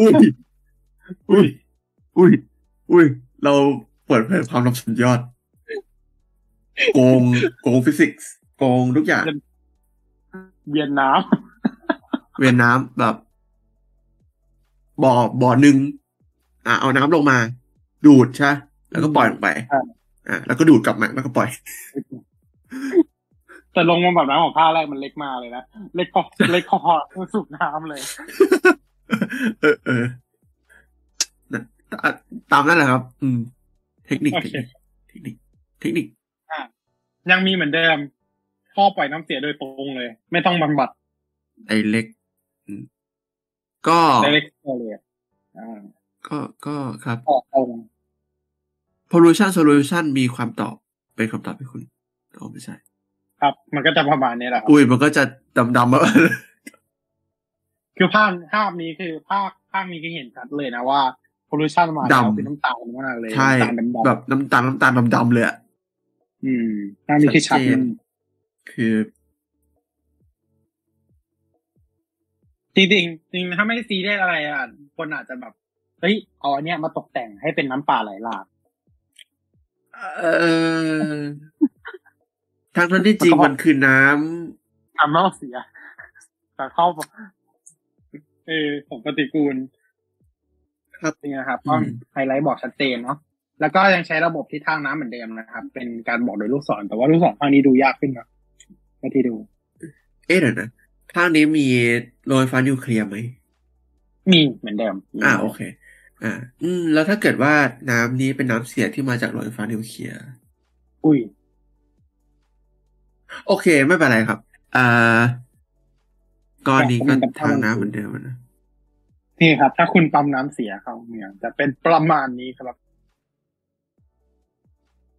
Speaker 2: อุ้ยอุ้ยอุ้ย อุ้ย เราเปิดเผยความลับสุดยอด โกงโกงฟิสิกส์โกงทุกอย่าง
Speaker 1: เวียนน้
Speaker 2: เวียนน้ำแบบ บ่อบ่อหนึ่งอะเอาน้ำลงมา ดูดใช่แล้วก็ปล่อยลงไปอะแล้วก็ดูดกลับมาแล้วก็ปล่อยำ
Speaker 1: แต่ลงมาแบบน้ำของภาคแรกมันเล็กมากเลยนะ เล็กพอเล็กพอสูบน้ำเลย
Speaker 2: เออเออนะ ตาตามนั่นแหละครับ อืม เทคนิค
Speaker 1: โอ
Speaker 2: เทค
Speaker 1: เค
Speaker 2: นิคเทคนิคเทคนิค
Speaker 1: ยังมีเหมือนเดิมท่อปล่อยน้ำเสียโดยตรงเลย ไม่ต้องบำบัด
Speaker 2: ไอเล็กอืมก็
Speaker 1: ไดเรกเลยอ่า
Speaker 2: ก็ก็ครับ
Speaker 1: ออกตรง
Speaker 2: pollution solution มีความตอบเป็นคำตอบให้คุณอ๋อไม่ใช่
Speaker 1: ครับ มันก็จะประมาณนี้แหละครับ
Speaker 2: อุ้ยมันก็จะดำดำๆมา
Speaker 1: คือภาพภาพนี้คือภาพภาพนี้ก็เห็นชัดเลยนะว่า pollution มาแล้ว
Speaker 2: ดำ
Speaker 1: คือน้ำตาลมากเลย
Speaker 2: ใช่
Speaker 1: น้ำตาลดำๆ
Speaker 2: แบบน้ำตาลน้ำตาลดำดำๆเลยอะ
Speaker 1: อืมภาพนี้คือชัด
Speaker 2: ชัดเจน
Speaker 1: มาก
Speaker 2: คือ
Speaker 1: จริงๆจริงๆถ้าไม่ซีเรียสอะไรอะคนอาจจะแบบเฮ้ยเอาอันเนี้ยมาตกแต่งให้เป็นน้ำป่าไหลหลาก
Speaker 2: เออทางนั้นที่จริงมันคือน้ำ
Speaker 1: ทำแล้วเสียแต่เข้าเออของปฏิกูล
Speaker 2: ครับ
Speaker 1: จริงนะครับ
Speaker 2: อืม
Speaker 1: ก็ไฮไลท์บอกชัดเจนเนาะแล้วก็ยังใช้ระบบทิศทางน้ำเหมือนเดิมนะครับ เป็นการบอกโดยลูกศรแต่ว่าลูกศรภาคนี้ดูยากขึ้นนะไม่ที่ดู
Speaker 2: เอ๊ะเดี๋ยวนะภาคนี้มีโรงไฟฟ้านิวเคลียร์ไหม
Speaker 1: มีเหมือนเดิม
Speaker 2: อ่าโอเค อ่า อืม แล้วถ้าเกิดว่าน้ำนี้เป็นน้ำเสียที่มาจากโรงไฟฟ้านิวเคลียร์
Speaker 1: อุ้ย
Speaker 2: โอเค ไม่เป็นไรครับ อ่าก้อนนี้ก็ทางน้ำเหมือนเดิมนะ
Speaker 1: นี่ครับ ถ้าคุณปั๊มน้ำเสียเข้าเมืองจะเป็นประมาณนี้ครับ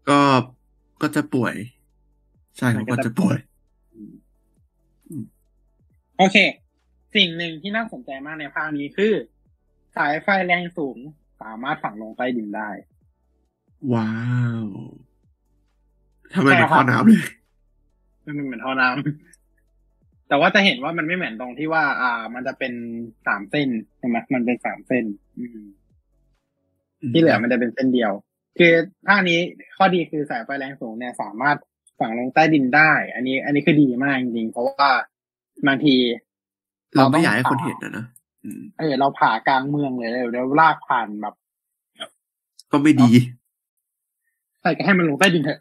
Speaker 2: ก็ก็จะป่วย ใช่ครับก็จะป่วย
Speaker 1: โอเค สิ่งหนึ่งที่น่าสนใจมากในภาคนี้คือ สายไฟแรงสูงสามารถฝังลงใต้ดินได้
Speaker 2: ว้าวทำไม
Speaker 1: ใช่
Speaker 2: เป็น
Speaker 1: ครับ
Speaker 2: ข้อน้ำเลย
Speaker 1: มันเหมือนท่อน้ำ แต่ว่าจะเห็นว่ามันไม่เหมือนตรงที่ว่า อ่า มันจะเป็นสามเส้นใช่ไหมมันเป็นสามเส้น อืม ที่เหลือมันจะเป็นเส้นเดียว คือภาคนี้ข้อดีคือสายไฟแรงสูงเนี่ยสามารถฝังลงใต้ดินได้ อันนี้ อันนี้คือดีมากจริงๆเพราะว่าบางที
Speaker 2: เราไม่อยากให้คนเห็นนะนะอืม
Speaker 1: เออเราผ่ากลางเมืองเลยเดี๋ยวลากผ่านแบบ
Speaker 2: ก็ไม่ดี
Speaker 1: ใส่ก็ให้มันลงใต้ดินเถอะ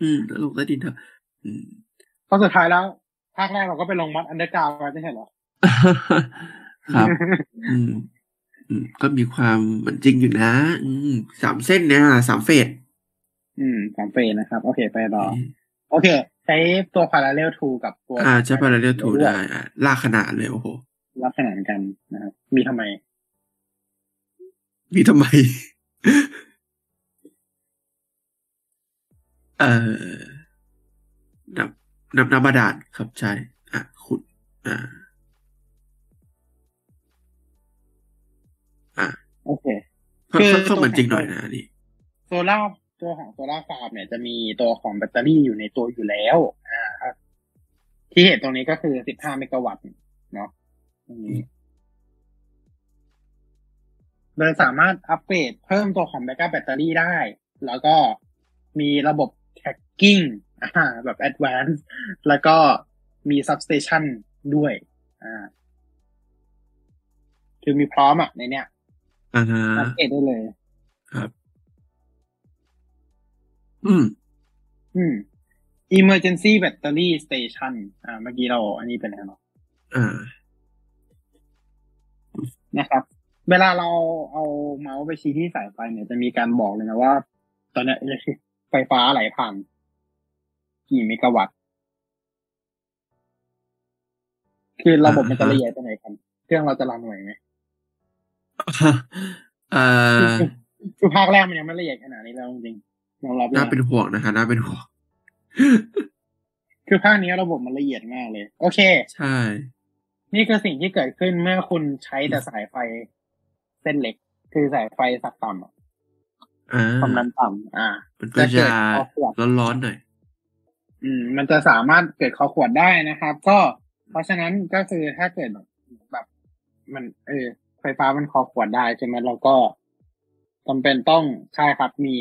Speaker 2: อืมลงใต้ดินเถอะ อืม
Speaker 1: เพราะสุดท้ายแล้ว ภาคแรกเราก็ไปลงมัดอันเดอร์กราวด์มาไม่ใช่เหรอ
Speaker 2: ครับอืมอืมก็มีความเหมือนจริงอยู่นะ อืมสามเส้นเนี่ยสามเฟส
Speaker 1: อืมสามเฟสนะครับ โอเคไปต่อ โอเค ใช้ตัว parallel to กับตัว
Speaker 2: อ่าจะพาราเรลทูได้อะลากขนาดเลยโอ้โห
Speaker 1: ลักษณะเหมือนกันนะครับ มีทำไม
Speaker 2: มีทำไม เอ่อนับ นับน้ำบาดาลครับใช่อะขุดอ่าอ่า
Speaker 1: โอเค
Speaker 2: ค่อน
Speaker 1: คือ
Speaker 2: ค่อนข้างเหมือนจริงหน่อยนะอันนี่
Speaker 1: โซล่าตัวของโซลาร์ฟาร์มเนี่ยจะมีตัวของแบตเตอรี่อยู่ในตัวอยู่แล้วอ่าครับที่เห็นตรงนี้ก็คือสิบห้าเมกะวัตต์เนาะตรงนี้โดยสามารถอัปเกรดเพิ่มตัวของแบ c ก u p แบตเตอรี่ได้ แล้วก็มีระบบ tracking อ่าแบบ advanced แล้วก็มี substation ด้วยอ่าคือมีพร้อมอะในเนี้ย
Speaker 2: อ่าฮะ
Speaker 1: อัปเกรดได้เลย
Speaker 2: ครับ อืม
Speaker 1: อืม emergency battery station อ่า เมื่อกี้เรา อันนี้เป็นอะไรเนาะ
Speaker 2: อ่า
Speaker 1: นะครับ เวลาเราเอาเมาส์ไปชี้ที่สายไฟเนี่ยจะมีการบอกเลยนะว่า ตอนเนี้ย ไฟฟ้าไหลผ่าน กี่เมกะวัตต์ คือระบบมันจะละเอียดไปไหนกัน เครื่องเราจะรันไหวไหม
Speaker 2: เอ่อ
Speaker 1: คือภาคแรกมันยังไม่ละเอียดขนาดนี้แล้วจริงๆยอมรับเลย
Speaker 2: น่า
Speaker 1: นะ
Speaker 2: เป็นห่วงนะคะน่าเป็นห่วง
Speaker 1: คือภาคนี้ระบบมันละเอียดมากเลย โอเค
Speaker 2: ใช่
Speaker 1: นี่คือสิ่งที่เกิดขึ้นเมื่อคุณใช้แต่สายไฟเส้นเล็ก คือสายไฟสักต่ำอะ
Speaker 2: อ่า
Speaker 1: ความดันต่ำอ่า
Speaker 2: มันก็
Speaker 1: จะเกิ
Speaker 2: จะ
Speaker 1: ดคอขวด
Speaker 2: ร้อนๆหน่อย
Speaker 1: อืม มันจะสามารถเกิดคอขวดได้นะครับ ก็เพราะฉะนั้นก็คือถ้าเกิดแบบแบบมัน เออไฟฟ้ามันคอขวดได้ใช่ไหมเราก็จำเป็นต้องใช่ครับมี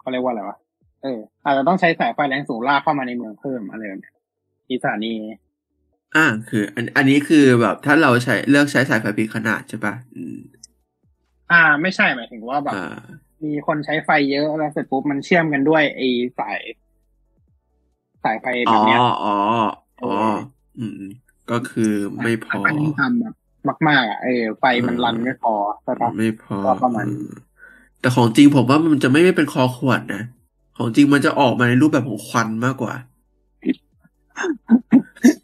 Speaker 1: เขาเรียกว่าอะไรวะเอออาจจะต้องใช้สายไฟแรงสูงลากเข้ามาในเมืองเพิ่มอะไรแบบเนี้ยที่สถานี
Speaker 2: อ่าคือ อันอันนี้คือแบบถ้าเราใช้เลือกใช้สายไฟปีขนาดใช่ปะอืม
Speaker 1: อ่า ไม่ใช่หมายถึงว่าแบบ
Speaker 2: อ่า
Speaker 1: มีคนใช้ไฟเยอะแล้วเสร็จปุ๊บมันเชื่อมกันด้วยไอ้สาย สายไฟ
Speaker 2: อ๋
Speaker 1: แบ
Speaker 2: อบ
Speaker 1: เนี้ย
Speaker 2: อ๋ออ๋ออืม ก็คือไม่พอ
Speaker 1: สายไฟที่ทำแบบมาก ๆ อะเออไฟมันรันไม่พอใช่ปะ
Speaker 2: ไม่พอ
Speaker 1: ก็ประมาณ
Speaker 2: อืมแต่ของจริงผมว่ามันจะไม่ไม่เป็นคอขวดนะ ของจริงมันจะออกมาในรูปแบบของควันมากกว่า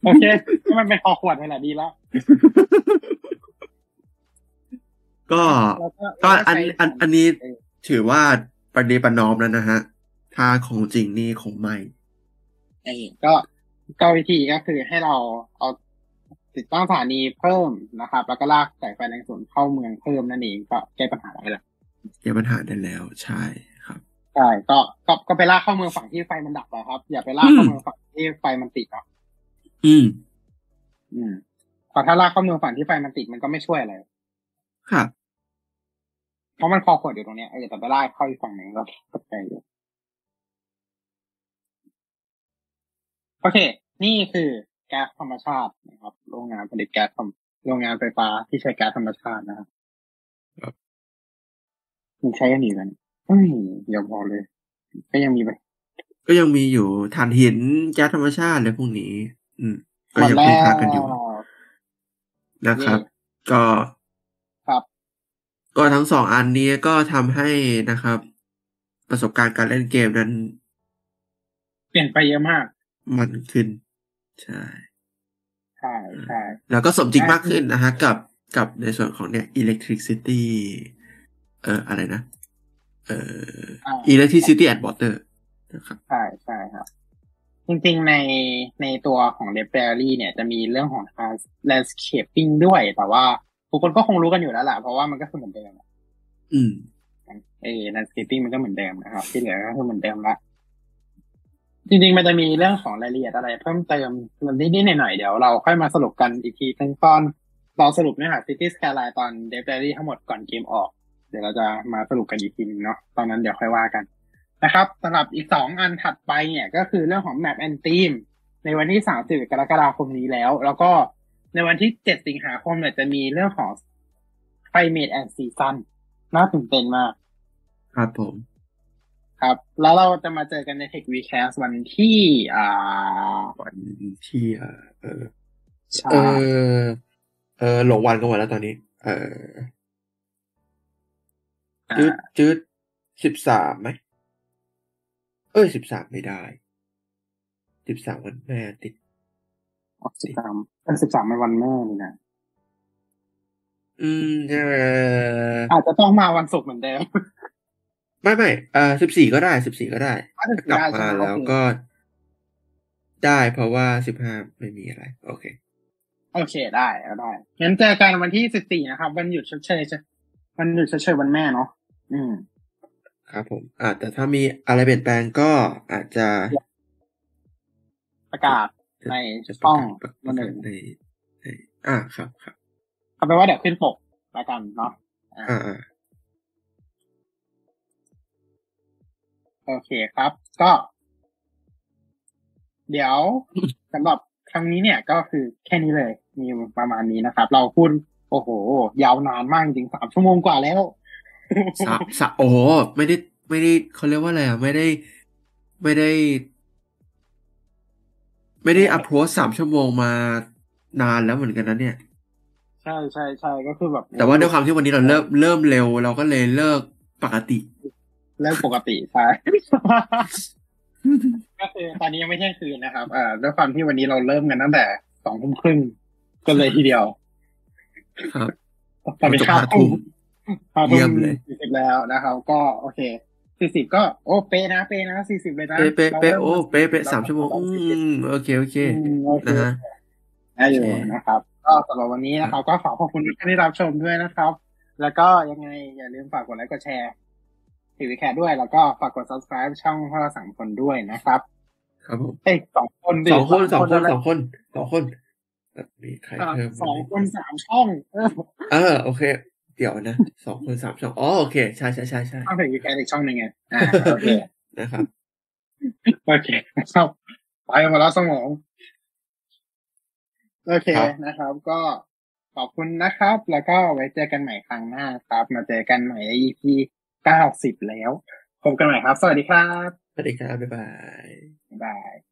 Speaker 1: โอเคถ้ามันเป็นคอขวดนี่แหละดีแล้ว
Speaker 2: ก็
Speaker 1: แล้วก็
Speaker 2: ก็อัน
Speaker 1: ใช้
Speaker 2: อันอันนี้
Speaker 1: เออ
Speaker 2: ถือว่าประเดประนอมแล้วนะฮะ ถ้าของจริงนี่คงไม่
Speaker 1: เออก็ก็วิธีก็คือให้เราเอาติดตั้งสถานีเพิ่มนะครับ แล้วก็ลากสายไฟแรงสูงเข้าเมืองเพิ่มนั่นเองก็แก้ปัญหาได้แล้ว
Speaker 2: แก้ปัญหาได้แล้วใช่ครับ
Speaker 1: ใช่ก็ก็ก็ไปลากเข้าเมืองฝั่งที่ไฟมันดับอะครับ อย่าไปลากเข้าเมืองฝั่งที่ไฟมันติดอะ
Speaker 2: อืม
Speaker 1: อืมพอถ้าลากเข้าเมืองฝั่งที่ไฟมันติดมันก็ไม่ช่วยอะไร
Speaker 2: ครับ
Speaker 1: เพราะมันคอขวดอยู่ตรงเนี้ยเออแต่ไปลากเข้าอีกฝั่งหนึ่งก็ตกใจอยู่โอเค นี่คือแก๊สธรรมชาตินะครับ โรงงานผลิตแก๊สธรรมโรงงานไฟฟ้าที่ใช้แก๊สธรรมชาตินะครับ
Speaker 2: ครับ
Speaker 1: มันใช้กันอยู่กันเอ้ยอย่าบอกเลย ก็ยังมีไป
Speaker 2: ก็ยังมีอยู่ถ่านหินแก๊สธรรมชาติอะไรพวกนี้ อืม ก็
Speaker 1: หมด
Speaker 2: ยัง
Speaker 1: แล้
Speaker 2: พึ่ง
Speaker 1: ว
Speaker 2: พากันอยู่นะครับ ก็
Speaker 1: ครับ
Speaker 2: ก็ทั้งสองอันนี้ก็ทำให้นะครับ ประสบการณ์การเล่นเกมนั้น
Speaker 1: เปลี่ยนไปเยอะมาก
Speaker 2: มันขึ้น ใช่
Speaker 1: ใช่ใช่
Speaker 2: แล้วก็สมจริง
Speaker 1: ใช่
Speaker 2: มากขึ้นนะฮะ กับกับในส่วนของเนี่ย electricity เอ่ออะไรนะ เอ่อ
Speaker 1: อ่า
Speaker 2: electricity and water นะครับ
Speaker 1: ใช่ใช่ครับ จริงๆในในตัวของ r e b r a r y เนี่ยจะมีเรื่องของ landscaping ด้วยแต่ว่า ทุกคนก็คงรู้กันอยู่แล้วแหละเพราะว่ามันก็คือเหมือนเดิมอะ
Speaker 2: อืม
Speaker 1: เออ landscaping มันก็เหมือนเดิมนะครับ ที่เหลือก็คือเหมือนเดิมละจริงๆ มันจะมีเรื่องของรายละเอียดอะไร เพิ่มเติมนิดๆหน่อยๆเดี๋ยวเราค่อยมาสรุปกันอีกทีเป็นตอนเราสรุปเนื้อหา City Skyline ตอน d e v d a i l y ทั้งหมดก่อนเกมออก เดี๋ยวเราจะมาสรุปกันอีกทีนึงเนาะตอนนั้นเดี๋ยวค่อยว่ากันนะครับสำหรับอีกสองอันถัดไปเนี่ยก็คือเรื่องของ Map and Theme ในวันที่30กรกฎาคมนี้แล้ว แล้วก็ ในวันที่7สิงหาคมเนี่ยจะมีเรื่องของ Climate and Season น่าตื่นเต้นมาก
Speaker 2: ครับผม
Speaker 1: ครับ แล้วเราจะมาเจอกันใน Tech Weekcast วันที่ อ่า
Speaker 2: วันที่เอ่อเออ
Speaker 1: ใช่
Speaker 2: เออเออหลงวันกันหมดแล้วตอนนี้ เออจืดจืดสิบสามไหม เอ้ยสิบสามไม่ได้สิบสามวันแม่ติด
Speaker 1: สิบสามเป็นสิบสามในวันแม่นี่นะ
Speaker 2: อืมเออ
Speaker 1: อาจจะต้องมาวันศุกร์เหมือนเดิม
Speaker 2: ไม่ไม่เออสิบสี่ก็ได้สิบสี่ก็ได้
Speaker 1: อะ14
Speaker 2: กลับ
Speaker 1: ได้ใช่
Speaker 2: มา
Speaker 1: ไหม
Speaker 2: แล้ว
Speaker 1: โอเค
Speaker 2: ก็ได้เพราะว่าสิบห้าไม่มีอะไร โอเค
Speaker 1: โอเคได้เอาได้งั้นเจอกันวันที่สิบสี่นะครับ วันหยุดชดเชยวันหยุดชดเชยวันแม่เนาะอืม
Speaker 2: ครับผมอ่าแต่ถ้ามีอะไรเปลี่ยนแปลงก็อาจจะ
Speaker 1: ประกาศ ใน
Speaker 2: จะประ
Speaker 1: ช่อง
Speaker 2: กาศประ
Speaker 1: นั่นเอกา
Speaker 2: ศ
Speaker 1: ง
Speaker 2: ในในอ่าครับครับ
Speaker 1: เอาเป็นว่าเดี๋ยวขึ้นปกแล้วกันเนาะ
Speaker 2: อ่าอ่า
Speaker 1: โอเคครับ ก็ เดี๋ยวสำหรับครั้งนี้เนี่ยก็คือแค่นี้เลย มีประมาณนี้นะครับ เราพูดโอ้โห ยาวนานมากจริงสามชั่วโมงกว่าแล้ว
Speaker 2: สะสะโอ้โหไม่ได้ไม่ได้เขาเรียกว่าอะไรอะ ไม่ได้ ไม่ได้ ไม่ได้อัพโหลดสามชั่วโมงมานานแล้วเหมือนกันนะเนี่ย
Speaker 1: ใช่ใช่ใช่ก็คือแบบ
Speaker 2: แต่ว่าด้วยความที่วันนี้เราเริ่มเริ่มเร็ว เราก็เลยเลิกปกติ
Speaker 1: เรื่องปกติใช่ก็คือตอนนี้ยังไม่เที่ยงคืนนะครับเอ่อด้วยความที่วันนี้เราเริ่มกันตั้งแต่สองทุ่มครึ่งก็เลยทีเดียว
Speaker 2: ครับ
Speaker 1: ตอนนี้
Speaker 2: จบ
Speaker 1: ห้า
Speaker 2: ห้าทุ่
Speaker 1: ทุ่ม
Speaker 2: ม
Speaker 1: ห้า
Speaker 2: เยี่
Speaker 1: ทุ่
Speaker 2: ย
Speaker 1: ม
Speaker 2: มเลย
Speaker 1: สี่สิบแล้วนะครับ ก็โอเค สี่สิบก็โอ้เป๊ะนะเป๊ะนะสี่สิบเลยนะ
Speaker 2: เป๊ะเป๊ะเป๊ะโอ้
Speaker 1: ราริ่ม
Speaker 2: เป๊ะเป๊ะสามชั่วโมง
Speaker 1: เรา
Speaker 2: อื
Speaker 1: เริ่40
Speaker 2: มโอเคโอเค
Speaker 1: อืมโอเค
Speaker 2: นะฮะ
Speaker 1: ได้อยู่
Speaker 2: โอเค
Speaker 1: นะครับ ก็สำหรับวันนี้นะครับ ก็ขอขอบคุณทุกท่านที่รับชมด้วยนะครับ แล้วก็ยังไงอย่าลืมฝากกดไลค์กดแชร์ทีวีแคทด้วย แล้วก็ฝากกด subscribe ช่องพวกเราสามคนด้วยนะครับ
Speaker 2: ครับผม
Speaker 1: เอ้ยสองคนดิ
Speaker 2: สองคนสองคน
Speaker 1: ละ
Speaker 2: สองคนสองคนมีใคร
Speaker 1: อะ
Speaker 2: เพิ่ม
Speaker 1: สองคนสามช่อง เออ
Speaker 2: เออโอเค เดี๋ยวนะสองคนสามช่องอ๋อโอเค ใช่ใช่ใช่ใช่
Speaker 1: ช่องทีวีแคทอีกช่องหนึ่งไงอ่าโอเค
Speaker 2: นะครับ
Speaker 1: โอเคครับไปมาแล้วสมองโอเค
Speaker 2: ครับ
Speaker 1: นะครับ ก็ขอบคุณนะครับ แล้วก็ไว้เจอกันใหม่ครั้งหน้าครับ มาเจอกันใหม่ใน EP เก้าสิบแล้วพบกันใหม่ครับ สวัสดีครับ
Speaker 2: สวัสดีครับ บ๊ายบาย
Speaker 1: บ๊ายบาย